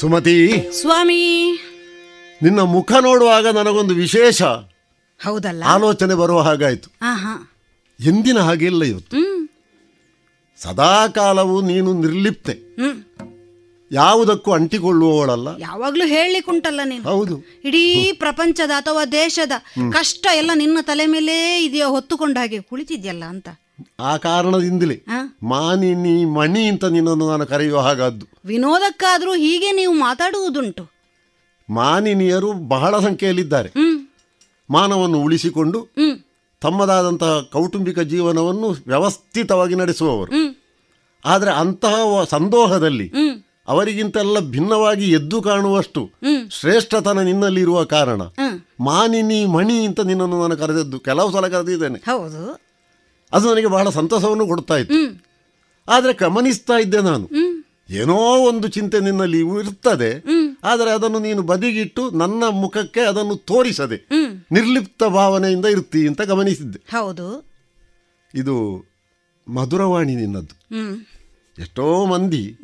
ಸುಮತಿ. ಸ್ವಾಮಿ. ನಿನ್ನ ಮುಖ ನೋಡುವಾಗ ನನಗೊಂದು ವಿಶೇಷ. ಹೌದಲ್ಲ? ಆಲೋಚನೆ ಬರುವ ಹಾಗಾಯ್ತು. ಎಂದಿನ ಹಾಗೆ ಇಲ್ಲ ಇವತ್ತು. ಸದಾ ಕಾಲವು ನೀನು ನಿರ್ಲಿಪ್ತೆ. ಹ್ಮ್. ಯಾವುದಕ್ಕೂ ಅಂಟಿಕೊಳ್ಳುವವಳಲ್ಲ. ಯಾವಾಗ್ಲೂ ಹೇಳಲಿಕ್ಕುಂಟಲ್ಲ ನೀನು. ಹೌದು. ಇಡೀ ಪ್ರಪಂಚದ ಅಥವಾ ದೇಶದ ಕಷ್ಟ ಎಲ್ಲ ನಿನ್ನ ತಲೆ ಮೇಲೆ ಇದೆಯೋ ಹೊತ್ತುಕೊಂಡ ಹಾಗೆ ಕುಳಿತಿದ್ಯಲ್ಲ ಅಂತ. ಆ ಕಾರಣದಿಂದಲೇ? ಮಾನಿನಿ ಮಣಿ ಅಂತ ನಿನ್ನನ್ನು ನಾನು ಕರೆಯುವ ಹಾಗಾದ್ದು. ವಿನೋದಕ್ಕಾದ್ರೂ ಹೀಗೆ ನೀವು ಮಾತಾಡುವುದುಂಟು. ಮಾನಿನಿಯರು ಬಹಳ ಸಂಖ್ಯೆಯಲ್ಲಿದ್ದಾರೆ. ಮಾನವನ್ನು ಉಳಿಸಿಕೊಂಡು ತಮ್ಮದಾದಂತಹ ಕೌಟುಂಬಿಕ ಜೀವನವನ್ನು ವ್ಯವಸ್ಥಿತವಾಗಿ ನಡೆಸುವವರು. ಆದರೆ ಅಂತಹ ಸಂದೋಹದಲ್ಲಿ ಅವರಿಗಿಂತೆಲ್ಲ ಭಿನ್ನವಾಗಿ ಎದ್ದು ಕಾಣುವಷ್ಟು ಶ್ರೇಷ್ಠತನ ನಿನ್ನಲ್ಲಿ ಇರುವ ಕಾರಣ ಮಾನಿನಿ ಮಣಿ ಅಂತ ನಿನ್ನನ್ನು ನಾನು ಕರೆದದ್ದು. ಕೆಲವು ಸಲ ಕರೆದಿದ್ದೇನೆ. ಹೌದು. ಅದು ನನಗೆ ಬಹಳ ಸಂತಸವನ್ನು ಕೊಡ್ತಾ ಇತ್ತು. ಆದರೆ ಗಮನಿಸ್ತಾ ಇದ್ದೆ ನಾನು. ಏನೋ ಒಂದು ಚಿಂತೆ ನಿನ್ನಲ್ಲಿ ಇರ್ತದೆ. ಆದರೆ ಅದನ್ನು ನೀನು ಬದಿಗಿಟ್ಟು ನನ್ನ ಮುಖಕ್ಕೆ ಅದನ್ನು ತೋರಿಸದೆ ನಿರ್ಲಿಪ್ತ ಭಾವನೆಯಿಂದ ಇರ್ತಿ ಅಂತ ಗಮನಿಸಿದ್ದೆ. ಹೌದು. ಇದು ಮಧುರವಾಣಿ ನಿನ್ನದ್ದು. ಎಷ್ಟೋ ಮಂದಿ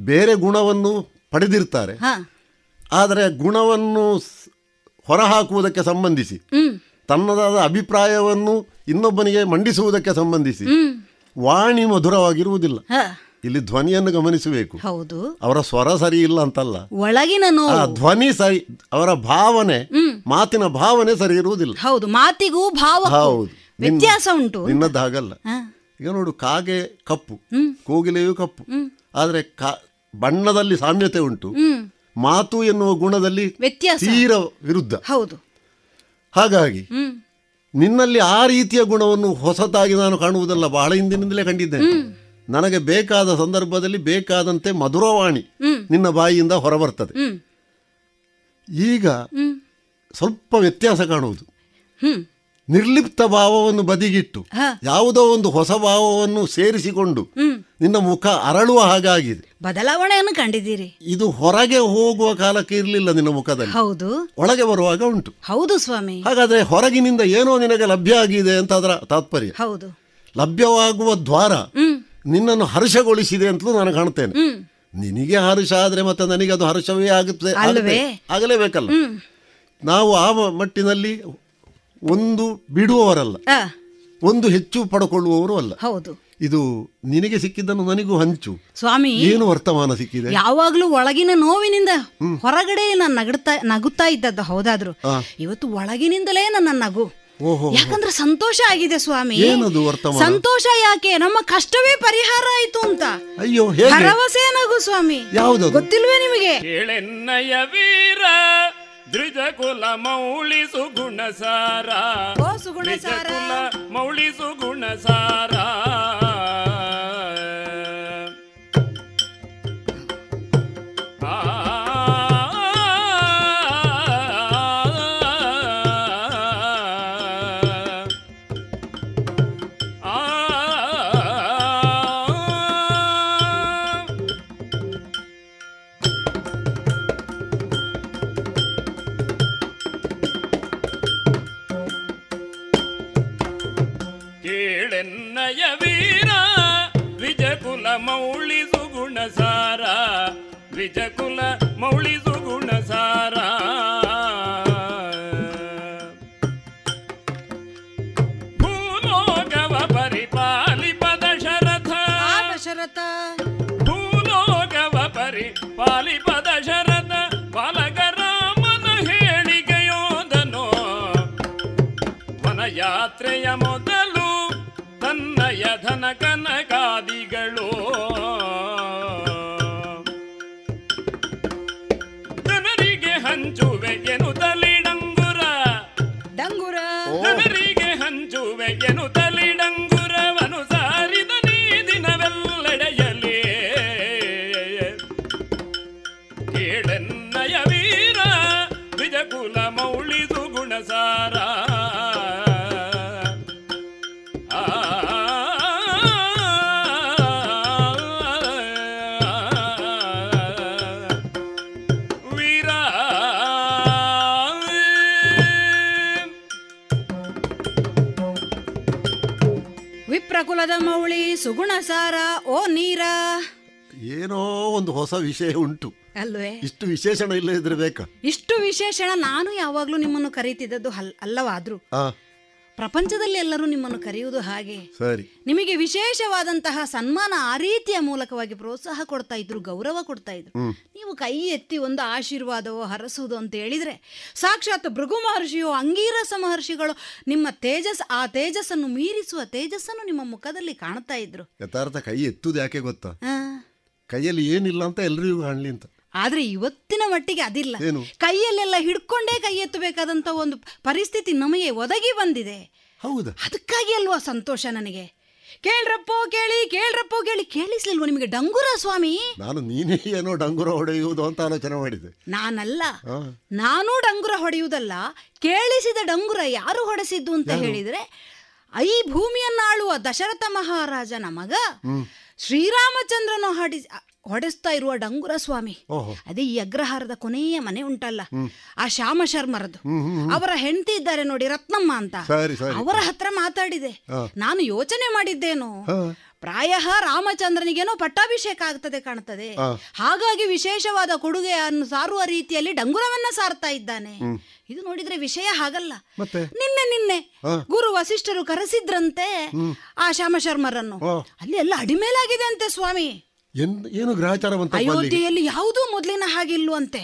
ಬೇರೆ ಗುಣವನ್ನು ಪಡೆದಿರ್ತಾರೆ. ಆದರೆ ಗುಣವನ್ನು ಹೊರಹಾಕುವುದಕ್ಕೆ ಸಂಬಂಧಿಸಿ ತನ್ನದಾದ ಅಭಿಪ್ರಾಯವನ್ನು ಇನ್ನೊಬ್ಬನಿಗೆ ಮಂಡಿಸುವುದಕ್ಕೆ ಸಂಬಂಧಿಸಿ ವಾಣಿ ಮಧುರವಾಗಿರುವುದಿಲ್ಲ. ಇಲ್ಲಿ ಧ್ವನಿಯನ್ನು ಗಮನಿಸಬೇಕು. ಹೌದು. ಅವರ ಸ್ವರ ಸರಿ ಇಲ್ಲ ಅಂತಲ್ಲ. ಒಳಗಿನ ಧ್ವನಿ ಸರಿ ಅವರ ಭಾವನೆ ಮಾತಿನ ಭಾವನೆ ಸರಿ ಇರುವುದಿಲ್ಲ. ಹೌದು ಮಾತಿಗೂ ಭಾವ ಹೌದು. ವ್ಯತ್ಯಾಸ ಉಂಟು. ನಿನ್ನದ್ದು ಹಾಗಲ್ಲ. ಹ. ಈಗ ನೋಡು ಕಾಗೆ ಕಪ್ಪು ಕೋಗಿಲೆಯು ಕಪ್ಪು. ಆದರೆ ಬಣ್ಣದಲ್ಲಿ ಸಾಮ್ಯತೆ ಉಂಟು. ಮಾತು ಎನ್ನುವ ಗುಣದಲ್ಲಿ ವ್ಯತ್ಯಾಸ. ತೀರ ವಿರುದ್ಧ. ಹೌದು. ಹಾಗಾಗಿ ನಿನ್ನಲ್ಲಿ ಆ ರೀತಿಯ ಗುಣವನ್ನು ಹೊಸತಾಗಿ ನಾನು ಕಾಣುವುದಲ್ಲ ಬಹಳ ಹಿಂದಿನಿಂದಲೇ ಕಂಡಿದ್ದೇನೆ. ನನಗೆ ಬೇಕಾದ ಸಂದರ್ಭದಲ್ಲಿ ಬೇಕಾದಂತೆ ಮಧುರವಾಣಿ ನಿನ್ನ ಬಾಯಿಯಿಂದ ಹೊರಬರ್ತದೆ. ಈಗ ಸ್ವಲ್ಪ ವ್ಯತ್ಯಾಸ ಕಾಣುವುದು. ನಿರ್ಲಿಪ್ತ ಭಾವವನ್ನು ಬದಿಗಿಟ್ಟು ಯಾವುದೋ ಒಂದು ಹೊಸ ಭಾವವನ್ನು ಸೇರಿಸಿಕೊಂಡು ನಿನ್ನ ಮುಖ ಅರಳುವ ಹಾಗಾಗಿದೆ. ಬದಲಾವಣೆಯನ್ನು ಕಂಡಿದ್ದೀರಿ. ಇದು ಹೊರಗೆ ಹೋಗುವ ಕಾಲಕ್ಕೆ ಇರಲಿಲ್ಲ ನಿನ್ನ ಮುಖದಲ್ಲಿ. ಹೌದು. ಒಳಗೆ ಬರುವಾಗ ಉಂಟು. ಹೌದು ಸ್ವಾಮಿ. ಹಾಗಾದ್ರೆ ಹೊರಗಿನಿಂದ ಏನೋ ನಿನಗೆ ಲಭ್ಯ ಆಗಿದೆ ಅಂತ ಅದರ ತಾತ್ಪರ್ಯ? ಹೌದು. ಲಭ್ಯವಾಗುವ ದ್ವಾರ ನಿನ್ನನ್ನು ಹರ್ಷಗೊಳಿಸಿದೆ ಅಂತಲೂ ನಾನು ಕಾಣ್ತೇನೆ. ನಿನಗೆ ಹರ್ಷ ಆದ್ರೆ ಮತ್ತೆ ನನಗೆ ಅದು ಹರ್ಷವೇ ಆಗುತ್ತೆ? ಆಗಲೇಬೇಕಲ್ಲ? ನಾವು ಆ ಮಟ್ಟಿನಲ್ಲಿ ಒಂದು ಬಿಡುವವರಲ್ಲ. ಆ, ಒಂದು ಹೆಚ್ಚು ಪಡ್ಕೊಳ್ಳುವವರು ಅಲ್ಲ. ಹೌದು. ಇದು ನಿನಗೆ ಸಿಕ್ಕಿದ್ದನ್ನು ನನಗೂ ಹಂಚು. ಸ್ವಾಮಿ ಏನು ವರ್ತಮಾನ ಸಿಕ್ಕಿದೆ? ಯಾವಾಗ್ಲೂ ಒಳಗಿನ ನೋವಿನಿಂದ ಹೊರಗಡೆ ನಾನು ನಗಡ್ತಾ ನಗುತ್ತಾ ಇದ್ದದ್ದು ಹೌದಾದ್ರು. ಇವತ್ತು ಒಳಗಿನಿಂದಲೇ ನನ್ನ ನಗು. ಓಹೋ ಯಾಕಂದ್ರೆ ಸಂತೋಷ ಆಗಿದೆ ಸ್ವಾಮಿ. ಏನದು ವರ್ತಮಾನ? ಸಂತೋಷ ಯಾಕೆ? ನಮ್ಮ ಕಷ್ಟವೇ ಪರಿಹಾರ ಆಯ್ತು ಅಂತ. ಅಯ್ಯೋ ಹೇಗೆ? ಭರವಸೆ ನಗು ಸ್ವಾಮಿ. ಯಾವ್ದು ಗೊತ್ತಿಲ್ವೇ ನಿಮಗೆ? ಕೇಳೆನ್ನಯ ವೀರ ದ್ವಿಜ ಕುಲ ಮೌಳಿಸು ಗುಣಸಾರ. ಕುಲ ಕುಲ ಮೌಳಿಸು ಗುಣಸಾರ ದ್ವಿಜಕುಲ ಮೌಳಿಸು ಗುಣಸಾರ. ಭೂಲೋಕವ ಪರಿಪಾಲಿಪ ದಶರಥ ದಶರಥ. ಭೂಲೋಕವ ಪರಿಪಾಲಿಪ ದಶರಥ ಬಾಲಕರಾಮನ ಹೇಳಿಕೆಯೋದನೋ. ವನಯಾತ್ರೆಯ ಮೊದಲು ತನ್ನಯ ಧನ ಎನ್ನುತ್ತಲಿ ಡಂಗುರ. ಹಂಚುವೆ ಎನ್ನುತ್ತಲಿ ವಿಪ್ರಕುಲದ ಸುಗುಣ ಸಾರ ಓ ನೀರ. ಏನೋ ಒಂದು ಹೊಸ ವಿಷಯ ಉಂಟು. ಅಲ್ವೇ? ಇಷ್ಟು ವಿಶೇಷಣ ಇಲ್ಲ ಇದ್ರೆ ಬೇಕಾ? ಇಷ್ಟು ವಿಶೇಷಣ ನಾನು ಯಾವಾಗ್ಲೂ ನಿಮ್ಮನ್ನು ಕರೀತಿದ್ದದ್ದು ಹಲ್ ಅಲ್ಲವಾದ್ರು. ಪ್ರಪಂಚದಲ್ಲಿ ಎಲ್ಲರೂ ನಿಮ್ಮನ್ನು ಕರೆಯುವುದು ಹಾಗೆ. ಸರಿ. ನಿಮಗೆ ವಿಶೇಷವಾದಂತಹ ಸನ್ಮಾನ ಆ ರೀತಿಯ ಮೂಲಕವಾಗಿ ಪ್ರೋತ್ಸಾಹ ಕೊಡ್ತಾ ಇದ್ರು ಗೌರವ ಕೊಡ್ತಾ ಇದ್ರು. ನೀವು ಕೈ ಎತ್ತಿ ಒಂದು ಆಶೀರ್ವಾದವೋ ಹರಸುವುದು ಅಂತ ಹೇಳಿದ್ರೆ ಸಾಕ್ಷಾತ್ ಭೃಗು ಮಹರ್ಷಿಯೋ ಅಂಗೀರಸ ಮಹರ್ಷಿಗಳು ನಿಮ್ಮ ತೇಜಸ್ ಆ ತೇಜಸ್ಸನ್ನು ಮೀರಿಸುವ ತೇಜಸ್ಸನ್ನು ನಿಮ್ಮ ಮುಖದಲ್ಲಿ ಕಾಣ್ತಾ ಇದ್ರು. ಯಥಾರ್ಥ ಕೈ ಎತ್ತುದು ಯಾಕೆ ಗೊತ್ತಾ? ಕೈಯಲ್ಲಿ ಏನಿಲ್ಲ ಅಂತ ಎಲ್ರಿಗೂ ಕಾಣಲಿ ಅಂತ. ಆದ್ರೆ ಇವತ್ತಿನ ಮಟ್ಟಿಗೆ ಅದಿಲ್ಲ? ಕೈಯಲ್ಲೆಲ್ಲ ಹಿಡ್ಕೊಂಡೇ ಕೈ ಎತ್ತಬೇಕಾದಂತ ಒಂದು ಪರಿಸ್ಥಿತಿ ನಮಗೆ ಒದಗಿ ಬಂದಿದೆ. ಹೌದು. ಅದಕ್ಕಾಗಿ ಅಲ್ವಾ ಸಂತೋಷ ನನಗೆ? ಕೇಳ್ರಪ್ಪೋ ಕೇಳಿ ಕೇಳ್ರಪ್ಪೋ ಕೇಳಿ. ಕೇಳಿಸ್ಲಿಲ್ವ ನಿಮಗೆ ಡಂಗುರ ಸ್ವಾಮಿ? ನಾನು ನೀನೇ ಏನೋ ಡಂಗುರ ಹೊಡೆಯುವುದು ಅಂತ ಆಲೋಚನೆ ಮಾಡಿದೆ ನಾನಲ್ಲ. ನಾನು ಡಂಗುರ ಹೊಡೆಯುವುದಲ್ಲ. ಕೇಳಿಸಿದ ಡಂಗುರ ಯಾರು ಹೊಡೆಸಿದ್ದು ಅಂತ ಹೇಳಿದ್ರೆ ಐ ಭೂಮಿಯನ್ನಾಳುವ ದಶರಥ ಮಹಾರಾಜನ ಮಗ ಶ್ರೀರಾಮಚಂದ್ರನು ಹಾಡಿ ಹೊಡೆಸ್ತಾ ಇರುವ ಡಂಗುರ ಸ್ವಾಮಿ. ಅದೇ ಈ ಅಗ್ರಹಾರದ ಕೊನೆಯ ಮನೆ ಉಂಟಲ್ಲ. ಆ ಶ್ಯಾಮ ಶರ್ಮರದ್ದು. ಅವರ ಹೆಂಡತಿ ಇದ್ದಾರೆ ನೋಡಿ ರತ್ನಮ್ಮ ಅಂತ. ಅವರ ಹತ್ರ ಮಾತಾಡಿದೆ. ನಾನು ಯೋಚನೆ ಮಾಡಿದ್ದೇನು. ಪ್ರಾಯ ರಾಮಚಂದ್ರನಿಗೇನೋ ಪಟ್ಟಾಭಿಷೇಕ ಆಗ್ತದೆ ಕಾಣ್ತದೆ. ಹಾಗಾಗಿ ವಿಶೇಷವಾದ ಕೊಡುಗೆಯನ್ನು ಸಾರುವ ರೀತಿಯಲ್ಲಿ ಡಂಗುರವನ್ನ ಸಾರ್ತಾ ಇದ್ದಾನೆ. ಇದು ನೋಡಿದ್ರೆ ವಿಷಯ ಹಾಗಲ್ಲ. ನಿನ್ನೆ ನಿನ್ನೆ. ಗುರು ವಸಿಷ್ಠರು ಕರೆಸಿದ್ರಂತೆ ಆ ಶ್ಯಾಮ ಶರ್ಮರನ್ನು. ಅಲ್ಲಿ ಎಲ್ಲ ಅಡಿಮೇಲಾಗಿದೆ ಅಂತೆ ಸ್ವಾಮಿ. ಏನು ಗ್ರಹಚಾರ ಬಂತ ಅಯೋಧ್ಯೆಯಲ್ಲಿ ಯಾವುದೂ ಮೊದಲಿನ ಹಾಗಿಲ್ವಂತೆ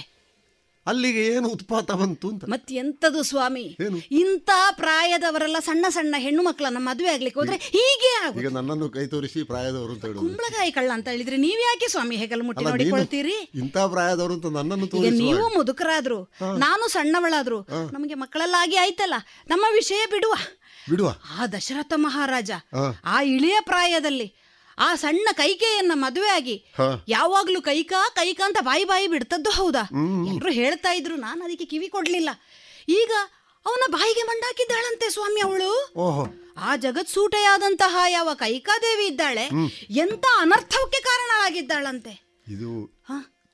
ಅಲ್ಲಿಗೆ ಏನು ಉತ್ಪಾತ ಬಂತು ಅಂತ? ಮತ್ತೆ ಎಂತದು ಸ್ವಾಮಿ? ಇಂಥ ಪ್ರಾಯದವರೆಲ್ಲ ಸಣ್ಣ ಸಣ್ಣ ಹೆಣ್ಣು ಮಕ್ಕಳನ್ನ ಮದುವೆ ಆಗ್ಲಿಕ್ಕೆ ಹೋದ್ರೆ ಹೀಗೆ ಈಗ ನನ್ನನ್ನು ಕೈ ತೋರಿಸಿ ಪ್ರಾಯದವರು ಅಂತ ಹೇಳಿ ಕುಂಬಳಕಾಯಿ ಕಳ್ಳ ಅಂತ ಹೇಳಿದ್ರೆ ನೀವ್ ಯಾಕೆ ಸ್ವಾಮಿ ಹೆಗಲು ಮುಟ್ಟಿ ನೋಡಿಕೊಳ್ತೀರಿ? ಇಂಥ ಪ್ರಾಯದವರು ಅಂತ ನನ್ನನ್ನು ತೋರಿಸಿ ನೀವು ಮುದುಕರಾದ್ರು ನಾನು ಸಣ್ಣವಳಾದ್ರು ನಮಗೆ ಮಕ್ಕಳೆಲ್ಲಾಗಿ ಆಯ್ತಲ್ಲ ನಮ್ಮ ವಿಷಯ ಬಿಡುವ. ಬಿಡುವ. ಆ ದಶರಥ ಮಹಾರಾಜ. ಆ ಇಳಿಯ ಪ್ರಾಯದಲ್ಲಿ ಆ ಸಣ್ಣ ಕೈಕೆಯನ್ನ ಮದುವೆ ಆಗಿ. ಯಾವಾಗ್ಲೂ ಕೈಕಾ ಕೈಕಾ ಅಂತ ಬಾಯಿ ಬಾಯಿ ಬಿಡ್ತದ್ದು ಹೌದಾ? ಎಲ್ರು ಹೇಳ್ತಾ ಇದ್ರು ನಾನು ಅದಕ್ಕೆ ಕಿವಿ ಕೊಡ್ಲಿಲ್ಲ. ಈಗ ಅವನ ಬಾಯಿಗೆ ಮಂಡಾಕಿದ್ದಾಳಂತೆ ಸ್ವಾಮಿ ಅವಳು. ಆ ಆ ಜಗತ್ಸೂಟೆಯಾದಂತಹ ಯಾವ ಕೈಕಾದೇವಿ ಇದ್ದಾಳೆ ಎಂತ ಅನರ್ಥಕ್ಕೆ ಕಾರಣಳಾಗಿದ್ದಾಳಂತೆ. ಇದು.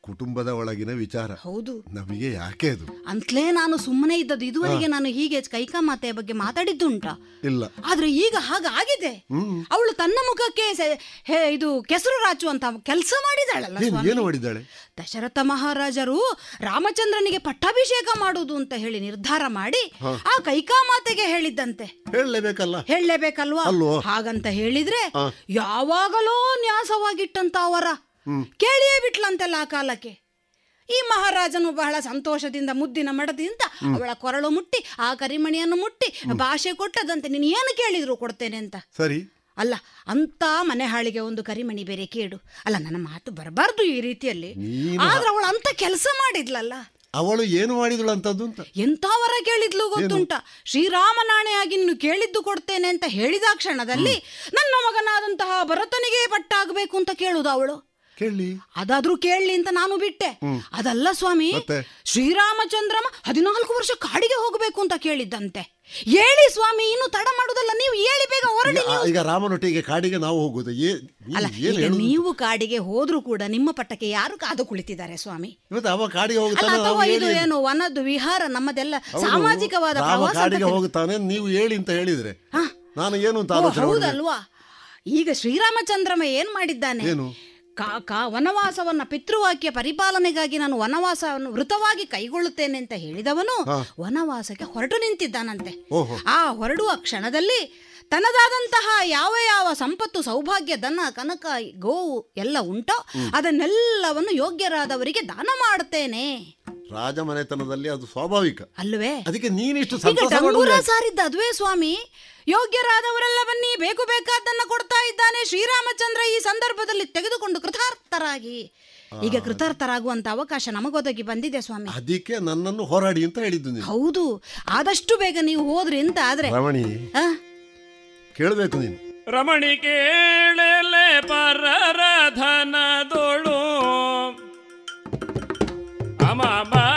ಕುಟುಂಬದ ಒಳಗಿನ ವಿಚಾರ. ಹೌದು. ನಮಗೆ ಯಾಕೆ ಅದು? ಅಂತಲೇ ನಾನು ಸುಮ್ಮನೆ ಇದ್ದದ್ದು ಇದುವರೆಗೆ ನಾನು ಹೀಗೆ ಕೈಕಾ ಮಾತೆಯ ಬಗ್ಗೆ ಮಾತಾಡಿದ್ದುಂಟ? ಇಲ್ಲ. ಆದ್ರೆ ಈಗ ಹಾಗಾಗಿದೆ ಅವಳು ತನ್ನ ಮುಖಕ್ಕೆ ಸೆ- ಹೇ, ಇದು ಕೆಸರು ರಾಚುವಂತ ಕೆಲಸ ಮಾಡಿದಾಳಲ್ಲ ಏನು ಸ್ವಾಮಿ. ಏನು ಮಾಡಿದ್ದಾಳೆ? ದಶರಥ ಮಹಾರಾಜರು ರಾಮಚಂದ್ರನಿಗೆ ಪಟ್ಟಾಭಿಷೇಕ ಮಾಡುವುದು ಅಂತ ಹೇಳಿ ನಿರ್ಧಾರ ಮಾಡಿ ಆ ಕೈಕಾ ಮಾತೆಗೆ ಹೇಳಿದ್ದಂತೆ. ಹೇಳಲೇಬೇಕಲ್ಲ? ಹೇಳಲೇಬೇಕಲ್ವಾ? ಅಲ್ವೋ? ಹಾಗಂತ ಹೇಳಿದ್ರೆ. ಯಾವಾಗಲೋ ನ್ಯಾಸವಾಗಿಟ್ಟಂತ ಅವರ ಕೇಳಿಯೇ ಬಿಟ್ಲಂತಲ್ಲ ಆ ಕಾಲಕ್ಕೆ. ಈ ಮಹಾರಾಜನು ಬಹಳ ಸಂತೋಷದಿಂದ ಮುದ್ದಿನ ಮಡದಿಂದ ಅವಳ ಕೊರಳು ಮುಟ್ಟಿ ಆ ಕರಿಮಣಿಯನ್ನು ಮುಟ್ಟಿ ಭಾಷೆ ಕೊಟ್ಟದಂತೆ ನೀನು ಏನು ಕೇಳಿದ್ರು ಕೊಡ್ತೇನೆ ಅಂತ. ಸರಿ. ಅಲ್ಲ ಅಂತ ಮನೆ ಹಾಳಿಗೆ ಒಂದು ಕರಿಮಣಿ ಬೇರೆ ಕೇಡು. ಅಲ್ಲ ನನ್ನ ಮಾತು ಬರಬಾರ್ದು ಈ ರೀತಿಯಲ್ಲಿ. ಆದ್ರೆ ಅವಳು ಅಂತ ಕೆಲಸ ಮಾಡಿದ್ಲಲ್ಲ. ಅವಳು ಏನು ಮಾಡಿದಳು ಅಂತದ್ದು ಅಂತ? ಎಂತ ವರ ಕೇಳಿದ್ಲು ಗೊತ್ತುಂಟ. ಶ್ರೀರಾಮ ನಾಣೆಯಾಗಿ ನೀನು ಕೇಳಿದ್ದು ಕೊಡ್ತೇನೆ ಅಂತ ಹೇಳಿದ ಕ್ಷಣದಲ್ಲಿ ನನ್ನ ಮಗನಾದಂತಹ ಭರತನಿಗೆ ಪಟ್ಟಾಗಬೇಕು ಅಂತ ಕೇಳುದು ಅವಳು. ಕೇಳಿ. ಅದಾದ್ರೂ ಕೇಳಲಿ ಅಂತ ನಾನು ಬಿಟ್ಟೆ. ಅದಲ್ಲ ಸ್ವಾಮಿ? ಶ್ರೀರಾಮಚಂದ್ರಮ ಹದಿನಾಲ್ಕು ವರ್ಷ ಕಾಡಿಗೆ ಹೋಗಬೇಕು ಅಂತ ಕೇಳಿದ್ದಂತೆ. ಹೇಳಿ ಸ್ವಾಮಿ ಇನ್ನು ತಡ ಮಾಡುದಲ್ಲ ನೀವು ಹೇಳಿ ಬೇಗ ಹೊರಡಿ ಈಗ- ಈಗ ರಾಮನೊಟ್ಟಿಗೆ ಕಾಡಿಗೆ ನಾವು ಹೋಗುದು. ಏ- ನೀನು ಅಲ್ಲ ಏನು ಈಗ ಹೇಳುದು? ನೀವು ಕಾಡಿಗೆ ಹೋದ್ರೂ ಕೂಡ ನಿಮ್ಮ ಪಟ್ಟಕ್ಕೆ ಯಾರು ಕಾದು ಕುಳಿತಿದ್ದಾರೆ ಸ್ವಾಮಿ? ಇವತ್ತು ಅವ ಕಾಡಿಗೆ ಅಲ್ಲ ಹೋಗ್ತಾನೆ ಅಥವಾ ಇದು ಹೇಳಿ. ಏನು ವನದ್ದು ವಿಹಾರ ನಮ್ಮದೆಲ್ಲ ಹೌದು, ಸಾಮಾಜಿಕವಾದ ರಾಮ ಪ್ರವಾಸ ಅಂತ ಕಾಡಿಗೆ ಹೋಗುತ್ತಾನೆ ನೀವು ಹೇಳಿ ಅಂತ ಹೇಳಿದ್ರೆ. ನಾನು ಏನು ಅಂತ ಓ, ಆಲೋಚನೆ ಮಾಡ್ಬೇಕು? ಹೌದಲ್ವಾ? ಈಗ ಶ್ರೀರಾಮಚಂದ್ರಮ ಏನ್ ಮಾಡಿದ್ದಾನೆ? ಏನು? ಕಾ ಕಾ ವನವಾಸವನ್ನ ಪಿತೃವಾಕ್ಯ ಪರಿಪಾಲನೆಗಾಗಿ ನಾನು ವನವಾಸವನ್ನು ವೃತವಾಗಿ ಕೈಗೊಳ್ಳುತ್ತೇನೆ ಅಂತ ಹೇಳಿದವನು ವನವಾಸಕ್ಕೆ ಹೊರಟು ನಿಂತಿದ್ದಾನಂತೆ. ಆ ಹೊರಡುವ ಕ್ಷಣದಲ್ಲಿ ತನ್ನದಾದಂತಹ ಯಾವ ಯಾವ ಸಂಪತ್ತು ಸೌಭಾಗ್ಯ ದನ ಕನಕ ಗೋವು ಎಲ್ಲ ಉಂಟೋ ಅದನ್ನೆಲ್ಲವನ್ನು ಯೋಗ್ಯರಾದವರಿಗೆ ದಾನ ಮಾಡುತ್ತೇನೆ. ರಾಜ ಮನೆತನದಲ್ಲಿ ಅದು ಸ್ವಾಭಾವಿಕ. ಅಲ್ವೇ ಅದಕ್ಕೆ ನೀನಿಷ್ಟು? ಸಾರಿದ್ದ ಅದುವೇ ಸ್ವಾಮಿ ಯೋಗ್ಯರಾದವರೆಲ್ಲ ಬನ್ನಿ ಬೇಕು ಬೇಕಾದ್ದನ್ನ ಕೊಡ್ತಾ ಇದ್ದಾನೆ. ಶ್ರೀರಾಮಚಂದ್ರ ಈ ಸಂದರ್ಭದಲ್ಲಿ ತೆಗೆದುಕೊಂಡು ಕೃತಾರ್ಥರಾಗಿ. ಈಗ ಕೃತಾರ್ಥರಾಗುವಂತ ಅವಕಾಶ ನಮಗೊದಗಿ ಬಂದಿದೆ ಸ್ವಾಮಿ. ಅದಕ್ಕೆ ನನ್ನನ್ನು ಹೋರಾಡಿ ಅಂತ ಹೇಳಿದ್ದು ಹೌದು. ಆದಷ್ಟು ಬೇಗ ನೀವು ಹೋದ್ರಿ ಅಂತ ಆದ್ರೆ? ಕೇಳಬೇಕು ನೀನು. ರಮಣಿ ಕೇಳಲೆ ಪರರ ಧನದೊಳು. ಅಮಮ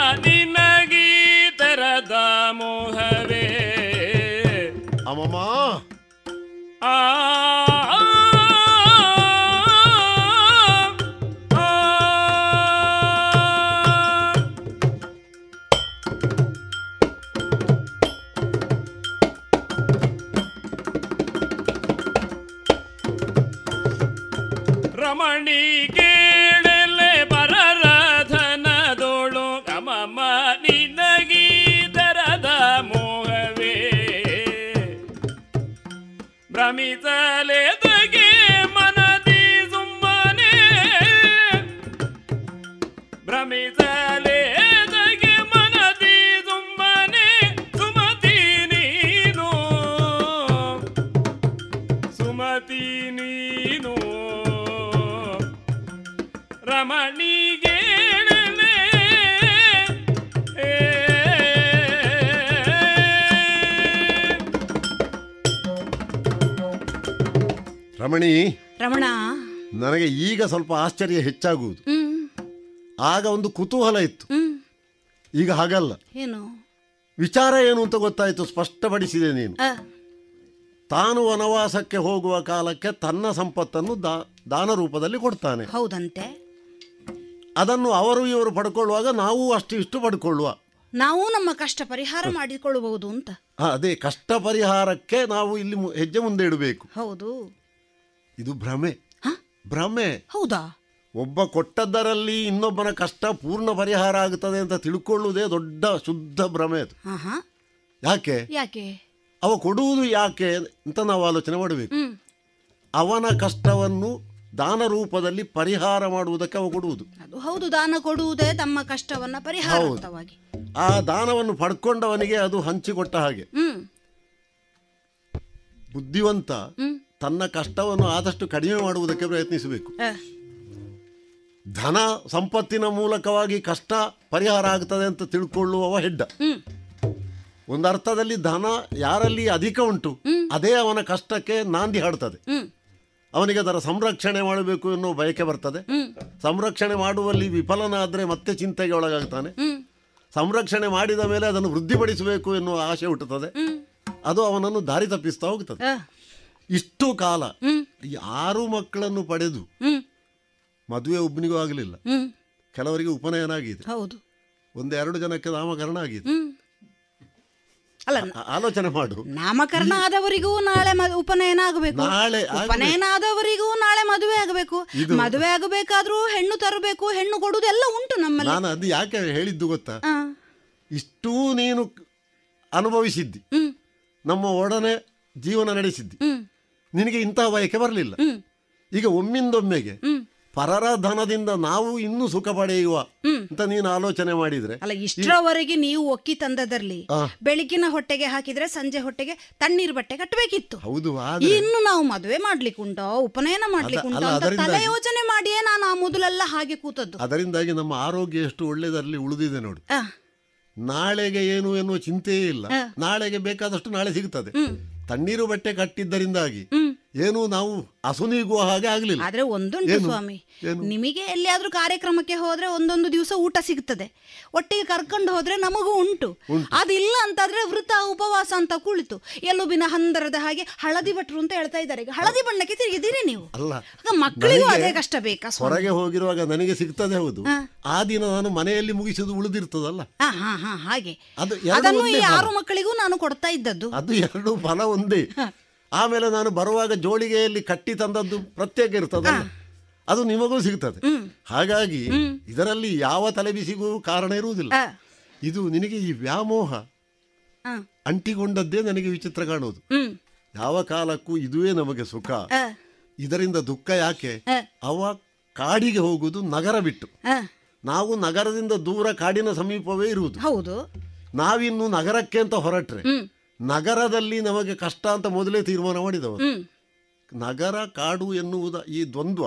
ಸ್ವಲ್ಪ ಆಶ್ಚರ್ಯ ಹೆಚ್ಚಾಗುವುದು. ಆಗ ಒಂದು ಕುತೂಹಲ ಇತ್ತು. ಈಗ ಹಾಗಲ್ಲ. ಏನು? ವಿಚಾರ ಏನು ಅಂತ ಗೊತ್ತಾಯಿತು ಸ್ಪಷ್ಟಪಡಿಸಿದೆ ನೀನು. ತಾನು ವನವಾಸಕ್ಕೆ ಹೋಗುವ ಕಾಲಕ್ಕೆ ತನ್ನ ಸಂಪತ್ತನ್ನು ದಾ- ದಾನ ರೂಪದಲ್ಲಿ ಕೊಡ್ತಾನೆ. ಹೌದಂತೆ. ಅದನ್ನು ಅವರು ಇವರು ಪಡ್ಕೊಳ್ಳುವಾಗ ನಾವು ಅಷ್ಟು ಇಷ್ಟು ಪಡ್ಕೊಳ್ಳುವ. ನಾವು ನಮ್ಮ ಕಷ್ಟ ಪರಿಹಾರ ಮಾಡಿಕೊಳ್ಳಬಹುದು ಅಂತ. ಅದೇ ಕಷ್ಟ ಪರಿಹಾರಕ್ಕೆ ನಾವು ಇಲ್ಲಿ ಹೆಜ್ಜೆ ಮುಂದೆ ಇಡಬೇಕು. ಹೌದು. ಇದು ಭ್ರಮೆ. ಭ್ರಮೆ ಹೌದಾ? ಒಬ್ಬ ಕೊಟ್ಟದ್ದರಲ್ಲಿ ಇನ್ನೊಬ್ಬನ ಕಷ್ಟ ಪೂರ್ಣ ಪರಿಹಾರ ಆಗುತ್ತದೆ ಅಂತ ತಿಳ್ಕೊಳ್ಳುವುದೇ ದೊಡ್ಡ ಶುದ್ಧ ಭ್ರಮೆ ಅದು. ಯಾಕೆ? ಯಾಕೆ? ಅವ ಕೊಡುವುದು ಯಾಕೆ ಅಂತ ನಾವು ಆಲೋಚನೆ ಮಾಡಬೇಕು. ಹ್ಮ್. ಅವನ ಕಷ್ಟವನ್ನು ದಾನ ರೂಪದಲ್ಲಿ ಪರಿಹಾರ ಮಾಡುವುದಕ್ಕೆ ಅವ ಕೊಡುವುದು. ಅದು ಹೌದು ದಾನ ಕೊಡುವುದೇ ತಮ್ಮ ಕಷ್ಟವನ್ನ ಪರಿಹಾರ ಆ ದಾನವನ್ನು ಪಡ್ಕೊಂಡವನಿಗೆ ಅದು ಹಂಚಿಕೊಟ್ಟ ಹಾಗೆ. ಹ್ಮ್. ಬುದ್ಧಿವಂತ ಹ್ಮ್. ತನ್ನ ಕಷ್ಟವನ್ನು ಆದಷ್ಟು ಕಡಿಮೆ ಮಾಡುವುದಕ್ಕೆ ಪ್ರಯತ್ನಿಸಬೇಕು. ಧನ ಸಂಪತ್ತಿನ ಮೂಲಕವಾಗಿ ಕಷ್ಟ ಪರಿಹಾರ ಆಗ್ತದೆ ಅಂತ ತಿಳ್ಕೊಳ್ಳುವವ ಹೆಡ್ಡ. ಒಂದು ಅರ್ಥದಲ್ಲಿ ಧನ ಯಾರಲ್ಲಿ ಅಧಿಕ ಉಂಟು ಅದೇ ಅವನ ಕಷ್ಟಕ್ಕೆ ನಾಂದಿ ಹಾಡ್ತದೆ. ಅವನಿಗೆ ಅದರ ಸಂರಕ್ಷಣೆ ಮಾಡಬೇಕು ಎನ್ನುವ ಬಯಕೆ ಬರ್ತದೆ. ಸಂರಕ್ಷಣೆ ಮಾಡುವಲ್ಲಿ ವಿಫಲನಾದರೆ ಮತ್ತೆ ಚಿಂತೆಗೆ ಒಳಗಾಗ್ತಾನೆ. ಸಂರಕ್ಷಣೆ ಮಾಡಿದ ಮೇಲೆ ಅದನ್ನು ವೃದ್ಧಿಪಡಿಸಬೇಕು ಎನ್ನುವ ಆಸೆ ಹುಟ್ಟುತ್ತದೆ. ಅದು ಅವನನ್ನು ದಾರಿ ತಪ್ಪಿಸ್ತಾ ಹೋಗ್ತದೆ. ಇಷ್ಟು ಕಾಲ ಯಾರು ಈ ಆರು ಮಕ್ಕಳನ್ನು ಪಡೆದು ಮದುವೆ ಒಬ್ಬನಿಗೂ ಆಗಲಿಲ್ಲ. ಕೆಲವರಿಗೆ ಉಪನಯನ ಆಗಿದೆ. ಹೌದು. ಒಂದೆರಡು ಜನಕ್ಕೆ ನಾಮಕರಣ ಆಗಿದೆ. ಅಲ್ಲ ಆಲೋಚನೆ ಮಾಡು. ನಾಮಕರಣ ಆದವರಿಗೂ ನಾಳೆ ಉಪನಯನ ಆಗಬೇಕು. ನಾಳೆ ಉಪನಯನ ಆದವರಿಗೂ ನಾಳೆ ಮದುವೆ ಆಗಬೇಕು. ಮದುವೆ ಆಗಬೇಕಾದ್ರೂ ಹೆಣ್ಣು ತರಬೇಕು ಹೆಣ್ಣು ಕೊಡುವುದು ಎಲ್ಲ ಉಂಟು ನಮ್ಮಲ್ಲಿ. ನಾನು ಅದು ಯಾಕೆ ಹೇಳಿದ್ದು ಗೊತ್ತಾ? ಇಷ್ಟು ನೀನು ಅನುಭವಿಸಿದ್ದಿ. ನಮ್ಮ ಒಡನೆ ಜೀವನ ನಡೆಸಿದ್ದಿ. ನಿನಗೆ ಇಂತಹ ಬಯಕೆ ಬರಲಿಲ್ಲ. ಈಗ ಒಮ್ಮಿಂದೊಮ್ಮೆಗೆ ಪರರ ಧನದಿಂದ ನಾವು ಇನ್ನೂ ಸುಖ ಪಡೆಯುವ ಅಂತ ನೀನು ಆಲೋಚನೆ ಮಾಡಿದ್ರೆ ಅಲ್ಲ ಇಷ್ಟರವರೆಗೆ ನೀವು ಒಕ್ಕಿ ತಂದದರ್ಲಿ. ಬೆಳಗಿನ ಹೊಟ್ಟೆಗೆ ಹಾಕಿದ್ರೆ ಸಂಜೆ ಹೊಟ್ಟೆಗೆ ತಣ್ಣೀರ್ ಬಟ್ಟೆ ಕಟ್ಟಬೇಕಿತ್ತು. ಹೌದು ಇನ್ನು ನಾವು ಮದುವೆ ಮಾಡ್ಲಿಕ್ಕೆ ಉಂಟಾ ಉಪನಯನ ಅಲ್ಲ, ಅಂತ ತಲೆ ಯೋಚನೆ ಮಾಡಿಯೇ ನಾನು ಆ ಮೊದಲೆಲ್ಲ ಹಾಗೆ ಕೂತದ್ದು. ಅದರಿಂದಾಗಿ ನಮ್ಮ ಆರೋಗ್ಯ ಎಷ್ಟು ಒಳ್ಳೇದರಲ್ಲಿ ಉಳಿದಿದೆ ನೋಡಿ. ನಾಳೆಗೆ ಏನು ಎನ್ನುವ ಚಿಂತೆಯೇ ಇಲ್ಲ. ನಾಳೆಗೆ ಬೇಕಾದಷ್ಟು ನಾಳೆ ಸಿಗ್ತದೆ. ತಣ್ಣೀರು ಬಟ್ಟೆ ಕಟ್ಟಿದ್ದರಿಂದಾಗಿ ಏನು ನಾವು ಅಸುನೀಗುವ ಹಾಗೆ ಆಗಲಿಲ್ಲ. ಆದ್ರೆ ಒಂದುಂಟು ಏನು? ಸ್ವಾಮಿ ಏನು? ನಿಮಗೆ ಎಲ್ಲಿಯಾದ್ರೂ ಕಾರ್ಯಕ್ರಮಕ್ಕೆ ಹೋದ್ರೆ ಒಂದೊಂದು ದಿವಸ ಊಟ ಸಿಗ್ತದೆ. ಒಟ್ಟಿಗೆ ಕರ್ಕೊಂಡು ಹೋದ್ರೆ ನಮಗೂ ಉಂಟು. ಅದಿಲ್ಲ ಅಂತಾದ್ರೆ ವೃತ ಉಪವಾಸ ಅಂತ ಕುಳಿತು. ಎಲುಬಿನ ಹಂದರದ ಹಾಗೆ ಹಳದಿ ಭಟ್ರು ಅಂತ ಹೇಳ್ತಾ ಇದ್ದಾರೆ. ಈಗ ಹಳದಿ ಬಣ್ಣಕ್ಕೆ ತಿರುಗಿದ್ದೀರಿ ನೀವು. ಅಲ್ಲ ಆಗ ಮಕ್ಕಳಿಗೂ ನನಗೆ ಅದೇ ಕಷ್ಟ ಬೇಕಾ ಸ್ವಾಮಿ? ಹೊರಗೆ ಹೋಗಿರುವಾಗ ನನಗೆ ಸಿಗ್ತದೆ ಹೌದು. ಆ ದಿನ ನಾನು ಮನೆಯಲ್ಲಿ ಮುಗಿಸಿದ್ದು ಉಳಿದಿರ್ತದಲ್ಲ. ಹಾ ಹಾ ಹಾ ಹಾಗೆ. ಅದು ಎರಡು ಅದನ್ನು ಈ ಒಂದೇ ಆರು ಮಕ್ಕಳಿಗೂ ನಾನು ಕೊಡ್ತಾ ಇದ್ದದ್ದು. ಅದು ಎರಡು ಫಲ ಒಂದೇ. ಆಮೇಲೆ ನಾನು ಬರುವಾಗ ಜೋಳಿಗೆಯಲ್ಲಿ ಕಟ್ಟಿ ತಂದದ್ದು ಪ್ರತ್ಯೇಕ ಇರ್ತದೆ ಅದು ನಿಮಗೂ ಸಿಗ್ತದೆ. ಹಾಗಾಗಿ ಇದರಲ್ಲಿ ಯಾವ ತಲೆಬಿಸಿಗೂ ಕಾರಣ ಇರುವುದಿಲ್ಲ. ಇದು ನಿನಗೆ ಈ ವ್ಯಾಮೋಹ. ಅಂಟಿಕೊಂಡದ್ದೇ ನನಗೆ ವಿಚಿತ್ರ ಕಾಣುವುದು ಯಾವ ಕಾಲಕ್ಕೂ ಇದುವೇ ನಮಗೆ ಸುಖ. ಇದರಿಂದ ದುಃಖ ಯಾಕೆ? ಅವ ಕಾಡಿಗೆ ಹೋಗುವುದು ನಗರ ಬಿಟ್ಟು. ನಾವು ನಗರದಿಂದ ದೂರ ಕಾಡಿನ ಸಮೀಪವೇ ಇರುವುದು. ಹೌದು. ನಾವಿನ್ನು ನಗರಕ್ಕೆ ಅಂತ ಹೊರಟ್ರೆ ನಗರದಲ್ಲಿ ನಮಗೆ ಕಷ್ಟ ಅಂತ ಮೊದಲೇ ತೀರ್ಮಾನ ಮಾಡಿದವರು. ನಗರ ಕಾಡು ಎನ್ನುವುದ ಈ ದ್ವಂದ್ವ.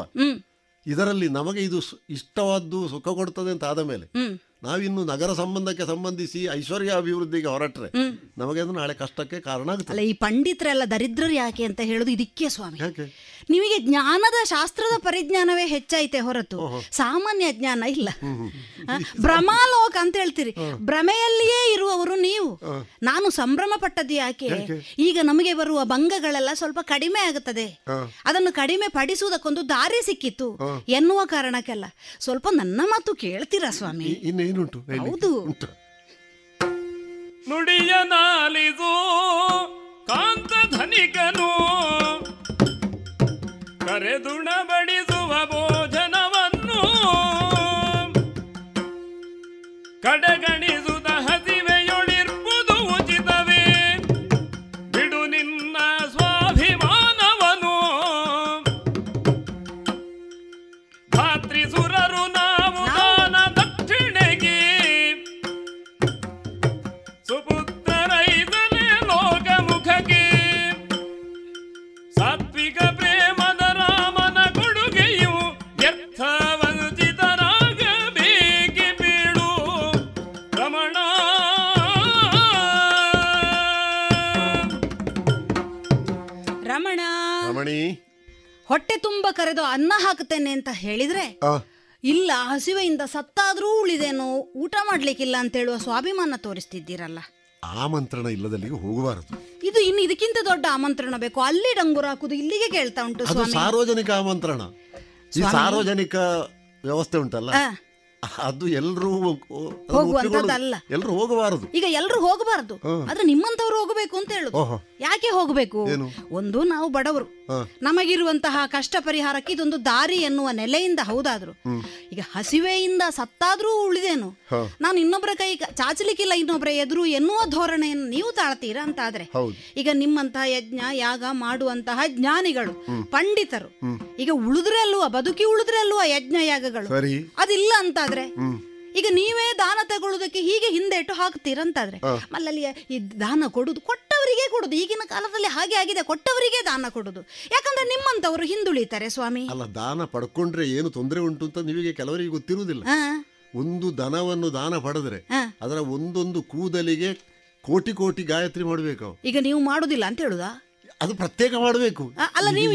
ಇದರಲ್ಲಿ ನಮಗೆ ಇದು ಇಷ್ಟವಾದ್ದು ಸುಖ ಕೊಡ್ತದೆ ಅಂತ ಆದ ಮೇಲೆ ನಾವಿನ್ನು ನಗರ ಸಂಬಂಧಕ್ಕೆ ಸಂಬಂಧಿಸಿ ಐಶ್ವರ್ಯ ಅಭಿವೃದ್ಧಿಗೆ ಹೊರಟ್ರೆ ನಮಗೆ ಅದು ನಾಳೆ ಕಷ್ಟಕ್ಕೆ ಕಾರಣ ಆಗುತ್ತೆ ಈ ಪಂಡಿತರೆಲ್ಲ ದರಿದ್ರರು ಯಾಕೆ ಅಂತ ಹೇಳುದು ಇದಕ್ಕೆ ಸ್ವಾಮಿ. ನಿಮಗೆ ಜ್ಞಾನದ ಶಾಸ್ತ್ರದ ಪರಿಜ್ಞಾನವೇ ಹೆಚ್ಚೈತೆ ಹೊರತು. ಸಾಮಾನ್ಯ ಜ್ಞಾನ ಇಲ್ಲ. ಭ್ರಮಾಲೋಕ ಅಂತ ಹೇಳ್ತೀರಿ. ಭ್ರಮೆಯಲ್ಲಿಯೇ ಇರುವವರು ನೀವು. ನಾನು ಸಂಭ್ರಮ ಪಟ್ಟದ್ದು ಯಾಕೆ? ಈಗ ನಮಗೆ ಬರುವ ಭಂಗಗಳೆಲ್ಲ ಸ್ವಲ್ಪ ಕಡಿಮೆ ಆಗುತ್ತದೆ. ಅದನ್ನು ಕಡಿಮೆ ಪಡಿಸುವುದಕ್ಕೊಂದು ದಾರಿ ಸಿಕ್ಕಿತ್ತು ಎನ್ನುವ ಕಾರಣಕ್ಕೆಲ್ಲ ಸ್ವಲ್ಪ ನನ್ನ ಮಾತು ಕೇಳ್ತೀರಾ ಸ್ವಾಮಿ? ಹೇಳಿ. ಹೌದು ಉಂಟು. ನುಡಿಯ ನಾಲಿದು ಕಾಂತ ಧನಿಕನು ಕರೆದುಣ ಬಡಿಸುವ ಭೋಜನವನ್ನು ಕಡೆಗಣಿಸುದ ಹೊಟ್ಟೆ ತುಂಬ ಕರೆದು ಅನ್ನ ಹಾಕುತ್ತೇನೆ ಅಂತ ಹೇಳಿದ್ರೆ ಇಲ್ಲ ಹಸಿವೆಯಿಂದ ಸತ್ತಾದ್ರೂ ಉಳಿದೇನು ಊಟ ಮಾಡ್ಲಿಕ್ಕಿಲ್ಲ ಅಂತ ಹೇಳುವ ಸ್ವಾಭಿಮಾನ ತೋರಿಸ್ತಿದ್ದೀರಲ್ಲ. ಆಮಂತ್ರಣ ಇಲ್ಲದಲ್ಲಿಗೆ ಹೋಗಬಾರದು. ಇದು ಇನ್ನು ಇದಕ್ಕಿಂತ ದೊಡ್ಡ ಆಮಂತ್ರಣ ಬೇಕು. ಅಲ್ಲಿ ಡಂಗುರ ಹಾಕುದು ಇಲ್ಲಿಗೆ ಕೇಳ್ತಾ ಉಂಟು ಅದು ಸ್ವಾಮಿ. ಸಾರ್ವಜನಿಕ ಆಮಂತ್ರಣ ಈ ಸಾರ್ವಜನಿಕ ವ್ಯವಸ್ಥೆ ಉಂಟಲ್ಲ. ಅದು ಎಲ್ಲರೂ ಹೋಗುವಂತದ್ದಲ್ಲ ಎಲ್ಲರೂ ಹೋಗಬಾರದು. ಈಗ ಎಲ್ಲರೂ ಹೋಗಬಾರದು. ಆದ್ರೆ ನಿಮ್ಮಂತವ್ರು ಹೋಗಬೇಕು ಅಂತ ಹೇಳುದು. ಓಹೋ. ಯಾಕೆ ಹೋಗಬೇಕು? ಏನು? ಒಂದು ನಾವು ಬಡವರು. ನಮಗಿರುವಂತಹ ಕಷ್ಟ ಪರಿಹಾರಕ್ಕೆ ಇದೊಂದು ದಾರಿ ಎನ್ನುವ ನೆಲೆಯಿಂದ ಹೌದಾದ್ರು. ಈಗ ಹಸಿವೆಯಿಂದ ಸತ್ತಾದ್ರೂ ಉಳಿದೇನು. ನಾನು ಇನ್ನೊಬ್ಬರ ಕೈ ಚಾಚಲಿಕ್ಕಿಲ್ಲ ಇನ್ನೊಬ್ಬರ ಎದುರು ಎನ್ನುವ ಧೋರಣೆಯನ್ನು ನೀವು ತಾಳ್ತೀರಾ ಅಂತ ಆದ್ರೆ ಹೌದು. ಈಗ ನಿಮ್ಮಂತಹ ಯಜ್ಞ ಯಾಗ ಮಾಡುವಂತಹ ಜ್ಞಾನಿಗಳು ಪಂಡಿತರು ಈಗ ಉಳಿದ್ರೆ ಅಲ್ವಾ? ಬದುಕಿ ಉಳಿದ್ರೆ ಅಲ್ವಾ ಯಜ್ಞ ಯಾಗಗಳು? ಅದಿಲ್ಲ ಅಂತಾದ್ರೆ? ಈಗ ನೀವೇ ದಾನ ತಗೊಳ್ಳೋದಕ್ಕೆ ಹೀಗೆ ಹಿಂದೆಟ್ಟು ಹಾಕ್ತೀರಂತಾದ್ರೆ ಅಲ್ಲಲ್ಲಿ ಮಲ್ಲಲ್ಲಿ ಈ ದಾನ ಕೊಡುದು ಕೊಟ್ಟವರಿಗೆ ಕೊಡುದು. ಈಗಿನ ಕಾಲದಲ್ಲಿ ಹಾಗೆ ಆಗಿದೆ ಕೊಟ್ಟವರಿಗೆ ದಾನ ಕೊಡುದು. ಯಾಕಂದ್ರೆ ನಿಮ್ಮಂತವರು ಹಿಂದುಳಿತಾರೆ ಸ್ವಾಮಿ. ಅಲ್ಲ ದಾನ ಪಡ್ಕೊಂಡ್ರೆ ಏನು ತೊಂದರೆ ಉಂಟು ಅಂತ ನಿಮಗೆ ಕೆಲವರಿಗೆ ಗೊತ್ತಿರುವುದಿಲ್ಲ. ಒಂದು ದನವನ್ನು ದಾನ ಪಡೆದ್ರೆ. ಅದರ ಒಂದೊಂದು ಕೂದಲಿಗೆ ಕೋಟಿ ಕೋಟಿ ಗಾಯತ್ರಿ ಮಾಡಬೇಕು ಈಗ ನೀವು ಮಾಡುದಿಲ್ಲ ಅಂತ ಹೇಳುದಾ? ಅದು ಪ್ರತ್ಯೇಕ ಮಾಡಬೇಕು. ಅಲ್ಲ ನೀವು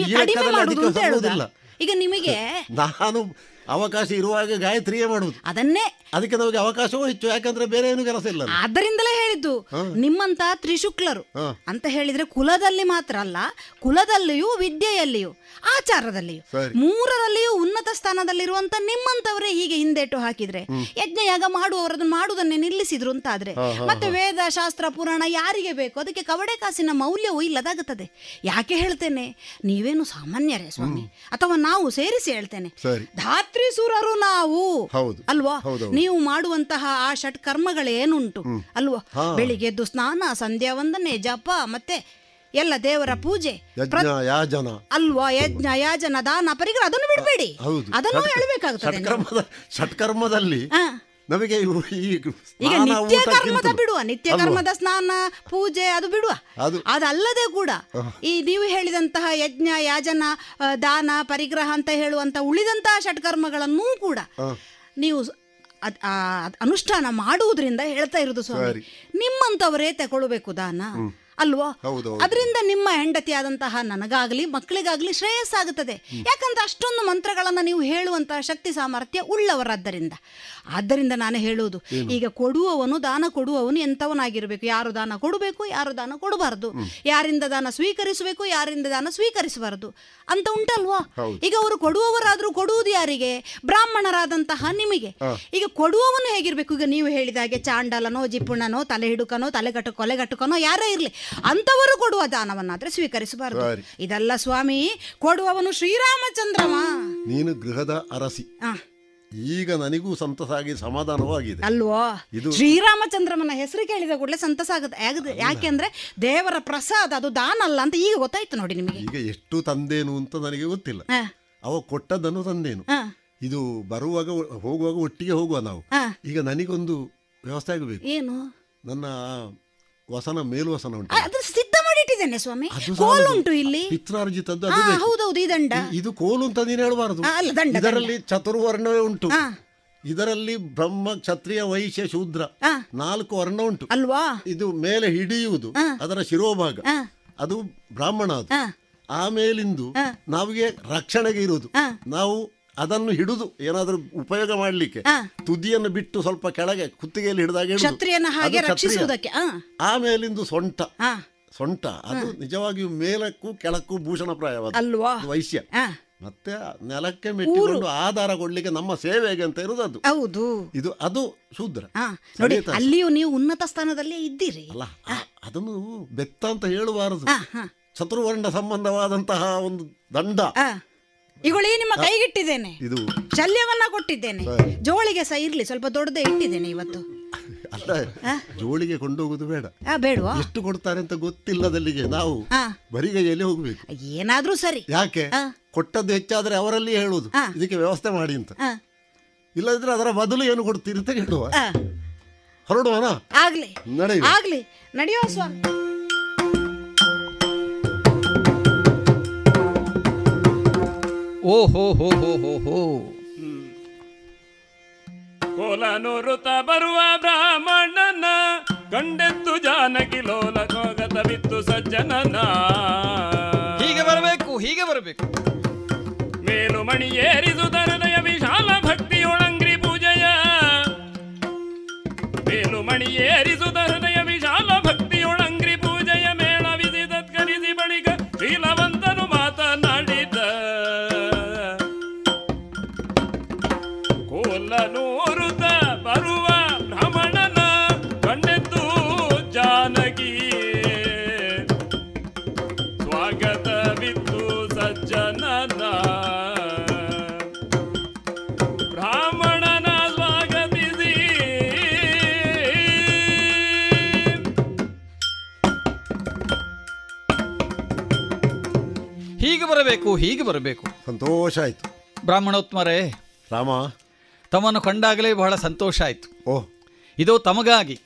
ಈಗ ನಿಮಗೆ ನಾನು ಅವಕಾಶ ಇರುವಾಗ ಗಾಯತ್ರಿಯೇ ಮಾಡುದು. ಅದನ್ನೇ. ಅದಕ್ಕೆ ನಮಗೆ ಅವಕಾಶವೂ ಹೆಚ್ಚು ಯಾಕಂದ್ರೆ ಬೇರೆ ಏನು ಕೆಲಸ ಇಲ್ಲ ಅದರಿಂದಲೇ ಆದ್ದರಿಂದಲೇ ಹೇಳಿದ್ದು ನಿಮ್ಮಂತ ತ್ರಿಶುಕ್ಲರು ಅಂತ ಹೇಳಿದ್ರೆ ಕುಲದಲ್ಲಿ ಮಾತ್ರ ಅಲ್ಲ ಕುಲದಲ್ಲಿಯೂ ವಿದ್ಯೆಯಲ್ಲಿಯೂ ಆಚಾರದಲ್ಲಿಯೂ. ಮೂರರಲ್ಲಿಯೂ ಉನ್ನತ ಸ್ಥಾನದಲ್ಲಿರುವಂತ ನಿಮ್ಮಂತವರೇ ಹೀಗೆ ಹಿಂದೇಟು ಹಾಕಿದ್ರೆ ಯಜ್ಞಯಾಗ ಮಾಡುವವರದನ್ನು ಮಾಡುವುದನ್ನೇ ನಿಲ್ಲಿಸಿದ್ರು ಅಂತಾದ್ರೆ ಮತ್ತೆ ವೇದ ಶಾಸ್ತ್ರ ಪುರಾಣ ಯಾರಿಗೆ ಬೇಕು? ಅದಕ್ಕೆ ಕವಡೆ ಕಾಸಿನ ಮೌಲ್ಯವೂ ಇಲ್ಲದಾಗುತ್ತದೆ. ಯಾಕೆ ಹೇಳ್ತೇನೆ? ನೀವೇನು ಸಾಮಾನ್ಯರೇ ಸ್ವಾಮಿ. ಅಥವಾ ನಾವು ಸೇರಿಸಿ ಹೇಳ್ತೇನೆ. ಧಾತ್ರಿ ಧಾತ್ರಿಸುರರು ನಾವು. ಅಲ್ವಾ? ನೀವು ಮಾಡುವಂತಹ ಆ ಷಟ್ ಕರ್ಮಗಳೇನುಂಟು ಅಲ್ವಾ? ಹಾ. ಬೆಳಿಗ್ಗೆ ಎದ್ದು ಸ್ನಾನ ಸಂಧ್ಯಾ ವಂದನೆ ಜಪ ಮತ್ತೆ ಎಲ್ಲ ದೇವರ ಪೂಜೆ ಯಜ್ಞ ಯಾಜನ. ಅಲ್ವಾ ಯಜ್ಞ ಯಾಜನ ದಾನ ಪರಿಗ್ರಹ ಅದನ್ನು ಬಿಡಬೇಡಿ. ಹೌದು. ಅದನ್ನು ಹೇಳಬೇಕಾಗುತ್ತದೆ ಹೇಳ್ಬೇಕಾಗ್ತದೆ ನೀವು. ಷಟ್ಕರ್ಮದ ಷಟ್ಕರ್ಮದಲ್ಲಿ ನಮಗೆ ಈಗ ನಿತ್ಯ ಕರ್ಮದ ಬಿಡುವ ನಿತ್ಯ ಕರ್ಮದ ಸ್ನಾನ ಪೂಜೆ ಅದು ಬಿಡುವ. ಅದು. ಅದಲ್ಲದೆ ಕೂಡ ಈ ನೀವು ಹೇಳಿದಂತಹ ಯಜ್ಞ ಯಾಜನ ದಾನ ಪರಿಗ್ರಹ ಅಂತ ಹೇಳುವಂತ ಉಳಿದಂತಹ ಷಟ್ಕರ್ಮಗಳನ್ನೂ ಕೂಡ ನೀವು ಅನುಷ್ಠಾನ ಮಾಡುವುದರಿಂದ ಹೇಳ್ತಾ ಇರುವುದು ಸ್ವಾಮಿ. ನಿಮ್ಮಂತವರೇ ತಗೊಳ್ಬೇಕು ದಾನ. ಅಲ್ವಾ? ಅದರಿಂದ ನಿಮ್ಮ ಹೆಂಡತಿಯಾದಂತಹ ನನಗಾಗ್ಲಿ ಮಕ್ಕಳಿಗಾಗ್ಲಿ ಶ್ರೇಯಸ್ಸಾಗುತ್ತದೆ. ಯಾಕಂದ್ರೆ ಅಷ್ಟೊಂದು ಮಂತ್ರಗಳನ್ನು ನೀವು ಹೇಳುವಂತಹ ಶಕ್ತಿ ಸಾಮರ್ಥ್ಯ ಉಳ್ಳವರಾದ್ದರಿಂದ. ಆದ್ದರಿಂದ ನಾನು ಹೇಳುವುದು. ಈಗ ಕೊಡುವವನು ದಾನ ಕೊಡುವವನು ಎಂಥವನಾಗಿರಬೇಕು. ಯಾರು ದಾನ ಕೊಡಬೇಕು ಯಾರು ದಾನ ಕೊಡಬಾರದು. ಯಾರಿಂದ ದಾನ ಸ್ವೀಕರಿಸಬೇಕು ಯಾರಿಂದ ದಾನ ಸ್ವೀಕರಿಸಬಾರದು. ಅಂತ ಉಂಟಲ್ವಾ? ಈಗ ಅವರು ಕೊಡುವವರಾದರೂ ಕೊಡುವುದು ಯಾರಿಗೆ? ಬ್ರಾಹ್ಮಣರಾದಂತಹ ನಿಮಗೆ. ಈಗ ಕೊಡುವವನು ಹೇಗಿರಬೇಕು? ಈಗ ನೀವು ಹೇಳಿದ ಹಾಗೆ ಚಾಂಡಲನೋ ಜಿಪ್ಪುಣನೋ ತಲೆ ಹಿಡುಕನೋ ತಲೆಗಟ್ಟು ಕೊಲೆಗಟ್ಟುಕನೋ ಯಾರೇ ಇರಲಿ. ಅಂಥವರು ಕೊಡುವ ದಾನವನ್ನಾದ್ರೆ ಸ್ವೀಕರಿಸಬಾರದು. ಇದೆಲ್ಲ ಸ್ವಾಮಿ ಕೊಡುವವನು ಶ್ರೀರಾಮಚಂದ್ರಮ ನೀನು ಗೃಹದ ಅರಸಿ. ಈಗ ನನಗೂ ಸಂತಸ ಆಗಿ ಸಮಾಧಾನವಾಗಿದೆ. ಅಲ್ವಾ? ಇದು ಶ್ರೀರಾಮಚಂದ್ರಮನ ಹೆಸರು ಕೇಳಿದ ಕೂಡಲೇ ಸಂತಸ ಆಗುತ್ತೆ ಆಗದೆ ಯಾಕೆಂದ್ರೆ ದೇವರ ಪ್ರಸಾದ ಅದು ದಾನ ಅಲ್ಲ ಅಂತ ಈಗ ಗೊತ್ತಾಯ್ತು ನೋಡಿ ನಿಮಗೆ. ಈಗ ಎಷ್ಟು ತಂದೇನು ಅಂತ ನನಗೆ ಗೊತ್ತಿಲ್ಲ. ಅವ ಕೊಟ್ಟದ್ದನ್ನು ತಂದೇನು. ಇದು ಬರುವಾಗ ಹೋಗುವಾಗ ಒಟ್ಟಿಗೆ ಹೋಗುವ ನಾವು. ಈಗ ನನಗೊಂದು ವ್ಯವಸ್ಥೆ ಆಗಬೇಕು. ಏನು? ನನ್ನ ವಸನ ಮೇಲ್ವಸನ ಉಂಟು ಸಿದ್ಧ ಮಾಡಿಟ್ಟಿದ್ದೇನೆ ಸ್ವಾಮಿ ಕೋಲು ಉಂಟು ಇಲ್ಲಿ ಪಿತ್ರಾರ್ಜಿತದ್ದು ಹಾ, ಅದು ಬೇಕು. ಹೌದೌದು ಈ ದಂಡ ಇದು ಕೋಲು ಅಂತ ನೀನು ಹೇಳಬಾರದು ಆ, ಅಲ್ಲ, ದಂಡ, ಇದರಲ್ಲಿ ಚತುರ್ವರ್ಣವೇ ಉಂಟು ಹಾ. ಇದರಲ್ಲಿ ಬ್ರಹ್ಮ ಕ್ಷತ್ರಿಯ ವೈಶ್ಯ ಶೂದ್ರ ಹಾ. ನಾಲ್ಕು ವರ್ಣ ಉಂಟು ಅಲ್ವಾ ಇದು ಮೇಲೆ ಹಿಡಿಯುವುದು ಅದರ ಶಿರೋಭಾಗ ಹಾ. ಅದು ಬ್ರಾಹ್ಮಣ ಅದು ಹಾ. ಆಮೇಲಿಂದು ನಮಗೆ ನಾವಿಗೆ ರಕ್ಷಣೆಗೆ ಇರುವುದು ಹಾ. ನಾವು ಅದನ್ನು ಹಿಡಿದು ಏನಾದರೂ ಉಪಯೋಗ ಮಾಡಲಿಕ್ಕೆ ಹಾ. ತುದಿಯನ್ನು ಬಿಟ್ಟು ಸ್ವಲ್ಪ ಕೆಳಗೆ ಕುತ್ತಿಗೆಯಲ್ಲಿ ಹಿಡಿದಾಗ ಹಿಡಿದು. ಕ್ಷತ್ರಿಯನ ಹಾಗೆ ಅದು ಕ್ಷತ್ರಿಯ. ರಕ್ಷಿಸುವುದಕ್ಕೆ ಆಮೇಲಿಂದು ಸೊಂಟ ಹಾ. ಸೊಂಟ. ಅದು ನಿಜವಾಗಿಯೂ ಮೇಲಕ್ಕೂ ಕೆಳಕ್ಕೂ ಭೂಷಣಪ್ರಾಯವಾದ ಅಲ್ವಾ? ವೈಶ್ಯ. ಮತ್ತೆ ನೆಲಕ್ಕೆ ಮೆಟ್ಟಿಕೊಂಡು ಆಧಾರ ಕೊಡ್ಲಿಕ್ಕೆ ನಮ್ಮ ಸೇವೆಗೆ ಅಂತ ಇರುವುದು ಅದು. ಹೌದು. ಇದು ಅದು ಶೂದ್ರ. ನೋಡಿ ಅಲ್ಲಿಯೂ ನೀವು ಉನ್ನತ ಸ್ಥಾನದಲ್ಲೇ ಇದ್ದೀರಿ. ಅಲ್ಲ ಅದನ್ನು ಬೆತ್ತ ಅಂತ ಹೇಳಬಾರದು. ಚತುರ್ವರ್ಣ ಸಂಬಂಧವಾದಂತಹ ಒಂದು ದಂಡ. ಆ. ಈಗೊಳಿ ನಿಮ್ಮ ಕೈಗಿಟ್ಟಿದ್ದೇನೆ. ಇದು ಶಲ್ಯವನ್ನ ಕೊಟ್ಟಿದ್ದೇನೆ. ಜೋಳಿಗೆ ಸಹ ಇರ್ಲಿ ಸ್ವಲ್ಪ ದೊಡ್ಡದೇ ಇಟ್ಟಿದ್ದೇನೆ ಇವತ್ತು. ಅಲ್ಲ ಜೋಳಿಗೆ ಕೊಂಡೋಗುದು ಬೇಡ. ಆ ಬೇಡವಾ? ಎಷ್ಟು ಕೊಡ್ತಾರೆ ಅಂತ ಗೊತ್ತಿಲ್ಲದಲ್ಲಿಗೆ ನಾವು. ಬರಿಗೈಯಲ್ಲಿ ಹೋಗ್ಬೇಕು. ಏನಾದ್ರೂ ಸರಿ. ಯಾಕೆ? ಕೊಟ್ಟದ್ದು ಹೆಚ್ಚಾದ್ರೆ ಅವರಲ್ಲಿ ಹೇಳುದು. ಇದಕ್ಕೆ ವ್ಯವಸ್ಥೆ ಮಾಡಿ ಅಂತ. ಇಲ್ಲದಿದ್ರೆ ಅದರ ಬದಲು ಏನು ಕೊಡ್ತೀರಿ ಅಂತ ಕೇಳುವ. ಹೊರಡುವನಾ? ಆಗ್ಲಿ. ನಡೆಯುವ. ಆಗ್ಲಿ. ನಡೆಯೋ ಸ್ವಾಮಿ. ಓ ಹೋ ಹೋ ಹೋ ಹೋ ಹೋ. ಕೋಲನೂರುತ ಬರುವ ಬ್ರಾಹ್ಮಣನ ಕಂಡೆತ್ತು ಜಾನಕಿ ಲೋಲ ಕೋಗತ ಬಿತ್ತು ಸಜ್ಜನನ. ಹೀಗೆ ಬರಬೇಕು ಹೀಗೆ ಬರಬೇಕು. ಮೇಲು ಮಣಿ ದರದಯ ವಿಶಾಲ ಭಕ್ತಿಯೊಳಂಗ್ರಿ ಪೂಜೆಯ. ಮೇಲು ಮಣಿ ಏರಿದು ಹೃದಯ ಹೀಗೆ ಬರಬೇಕು ಹೀಗೆ ಬರಬೇಕು. ಸಂತೋಷ ಆಯ್ತು. ಬ್ರಾಹ್ಮಣೋತ್ಮರೇ ರಾಮ. ತಮ್ಮನ್ನು ಕಂಡಾಗಲೇ ಬಹಳ ಸಂತೋಷ ಆಯಿತು. ಓ. ಇದು ತಮಗಾಗಿ.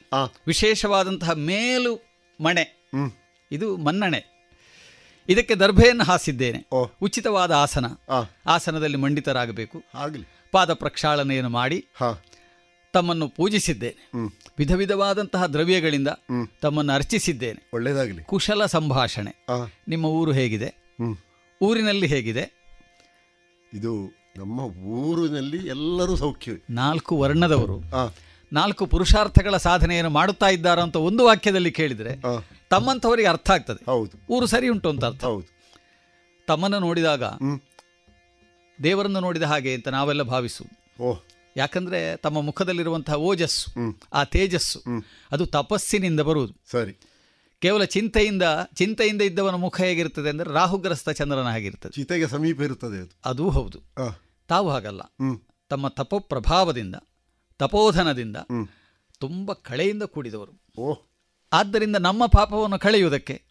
ವಿಶೇಷವಾದಂತಹ ಮೇಲು ಮಣೆ. ಇದು ಮನ್ನಣೆ. ಇದಕ್ಕೆ ದರ್ಭೆಯನ್ನು ಹಾಸಿದ್ದೇನೆ. ಉಚಿತವಾದ ಆಸನ. ಆಸನದಲ್ಲಿ ಮಂಡಿತರಾಗಬೇಕು. ಪಾದ ಪ್ರಕ್ಷಾಳನೆಯನ್ನು ಮಾಡಿ ತಮ್ಮನ್ನು ಪೂಜಿಸಿದ್ದೇನೆ. ವಿಧ ವಿಧವಾದಂತಹ ದ್ರವ್ಯಗಳಿಂದ ತಮ್ಮನ್ನು ಅರ್ಚಿಸಿದ್ದೇನೆ. ಒಳ್ಳೆಯದಾಗಲಿ ಕುಶಲ ಸಂಭಾಷಣೆ. ನಿಮ್ಮ ಊರು ಹೇಗಿದೆ? ಊರಿನಲ್ಲಿ ಹೇಗಿದೆ? ಇದು ನಮ್ಮ ಊರಿನಲ್ಲಿ ಎಲ್ಲರೂ ಸೌಖ್ಯ ನಾಲ್ಕು ವರ್ಣದವರು. ನಾಲ್ಕು ಪುರುಷಾರ್ಥಗಳ ಸಾಧನೆಯನ್ನು ಮಾಡುತ್ತಾ ಇದ್ದಾರ ಅಂತ ಒಂದು ವಾಕ್ಯದಲ್ಲಿ ಕೇಳಿದರೆ ತಮ್ಮಂಥವರಿಗೆ ಅರ್ಥ ಆಗ್ತದೆ. ಹೌದು. ಊರು ಸರಿ ಉಂಟು ಅಂತ ಅರ್ಥ. ಹೌದು. ತಮ್ಮನ್ನು ನೋಡಿದಾಗ ದೇವರನ್ನು ನೋಡಿದ ಹಾಗೆ ಅಂತ ನಾವೆಲ್ಲ ಭಾವಿಸು. ಓ. ಯಾಕಂದ್ರೆ ತಮ್ಮ ಮುಖದಲ್ಲಿರುವಂತಹ ಓಜಸ್ಸು ಆ ತೇಜಸ್ಸು ಅದು ತಪಸ್ಸಿನಿಂದ ಬರುವುದು. ಸರಿ. ಕೇವಲ ಚಿಂತೆಯಿಂದ ಚಿಂತೆಯಿಂದ ಇದ್ದವನ ಮುಖ ಹೇಗಿರ್ತದೆ ಅಂದ್ರೆ ರಾಹುಗ್ರಸ್ತ ಚಂದ್ರನ ಹಾಗಿರ್ತದೆ ಚಿತೆಗೆ ಸಮೀಪ ಇರುತ್ತದೆ ಅದು. ಅದೂ ಹೌದು. ತಾವು ಹಾಗಲ್ಲ. ತಮ್ಮ ತಪೋಪ್ರಭಾವದಿಂದ ತಪೋಧನದಿಂದ ತುಂಬ ಕಳೆಯಿಂದ ಕೂಡಿದವರು. ಓ. ಆದ್ದರಿಂದ ನಮ್ಮ ಪಾಪವನ್ನು ಕಳೆಯುವುದಕ್ಕೆ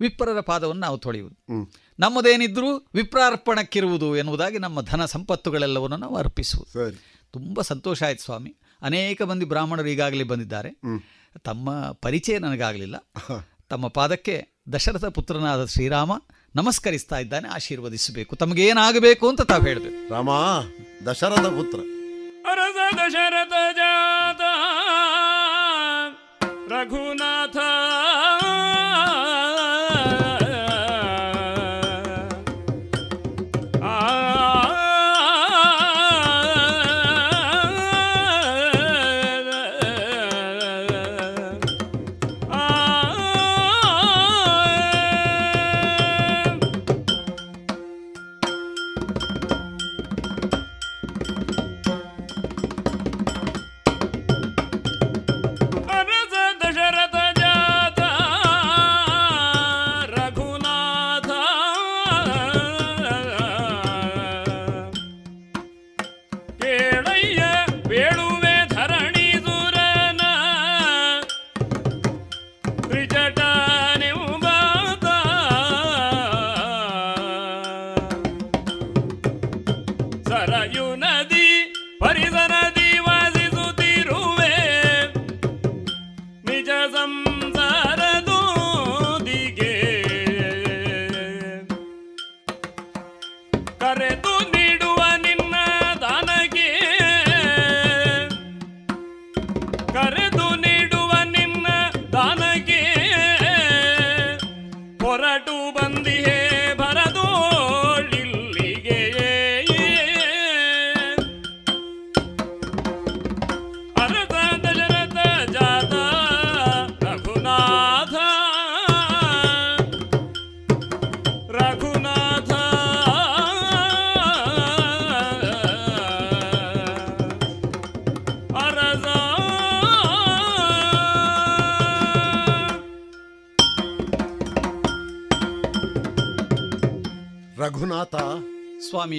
ವಿಪ್ರರ ಪಾದವನ್ನು ನಾವು ತೊಳೆಯುವುದು. ನಮ್ಮದೇನಿದ್ರೂ ವಿಪ್ರಾರ್ಪಣಕ್ಕಿರುವುದು ಎನ್ನುವುದಾಗಿ ನಮ್ಮ ಧನ ಸಂಪತ್ತುಗಳೆಲ್ಲವನ್ನು ನಾವು ಅರ್ಪಿಸುವುದು. ತುಂಬ ಸಂತೋಷ ಆಯ್ತು ಸ್ವಾಮಿ. ಅನೇಕ ಮಂದಿ ಬ್ರಾಹ್ಮಣರು ಈಗಾಗಲೇ ಬಂದಿದ್ದಾರೆ. ತಮ್ಮ ಪರಿಚಯ ನನಗಾಗಲಿಲ್ಲ. ತಮ್ಮ ಪಾದಕ್ಕೆ ದಶರಥ ಪುತ್ರನಾದ ಶ್ರೀರಾಮ ನಮಸ್ಕರಿಸ್ತಾ ಇದ್ದಾನೆ ಆಶೀರ್ವದಿಸಬೇಕು. ತಮಗೇನಾಗಬೇಕು ಅಂತ ತಾವು ಹೇಳಬೇಕು. ರಾಮ ದಶರಥ ಪುತ್ರ. ಅರಸ ದಶರಥ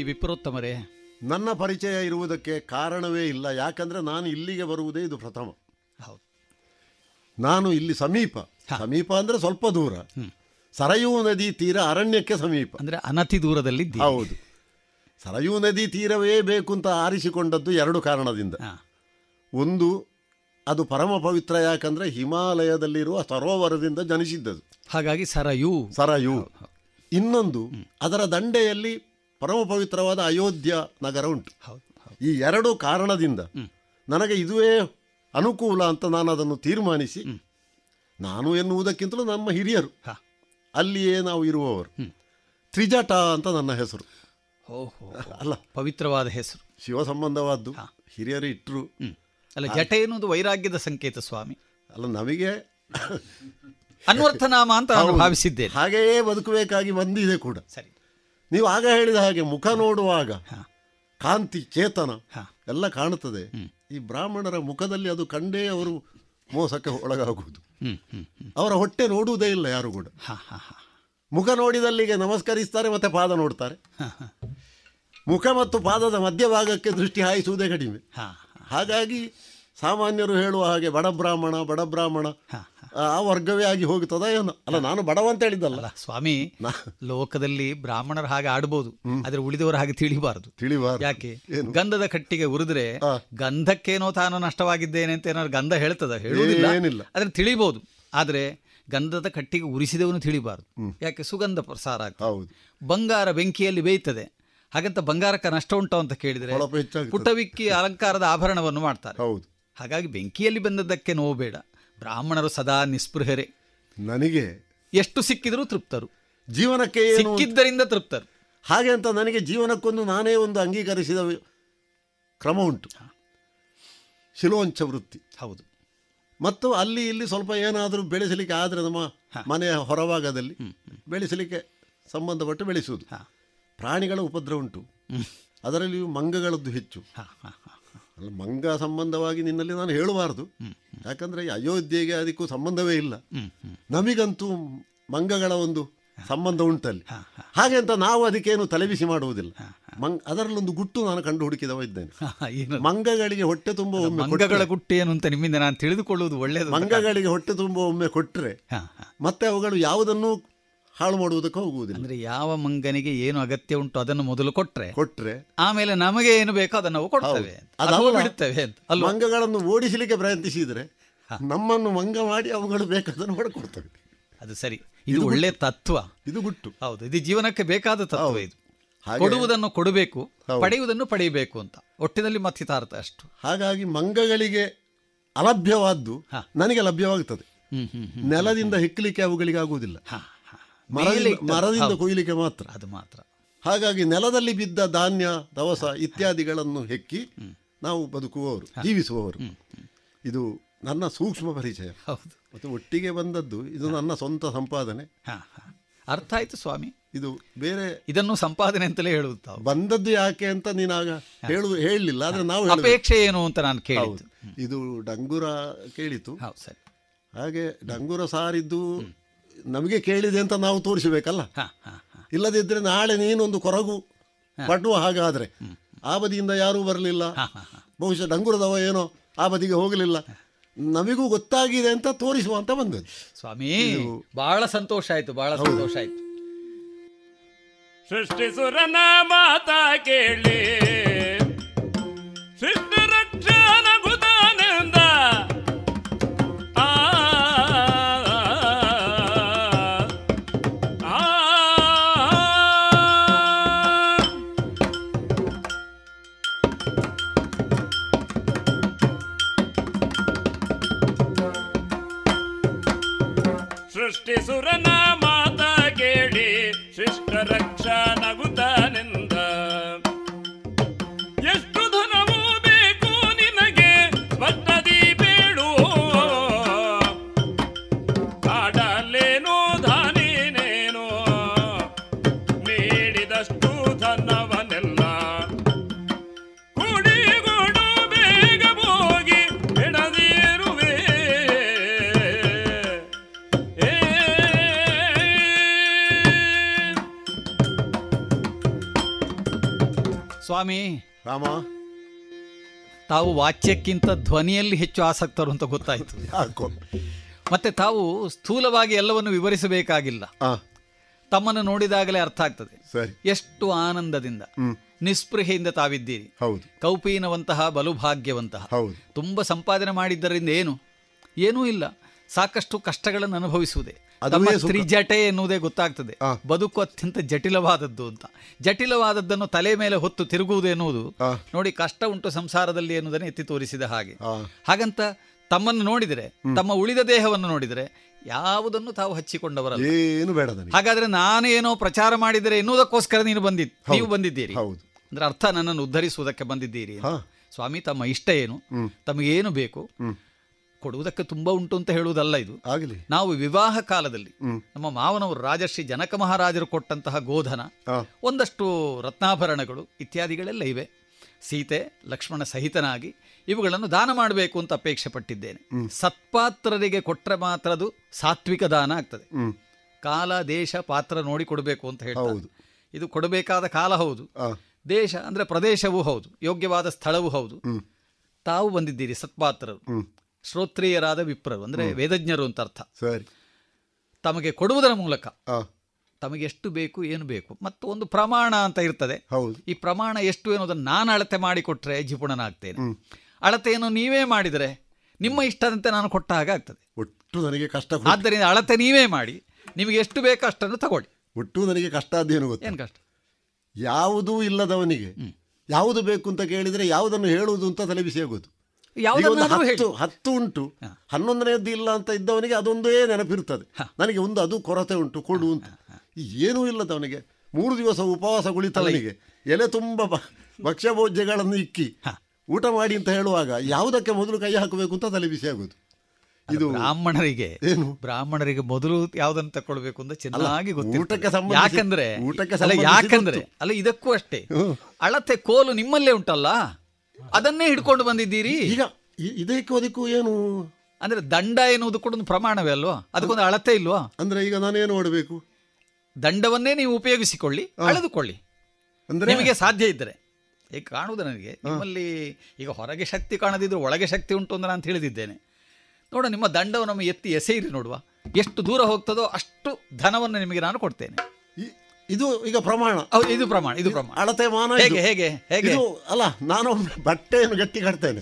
ವಿಪ್ರೋತ್ತಮರೇ. ನನ್ನ ಪರಿಚಯ ಇರುವುದಕ್ಕೆ ಕಾರಣವೇ ಇಲ್ಲ ಯಾಕಂದ್ರೆ ನಾನು ಇಲ್ಲಿಗೆ ಬರುವುದೇ ಇದು ಪ್ರಥಮ. ಹೌದು. ನಾನು ಇಲ್ಲಿ ಸಮೀಪ. ಸಮೀಪ ಅಂದ್ರೆ ಸ್ವಲ್ಪ ದೂರ. ಸರಯೂ ನದಿ ತೀರ ಅರಣ್ಯಕ್ಕೆ ಸಮೀಪ. ಅಂದ್ರೆ ಅನತಿ ದೂರದಲ್ಲಿ ಹೌದು. ಸರಯೂ ನದಿ ತೀರವೇ ಬೇಕು ಅಂತ ಆರಿಸಿಕೊಂಡದ್ದು ಎರಡು ಕಾರಣದಿಂದ. ಒಂದು ಅದು ಪರಮ ಪವಿತ್ರ ಯಾಕಂದ್ರೆ ಹಿಮಾಲಯದಲ್ಲಿರುವ ಸರೋವರದಿಂದ ಜನಿಸಿದ್ದದು. ಹಾಗಾಗಿ ಸರಯೂ. ಸರಯೂ. ಇನ್ನೊಂದು ಅದರ ದಂಡೆಯಲ್ಲಿ ಪರಮ ಪವಿತ್ರವಾದ ಅಯೋಧ್ಯ ನಗರ ಉಂಟು. ಈ ಎರಡು ಕಾರಣದಿಂದ ನನಗೆ ಇದುವೇ ಅನುಕೂಲ ಅಂತ ನಾನು ಅದನ್ನು ತೀರ್ಮಾನಿಸಿ ನಾನು ಎನ್ನುವುದಕ್ಕಿಂತಲೂ ನಮ್ಮ ಹಿರಿಯರು ಅಲ್ಲಿಯೇ ನಾವು ಇರುವವರು. ತ್ರಿಜಟ ಅಂತ ನನ್ನ ಹೆಸರು. ಓಹೋ ಅಲ್ಲ. ಪವಿತ್ರವಾದ ಹೆಸರು. ಶಿವ ಸಂಬಂಧವಾದ್ದು ಹಿರಿಯರು ಇಟ್ಟರು ಅಲ್ಲ ಜಟ ಎನ್ನುವುದು ವೈರಾಗ್ಯದ ಸಂಕೇತ ಸ್ವಾಮಿ. ಅಲ್ಲ ನಮಗೆ ಅನ್ವರ್ಥನಾಮ ಅಂತ ನಾನು ಹಾಗೆಯೇ ಬದುಕಬೇಕಾಗಿ ಬಂದಿದೆ ಕೂಡ. ಸರಿ. ನೀವು ಆಗ ಹೇಳಿದ ಹಾಗೆ ಮುಖ ನೋಡುವಾಗ ಕಾಂತಿ ಚೇತನ ಎಲ್ಲ ಕಾಣುತ್ತದೆ. ಈ ಬ್ರಾಹ್ಮಣರ ಮುಖದಲ್ಲಿ ಅದು ಕಂಡೇ ಅವರು ಮೋಸಕ್ಕೆ ಒಳಗಾಗುವುದು. ಅವರ ಹೊಟ್ಟೆ ನೋಡುವುದೇ ಇಲ್ಲ ಯಾರು ಕೂಡ. ಮುಖ ನೋಡಿದಲ್ಲಿಗೆ ನಮಸ್ಕರಿಸ್ತಾರೆ ಮತ್ತೆ ಪಾದ ನೋಡ್ತಾರೆ. ಮುಖ ಮತ್ತು ಪಾದದ ಮಧ್ಯಭಾಗಕ್ಕೆ ದೃಷ್ಟಿ ಹಾಯಿಸುವುದೇ ಕಡಿಮೆ. ಹಾಗಾಗಿ ಸಾಮಾನ್ಯರು ಹೇಳುವ ಹಾಗೆ ಬಡ ಬ್ರಾಹ್ಮಣ ಬಡ ಬ್ರಾಹ್ಮಣ ಆ ವರ್ಗವೇ ಆಗಿ ಹೋಗುತ್ತದ ಏನು. ಅಲ್ಲ ನಾನು ಬಡವ ಅಂತ ಹೇಳಿದ್ದಲ್ಲ. ಸ್ವಾಮಿ ಲೋಕದಲ್ಲಿ ಬ್ರಾಹ್ಮಣರ ಹಾಗೆ ಆಡ್ಬೋದು ಆದ್ರೆ ಉಳಿದವರ ಹಾಗೆ ತಿಳಿಬಾರದು. ತಿಳಿಬಾರದು. ಯಾಕೆ? ಗಂಧದ ಕಟ್ಟಿಗೆ ಉರಿದ್ರೆ ಗಂಧಕ್ಕೇನೋ ತಾನು ನಷ್ಟವಾಗಿದ್ದೇನೆ ಅಂತ ಏನಾದ್ರು ಗಂಧ ಹೇಳ್ತದ? ಹೇಳುವುದಿಲ್ಲ. ಏನಿಲ್ಲ. ಅದನ್ನ ತಿಳಿಬಹುದು ಆದ್ರೆ ಗಂಧದ ಕಟ್ಟಿಗೆ ಉರಿಸಿದವನು ತಿಳಿಬಾರದು. ಯಾಕೆ? ಸುಗಂಧ ಪ್ರಸಾರ ಆಗ್ತದೆ. ಬಂಗಾರ ಬೆಂಕಿಯಲ್ಲಿ ಬೇಯ್ತದೆ. ಹಾಗಂತ ಬಂಗಾರಕ್ಕೆ ನಷ್ಟ ಉಂಟು ಅಂತ ಕೇಳಿದ್ರೆ ಪುಟವಿಕ್ಕಿ ಅಲಂಕಾರದ ಆಭರಣವನ್ನು ಮಾಡ್ತಾರೆ. ಹೌದು. ಹಾಗಾಗಿ ಬೆಂಕಿಯಲ್ಲಿ ಬಂದದ್ದಕ್ಕೆ ನೋವು ಬೇಡ. ಬ್ರಾಹ್ಮಣರು ಸದಾ ನಿಸ್ಪೃಹರೇ. ನನಗೆ ಎಷ್ಟು ಸಿಕ್ಕಿದರೂ ತೃಪ್ತರು. ಜೀವನಕ್ಕೆ ಏನು ಸಿಕ್ಕಿದ್ದರಿಂದ ತೃಪ್ತರು. ಹಾಗೆ ಅಂತ ನನಗೆ ಜೀವನಕ್ಕೊಂದು ನಾನೇ ಒಂದು ಅಂಗೀಕರಿಸಿದ ಕ್ರಮ ಉಂಟು. ಶಿಲೋಂಚ ವೃತ್ತಿ. ಹೌದು. ಮತ್ತು ಅಲ್ಲಿ ಇಲ್ಲಿ ಸ್ವಲ್ಪ ಏನಾದರೂ ಬೆಳೆಸಲಿಕ್ಕೆ ಆದರೆ ನಮ್ಮ ಮನೆಯ ಹೊರಭಾಗದಲ್ಲಿ ಬೆಳೆಸಲಿಕ್ಕೆ ಸಂಬಂಧಪಟ್ಟು ಬೆಳೆಸುವುದು. ಪ್ರಾಣಿಗಳ ಉಪದ್ರ ಉಂಟು. ಅದರಲ್ಲಿಯೂ ಮಂಗಗಳದ್ದು ಹೆಚ್ಚು. ಅಲ್ಲ ಮಂಗ ಸಂಬಂಧವಾಗಿ ನಿನ್ನಲ್ಲಿ ನಾನು ಹೇಳಬಾರ್ದು. ಯಾಕಂದ್ರೆ ಅಯೋಧ್ಯೆಗೆ ಅದಕ್ಕೂ ಸಂಬಂಧವೇ ಇಲ್ಲ. ನಮಿಗಂತೂ ಮಂಗಗಳ ಒಂದು ಸಂಬಂಧ ಉಂಟಲ್ಲಿ. ಹಾಗೆ ಅಂತ ನಾವು ಅದಕ್ಕೇನು ತಲೆಬಿಸಿ ಮಾಡುವುದಿಲ್ಲ. ಮಂಗ್ ಅದರಲ್ಲೊಂದು ಗುಟ್ಟು ನಾನು ಕಂಡು ಹುಡುಕಿದವ ಇದ್ದೇನೆ? ಮಂಗಗಳಿಗೆ ಹೊಟ್ಟೆ ತುಂಬ ಒಮ್ಮೆ ಮಂಗಗಳ ಗುಟ್ಟು ಏನು ಅಂತ ನಿಮ್ಮಿಂದ ನಾನು ತಿಳಿದುಕೊಳ್ಳುವುದು ಒಳ್ಳೆಯದು ಮಂಗಗಳಿಗೆ ಹೊಟ್ಟೆ ತುಂಬ ಒಮ್ಮೆ ಕೊಟ್ಟರೆ ಮತ್ತೆ ಅವುಗಳು ಯಾವುದನ್ನು ಹಾಳು ಮಾಡುವುದಕ್ಕೆ ಹೋಗುವುದಿಲ್ಲ. ಅಂದ್ರೆ ಯಾವ ಮಂಗನಿಗೆ ಏನು ಅಗತ್ಯ ಉಂಟು ಅದನ್ನು ಮೊದಲು ಕೊಟ್ರೆ ಕೊಟ್ರೆ ಆಮೇಲೆ ನಮಗೆ ಏನು ಬೇಕೋ ಅದನ್ನು ನಾವು ಕೊಡ್ತೇವೆ. ಬಿಡುತ್ತೇವೆ ಮಂಗಗಳನ್ನು ಓಡಿಸಲಿಕ್ಕೆ ಪ್ರಯತ್ನಿಸಿದ್ರೆ ನಮ್ಮನ್ನು ಮಂಗ ಮಾಡಿ ಅವುಗಳು ಬೇಕಾದನ್ನು ಮಾಡಿಕೊಡ್ತವೆ. ಅದು ಸರಿ. ಇದು ಒಳ್ಳೆ ತತ್ವ. ಇದು ಗುಟ್ಟು. ಹೌದು. ಇದು ಜೀವನಕ್ಕೆ ಬೇಕಾದ ತತ್ವ ಇದು. ಕೊಡುವುದನ್ನು ಕೊಡಬೇಕು ಪಡೆಯುವುದನ್ನು ಪಡೆಯಬೇಕು ಅಂತ. ಒಟ್ಟಿನಲ್ಲಿ ಮತ್ತಿತಾರ್ಥ ಅಷ್ಟು. ಹಾಗಾಗಿ ಮಂಗಗಳಿಗೆ ಅಲಭ್ಯವಾದ್ದು ನನಗೆ ಲಭ್ಯವಾಗುತ್ತದೆ. ನೆಲದಿಂದ ಹೆಕ್ಕಲಿಕ್ಕೆ ಅವುಗಳಿಗೆ ಆಗುವುದಿಲ್ಲ ಮರದಿಂದ. ಕೊಯ್ಲಿಕ್ಕೆ ಮಾತ್ರ. ಅದು ಮಾತ್ರ. ಹಾಗಾಗಿ ನೆಲದಲ್ಲಿ ಬಿದ್ದ ಧಾನ್ಯ ದವಸ ಇತ್ಯಾದಿಗಳನ್ನು ಹೆಕ್ಕಿ ನಾವು ಬದುಕುವವರು ಜೀವಿಸುವವರು. ಇದು ನನ್ನ ಸೂಕ್ಷ್ಮ ಪರಿಚಯ. ಹೌದು. ಮತ್ತು ಒಟ್ಟಿಗೆ ಬಂದದ್ದು ಇದು ನನ್ನ ಸ್ವಂತ ಸಂಪಾದನೆ. ಅರ್ಥ ಆಯ್ತು ಸ್ವಾಮಿ. ಇದು ಬೇರೆ ಇದನ್ನು ಸಂಪಾದನೆ ಅಂತಲೇ ಹೇಳುವುದು ತಾವು. ಬಂದದ್ದು ಯಾಕೆ ಅಂತ ನೀನಾಗ ಹೇಳು ಹೇಳಲಿಲ್ಲ ಆದ್ರೆ ನಾವು ಅಪೇಕ್ಷೆ ಏನು ಅಂತ ನಾನು ಕೇಳಿದ್ದು. ಇದು ಡಂಗುರ ಕೇಳಿತು. ಹೌದು ಸರಿ. ಹಾಗೆ ಡಂಗುರ ಸಾರಿದ್ದು ನಮಗೆ ಕೇಳಿದೆ ಅಂತ ನಾವು ತೋರಿಸಬೇಕಲ್ಲ? ಇಲ್ಲದಿದ್ದರೆ ನಾಳೆ ನೀನೊಂದು ಕೊರಗು ಪಡುವ ಹಾಗಾದ್ರೆ ಆ ಬದಿಯಿಂದ ಯಾರೂ ಬರಲಿಲ್ಲ. ಬಹುಶಃ ಡಂಗುರದವ ಏನೋ ಆ ಬದಿಗೆ ಹೋಗಲಿಲ್ಲ. ನಮಗೂ ಗೊತ್ತಾಗಿದೆ ಅಂತ ತೋರಿಸುವ ಅಂತ ಬಂದದ್ದು. ಸ್ವಾಮಿ ಬಹಳ ಸಂತೋಷ ಆಯ್ತು ಬಹಳ ಸಂತೋಷ ಆಯ್ತು. ಸೃಷ್ಟಿಸುರನ ಮಾತಾ ಕೇಳಿ. ಸೃಷ್ಟಿಸುರನ ಸ್ವಾಮಿ ರಾಮ. ತಾವು ವಾಚ್ಯಕ್ಕಿಂತ ಧ್ವನಿಯಲ್ಲಿ ಹೆಚ್ಚು ಆಸಕ್ತರು ಅಂತ ಗೊತ್ತಾಯಿತು. ಯಾಕೋ. ಮತ್ತೆ ತಾವು ಸ್ಥೂಲವಾಗಿ ಎಲ್ಲವನ್ನು ವಿವರಿಸಬೇಕಾಗಿಲ್ಲ. ತಮ್ಮನ್ನು ನೋಡಿದಾಗಲೇ ಅರ್ಥ ಆಗ್ತದೆ. ಎಷ್ಟು ಆನಂದದಿಂದ. ನಿಸ್ಪೃಹೆಯಿಂದ ತಾವಿದ್ದೀರಿ. ಹೌದು. ಕೌಪೀನವಂತಹ ಬಲುಭಾಗ್ಯವಂತಹ. ಹೌದು. ತುಂಬಾ ಸಂಪಾದನೆ ಮಾಡಿದ್ದರಿಂದ ಏನು? ಏನೂ ಇಲ್ಲ. ಸಾಕಷ್ಟು ಕಷ್ಟಗಳನ್ನು ಅನುಭವಿಸುವುದೇ. ಅದುವೇ. ತ್ರಿಜಟೆ ಎನ್ನುವುದೇ ಗೊತ್ತಾಗ್ತದೆ. ಬದುಕು ಅತ್ಯಂತ ಜಟಿಲವಾದದ್ದು ಅಂತ. ಜಟಿಲವಾದದ್ದನ್ನು ತಲೆ ಮೇಲೆ ಹೊತ್ತು ತಿರುಗುವುದು ಎನ್ನುವುದು ನೋಡಿ ಕಷ್ಟ ಉಂಟು ಸಂಸಾರದಲ್ಲಿ ಎನ್ನುವುದನ್ನು ಎತ್ತಿ ತೋರಿಸಿದ ಹಾಗೆ. ಹಾಗಂತ ತಮ್ಮನ್ನು ನೋಡಿದರೆ ತಮ್ಮ ಉಳಿದ ದೇಹವನ್ನು ನೋಡಿದರೆ ಯಾವುದನ್ನು ತಾವು ಹಚ್ಚಿಕೊಂಡವರ ಏನು ಬೇಡ ಹಾಗಾದ್ರೆ ನಾನೇನೋ ಪ್ರಚಾರ ಮಾಡಿದರೆ ಎನ್ನುವುದಕ್ಕೋಸ್ಕರ ನೀನು ಬಂದಿ ನೀವು ಬಂದಿದ್ದೀರಿ. ಅಂದ್ರೆ ಅರ್ಥ ನನ್ನನ್ನು ಉದ್ಧರಿಸುವುದಕ್ಕೆ ಬಂದಿದ್ದೀರಿ ಸ್ವಾಮಿ ತಮ್ಮ ಇಷ್ಟ ಏನು? ತಮಗೇನು ಬೇಕು? ಕೊಡುವುದಕ್ಕೆ ತುಂಬಾ ಉಂಟು ಅಂತ ಹೇಳುವುದಲ್ಲ ಇದು. ಆಗಲಿ. ನಾವು ವಿವಾಹ ಕಾಲದಲ್ಲಿ ನಮ್ಮ ಮಾವನವರು ರಾಜಶ್ರೀ ಜನಕ ಮಹಾರಾಜರು ಕೊಟ್ಟಂತಹ ಗೋಧನ ಒಂದಷ್ಟು ರತ್ನಾಭರಣಗಳು ಇತ್ಯಾದಿಗಳೆಲ್ಲ ಇವೆ. ಸೀತೆ ಲಕ್ಷ್ಮಣ ಸಹಿತನಾಗಿ ಇವುಗಳನ್ನು ದಾನ ಮಾಡಬೇಕು ಅಂತ ಅಪೇಕ್ಷೆ ಪಟ್ಟಿದ್ದೇನೆ. ಸತ್ಪಾತ್ರರಿಗೆ ಕೊಟ್ಟರೆ ಮಾತ್ರ ಅದು ಸಾತ್ವಿಕ ದಾನ ಆಗ್ತದೆ. ಕಾಲ ದೇಶ ಪಾತ್ರ ನೋಡಿ ಕೊಡಬೇಕು ಅಂತ ಹೇಳ್ತಾರೆ. ಇದು ಕೊಡಬೇಕಾದ ಕಾಲ ಹೌದು. ದೇಶ ಅಂದ್ರೆ ಪ್ರದೇಶವೂ ಹೌದು. ಯೋಗ್ಯವಾದ ಸ್ಥಳವೂ ಹೌದು. ತಾವು ಬಂದಿದ್ದೀರಿ ಸತ್ಪಾತ್ರರು. ಶ್ರೋತ್ರಿಯರಾದ ವಿಪ್ರರು ಅಂದ್ರೆ ವೇದಜ್ಞರು ಅಂತ ಅರ್ಥ. ಸರಿ. ತಮಗೆ ಕೊಡುವುದರ ಮೂಲಕ ತಮಗೆ ಎಷ್ಟು ಬೇಕು ಏನು ಬೇಕು ಮತ್ತು ಒಂದು ಪ್ರಮಾಣ ಅಂತ ಇರ್ತದೆ. ಹೌದು. ಈ ಪ್ರಮಾಣ ಎಷ್ಟು ಅನ್ನೋದನ್ನು ನಾನು ಅಳತೆ ಮಾಡಿಕೊಟ್ರೆ ಜಿಪುಣನಾಗ್ತೇನೆ. ಅಳತೆಯನ್ನು ನೀವೇ ಮಾಡಿದರೆ ನಿಮ್ಮ ಇಷ್ಟದಂತೆ ನಾನು ಕೊಟ್ಟ ಹಾಗೆ ಆಗ್ತದೆ. ಒಟ್ಟು ನನಗೆ ಕಷ್ಟ ಆದ್ದರಿಂದ ಅಳತೆ ನೀವೇ ಮಾಡಿ ನಿಮಗೆ ಎಷ್ಟು ಬೇಕು ಅಷ್ಟನ್ನು ತಗೊಳ್ಳಿ. ಒಟ್ಟು ನನಗೆ ಕಷ್ಟ ಅದೇನು ಗೊತ್ತು? ಏನು ಕಷ್ಟ? ಯಾವುದೂ ಇಲ್ಲದವನಿಗೆ ಯಾವುದು ಬೇಕು ಅಂತ ಕೇಳಿದರೆ ಯಾವುದನ್ನು ಹೇಳುವುದು ಅಂತ ತಲೆ ಬಿಸಿ ಆಗೋದು ಹತ್ತು ಹತ್ತು ಉಂಟು. ಹನ್ನೊಂದನೇದ್ದು ಇಲ್ಲ ಅಂತ ಇದ್ದವನಿಗೆ ಅದೊಂದೇ ನೆನಪಿರ್ತದೆ ನನಗೆ ಒಂದು ಅದು ಕೊರತೆ ಉಂಟು ಕೊಡು ಅಂತ. ಏನೂ ಇಲ್ಲದವನಿಗೆ. ಮೂರು ದಿವಸ ಉಪವಾಸ ಕುಳಿತವನಿಗೆ. ಎಲೆ ತುಂಬ ಬ- ಭಕ್ಷ್ಯ ಭೋಜ್ಯಗಳನ್ನು ಇಕ್ಕಿ ಊಟ ಮಾಡಿ ಅಂತ ಹೇಳುವಾಗ ಯಾವುದಕ್ಕೆ ಮೊದಲು ಕೈ ಹಾಕಬೇಕು ಅಂತ ತಲೆ ಬಿಸಿ ಆಗುದು ಇದು ಬ್ರಾಹ್ಮಣರಿಗೆ ಬ್ರಾಹ್ಮಣರಿಗೆ ಮೊದಲು ಯಾವ್ದನ್ನು ತಕೊಳ್ಬೇಕು ಅಂತ ಚೆನ್ನಾಗಿ ಊಟಕ್ಕೆ ಯಾಕಂದ್ರೆ ಊಟಕ್ಕೆ ಅಲ್ಲ ಯಾಕಂದ್ರೆ ಅಲ್ಲ ಇದಕ್ಕೂ ಅಷ್ಟೇ. ಅಳತೆ ಕೋಲು ನಿಮ್ಮಲ್ಲೇ ಉಂಟಲ್ಲ? ಅದನ್ನೇ ಹಿಡ್ಕೊಂಡು ಬಂದಿದ್ದೀರಿ? ಈಗ ಇದಕ್ಕೂ ಅದಕ್ಕೂ ಏನು? ಅಂದ್ರೆ ದಂಡ ಎನ್ನುವುದು ಕೂಡ ಒಂದು ಪ್ರಮಾಣವೇ ಅಲ್ವಾ? ಅದಕ್ಕೊಂದು ಅಳತೆ ಇಲ್ವಾ? ಅಂದ್ರೆ ಈಗ ನಾನೇನು ಮಾಡಬೇಕು? ದಂಡವನ್ನೇ ನೀವು ಉಪಯೋಗಿಸಿಕೊಳ್ಳಿ ಅಳೆದುಕೊಳ್ಳಿ. ಅಂದ್ರೆ? ನಿಮಗೆ ಸಾಧ್ಯ ಇದ್ದರೆ. ಈಗ ಕಾಣುವುದು ನನಗೆ. ನಿಮ್ಮಲ್ಲಿ ಈಗ ಹೊರಗೆ ಶಕ್ತಿ ಕಾಣದಿದ್ರು ಒಳಗೆ ಶಕ್ತಿ ಉಂಟು ಅಂತ ನಾನು ತಿಳಿದಿದ್ದೇನೆ. ನೋಡ ನಿಮ್ಮ ದಂಡವನ್ನು ನಮ್ಮ ಎತ್ತಿ ಎಸೆಯಿರಿ ನೋಡುವ. ಎಷ್ಟು ದೂರ ಹೋಗ್ತದೋ ಅಷ್ಟು ಧನವನ್ನು ನಿಮಗೆ ನಾನು ಕೊಡ್ತೇನೆ. ಇದು ಈಗ ಪ್ರಮಾಣ. ಇದು ಪ್ರಮಾಣ ಇದು ಪ್ರಮಾಣ. ಅಳತೆ ಮಾನ ಇದು. ಹೇಗೆ ಹೇಗೆ ಹೇಗೆ? ಇದು ಅಲ್ಲ ನಾನು ಬಟ್ಟೆಯನ್ನು ಗಟ್ಟಿ ಕಟ್ತೇನೆ.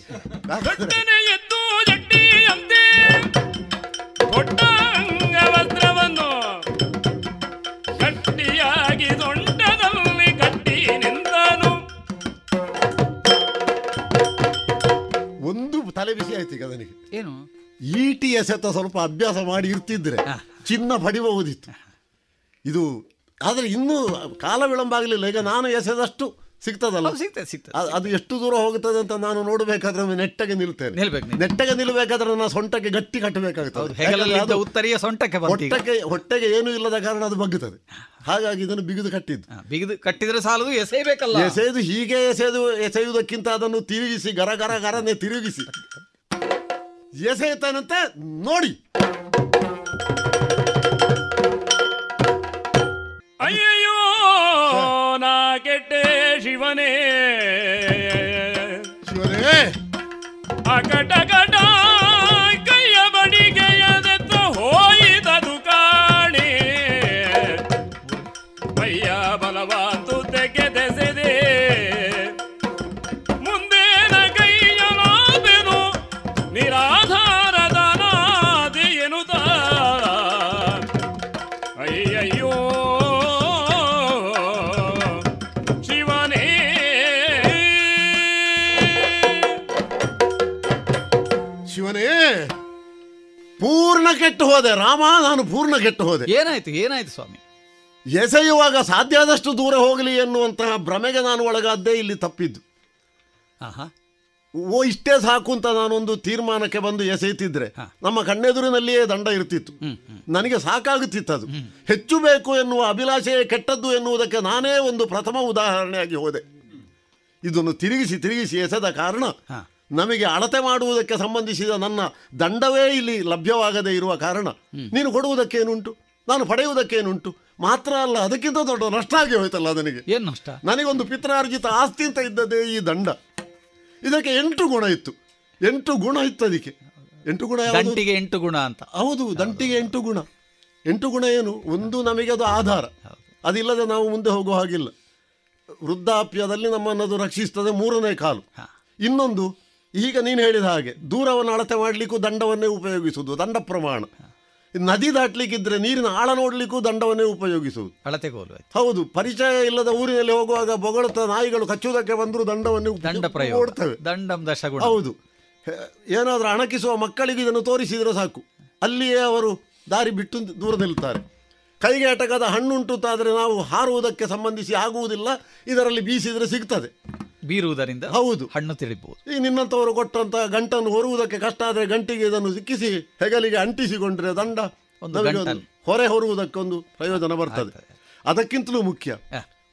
ಒಂದು ತಲೆ ಬಿಸಿ ಆಯ್ತು ಈಗ ನನಗೆ. ಏನು? ಈಟಿ ಎಸೆತ ಸ್ವಲ್ಪ ಅಭ್ಯಾಸ ಮಾಡಿ ಇರ್ತಿದ್ರೆ ಚಿನ್ನ ಪಡಿಬಹುದಿತ್ತು. ಇದು ಆದರೆ ಇನ್ನೂ ಕಾಲ ವಿಳಂಬ ಆಗಲಿಲ್ಲ ಈಗ ನಾನು ಎಸೆದಷ್ಟು ಸಿಗ್ತದಲ್ಲ. ಸಿಗ್ತದೆ ಸಿಗ್ತದೆ ಅದು ಎಷ್ಟು ದೂರ ಹೋಗುತ್ತದೆ ಅಂತ ನಾನು ನೋಡಬೇಕಾದ್ರೆ ನೆಟ್ಟಗೆ ನಿಲ್ತೇನೆ. ನಿಲ್ಬೇಕು ನೆಟ್ಟಗೆ ನಿಲ್ಲಬೇಕಾದ್ರೆ ನನ್ನ ಸೊಂಟಕ್ಕೆ ಗಟ್ಟಿ ಕಟ್ಟಬೇಕಾಗುತ್ತದೆ ಉತ್ತರಿಯ ಸೊಂಟಕ್ಕೆ ಹೊಟ್ಟೆಗೆ ಹೊಟ್ಟೆಗೆ ಏನೂ ಇಲ್ಲದ ಕಾರಣ ಅದು ಬಗ್ಗುತ್ತದೆ. ಹಾಗಾಗಿ ಇದನ್ನು ಬಿಗಿದು ಕಟ್ಟಿದ್ದು. ಬಿಗಿದು ಕಟ್ಟಿದ್ರೆ ಸಾಲದು ಎಸೆಯಬೇಕಲ್ಲ. ಎಸೆಯದು ಹೀಗೆ ಎಸೆದು ಎಸೆಯುವುದಕ್ಕಿಂತ ಅದನ್ನು ತಿರುಗಿಸಿ ಗರ ಗರ ಗರನೆ ತಿರುಗಿಸಿ. ಎಸೆಯುತ್ತಾನಂತೆ ನೋಡಿ. ಶಿವನೇ. ಶಿವನೇ. ಅಕಟ ಹೋದೆ ರಾಮ ನಾನು ಪೂರ್ಣ ಕೆಟ್ಟು ಹೋದೆ. ಏನಾಯ್ತು ಏನಾಯ್ತು ಸ್ವಾಮಿ? ಎಸೆಯುವಾಗ ಸಾಧ್ಯ ಆದಷ್ಟು ದೂರ ಹೋಗಲಿ ಎನ್ನುವಂತಹ ಭ್ರಮೆಗೆ ನಾನು ಒಳಗಾದ್ದೇ ಇಲ್ಲಿ ತಪ್ಪಿದ್ದು. ಆಹಾ. ಓ ಇಷ್ಟೇ ಸಾಕು ಅಂತ ನಾನೊಂದು ತೀರ್ಮಾನಕ್ಕೆ ಬಂದು ಎಸೆಯುತ್ತಿದ್ರೆ ನಮ್ಮ ಕಣ್ಣೆದುರಿನಲ್ಲಿಯೇ ದಂಡ ಇರ್ತಿತ್ತು. ನನಗೆ ಸಾಕಾಗುತ್ತಿತ್ತು ಅದು. ಹೆಚ್ಚು ಬೇಕು ಎನ್ನುವ ಅಭಿಲಾಷೆಯೇ ಕೆಟ್ಟದ್ದು ಎನ್ನುವುದಕ್ಕೆ ನಾನೇ ಒಂದು ಪ್ರಥಮ ಉದಾಹರಣೆಯಾಗಿ ಹೋದೆ. ಇದನ್ನು ತಿರುಗಿಸಿ ತಿರುಗಿಸಿ ಎಸೆದ ಕಾರಣ ನಮಗೆ ಅಳತೆ ಮಾಡುವುದಕ್ಕೆ ಸಂಬಂಧಿಸಿದ ನನ್ನ ದಂಡವೇ ಇಲ್ಲಿ ಲಭ್ಯವಾಗದೇ ಇರುವ ಕಾರಣ ನೀನು ಕೊಡುವುದಕ್ಕೇನುಂಟು ನಾನು ಪಡೆಯುವುದಕ್ಕೇನುಂಟು ಮಾತ್ರ ಅಲ್ಲ ಅದಕ್ಕಿಂತ ದೊಡ್ಡ ನಷ್ಟ ಆಗಿ ಹೋಯ್ತಲ್ಲ ನನಗೆ ಏನು ನಷ್ಟ? ನನಗೊಂದು ಪಿತ್ರಾರ್ಜಿತ ಆಸ್ತಿ ಅಂತ ಇದ್ದದೇ ಈ ದಂಡ. ಇದಕ್ಕೆ ಎಂಟು ಗುಣ ಇತ್ತು. ಎಂಟು ಗುಣ ಇತ್ತು ಅದಕ್ಕೆ. ಎಂಟು ಗುಣ? ದಂಟಿಗೆ ಎಂಟು ಗುಣ ಅಂತ. ಹೌದು ದಂಟಿಗೆ ಎಂಟು ಗುಣ. ಎಂಟು ಗುಣ ಏನು? ಒಂದು ನಮಗೆ ಅದು ಆಧಾರ. ಅದಿಲ್ಲದೆ ನಾವು ಮುಂದೆ ಹೋಗುವ ಹಾಗಿಲ್ಲ. ವೃದ್ಧಾಪ್ಯದಲ್ಲಿ ನಮ್ಮನ್ನದು ರಕ್ಷಿಸ್ತದೆ ಮೂರನೇ ಕಾಲು. ಇನ್ನೊಂದು ಈಗ ನೀನು ಹೇಳಿದ ಹಾಗೆ ದೂರವನ್ನು ಅಳತೆ ಮಾಡಲಿಕ್ಕೂ ದಂಡವನ್ನೇ ಉಪಯೋಗಿಸುವುದು ದಂಡ ಪ್ರಮಾಣ. ನದಿ ದಾಟ್ಲಿಕ್ಕಿದ್ರೆ ನೀರಿನ ಆಳ ನೋಡ್ಲಿಕ್ಕೂ ದಂಡವನ್ನೇ ಉಪಯೋಗಿಸುವುದು. ಅಳತೆಗೋಲು ಹೌದು ಪರಿಚಯ ಇಲ್ಲದ ಊರಿನಲ್ಲಿ ಹೋಗುವಾಗ ಬೊಗಳುತ್ತ ನಾಯಿಗಳು ಕಚ್ಚುವುದಕ್ಕೆ ಬಂದರೂ ದಂಡವನ್ನೇ ದಂಡ ಓಡ್ತವೆ. ದಂಡಂ ದಶಗುಣ ಹೌದು. ಏನಾದರೂ ಅಣಕಿಸುವ ಮಕ್ಕಳಿಗೂ ಇದನ್ನು ತೋರಿಸಿದರೆ ಸಾಕು. ಅಲ್ಲಿಯೇ ಅವರು ದಾರಿ ಬಿಟ್ಟು ದೂರ ನಿಲ್ತಾರೆ ಕೈಗೆ ಅಟಕದ ಹಣ್ಣುಂಟು ತಾದ್ರೆ ನಾವು ಹಾರುವುದಕ್ಕೆ ಸಂಬಂಧಿಸಿ ಆಗುವುದಿಲ್ಲ. ಇದರಲ್ಲಿ ಬೀಸಿದರೆ ಸಿಗ್ತದೆ. ಬೀರುವುದರಿಂದ ಹೌದು. ಹಣ್ಣು ತಿಳಿಬಹುದು ಈ ನಿನ್ನಂಥವರು ಕೊಟ್ಟಂತ ಗಂಟನ್ನು ಹೊರುವುದಕ್ಕೆ ಕಷ್ಟ ಆದರೆ ಗಂಟಿಗೆ ಇದನ್ನು ಸಿಕ್ಕಿಸಿ ಹೆಗಲಿಗೆ ಅಂಟಿಸಿಕೊಂಡ್ರೆ ದಂಡ. ಒಂದು ನಮಗೆ ಒಂದು. ಹೊರೆ ಹೊರುವುದಕ್ಕೊಂದು ಪ್ರಯೋಜನ ಬರ್ತದೆ. ಅದಕ್ಕಿಂತಲೂ ಮುಖ್ಯ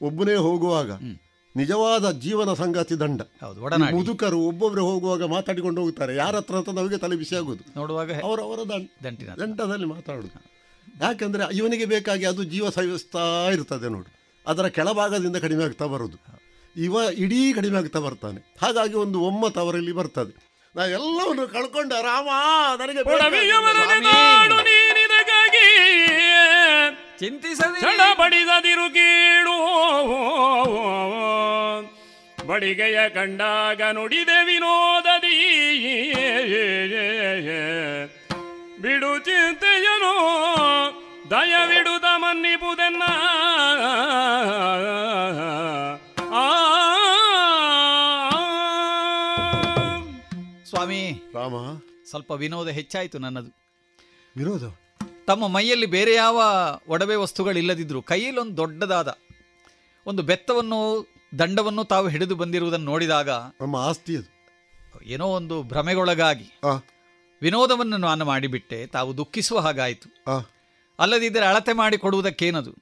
ಒಬ್ಬನೇ ಹೋಗುವಾಗ ನಿಜವಾದ ಜೀವನ ಸಂಗಾತಿ ದಂಡ. ಮುದುಕರು ಒಬ್ಬೊಬ್ಬರು ಹೋಗುವಾಗ ಮಾತಾಡಿಕೊಂಡು ಹೋಗ್ತಾರೆ. ಯಾರ ಹತ್ರ ಅಂತ ನಮಗೆ ತಲೆ ಬಿಸಿ ಆಗುದು ನೋಡುವಾಗ ಅವರವರ ದಂಡದಲ್ಲಿ ಮಾತಾಡುದು ಯಾಕಂದ್ರೆ ಇವನಿಗೆ ಬೇಕಾಗಿ ಅದು ಜೀವ ಸವಿಸ್ತಾ ಇರ್ತದೆ ನೋಡಿ. ಅದರ ಕೆಳಭಾಗದಿಂದ ಕಡಿಮೆ ಆಗ್ತಾ ಬರೋದು. ಇವ ಇಡೀ ಕಡಿಮೆ ಆಗ್ತಾ ಬರ್ತಾನೆ. ಹಾಗಾಗಿ ಒಂದು ಒಮ್ಮತ ಅವರಲ್ಲಿ ಬರ್ತದೆ. ನಾವೆಲ್ಲವನ್ನು ಕಳ್ಕೊಂಡೆ ರಾಮ ನನಗೆ ಚಿಂತಿಸದಿರು ಕೇಳು. ಬಡಿಗೆಯ ಕಂಡಾಗ ನುಡಿದೆ ವಿನೋದದಿ. ಬಿಡು ಚಿಂತೆಯನು ದಯವಿಡುದ ಆ ಸ್ವಾಮಿ ರಾಮ. ಸ್ವಲ್ಪ ವಿನೋದ ಹೆಚ್ಚಾಯಿತು ನನ್ನದು. ವಿನೋದ? ತಮ್ಮ ಮೈಯಲ್ಲಿ ಬೇರೆ ಯಾವ ಒಡವೆ ವಸ್ತುಗಳಿಲ್ಲದಿದ್ದರೂ ಕೈಯಲ್ಲಿ ಒಂದು ದೊಡ್ಡದಾದ ಒಂದು ಬೆತ್ತವನ್ನು ದಂಡವನ್ನು ತಾವು ಹಿಡಿದು ಬಂದಿರುವುದನ್ನು ನೋಡಿದಾಗ ನಮ್ಮ ಆಸ್ತಿ ಅದು. ಏನೋ ಒಂದು ಭ್ರಮೆಗೊಳಗಾಗಿ ವಿನೋದವನ್ನು ನಾನು ಮಾಡಿಬಿಟ್ಟೆ ತಾವು ದುಃಖಿಸುವ ಹಾಗಾಯಿತು. ಅಲ್ಲದಿದ್ದರೆ ಅಳತೆ ಮಾಡಿ ಕೊಡುವುದಕ್ಕೇನದು?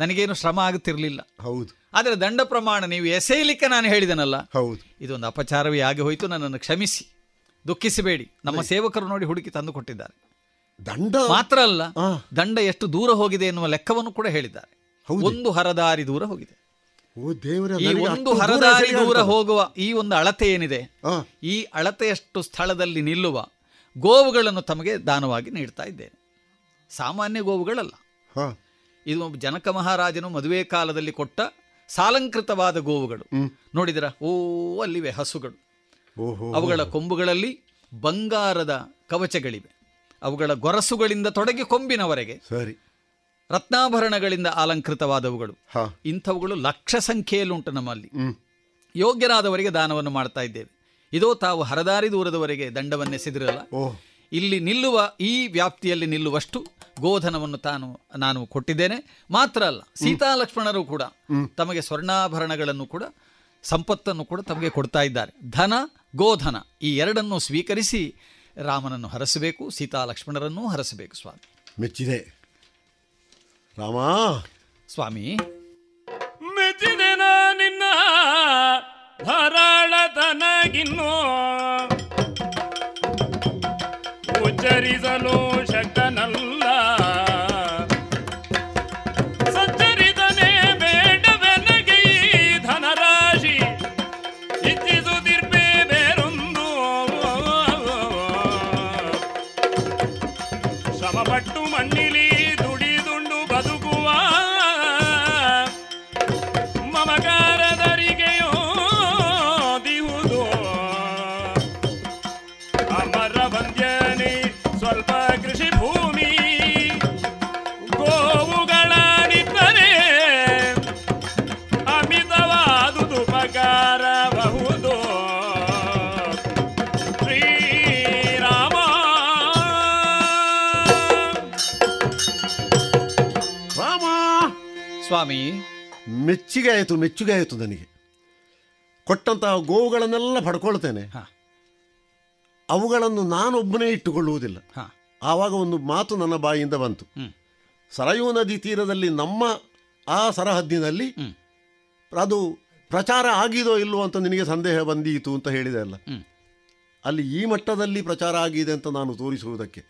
ನನಗೇನು ಶ್ರಮ ಆಗುತ್ತಿರಲಿಲ್ಲ. ಹೌದು. ಆದರೆ ದಂಡ ಪ್ರಮಾಣ ನೀವು ಎಸೆಯಲಿಕ್ಕೆ ನಾನು ಹೇಳಿದನಲ್ಲ? ಹೌದು. ಇದೊಂದು ಅಪಚಾರವೇ ಆಗಿ ಹೋಯಿತು ನನ್ನನ್ನು ಕ್ಷಮಿಸಿ. ದುಃಖಿಸಬೇಡಿ. ನಮ್ಮ ಸೇವಕರು ನೋಡಿ ಹುಡುಕಿ ತಂದು ಕೊಟ್ಟಿದ್ದಾರೆ. ದಂಡ? ಮಾತ್ರ ಅಲ್ಲ ದಂಡ ಎಷ್ಟು ದೂರ ಹೋಗಿದೆ ಎನ್ನುವ ಲೆಕ್ಕವನ್ನು ಕೂಡ ಹೇಳಿದ್ದಾರೆ. ಒಂದು ಹರದಾರಿ ದೂರ ಹೋಗಿದೆ. ಈ ಒಂದು ಹರದಾರಿ ದೂರ ಹೋಗುವ ಈ ಒಂದು ಅಳತೆ ಏನಿದೆ? ಈ ಅಳತೆಯಷ್ಟು ಸ್ಥಳದಲ್ಲಿ ನಿಲ್ಲುವ ಗೋವುಗಳನ್ನು ತಮಗೆ ದಾನವಾಗಿ ನೀಡ್ತಾ ಇದ್ದೇನೆ. ಸಾಮಾನ್ಯ ಗೋವುಗಳಲ್ಲ. ಇದು ಜನಕ ಮಹಾರಾಜನು ಮದುವೆ ಕಾಲದಲ್ಲಿ ಕೊಟ್ಟ ಸಾಲಂಕೃತವಾದ ಗೋವುಗಳು. ನೋಡಿದಿರ? ಓ ಅಲ್ಲಿವೆ ಹಸುಗಳು. ಅವುಗಳ ಕೊಂಬುಗಳಲ್ಲಿ ಬಂಗಾರದ ಕವಚಗಳಿವೆ. ಅವುಗಳ ಗೊರಸುಗಳಿಂದ ತೊಡಗಿ ಕೊಂಬಿನವರೆಗೆ ಸರಿ. ರತ್ನಾಭರಣಗಳಿಂದ ಅಲಂಕೃತವಾದವುಗಳು. ಇಂಥವುಗಳು ಲಕ್ಷ ಸಂಖ್ಯೆಯಲ್ಲುಂಟು ನಮ್ಮಲ್ಲಿ. ಯೋಗ್ಯರಾದವರಿಗೆ ದಾನವನ್ನು ಮಾಡ್ತಾ ಇದ್ದೇವೆ. ಇದೋ ತಾವು ಹರದಾರಿ ದೂರದವರೆಗೆ ದಂಡವನ್ನೆಸೆದಿರಲ್ಲ. ಇಲ್ಲಿ ನಿಲ್ಲುವ ಈ ವ್ಯಾಪ್ತಿಯಲ್ಲಿ ನಿಲ್ಲುವಷ್ಟು ಗೋಧನವನ್ನು ತಾನು ನಾನು ಕೊಟ್ಟಿದ್ದೇನೆ. ಮಾತ್ರ ಅಲ್ಲ ಸೀತಾ ಲಕ್ಷ್ಮಣರು ಕೂಡ ತಮಗೆ ಸ್ವರ್ಣಾಭರಣಗಳನ್ನು ಕೂಡ ಸಂಪತ್ತನ್ನು ಕೂಡ ತಮಗೆ ಕೊಡ್ತಾ ಇದ್ದಾರೆ. ಧನ ಗೋಧನ ಈ ಎರಡನ್ನು ಸ್ವೀಕರಿಸಿ ರಾಮನನ್ನು ಹರಸಬೇಕು ಸೀತಾ ಲಕ್ಷ್ಮಣರನ್ನೂ ಹರಸಬೇಕು ಸ್ವಾಮಿ. ಮೆಚ್ಚಿದೆ. ರಾಮ. ಸ್ವಾಮಿ. ಮೆಚ್ಚಿದೆ ನಿನ್ನ ಧಾರಾಳತನಗಿನ್ನೋ ಮೆಚ್ಚುಗೆ ಆಯಿತು ಮೆಚ್ಚುಗೆ ಆಯಿತು ನನಗೆ. ಕೊಟ್ಟಂತಹ ಗೋವುಗಳನ್ನೆಲ್ಲ ಪಡ್ಕೊಳ್ತೇನೆ. ಅವುಗಳನ್ನು ನಾನೊಬ್ಬನೇ ಇಟ್ಟುಕೊಳ್ಳುವುದಿಲ್ಲ. ಆವಾಗ ಒಂದು ಮಾತು ನನ್ನ ಬಾಯಿಯಿಂದ ಬಂತು. ಸರಯೂ ನದಿ ತೀರದಲ್ಲಿ ನಮ್ಮ ಆ ಸರಹದ್ದಿನಲ್ಲಿ ಅದು ಪ್ರಚಾರ ಆಗಿದೋ ಇಲ್ವೋ ಅಂತ ನಿನಗೆ ಸಂದೇಹ ಬಂದೀತು ಅಂತ ಹೇಳಿದೆ ಅಲ್ಲ. ಅಲ್ಲಿ ಈ ಮಟ್ಟದಲ್ಲಿ ಪ್ರಚಾರ ಆಗಿದೆ ಅಂತ ನಾನು ತೋರಿಸುವುದಕ್ಕೆ.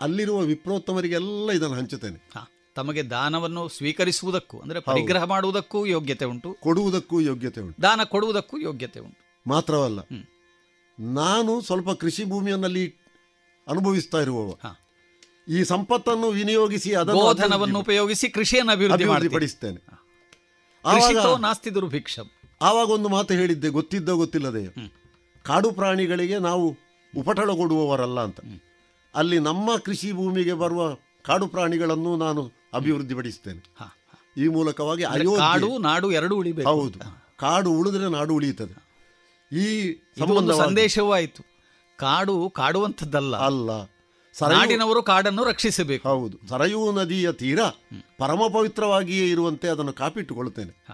ಅಲ್ಲಿರುವ ವಿಪ್ರೋತ್ತಮರಿಗೆಲ್ಲ ಇದನ್ನು ಹಂಚುತ್ತೇನೆ. ತಮಗೆ ದಾನವನ್ನು ಸ್ವೀಕರಿಸುವುದಕ್ಕೂ ಅಂದರೆ ಪರಿಗ್ರಹ ಮಾಡುವುದಕ್ಕೂ ಯೋಗ್ಯತೆ ಉಂಟು. ಕೊಡುವುದಕ್ಕೂ ಯೋಗ್ಯತೆ ಉಂಟು. ದಾನ ಕೊಡುವುದಕ್ಕೂ ಯೋಗ್ಯತೆ ಉಂಟು. ಮಾತ್ರವಲ್ಲ ನಾನು ಸ್ವಲ್ಪ ಕೃಷಿ ಭೂಮಿಯನ್ನಲ್ಲಿ ಅನುಭವಿಸ್ತಾ ಇರುವವ. ಈ ಸಂಪತ್ತನ್ನು ವಿನಿಯೋಗಿಸಿ ಅದನ್ನು ಉಪಯೋಗಿಸಿ ಕೃಷಿಯನ್ನು ಅಭಿವೃದ್ಧಿ ಕೃಷಿತೋ ನಾಸ್ತಿ ದುರ್ಭಿಕ್ಷಂ. ಆವಾಗ ಒಂದು ಮಾತು ಹೇಳಿದ್ದೆ ಗೊತ್ತಿದ್ದೋ ಗೊತ್ತಿಲ್ಲದೆ ಕಾಡು ಪ್ರಾಣಿಗಳಿಗೆ ನಾವು ಉಪಟಳ ಕೊಡುವವರಲ್ಲ ಅಂತ. ಅಲ್ಲಿ ನಮ್ಮ ಕೃಷಿ ಭೂಮಿಗೆ ಬರುವ ಕಾಡು ಪ್ರಾಣಿಗಳನ್ನು ನಾನು ಅಭಿವೃದ್ಧಿಪಡಿಸ್ತೇನೆ ಈ ಮೂಲಕವಾಗಿ ಕಾಡು ನಾಡು ಎರಡು ಉಳಿಬೇಕು. ಹೌದು. ಕಾಡು ಉಳಿದ್ರೆ ನಾಡು ಉಳಿಯುತ್ತದೆ. ಈ ಸಂಬಂಧ ಸಂದೇಶವೂ ಆಯಿತು. ಕಾಡು ಕಾಡುವಂಥದ್ದಲ್ಲ. ಅಲ್ಲ ನಾಡಿನವರು ಕಾಡನ್ನು ರಕ್ಷಿಸಬೇಕು. ಹೌದು. ಸರಯೂ ನದಿಯ ತೀರ ಪರಮ ಪವಿತ್ರವಾಗಿಯೇ ಇರುವಂತೆ ಅದನ್ನು ಕಾಪಿಟ್ಟುಕೊಳ್ಳುತ್ತೇನೆ.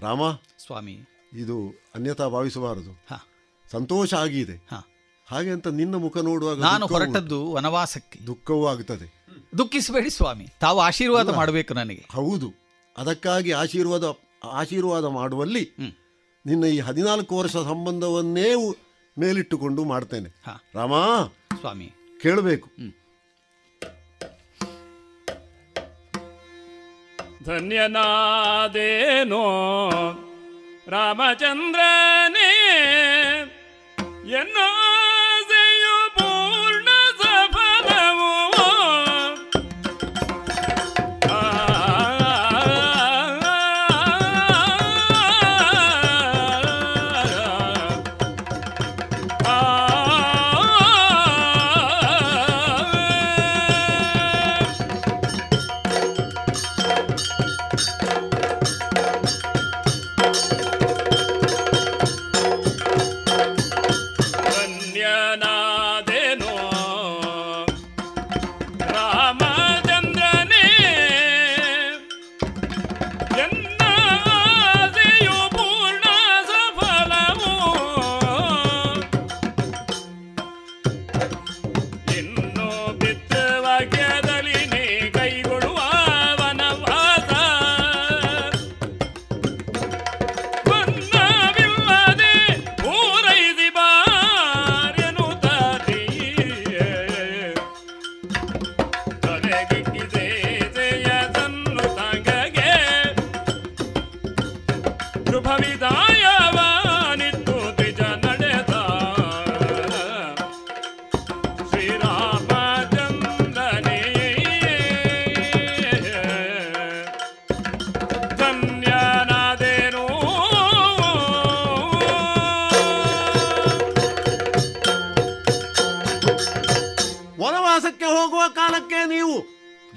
ರಾಮ ಸ್ವಾಮಿ. ಇದು ಅನ್ಯಥಾ ಭಾವಿಸಬಾರದು. ಸಂತೋಷ ಆಗಿದೆ. ಹಾಗೆ ಅಂತ ನಿನ್ನ ಮುಖ ನೋಡುವಾಗ ನಾನು ಹೊರಟದ್ದು ವನವಾಸಕ್ಕೆ. ದುಃಖವೂ ಆಗುತ್ತದೆ ದುಃಖಿಸಬೇಡಿ ಸ್ವಾಮಿ. ತಾವು ಆಶೀರ್ವಾದ ಮಾಡಬೇಕು ನನಗೆ. ಹೌದು. ಅದಕ್ಕಾಗಿ ಆಶೀರ್ವಾದ ಆಶೀರ್ವಾದ ಮಾಡುವಲ್ಲಿ ನಿನ್ನ ಈ ಹದಿನಾಲ್ಕು ವರ್ಷ ಸಂಬಂಧವನ್ನೇ ಮೇಲಿಟ್ಟುಕೊಂಡು ಮಾಡ್ತೇನೆ. ರಾಮ ಸ್ವಾಮಿ. ಕೇಳಬೇಕು. ಧನ್ಯನಾದೇನೋ ರಾಮಚಂದ್ರನೇ ಎನ್ನಾಸೆಯು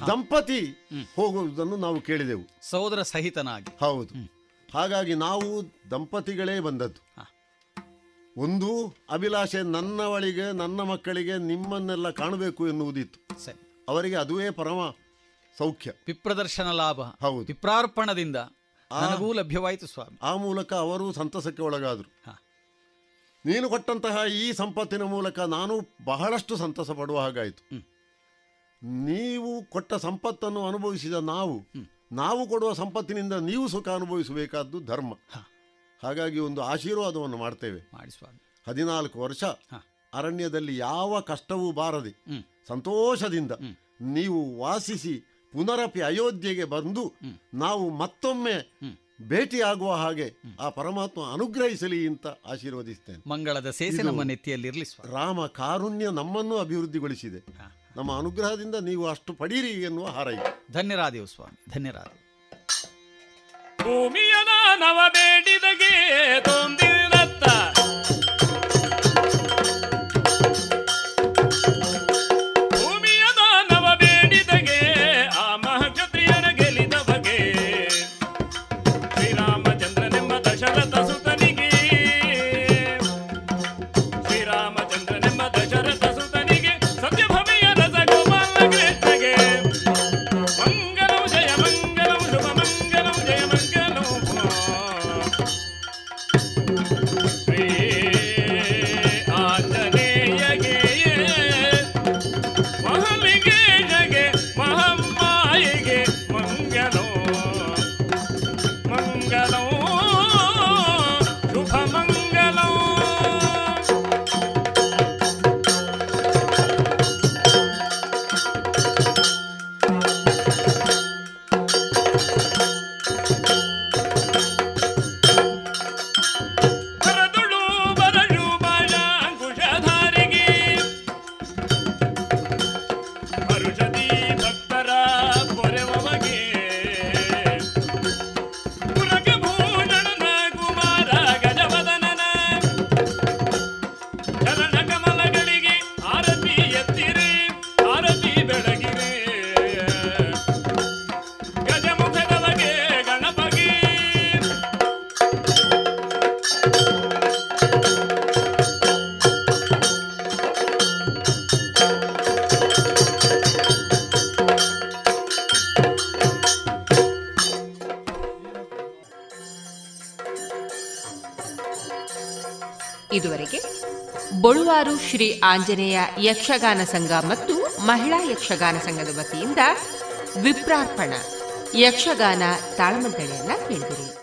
ದಂಪತಿ ಹೋಗುವುದನ್ನು ನಾವು ಕೇಳಿದೆವು. ಸಹೋದರ ಸಹಿತನಾಗಿ. ಹೌದು. ಹಾಗಾಗಿ ನಾವು ದಂಪತಿಗಳೇ ಬಂದದ್ದು. ಒಂದು ಅಭಿಲಾಷೆ ನನ್ನವಳಿಗೆ ನನ್ನ ಮಕ್ಕಳಿಗೆ ನಿಮ್ಮನ್ನೆಲ್ಲ ಕಾಣಬೇಕು ಎನ್ನುವುದಿತ್ತು. ಅವರಿಗೆ ಅದುವೇ ಪರಮ ಸೌಖ್ಯ. ವಿಪ್ರದರ್ಶನ ಲಾಭ. ಹೌದು. ವಿಪ್ರಾರ್ಪಣದಿಂದ ನನಗೂ ಲಭ್ಯವಾಯಿತು ಸ್ವಾಮಿ. ಆ ಮೂಲಕ ಅವರು ಸಂತಸಕ್ಕೆ ಒಳಗಾದರು. ನೀನು ಕೊಟ್ಟಂತಹ ಈ ಸಂಪತ್ತಿನ ಮೂಲಕ ನಾನು ಬಹಳಷ್ಟು ಸಂತಸ ಪಡುವ ಹಾಗಾಯಿತು ನೀವು ಕೊಟ್ಟ ಸಂಪತ್ತನ್ನು ಅನುಭವಿಸಿದ ನಾವು ನಾವು ಕೊಡುವ ಸಂಪತ್ತಿನಿಂದ ನೀವು ಸುಖ ಅನುಭವಿಸಬೇಕಾದ್ದು ಧರ್ಮ. ಹಾಗಾಗಿ ಒಂದು ಆಶೀರ್ವಾದವನ್ನು ಮಾಡ್ತೇವೆ. ಹದಿನಾಲ್ಕು ವರ್ಷ ಅರಣ್ಯದಲ್ಲಿ ಯಾವ ಕಷ್ಟವೂ ಬಾರದೆ ಸಂತೋಷದಿಂದ ನೀವು ವಾಸಿಸಿ ಪುನರಪಿ ಅಯೋಧ್ಯೆಗೆ ಬಂದು ನಾವು ಮತ್ತೊಮ್ಮೆ ಭೇಟಿಯಾಗುವ ಹಾಗೆ ಆ ಪರಮಾತ್ಮ ಅನುಗ್ರಹಿಸಲಿ ಅಂತ ಆಶೀರ್ವದಿಸ್ತೇನೆ. ಮಂಗಳದ ಸೇಸೆ ನಮ್ಮ ನೆತ್ತಿಯಲ್ಲಿರಲಿ ರಾಮ ಕಾರುಣ್ಯ ನಮ್ಮನ್ನು ಅಭಿವೃದ್ಧಿಗೊಳಿಸಿದೆ. ನಮ್ಮ ಅನುಗ್ರಹದಿಂದ ನೀವು ಅಷ್ಟು ಪಡೀರಿ ಎನ್ನುವ ಹಾರೈಕೆ ಧನ್ಯರಾದೆವು ಸ್ವಾಮಿ ಧನ್ಯರಾದೆವು. ಭೂಮಿಯ ನವ ಬೇಡಿದಗೆ ತೊಂದಿರತ್ತ ಶ್ರೀ ಆಂಜನೇಯ ಯಕ್ಷಗಾನ ಸಂಘ ಮತ್ತು ಮಹಿಳಾ ಯಕ್ಷಗಾನ ಸಂಘದ ವತಿಯಿಂದ ವಿಪ್ರಾರ್ಪಣ ಯಕ್ಷಗಾನ ತಾಳಮದ್ದಳೆಯನ್ನ ಕೇಳಿದಿರಿ.